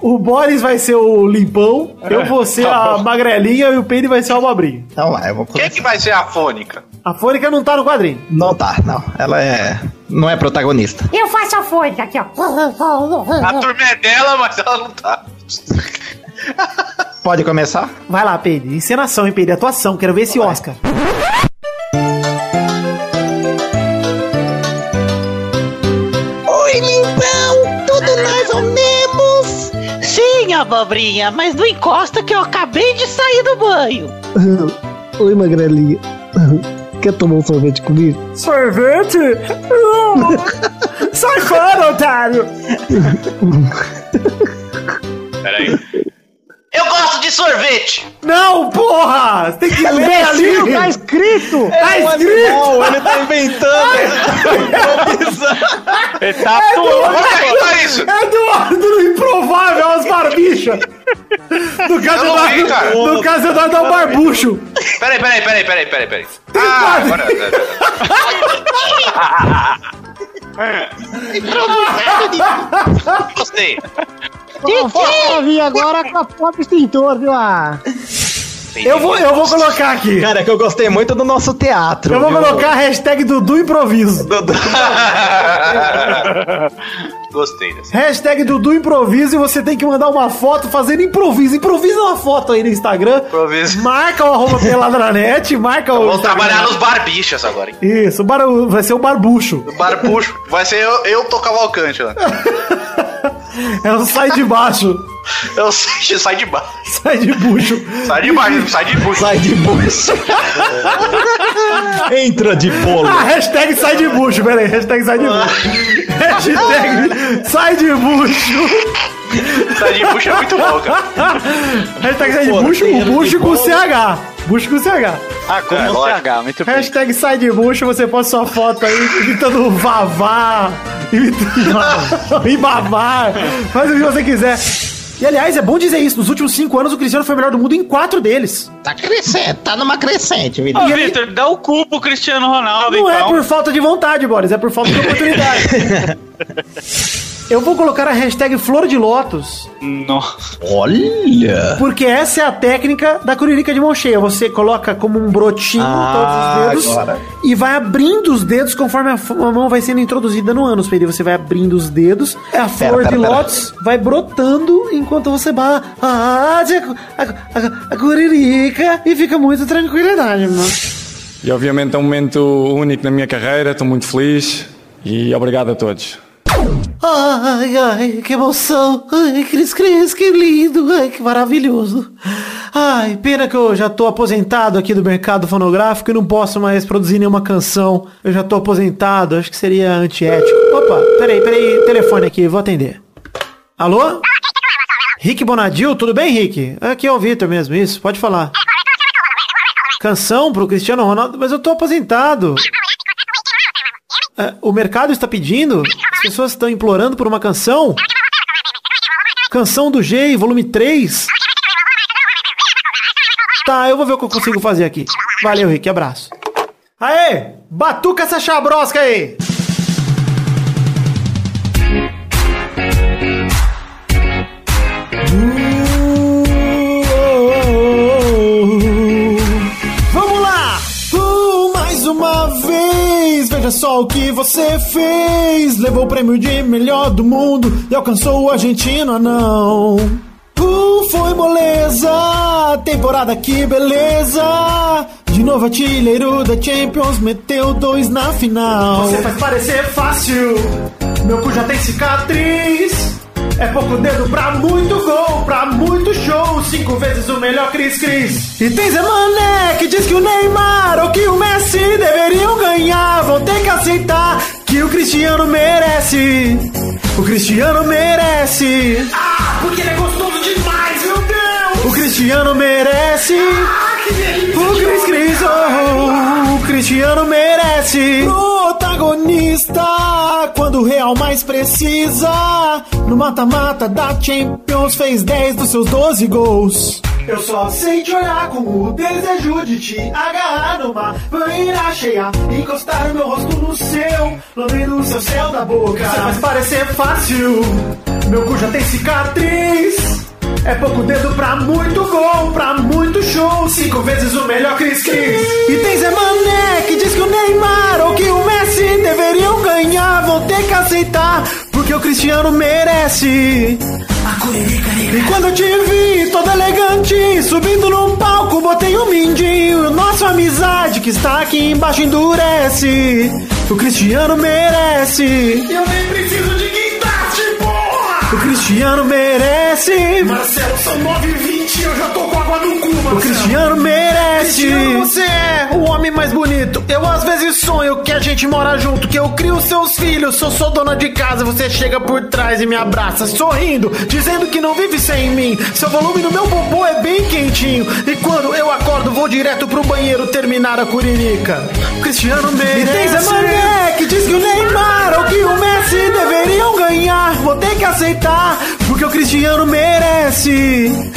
O, o Boris vai ser o limpão. Eu vou ser a magrelinha e o Peide vai ser o abobrinha.
Então lá, eu vou
Quem é que vai ser a fônica?
A Fônica não tá no quadrinho.
Não tá, não. Ela é. Não é protagonista.
Eu faço a fônica aqui, ó.
A turma é dela, mas ela não tá. [laughs]
Pode começar?
Vai lá, Peide. Encenação, hein, Peide? Atuação. Quero ver esse Oscar.
Oi, limpão! Tudo mais ou menos? Sim, abobrinha, mas não encosta que eu acabei de sair do banho. [laughs]
Oi, magrelinha. [laughs] Quer tomar um sorvete comigo?
Sorvete? [laughs] Sai fora, otário!
Peraí. Eu gosto de sorvete!
Não, porra! Tem que ler ali!
Tá escrito!
Tá escrito!
ele tá inventando.
Ele tá atuando. Olha isso!
Eduardo no improvável, as barbichas! No caso,
não vi,
Eduardo,
cara.
no caso, Eduardo é o barbucho!
Peraí, peraí, peraí, peraí, peraí, peraí. Ah, agora. [laughs] Gostei.
Vou vir agora com a própria extintor, viu? Ah.
Eu vou, eu vou colocar aqui.
Cara, é que eu gostei muito do nosso teatro.
Eu vou
viu?
colocar a hashtag Dudu Improviso. [laughs]
Gostei dessa.
Hashtag Dudu Improviso e você tem que mandar uma foto fazendo improviso. Improvisa uma foto aí no Instagram.
Improviso.
Marca o arroba peladranet, marca o.
Vamos trabalhar nos barbichas agora, hein?
Isso, o bar... vai ser o barbucho.
O barbucho. Vai ser eu, eu tô cavalcante lá. [laughs]
É o sai de baixo.
Eu sai, sai de baixo.
Sai de bucho.
Sai de baixo, sai de bucho.
Sai de bucho. [laughs] Entra de bolo.
Ah, hashtag sai de bucho, pera aí, hashtag sai de bucho. [laughs] hashtag sai de bucho.
Sai de bucho é muito bom, cara.
Hashtag sai de bucho, o bucho com CH. Bucho com CH.
Ah, com
É.
CH, muito bem.
Hashtag sai de bucho, você posta sua foto aí imitando vavá, imitando ibabar, faz o que você quiser. E aliás, é bom dizer isso, nos últimos cinco anos o Cristiano foi o melhor do mundo em quatro deles.
Tá crescendo, tá numa crescente.
Ô, Vitor, dá o cu pro Cristiano Ronaldo,
Não é
então.
por falta de vontade, Boris, é por falta de oportunidade. [laughs] Eu vou colocar a hashtag Flor de Lótus.
Nossa.
Olha!
Porque essa é a técnica da curirica de mão cheia. Você coloca como um brotinho
Ah,
todos os dedos
agora.
e vai abrindo os dedos conforme a, mão vai sendo introduzida no ânus. Pedro. Você vai abrindo os dedos, a flor
pera,
de lótus vai brotando enquanto você ba ah, a, a, a, a curirica e fica muito tranquilidade, mano.
E obviamente é um momento único na minha carreira, estou muito feliz e obrigado a todos.
Ai, ai, que emoção. Ai, Cris Cris, que lindo. Ai, que maravilhoso. Ai, pena que eu já tô aposentado aqui do mercado fonográfico e não posso mais produzir nenhuma canção. Eu já tô aposentado, acho que seria antiético. Opa, peraí, peraí, telefone aqui, vou atender. Alô? Rick Bonadil, tudo bem, Rick? Aqui é o Vitor mesmo, isso, pode falar. Canção pro Cristiano Ronaldo, mas eu tô aposentado. É, o mercado está pedindo? As pessoas estão implorando por uma canção? Canção do G, volume 3? Tá, eu vou ver o que eu consigo fazer aqui. Valeu, Rick, abraço. Aê! Batuca essa chabrosca aí! Veja só o que você fez. Levou o prêmio de melhor do mundo e alcançou o argentino anão. Uh, foi moleza, temporada que beleza. De novo artilheiro da Champions, meteu dois na final. Você faz parecer fácil, meu cu já tem cicatriz. É pouco dedo pra muito gol, pra muito show. Cinco vezes o melhor Cris Cris. E tem Zé Mané que diz que o Neymar ou que o Messi deveriam ganhar. Vão ter que aceitar que o Cristiano merece. O Cristiano merece. Ah, porque ele é gostoso demais, meu Deus! O Cristiano merece. Ah, que delícia! O Cris Cris, oh, o Cristiano merece. Protagonista quando o Real mais precisa. No mata-mata da Champions fez 10 dos seus 12 gols. Eu só sei te olhar com o desejo de te agarrar numa banheira cheia, encostar o meu rosto no seu, lambendo o seu céu da boca. Você faz parecer fácil, meu cu já tem cicatriz. É pouco dedo pra muito gol, pra muito show. Cinco vezes o melhor Cris Cris. E tem Zé Mané que diz que o Neymar ou que o Messi deveriam ganhar. Vão ter que aceitar, porque o Cristiano merece. E quando eu te vi, todo elegante, subindo num palco, botei um mindinho. Nossa amizade que está aqui embaixo endurece. O Cristiano merece. Eu nem preciso de! O Cristiano merece. Marcelo, são 9 h 20 eu já tô com água no cu, Marcelo. O Cristiano merece. Cristiano, você é o homem mais bonito. Eu às vezes sonho que a gente mora junto, que eu crio seus filhos. Sou sou dona de casa, você chega por trás e me abraça, sorrindo, dizendo que não vive sem mim. Seu volume no meu popô é bem quentinho. E quando eu acordo, vou direto pro banheiro terminar a curirica. O Cristiano merece. E tem Zé Mané que diz que o Neymar ou que o Messi deveriam ganhar. Vou ter que aceitar, porque o Cristiano merece.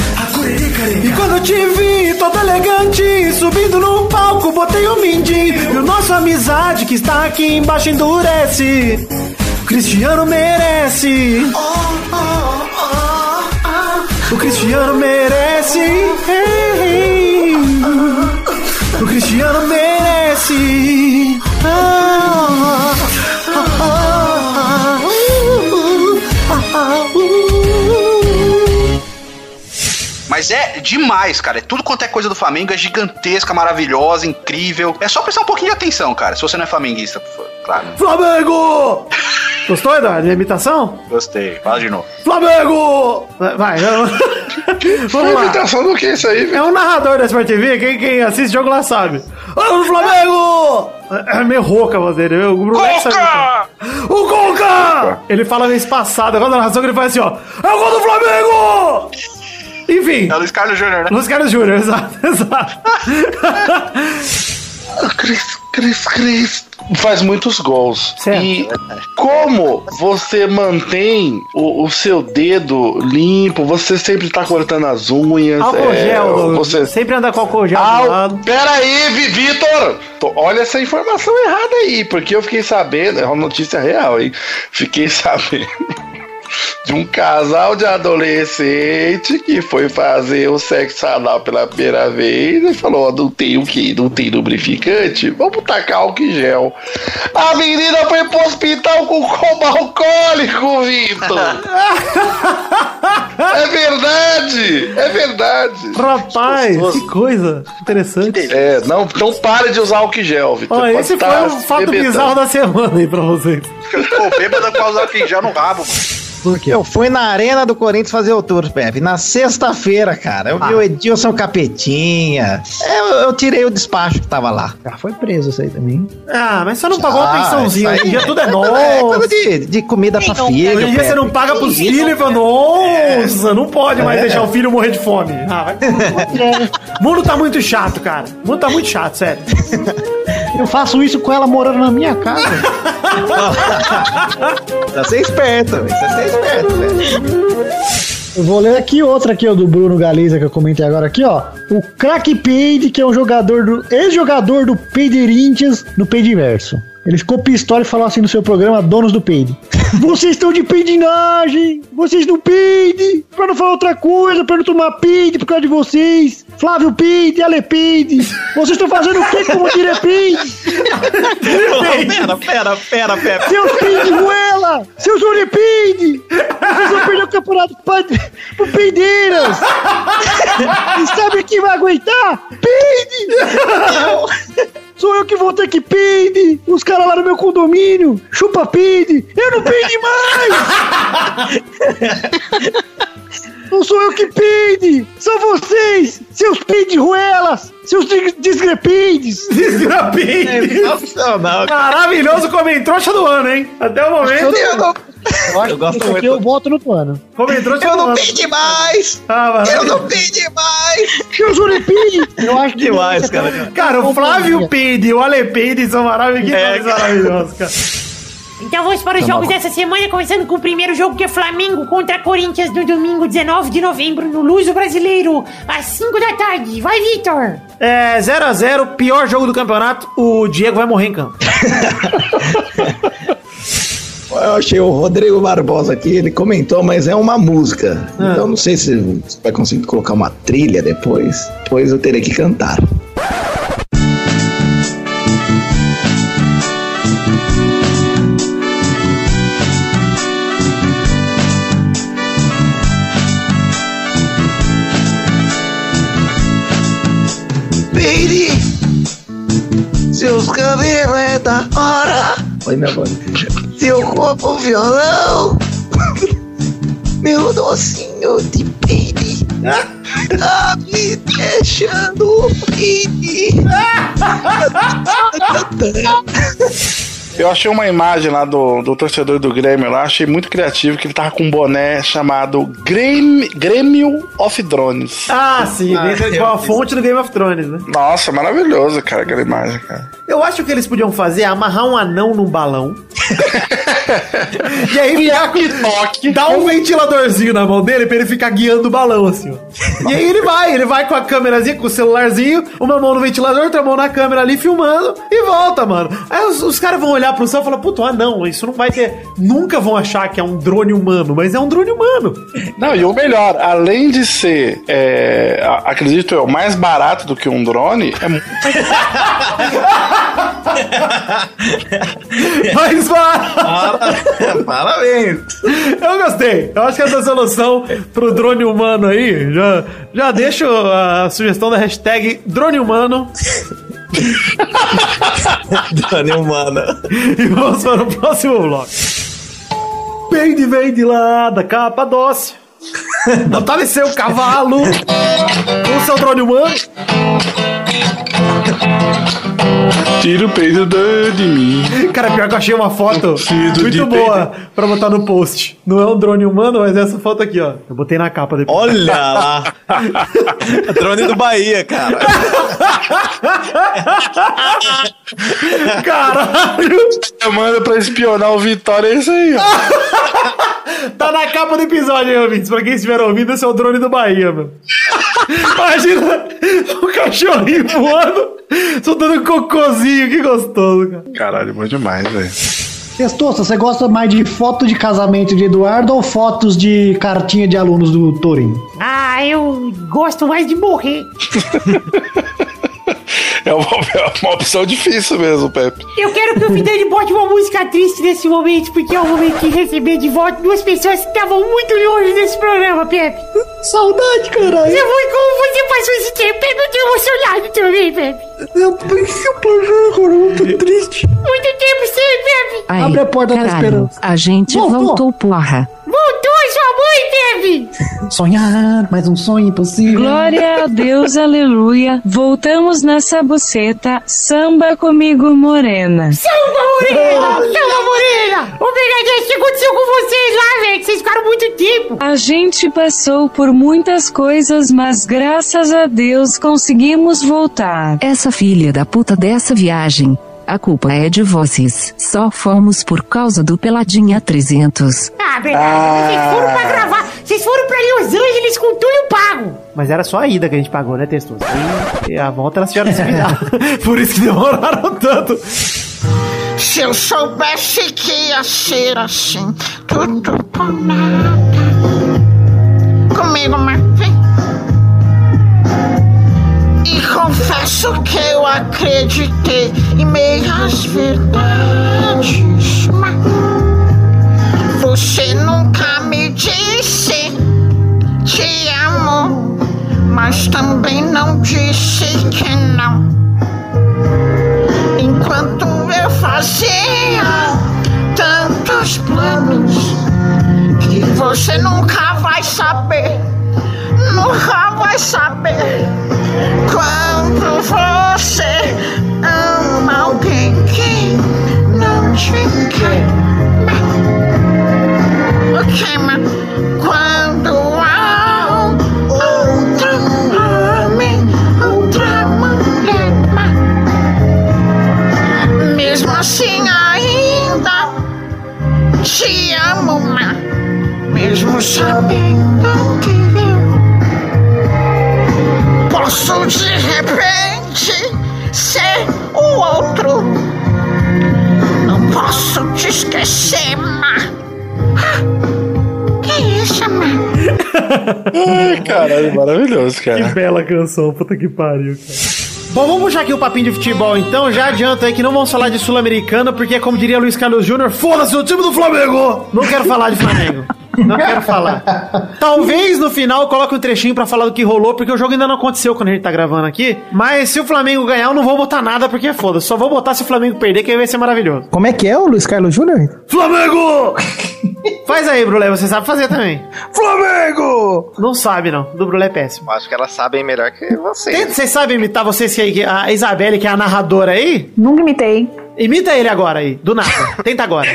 E quando eu te vi, todo elegante, subindo no palco, botei o mindinho. E o nosso amizade que está aqui embaixo endurece. O Cristiano merece. O Cristiano merece. O Cristiano merece.
Mas é demais, cara. É tudo quanto é coisa do Flamengo, é gigantesca, maravilhosa, incrível. É só prestar um pouquinho de atenção, cara. Se você não é flamenguista, claro.
Flamengo! Gostou, Eduardo? Minha imitação?
Gostei. Fala de novo.
Flamengo! Vai, [laughs] vamos, vamos lá.
imitação do que isso aí,
É um narrador da Sport TV, quem, quem assiste jogo lá sabe. Ô, Flamengo! É meio rouca a voz dele, viu? o imitar. O Coca! Ele fala meio espaçado, quando a narração ele faz assim, ó. É o gol do Flamengo! Enfim.
É o Luiz Carlos Júnior, né?
Luiz Carlos Júnior, [laughs] exato, exato.
Cris, Cris Cris faz muitos gols.
Certo.
E como você mantém o, o seu dedo limpo, você sempre tá cortando as unhas.
Álcool
é,
gel,
você
Sempre anda com álcool gel
Al-
do lado.
Pera aí, Vi- Vitor! Olha essa informação errada aí, porque eu fiquei sabendo, é uma notícia real, hein? Fiquei sabendo de um casal de adolescente que foi fazer o sexo anal pela primeira vez e falou: ó, não tem o que? Não tem lubrificante? Vamos tacar álcool em gel. A menina foi pro hospital com coma alcoólico, Vitor! [laughs] é verdade! É verdade!
Rapaz, que coisa interessante.
É, não, não pare de usar álcool em gel, Vitor.
Esse foi
tá
o fato
bebedão.
bizarro da semana aí pra vocês.
Pô, bêbada com usar álcool em gel no rabo.
Eu fui na Arena do Corinthians fazer o tour, Pepe. Na sexta-feira, cara. Eu vi o Edilson Capetinha. Eu, eu tirei o despacho que tava lá.
Já foi preso isso aí também.
Ah, mas você não pagou uma
Ah,
pensãozinha.
isso
Hoje em dia
aí
tudo é [laughs]
é
nosso.
coisa de, de comida pra filho.
Hoje em dia você não paga pros filhos e
isso?
fala, nossa, não pode mais
É.
deixar o filho morrer de fome. Ah, vai. [laughs] O mundo tá muito chato, cara. O mundo tá muito chato, sério.
Eu faço isso com ela morando na minha casa. [laughs]
Precisa ser esperto, velho. Velho.
Eu vou ler aqui outra aqui, ó, do Bruno Galiza, que eu comentei agora aqui, ó. O Crack Peide, que é um jogador do. ex-jogador do Peiderintias no Peidiverso. Ele ficou pistola e falou assim no seu programa Donos do Peide. [laughs] Vocês estão de peidinagem! Vocês não peide! Pra não falar outra coisa, pra não tomar peide por causa de vocês! Flávio Peide, Ale Peide! Vocês estão fazendo o que como dire Peide?
Pera, [laughs] pera, pera, Pepe.
Seus peide ruela! Seus orepeide! Vocês vão perder o campeonato pro, pro peideiras! [laughs] E sabe quem vai aguentar? Peide! Sou eu que vou ter que peide! Os caras lá no meu condomínio! Chupa peide! Eu não peide mais! [laughs] Não sou eu que peide! São vocês! Seus peide ruelas! Seus des- desgrepeides!
Desgrapeides! Maravilhoso comentrouxa do ano, hein? Até o momento.
Eu não- Eu acho
Eu gosto
aqui
muito.
eu voto no ano.
Comentrouxa
Eu
do
não
ano.
pedi mais!
Ah.
Eu não pedi mais!
Seus orepeide! Eu acho que
Demais, cara.
Cara, o Flávio Peide e o Ale Peide são maravilhosos.
É, cara.
maravilhosos, cara.
Então vamos para os
Tá
jogos
bom.
dessa semana, começando com o primeiro jogo que é Flamengo contra Corinthians no domingo 19 de novembro no Luso Brasileiro, às 5 da tarde. Vai, Vitor!
É 0x0, pior jogo do campeonato. O Diego vai morrer em campo. [laughs]
Eu achei o Rodrigo Barbosa aqui, ele comentou, mas é uma música.
Ah.
Então não sei se vai conseguir colocar uma trilha depois. Depois eu terei que cantar. Baby, seus cabelos é da hora. Oi, minha voz. Seu corpo violão. [laughs] Meu docinho de baby. Tá me deixando baby.
Eu achei uma imagem lá do, do torcedor do Grêmio lá, achei muito criativo, que ele tava com um boné chamado Grêmio, Grêmio of Drones.
Ah, sim. dentro com a fonte do Game of Thrones, né?
Nossa, maravilhoso, cara, aquela imagem, cara.
Eu acho que eles podiam fazer é amarrar um anão num balão. [laughs] e aí ficar com, dá um ventiladorzinho na mão dele pra ele ficar guiando o balão, assim, ó. E aí ele vai, ele vai com a câmerazinha, com o celularzinho, uma mão no ventilador, outra mão na câmera ali filmando e volta, mano. Aí os, os caras vão olhar pro céu e falar, puto, ah não, isso não vai ter. Nunca vão achar que é um drone humano, mas é um drone humano.
Não, e o melhor, além de ser, é, acredito eu, mais barato do que um drone, é muito. [laughs] [laughs]
Mas vai!
Parabéns!
Eu gostei. Eu acho que essa solução pro drone humano aí, já, já deixo a sugestão da hashtag drone humano.
Drone humano.
E vamos para o próximo bloco. Peide vem de lá da Capadócia. Fortaleceu o cavalo com seu drone humano.
Tira o peito de mim.
Cara, pior que eu achei uma foto muito boa pra botar no post. Não é um drone humano, mas é essa foto aqui, ó. Eu botei na capa depois.
Olha lá. [laughs] Drone do Bahia, cara.
Caralho!
Manda pra espionar o Vitória, é isso aí, ó. [laughs]
Tá na capa do episódio aí, ouvintes. Pra quem estiver ouvindo, esse é o drone do Bahia, mano. Imagina o cachorrinho [laughs] voando, soltando um cocôzinho. Que gostoso, cara.
Caralho, bom demais, velho.
Testosta, você gosta mais de foto de casamento de Eduardo ou fotos de cartinha de alunos do Torin?
Ah, eu gosto mais de morrer. [laughs]
É uma, é uma opção difícil mesmo, Pepe.
Eu quero que o Vidani [laughs] bote uma música triste nesse momento, porque é o momento de receber de volta duas pessoas que estavam muito longe desse programa, Pepe.
Saudade, caralho.
Você foi como você passou esse tempo, eu não tenho emocionado também, Pepe.
Eu pensei pra agora, eu tô triste.
Muito tempo sem, Pepe.
Aí,
Abre a porta da
caralho,
esperança.
A gente
Voltou.
voltou, porra.
Voltou sua mãe, Pepe.
Sonhar, mais um sonho impossível.
Glória a Deus, aleluia. Voltamos nessa buceta. Samba comigo, morena.
Samba Morena! Samba Morena! Ô, Bernadette, o que aconteceu com vocês lá, velho? Que vocês ficaram muito tempo.
A gente passou por muitas coisas, mas graças a Deus conseguimos voltar.
Essa filha da puta dessa viagem. A culpa é de vocês. Só fomos por causa do Peladinha 300.
Ah, Bernadette, vocês foram pra gravar. Vocês foram pra Los Angeles com tudo pago.
Mas era só a ida que a gente pagou, né, Testoso? E a volta elas tiveram que. [laughs] Por isso que demoraram tanto.
Se eu soubesse que ia ser assim, tudo por nada. Comigo, mas confesso que eu acreditei em meias verdades. Mas você nunca me disse te amo, mas também não disse que não. Enquanto eu fazia tantos planos que você nunca vai saber, nunca vai saber quando você ama alguém que não te quer. Ok, mas quando há outro homem, outra mulher, mesmo assim ainda te amo, mas mesmo sabendo que posso de repente ser o outro. Não posso te esquecer, mas. Que isso, mano?
Ai, caralho, maravilhoso,
Que
cara.
bela canção, puta que pariu, cara. Bom, vamos puxar aqui o papinho de futebol então. Já adianto aí que não vamos falar de Sul-Americana, porque, como diria Luiz Carlos Júnior, foda-se o time do Flamengo! Não quero falar de Flamengo. [laughs] Não quero falar. Talvez no final eu coloque um trechinho pra falar do que rolou, porque o jogo ainda não aconteceu quando a gente tá gravando aqui. Mas se o Flamengo ganhar, eu não vou botar nada, porque foda-se. Só vou botar se o Flamengo perder, que aí vai ser maravilhoso.
Como é que é o Luiz Carlos Júnior?
Flamengo! [laughs] Faz aí, Brulé, você sabe fazer também.
Flamengo!
Não sabe, não. Do Brulé é péssimo.
Acho que elas sabem melhor que você.
Tem- Vocês sabem imitar vocês que aí, a Isabelle, que é a narradora aí?
Nunca imitei.
Imita ele agora aí, do nada. Tenta agora.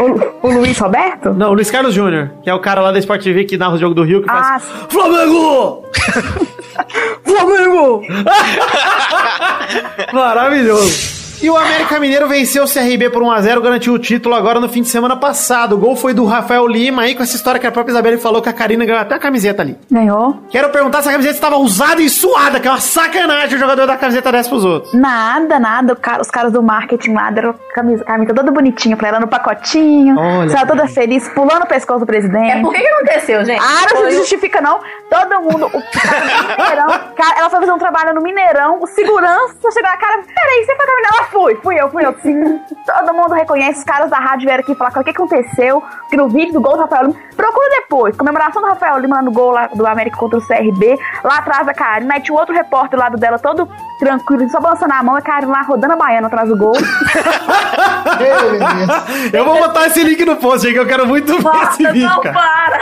O, Luiz Roberto?
Não, o Luiz Carlos Júnior, que é o cara lá da Sport TV que narra o jogo do Rio, que
Ah,
faz. Flamengo! [laughs] Flamengo! [laughs] Maravilhoso. E o América Mineiro venceu o CRB por 1x0, garantiu o título agora no fim de semana passado. O gol foi do Rafael Lima aí, com essa história que a própria Isabelle falou que a Karina ganhou até a camiseta ali.
Ganhou?
Quero perguntar se a camiseta estava usada e suada, que é uma sacanagem o jogador da camiseta dessa pros outros.
Nada, nada. O cara- os caras do marketing lá deram camisa, camisa toda bonitinha pra ela no pacotinho.
Olha
Saiu toda feliz, pulando o pescoço do presidente.
É, por que que aconteceu, gente?
Ah, não
Foi
se justifica, não. Todo mundo. O cara no Mineirão. Cara, ela foi fazer um trabalho no Mineirão. O segurança chegou na cara. Peraí, você foi caminhar? Foi. Fui eu, fui eu. Sim. Todo mundo reconhece. Os caras da rádio vieram aqui falar o que aconteceu. Que no vídeo do gol do Rafael Lima. Procura depois. Comemoração do Rafael Lima no gol lá do América contra o CRB. Lá atrás da Karina. Aí tinha um outro repórter lá do dela, todo tranquilo, só balançando a mão. E a Karina lá rodando a baiana atrás do gol. [laughs]
Eu vou botar esse link no post aí, que eu quero muito ver esse vídeo,
não,
cara.
para!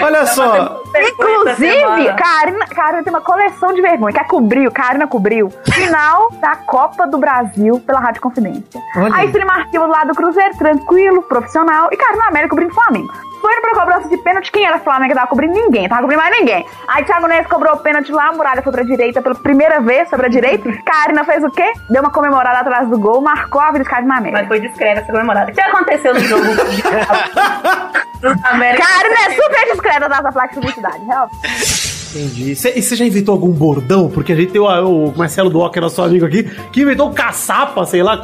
Olha só.
Inclusive, Karina, Karina tem uma coleção de vergonha. Quer cobriu, Karina cobriu. Final da Copa do Brasil pela Rádio Confidência.
Olha.
Aí stream arquivo lá do Cruzeiro, tranquilo, profissional. E Karina América cobrindo Flamengo. Foi pra cobrança de pênalti, quem era Flamengo que tava cobrindo? Ninguém, tava cobrindo mais ninguém. Aí Thiago Neves cobrou o pênalti lá, a muralha foi pra direita pela primeira vez, sobre a direita. Karina fez o quê? Deu uma comemorada atrás do gol, marcou a vida de Karina América.
Mas foi discreta essa comemorada. O que aconteceu no jogo? [laughs]
Karina é super discreta atrás da placa de publicidade, real.
Entendi. Cê- E você já inventou algum bordão? Porque a gente tem o, o Marcelo Duoc, é nosso amigo aqui, que inventou o caçapa, sei lá,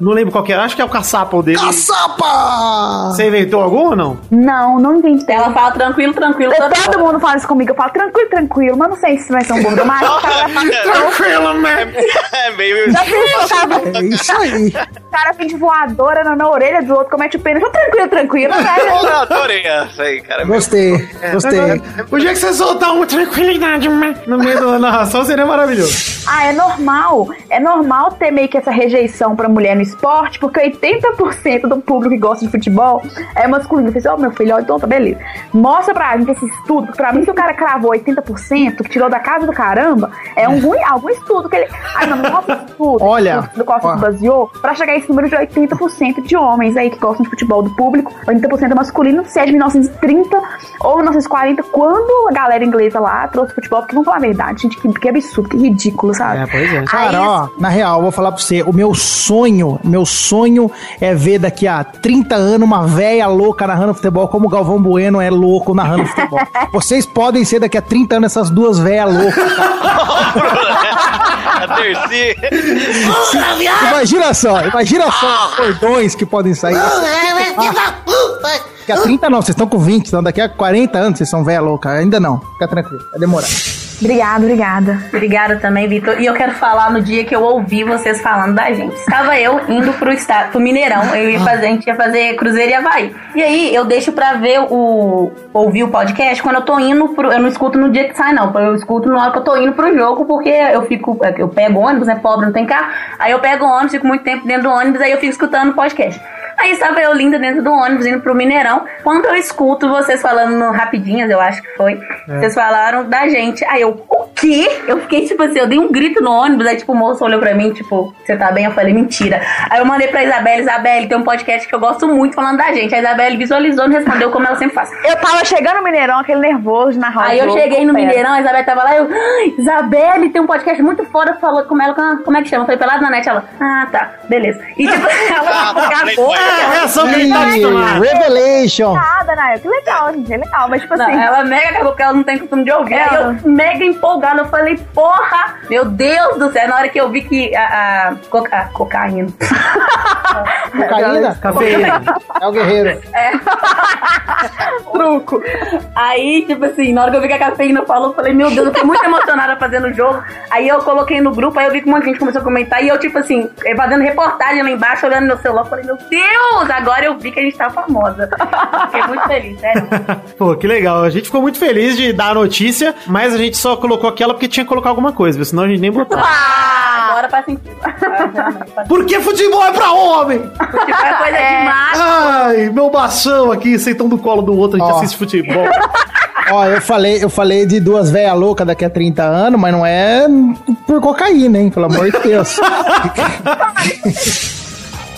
não lembro qual que é. Acho que é o caçapa o dele.
Caçapa!
Você inventou algum ou não?
Não, não entendi.
Ela fala tranquilo, tranquilo.
Todo mundo fala isso comigo. Eu falo tranquilo, tranquilo, mas não sei se vai ser um bordão. Mas o [laughs] cara
Tranquilo, man. [laughs]
É meio.
Já pensou?
É isso aí.
Cara vem de voadora na, na orelha do outro, comete o pênis. Tranquilo, tranquilo.
Eu
Né?
adorei essa aí, cara.
Gostei, gostei.
O dia que você soltar uma tranquilidade man, no meio da narração seria maravilhoso.
Ah, é normal. É normal ter meio que essa rejeição pra mulher no esporte, porque 80% do público que gosta de futebol é masculino. Eu falei, ó, meu filho, ó, então tá beleza. Mostra pra gente esse estudo, porque pra mim, se o cara cravou 80%, que tirou da casa do caramba, é algum, algum estudo que ele. Ai, não, mostra estudo
Olha,
do qual
ó.
se baseou pra chegar a esse número de 80% de homens aí que gostam de futebol do público. 80% é masculino, se é de 1930 ou 1940, quando a galera inglesa lá trouxe futebol, porque vamos falar a verdade, gente, que, que absurdo, que ridículo, sabe?
É, pois é.
Cara, ó, na real, eu vou falar pra você, o meu sonho, meu sonho é ver daqui a 30 anos uma véia louca narrando futebol como o Galvão Bueno é louco narrando futebol. [laughs] Vocês podem ser daqui a 30 anos essas duas véias loucas. [laughs]
A Terci.
Imagina só, imagina só os cordões que podem sair. Daqui a 30 não, vocês estão com 20, então daqui a 40 anos vocês são véia louca. Ainda não, fica tranquilo, vai demorar.
Obrigada, obrigada.
Obrigada também, Vitor. E eu quero falar no dia que eu ouvi vocês falando da gente. Estava eu indo pro estado, pro Mineirão. Eu ia fazer, a gente ia fazer Cruzeiro e Havaí. E aí eu deixo pra ver o. ouvir o podcast quando eu tô indo pro. Eu não escuto no dia que sai, não. Eu escuto na hora que eu tô indo pro jogo, porque eu fico. Eu pego ônibus, né? Pobre, não tem carro. Aí eu pego ônibus, fico muito tempo dentro do ônibus, aí eu fico escutando o podcast. Aí estava eu linda dentro do ônibus indo pro Mineirão. Quando eu escuto vocês falando no Rapidinhas, eu acho que foi.
É.
Vocês falaram da gente. Aí eu, o quê? Eu fiquei tipo assim, eu dei um grito no ônibus. Aí tipo, o moço olhou pra mim, tipo, você tá bem? Eu falei, mentira. Aí eu mandei pra Isabelle, Isabelle, tem um podcast que eu gosto muito falando da gente. A Isabelle visualizou e respondeu como ela sempre faz.
Eu tava chegando no Mineirão, aquele nervoso na roda.
Aí eu cheguei no Mineirão, a Isabelle tava lá, eu, "Ai, Isabelle, tem um podcast muito foda, falou com ela, como é que chama? Eu falei, pelado na net, ela, ah, tá, beleza. E tipo, [laughs] ela cagou.
É a reação que gente tá acostumado.
Revelation.
Nada, né? Que legal, gente. É legal, mas tipo
Não,
assim.
ela mega cagou porque ela não tem costume de ouvir. Aí eu mega empolgada, eu falei, porra, meu Deus do céu. Na hora que eu vi que a, a, coca, a cocaína. [laughs]
Cocaína?
Cafeína.
É o guerreiro.
É. [laughs] Truco. Aí, tipo assim, na hora que eu vi que a cafeína falou, eu falei, meu Deus, eu fiquei muito emocionada fazendo o jogo. Aí eu coloquei no grupo, aí eu vi que um monte de gente começou a comentar. E eu, tipo assim, eh, fazendo reportagem lá embaixo, olhando meu celular, falei, meu Deus, agora eu vi que a gente tá famosa. Fiquei muito feliz, sério. [laughs]
Pô, que legal. A gente ficou muito feliz de dar a notícia, mas a gente só colocou aquela porque tinha que colocar alguma coisa, senão a gente nem [laughs] botou.
Ah, agora faz sentido. [laughs]
Porque futebol é pra homem!
Futebol é coisa de macho.
Ai, meu bação aqui, sentando do colo do outro, a gente
Ó.
assiste futebol. [laughs]
Ó, eu falei, eu falei de duas velhas loucas daqui a 30 anos, mas não é por cocaína, hein? Pelo amor de Deus.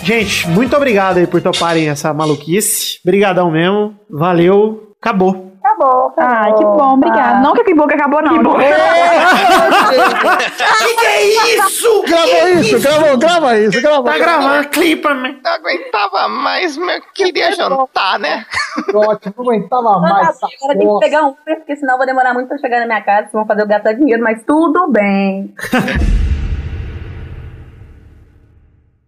Gente, muito obrigado aí por toparem essa maluquice. Obrigadão mesmo. Valeu. Acabou.
Acabou. Ah, que bom, obrigada. Não que que bom que acabou, não. Que bom. [laughs]
que que é isso?
Grava isso, grava, grava isso, grava.
Tá gravando, clipa, né?
Não aguentava mais, meu. Queria jantar, né?
Ótimo, não aguentava mais.
Agora tem que pegar um, porque senão eu vou demorar muito pra chegar na minha casa. Vocês vão fazer eu gastar dinheiro, mas tudo bem. [laughs]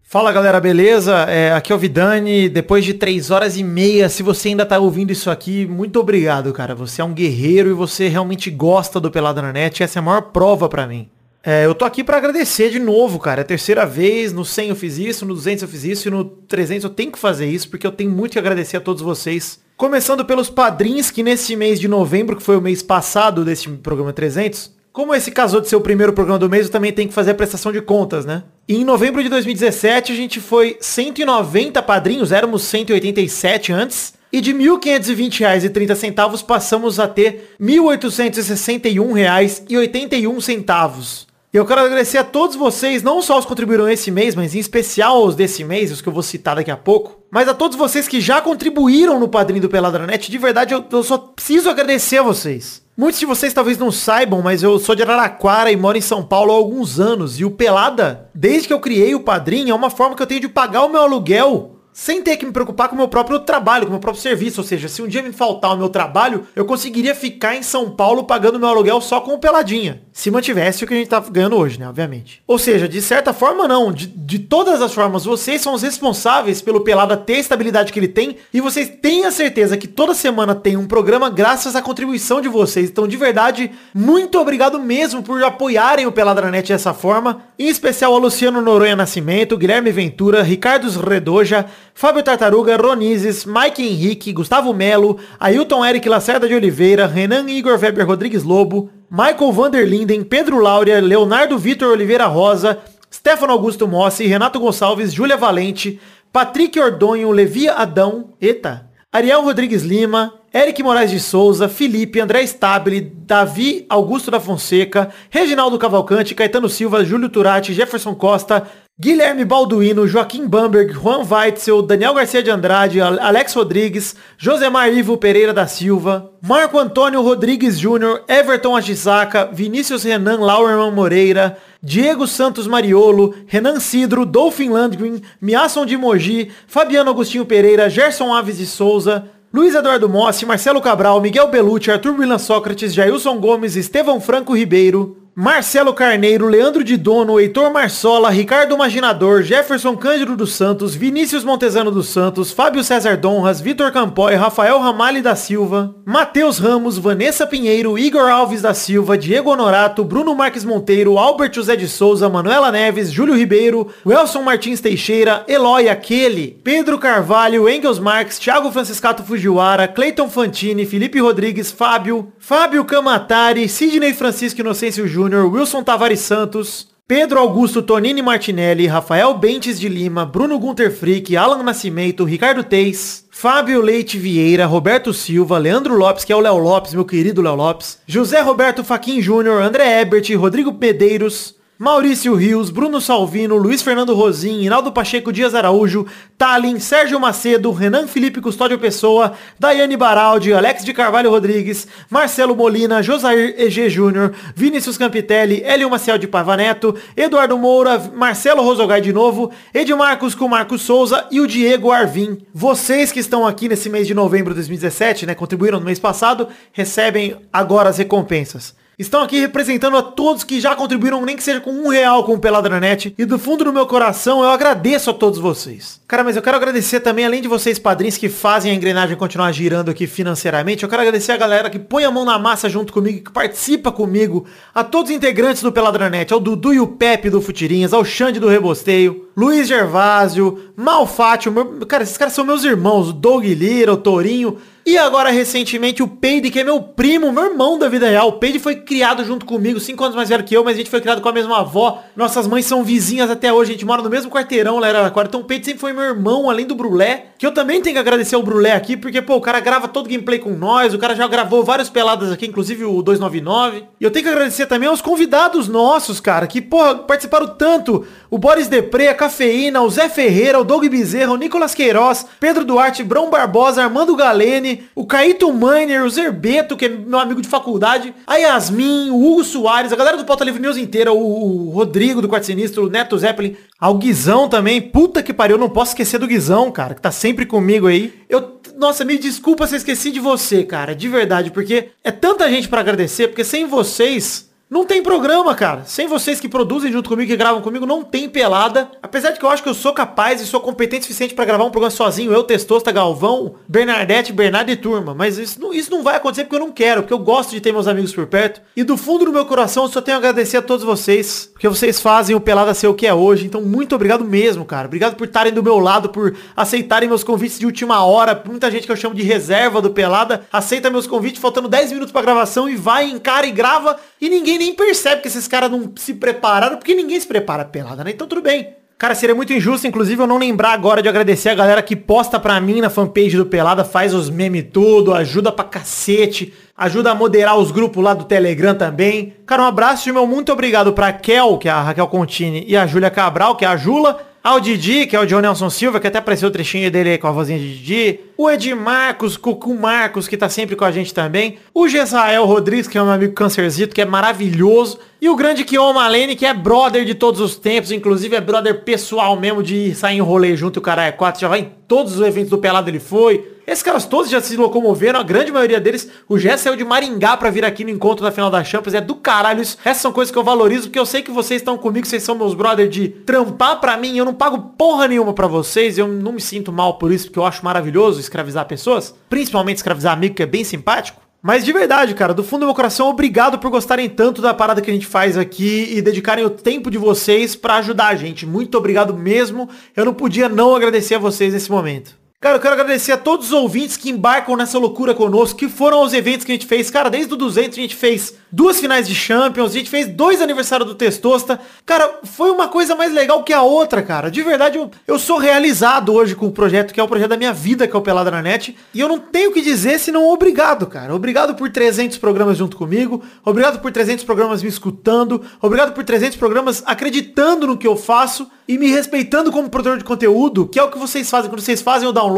Fala galera, beleza? É, aqui é o Vidani. Depois de três horas e meia, se você ainda tá ouvindo isso aqui, muito obrigado, cara. Você é um guerreiro e você realmente gosta do Pelada na Net. Essa é a maior prova pra mim. É, eu tô aqui pra agradecer de novo, cara. É a terceira vez, no 100 eu fiz isso, no 200 eu fiz isso e no 300 eu tenho que fazer isso porque eu tenho muito que agradecer a todos vocês. Começando pelos padrinhos que nesse mês de novembro, que foi o mês passado desse programa 300, como esse casou de ser o primeiro programa do mês, eu também tenho que fazer a prestação de contas, né? E em novembro de 2017 a gente foi 190 padrinhos, éramos 187 antes. E de R$ 1.520,30 passamos a ter R$ 1.861,81. E eu quero agradecer a todos vocês, não só os que contribuíram esse mês, mas em especial os desse mês, os que eu vou citar daqui a pouco. Mas a todos vocês que já contribuíram no padrinho do Peladranet. De verdade, eu, eu só preciso agradecer a vocês. Muitos de vocês talvez não saibam, mas eu sou de Araraquara e moro em São Paulo há alguns anos. E o Pelada, desde que eu criei o padrinho, é uma forma que eu tenho de pagar o meu aluguel sem ter que me preocupar com o meu próprio trabalho, com o meu próprio serviço. Ou seja, se um dia me faltar o meu trabalho, eu conseguiria ficar em São Paulo pagando meu aluguel só com o Peladinha. Se mantivesse o que a gente tá ganhando hoje, né? Obviamente. Ou seja, de certa forma não. De, de todas as formas, vocês são os responsáveis pelo Pelada ter a estabilidade que ele tem. E vocês têm a certeza que toda semana tem um programa graças à contribuição de vocês. Então, de verdade, muito obrigado mesmo por apoiarem o Peladranet dessa forma. Em especial a Luciano Noronha Nascimento, Guilherme Ventura, Ricardo Redoja, Fábio Tartaruga, Ronizes, Mike Henrique, Gustavo Melo, Ailton Eric Lacerda de Oliveira, Renan Igor Weber Rodrigues Lobo, Michael Vanderlinden, Pedro Laura, Leonardo Vitor Oliveira Rosa, Stefano Augusto Mossi, Renato Gonçalves, Júlia Valente, Patrick Ordonho, Levi Adão, eita, Ariel Rodrigues Lima, Eric Moraes de Souza, Felipe, André Stabile, Davi Augusto da Fonseca, Reginaldo Cavalcante, Caetano Silva, Júlio Turati, Jefferson Costa, Guilherme Balduino, Joaquim Bamberg, Juan Weitzel, Daniel Garcia de Andrade, Alex Rodrigues, Josemar Ivo Pereira da Silva, Marco Antônio Rodrigues Júnior, Everton Achisaka, Vinícius Renan Lauerman Moreira, Diego Santos Mariolo, Renan Cidro, Dolphin Landgren, Miasson de Mogi, Fabiano Agostinho Pereira, Gerson Aves de Souza, Luiz Eduardo Mossi, Marcelo Cabral, Miguel Belucci, Arthur Willan Sócrates, Jailson Gomes, Estevão Franco Ribeiro, Marcelo Carneiro, Leandro de Dono, Heitor Marsola, Ricardo Maginador, Jefferson Cândido dos Santos, Vinícius Montezano dos Santos, Fábio César Donras, Vitor Campoy, Rafael Ramalho da Silva, Matheus Ramos, Vanessa Pinheiro, Igor Alves da Silva, Diego Honorato, Bruno Marques Monteiro, Albert José de Souza, Manuela Neves, Júlio Ribeiro, Welson Martins Teixeira, Eloy Aquele, Pedro Carvalho, Engels Marques, Thiago Franciscato Fujiwara, Cleiton Fantini, Felipe Rodrigues, Fábio, Fábio Camatari, Sidney Francisco Inocêncio Júnior, Wilson Tavares Santos, Pedro Augusto Tonini Martinelli, Rafael Bentes de Lima, Bruno Gunter Frick, Alan Nascimento, Ricardo Teis, Fábio Leite Vieira, Roberto Silva, Leandro Lopes, que é o Léo Lopes, meu querido Léo Lopes, José Roberto Faquin Júnior, André Ebert, Rodrigo Medeiros, Maurício Rios, Bruno Salvino, Luiz Fernando Rosim, Hinaldo Pacheco Dias Araújo, Talin, Sérgio Macedo, Renan Felipe Custódio Pessoa, Daiane Baraldi, Alex de Carvalho Rodrigues, Marcelo Molina, Josair EG Júnior, Vinícius Campitelli, Hélio Maciel de Pavaneto, Eduardo Moura, Marcelo Rosogai de novo, Edmarcos com Marcos Souza e o Diego Arvim. Vocês que estão aqui nesse mês de novembro de 2017, né, contribuíram no mês passado, recebem agora as recompensas. Estão aqui representando a todos que já contribuíram, nem que seja com um real com o Peladranet. E do fundo do meu coração, eu agradeço a todos vocês. Cara, mas eu quero agradecer também, além de vocês padrinhos que fazem a engrenagem continuar girando aqui financeiramente, eu quero agradecer a galera que põe a mão na massa junto comigo, que participa comigo, a todos os integrantes do Peladranet, ao Dudu e o Pepe do Futirinhas, ao Xande do Rebosteio, Luiz Gervásio, Malfátio, meu... cara, esses caras são meus irmãos, o Doug Lira, o Torinho, e agora, recentemente, o Peide, que é meu primo, meu irmão da vida real. O Peide foi criado junto comigo, cinco anos mais velho que eu, mas a gente foi criado com a mesma avó. Nossas mães são vizinhas até hoje, a gente mora no mesmo quarteirão lá em Araraquara. Então o Peide sempre foi meu irmão, além do Brulé. Que eu também tenho que agradecer ao Brulé aqui, porque, pô, o cara grava todo gameplay com nós, o cara já gravou vários peladas aqui, inclusive o 299. E eu tenho que agradecer também aos convidados nossos, cara, que, porra, participaram tanto. O Boris Depré, a Cafeína, o Zé Ferreira, o Doug Bezerra, o Nicolas Queiroz, Pedro Duarte, Brão Barbosa, Armando Galene, o Caíto Miner, o Zerbeto, que é meu amigo de faculdade, a Yasmin, o Hugo Soares, a galera do Pauta Livre News inteira, o, o Rodrigo do Quarto Sinistro, o Neto Zeppelin, ao Guizão também. Puta que pariu, não posso esquecer do Guizão, cara, que tá sempre comigo aí. Eu, nossa, me desculpa se eu esqueci de você, cara, de verdade, porque é tanta gente pra agradecer, porque sem vocês... Não tem programa, cara. Sem vocês que produzem junto comigo, que gravam comigo, não tem pelada. Apesar de que eu acho que eu sou capaz e sou competente o suficiente pra gravar um programa sozinho. Eu, Testosta, Galvão, Bernadette, Bernardo e Turma. Mas isso não, isso não vai acontecer porque eu não quero, porque eu gosto de ter meus amigos por perto. E do fundo do meu coração, eu só tenho a agradecer a todos vocês, porque vocês fazem o Pelada ser o que é hoje. Então, muito obrigado mesmo, cara. Obrigado por estarem do meu lado, por aceitarem meus convites de última hora. Muita gente que eu chamo de reserva do Pelada aceita meus convites faltando 10 minutos pra gravação e vai, encara e grava. E ninguém nem percebe que esses caras não se prepararam, porque ninguém se prepara pelada, né? Então tudo bem. Cara, seria muito injusto, inclusive, eu não lembrar agora de agradecer a galera que posta pra mim na fanpage do Pelada, faz os memes tudo, ajuda pra cacete, ajuda a moderar os grupos lá do Telegram também. Cara, um abraço e meu muito obrigado pra Kel, que é a Raquel Contini, e a Júlia Cabral, que é a Jula. Ao Didi, que é o John Nelson Silva, que até apareceu o trechinho dele aí com a vozinha de Didi. O Ed Marcos, Cucu Marcos, que tá sempre com a gente também. O Gesael Rodrigues, que é um amigo cancerzito, que é maravilhoso. E o grande Kion Malene, que é brother de todos os tempos, inclusive é brother pessoal mesmo de sair em rolê junto, o cara é quatro, já vai em todos os eventos do Pelado ele foi. Esses caras todos já se locomoveram, a grande maioria deles, o Jé saiu de Maringá pra vir aqui no encontro da final da Champions, é do caralho isso. Essas são coisas que eu valorizo, porque eu sei que vocês estão comigo, vocês são meus brothers de trampar pra mim, eu não pago porra nenhuma pra vocês, eu não me sinto mal por isso, porque eu acho maravilhoso escravizar pessoas, principalmente escravizar amigo, que é bem simpático. Mas de verdade, cara, do fundo do meu coração, obrigado por gostarem tanto da parada que a gente faz aqui e dedicarem o tempo de vocês pra ajudar a gente. Muito obrigado mesmo. Eu não podia não agradecer a vocês nesse momento. Cara, eu quero agradecer a todos os ouvintes que embarcam nessa loucura conosco, que foram os eventos que a gente fez. Cara, desde o 200 a gente fez duas finais de Champions, a gente fez dois aniversários do Testosta. Cara, foi uma coisa mais legal que a outra, cara. De verdade, eu, eu sou realizado hoje com o projeto, que é o projeto da minha vida, que é o Pelada na Net. E eu não tenho que dizer senão obrigado, cara. Obrigado por 300 programas junto comigo. Obrigado por 300 programas me escutando. Obrigado por 300 programas acreditando no que eu faço e me respeitando como produtor de conteúdo, que é o que vocês fazem quando vocês fazem o download.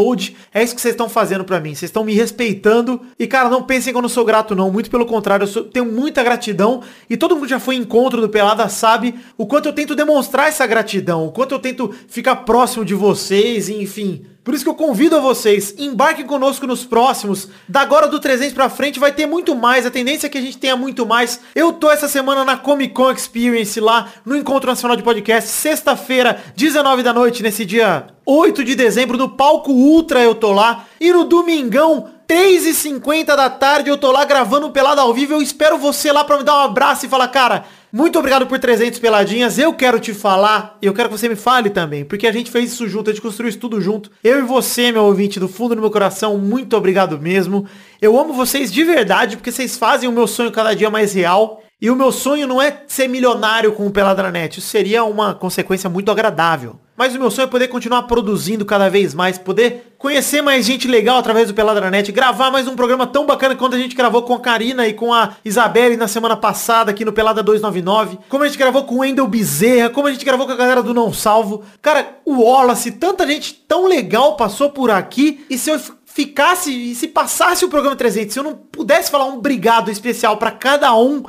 É isso que vocês estão fazendo pra mim. Vocês estão me respeitando. E, cara, não pensem que eu não sou grato, não. Muito pelo contrário, eu sou- tenho muita gratidão. E todo mundo já foi em encontro do Pelada sabe o quanto eu tento demonstrar essa gratidão. O quanto eu tento ficar próximo de vocês, enfim. Por isso que eu convido a vocês, embarquem conosco nos próximos. Da agora do 300 pra frente vai ter muito mais. A tendência é que a gente tenha muito mais. Eu tô essa semana na Comic Con Experience lá no Encontro Nacional de Podcast, sexta-feira, 19 da noite, nesse dia 8 de dezembro, no palco Ultra eu tô lá. E no domingão, 3h50 da tarde, eu tô lá gravando um pelado ao vivo. Eu espero você lá pra me dar um abraço e falar, cara, muito obrigado por 300 peladinhas. Eu quero te falar, e eu quero que você me fale também, porque a gente fez isso junto, a gente construiu isso tudo junto. Eu e você, meu ouvinte, do fundo do meu coração, muito obrigado mesmo. Eu amo vocês de verdade, porque vocês fazem o meu sonho cada dia mais real. E o meu sonho não é ser milionário com o Peladranet, isso seria uma consequência muito agradável. Mas o meu sonho é poder continuar produzindo cada vez mais, poder conhecer mais gente legal através do Peladranet, gravar mais um programa tão bacana quanto a gente gravou com a Karina e com a Isabelle na semana passada aqui no Pelada 299, como a gente gravou com o Wendel Bezerra, como a gente gravou com a galera do Não Salvo. Cara, o Wallace, tanta gente tão legal passou por aqui, e se eu ficasse, e se passasse o programa 300, se eu não pudesse falar um obrigado especial pra cada um,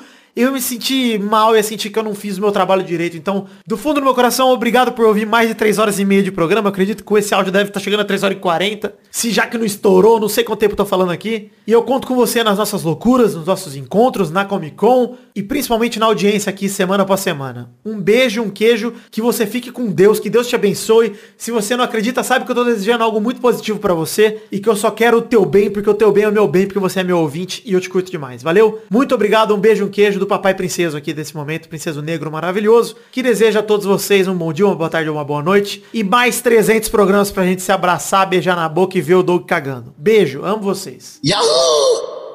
eu me senti mal e senti que eu não fiz o meu trabalho direito. Então, do fundo do meu coração, obrigado por ouvir mais de 3 horas e meia de programa. Eu acredito que esse áudio deve estar chegando a 3 horas e 40. Se já que não estourou, não sei quanto tempo eu tô falando aqui. E eu conto com você nas nossas loucuras, nos nossos encontros, na Comic Con e principalmente na audiência aqui semana após semana. Um beijo, um queijo, que você fique com Deus, que Deus te abençoe. Se você não acredita, sabe que eu tô desejando algo muito positivo pra você e que eu só quero o teu bem, porque o teu bem é o meu bem, porque você é meu ouvinte e eu te curto demais. Valeu? Muito obrigado, um beijo, um queijo do papai princeso aqui desse momento, princeso negro maravilhoso, que deseja a todos vocês um bom dia, uma boa tarde, uma boa noite e mais 300 programas pra gente se abraçar, beijar na boca e ver o Doug cagando. Beijo, amo vocês.
Yahoo!